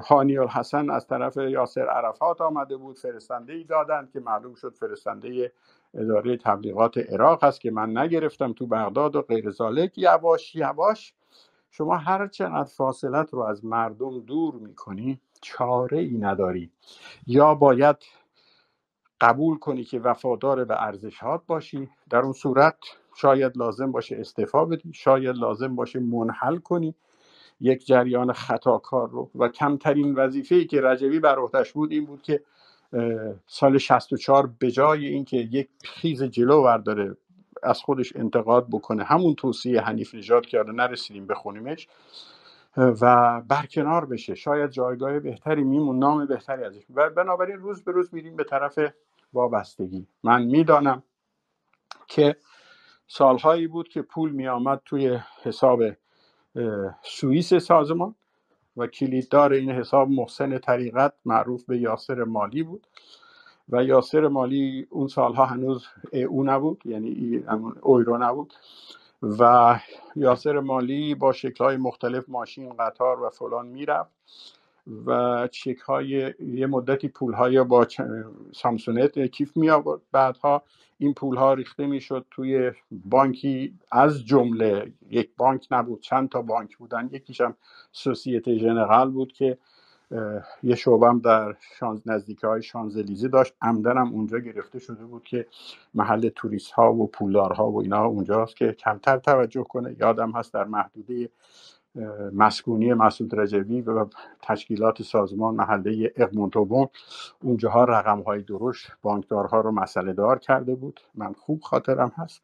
هانی الحسن از طرف یاسر عرفات آمده بود. فرستنده ای دادند که معلوم شد فرستنده اداره تبلیغات عراق هست که من نگرفتم تو بغداد و غیر ذالک. یواش یواش شما هر چقدر فاصلت رو از مردم دور می‌کنی چاره ای نداری. یا باید قبول کنی که وفادار به ارزشات باشی. در اون صورت شاید لازم باشه استعفا بدی شاید لازم باشه منحل کنی. یک جریان خطاکار رو. و کمترین وظیفه‌ای که رجبی بر عهدهش بود این بود که سال 64 به جای اینکه یک خیز جلو ورداره از خودش انتقاد بکنه. همون توصیه حنیف نژاد که نرسیدیم بخونیمش و برکنار بشه. شاید جایگاه بهتری میمون نام بهتری ازش. و بنابراین روز به روز میریم به طرف وابستگی. من می‌دانم که سالهایی بود که پول میآمد توی حساب سوئیس سازمان. و کلیددار این حساب محسن طریقت معروف به یاسر مالی بود. و یاسر مالی اون سالها هنوز او نبود یعنی اویرو نبود. و یاسر مالی با شکلهای مختلف ماشین قطار و فلان می‌رفت. و چک های یه مدتی پول های با سامسونت کیف می آورد بعدها این پول ها ریخته می شد توی بانکی. از جمله یک بانک نبود چند تا بانک بودن. یکیش هم سوسیته ژنرال بود که یه شعبم در شانز نزدیکی های شانزلیزی داشت. عمدن اونجا گرفته شده بود که محل توریست ها و پولدارها و اینا اونجاست که کمتر توجه کنه. یادم هست در محدوده مسکونی مسعود رجبی و تشکیلات سازمان محله اقمونتوبون اونجاها رقم های درشت بانکدارها رو مسئله دار کرده بود. من خوب خاطرم هست.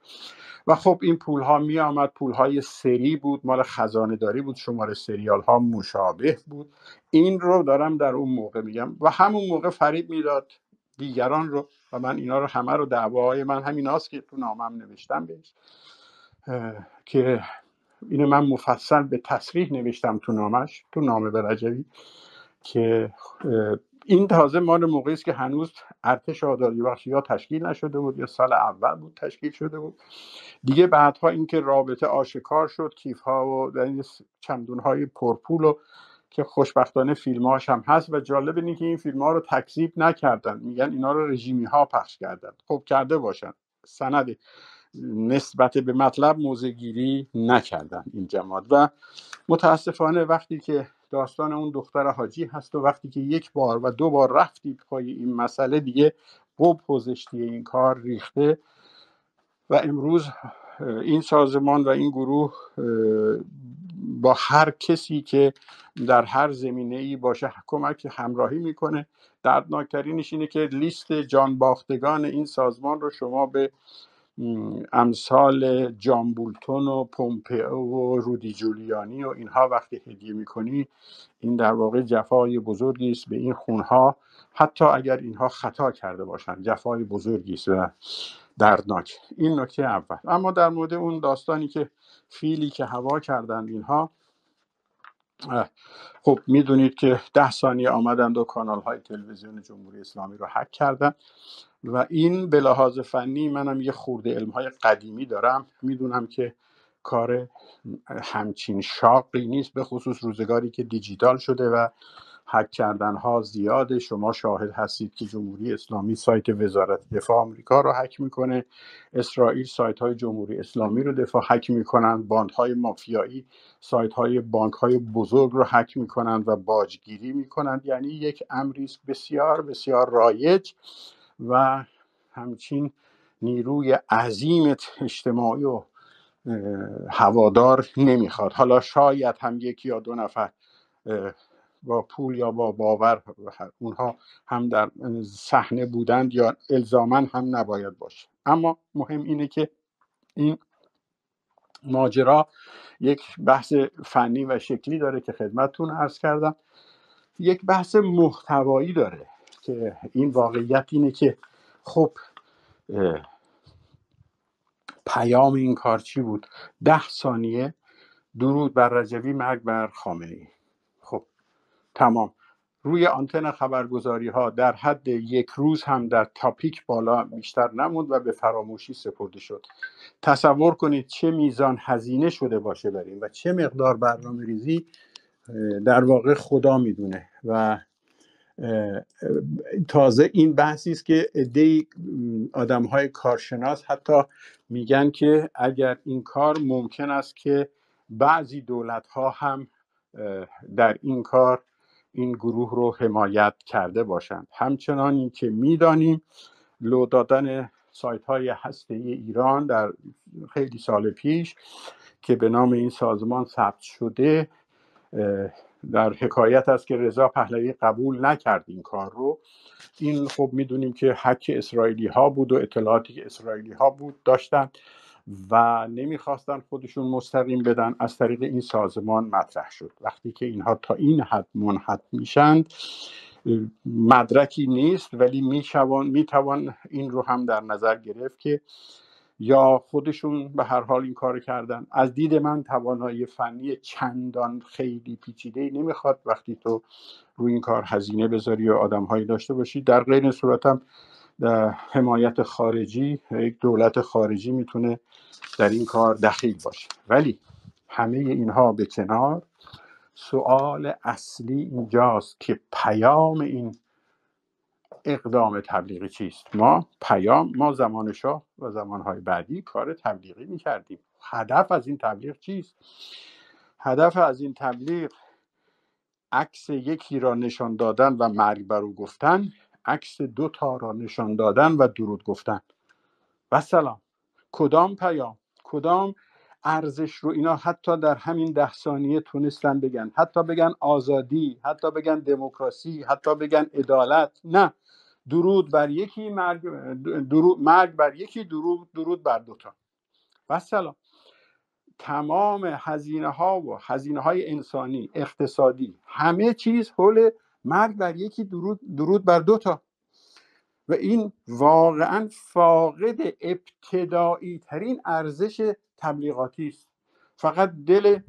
و خب این پول ها می آمد پول های سری بود. مال خزانه داری بود. شماره سریال ها مشابه بود. این رو دارم در اون موقع میگم. و همون موقع فریب می‌داد. دیگران رو. و من اینا رو همه رو دعواهای من همین که تو نامم نوشتم بهش. که اینو من مفصل به تصریح نوشتم تو نامش تو نامه به رجوی که این تازه مال موقعی است که هنوز ارتش آزادی بخشی یا تشکیل نشده بود یا سال اول بود تشکیل شده بود. دیگه بعدها اینکه رابطه آشکار شد کیف ها و چمدون های پرپول و که خوشبختانه فیلمهاش هم هست و جالب اینه که این فیلم ها رو تکذیب نکردن. میگن اینا رو رژیمی ها پخش کردن. خب کرده باشن. سند نسبت به مطلب موزگیری نکردن این جماعت و متاسفانه وقتی که داستان اون دختر حاجی هست و وقتی که یک بار و دو بار رفتی پای این مسئله دیگه قب پوزشتی این کار ریخته و امروز این سازمان و این گروه با هر کسی که در هر زمینه ای باشه کمک همراهی می‌کنه. دردناکترینش اینه که لیست جان باختگان این سازمان رو شما به امثال جامبولتون و پومپئو و رودی جولیانی و اینها وقتی هدیه می‌کنی این در واقع جفای بزرگی است به این خونها. حتی اگر اینها خطا کرده باشند جفای بزرگی است و دردناک. این نکته اول. اما در مورد اون داستانی که فیلی که هوا کردند اینها خب می‌دونید که ده ثانیه آمدند و کانال های تلویزیون جمهوری اسلامی رو حک کردن و این به لحاظ فنی منم یه خورده علم های قدیمی دارم. می‌دونم که کار همچین شاقی نیست به خصوص روزگاری که دیجیتال شده و حک کردن ها زیاده. شما شاهد هستید که جمهوری اسلامی سایت وزارت دفاع آمریکا رو حک می‌کنه. اسرائیل سایت های جمهوری اسلامی رو دفاع حک می‌کنن. باند های مافیایی سایت های بانک های بزرگ رو حک می‌کنن و باجگیری می‌کنند یعنی یک امری بسیار بسیار رایج و همچین نیروی عظیم اجتماعی و هوادار نمی‌خواد. حالا شاید هم یکی یا دو نفر با پول یا با باور اونها هم در صحنه بودند یا الزاما هم نباید باشه اما مهم اینه که این ماجرا یک بحث فنی و شکلی داره که خدمتتون عرض کردم. یک بحث محتوایی داره که این واقعیت اینه که خب پیام این کار چی بود؟ ده ثانیه. درود بر رجوی مرگ بر خامنه ای تمام. روی آنتن خبرگزاری ها در حد یک روز هم در تاپیک بالا بیشتر نموند و به فراموشی سپرده شد. تصور کنید چه میزان هزینه شده باشه بریم و چه مقدار برنامه ریزی در واقع خدا می‌دونه. و تازه این بحثی است که عده آدم های کارشناس حتی میگن که اگر این کار ممکن است که بعضی دولت ها هم در این کار این گروه رو حمایت کرده باشند. همچنان این که می‌دانیم لو دادن سایت های هسته ایران در خیلی سال پیش که به نام این سازمان ثبت شده در حکایت است که رضا پهلوی قبول نکرد این کار رو. این خب می‌دونیم که حک اسرائیلی ها بود و اطلاعاتی که اسرائیلی ها بود داشتن و نمی‌خواستن خودشون مستقیم بدن از طریق این سازمان مطرح شد. وقتی که اینها تا این حد منحط میشند مدرکی نیست ولی می‌توان این رو هم در نظر گرفت که یا خودشون به هر حال این کار کردن. از دید من توانایی فنی چندان خیلی پیچیده نمی‌خواد. وقتی تو روی این کار هزینه بذاری و آدم هایی داشته باشی در غیر صورت هم حمایت خارجی یک دولت خارجی می‌تونه در این کار دخیل باشه. ولی همه اینها به کنار سوال اصلی اینجاست که پیام این اقدام تبلیغی چیست؟ ما پیام ما زمان شاه و زمانهای بعدی کار تبلیغی می‌کردیم. هدف از این تبلیغ چیست؟ هدف از این تبلیغ عکس یکی را نشان دادن و مرگ بر او گفتن عکس دو تا را نشان دادن و درود گفتن. و سلام. کدام پیام؟ کدام ارزش رو اینا حتی در همین ده ثانیه تونستن بگن؟ حتی بگن آزادی حتی بگن دموکراسی حتی بگن عدالت. نه. درود بر یکی مرگ, درود مرگ بر یکی درود, درود بر دوتا و سلام. تمام هزینه ها و هزینه های انسانی اقتصادی همه چیز حول مرگ بر یکی درود, درود بر دوتا و این واقعا فاقد ابتدایی ترین ارزش تبلیغاتی است. فقط دل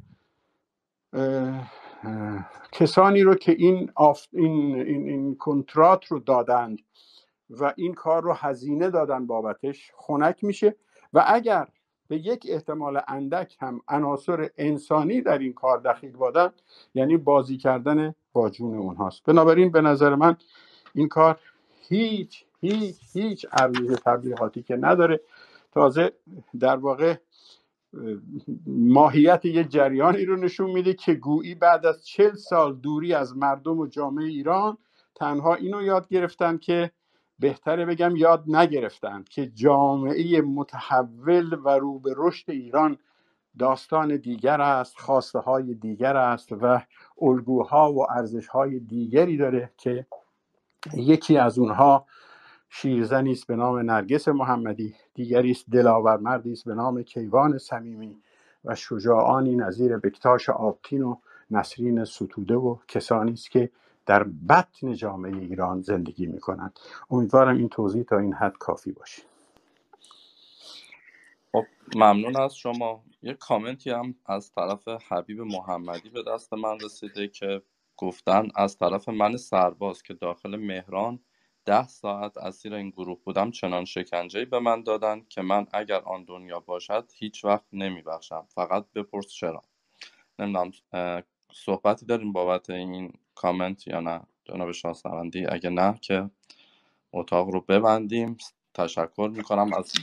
کسانی رو که این, این, این, این کنترات رو دادند و این کار رو هزینه دادن بابتش خنک میشه. و اگر به یک احتمال اندک هم عناصر انسانی در این کار دخیل بودن یعنی بازی کردن با جون اونهاست. بنابراین به نظر من این کار هیچ هیچ هیچ ارزش تبلیغاتی که نداره. تازه در واقع ماهیت یه جریانی رو نشون میده که گویی بعد از چل سال دوری از مردم و جامعه ایران تنها اینو یاد گرفتن که بهتره بگم یاد نگرفتن که جامعه متحول و رو به رشد ایران داستان دیگر است خواسته های دیگر است و الگوها و ارزش های دیگری داره که یکی از اونها شیرزنی است به نام نرگس محمدی دیگری است دلاور مردی است به نام کیوان صمیمی و شجاعانی نظیر بکتاش آبتین و نسرین ستوده و کسانی است که در بطن جامعه ایران زندگی می کنند امیدوارم این توضیح تا این حد کافی باشه. خب ممنون از شما. یک کامنتی هم از طرف حبیب محمدی به دست من رسیده که گفتن از طرف من سرباز که داخل مهران ده ساعت اسیر این گروه بودم چنان شکنجه به من دادن که من اگر آن دنیا باشد هیچ وقت نمیبخشم. فقط بپرس چرا. نمی‌دونم صحبتی داریم بابت این کامنت یا نه؟ جناب شاهسوندی اگه نه که اتاق رو ببندیم. تشکر می‌کنم از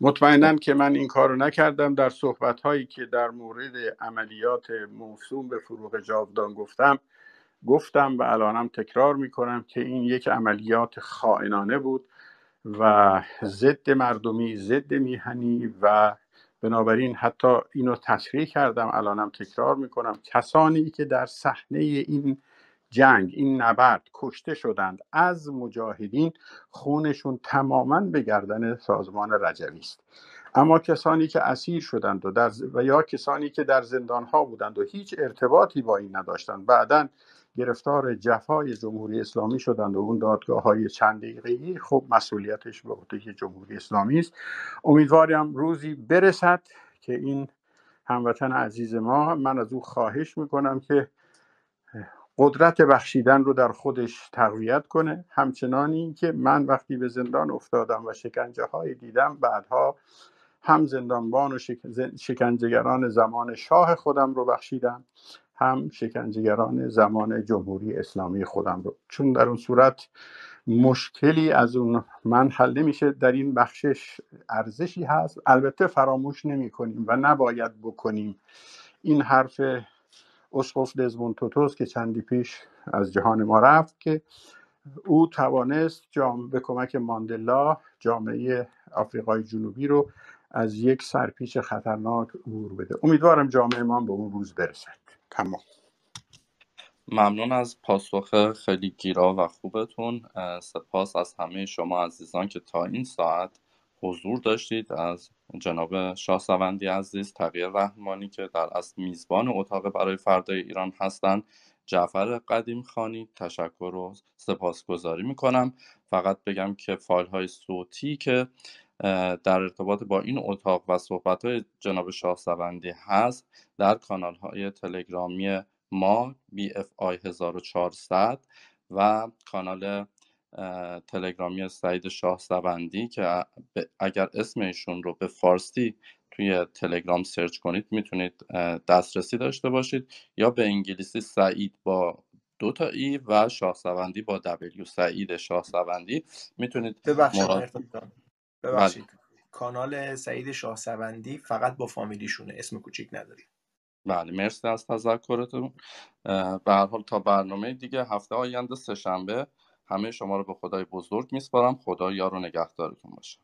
مطمئنا که من این کار رو نکردم. در صحبت هایی که در مورد عملیات موسوم به فروغ جاودان گفتم گفتم و الانم تکرار می‌کنم که این یک عملیات خائنانه بود و ضد مردمی ضد میهنی و بنابراین حتی اینو تصریح کردم. الانم تکرار می‌کنم. کسانی که در صحنه این جنگ این نبرد کشته شدند. از مجاهدین خونشون تماما به گردن سازمان رجوی است. اما کسانی که اسیر شدند و, در و یا کسانی که در زندان ها بودند و هیچ ارتباطی با این نداشتند بعدا گرفتار جفای جمهوری اسلامی شدند و اون دادگاه های چند دقیقه‌ای خب مسئولیتش به عهده جمهوری اسلامی است. امیدوارم روزی برسد که این هموطن عزیز ما من از او خواهش می‌کنم که قدرت بخشیدن رو در خودش تقویت کنه. همچنانی که من وقتی به زندان افتادم و شکنجه های دیدم بعدها هم زندانبان و شکنجهگران زمان شاه خودم رو بخشیدم هم شکنجهگران زمان جمهوری اسلامی خودم رو. چون در اون صورت مشکلی از اون من حل نمیشه. در این بخشش ارزشی هست. البته فراموش نمی کنیم و نباید بکنیم. این حرف اسقف دزمون توتوس که چندی پیش از جهان ما رفت که او توانست جام به کمک ماندلا جامعه آفریقای جنوبی رو از یک سرپیچ خطرناک عبور بده. امیدوارم جامعه ما به اون روز برسد. تمام. ممنون از پاسخ خیلی گیرا و خوبتون. سپاس از همه شما عزیزان که تا این ساعت حضور داشتید از جناب شاهسوندی عزیز تغییر رحمانی که در اصل میزبان اتاق برای فردای ایران هستند. جعفر قدیم خانی تشکر و سپاسگزاری می‌کنم. فقط بگم که فایل های صوتی که در ارتباط با این اتاق و صحبت های جناب شاهسوندی هست در کانال های تلگرامی ما BFI 1400 و کانال تلگرامی سعید شاه سوندی که اگر اسم ایشون رو به فارسی توی تلگرام سرچ کنید می‌تونید دسترسی داشته باشید. یا به انگلیسی سعید با دو تا ای و شاهسوندی با دبلیو. سعید شاهسوندی می‌تونید ببخشید مراد... ببخشید بله. کانال سعید شاهسوندی فقط با فامیلیشونه. اسم کوچیک نداری بله مرسی از تذکرتون. به هر حال تا برنامه دیگه هفته آینده سهشنبه همه شما رو به خدای بزرگ میسپارم. خدا یار و نگهدارتون باشه.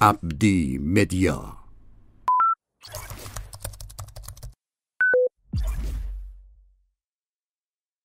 عبدی مدیا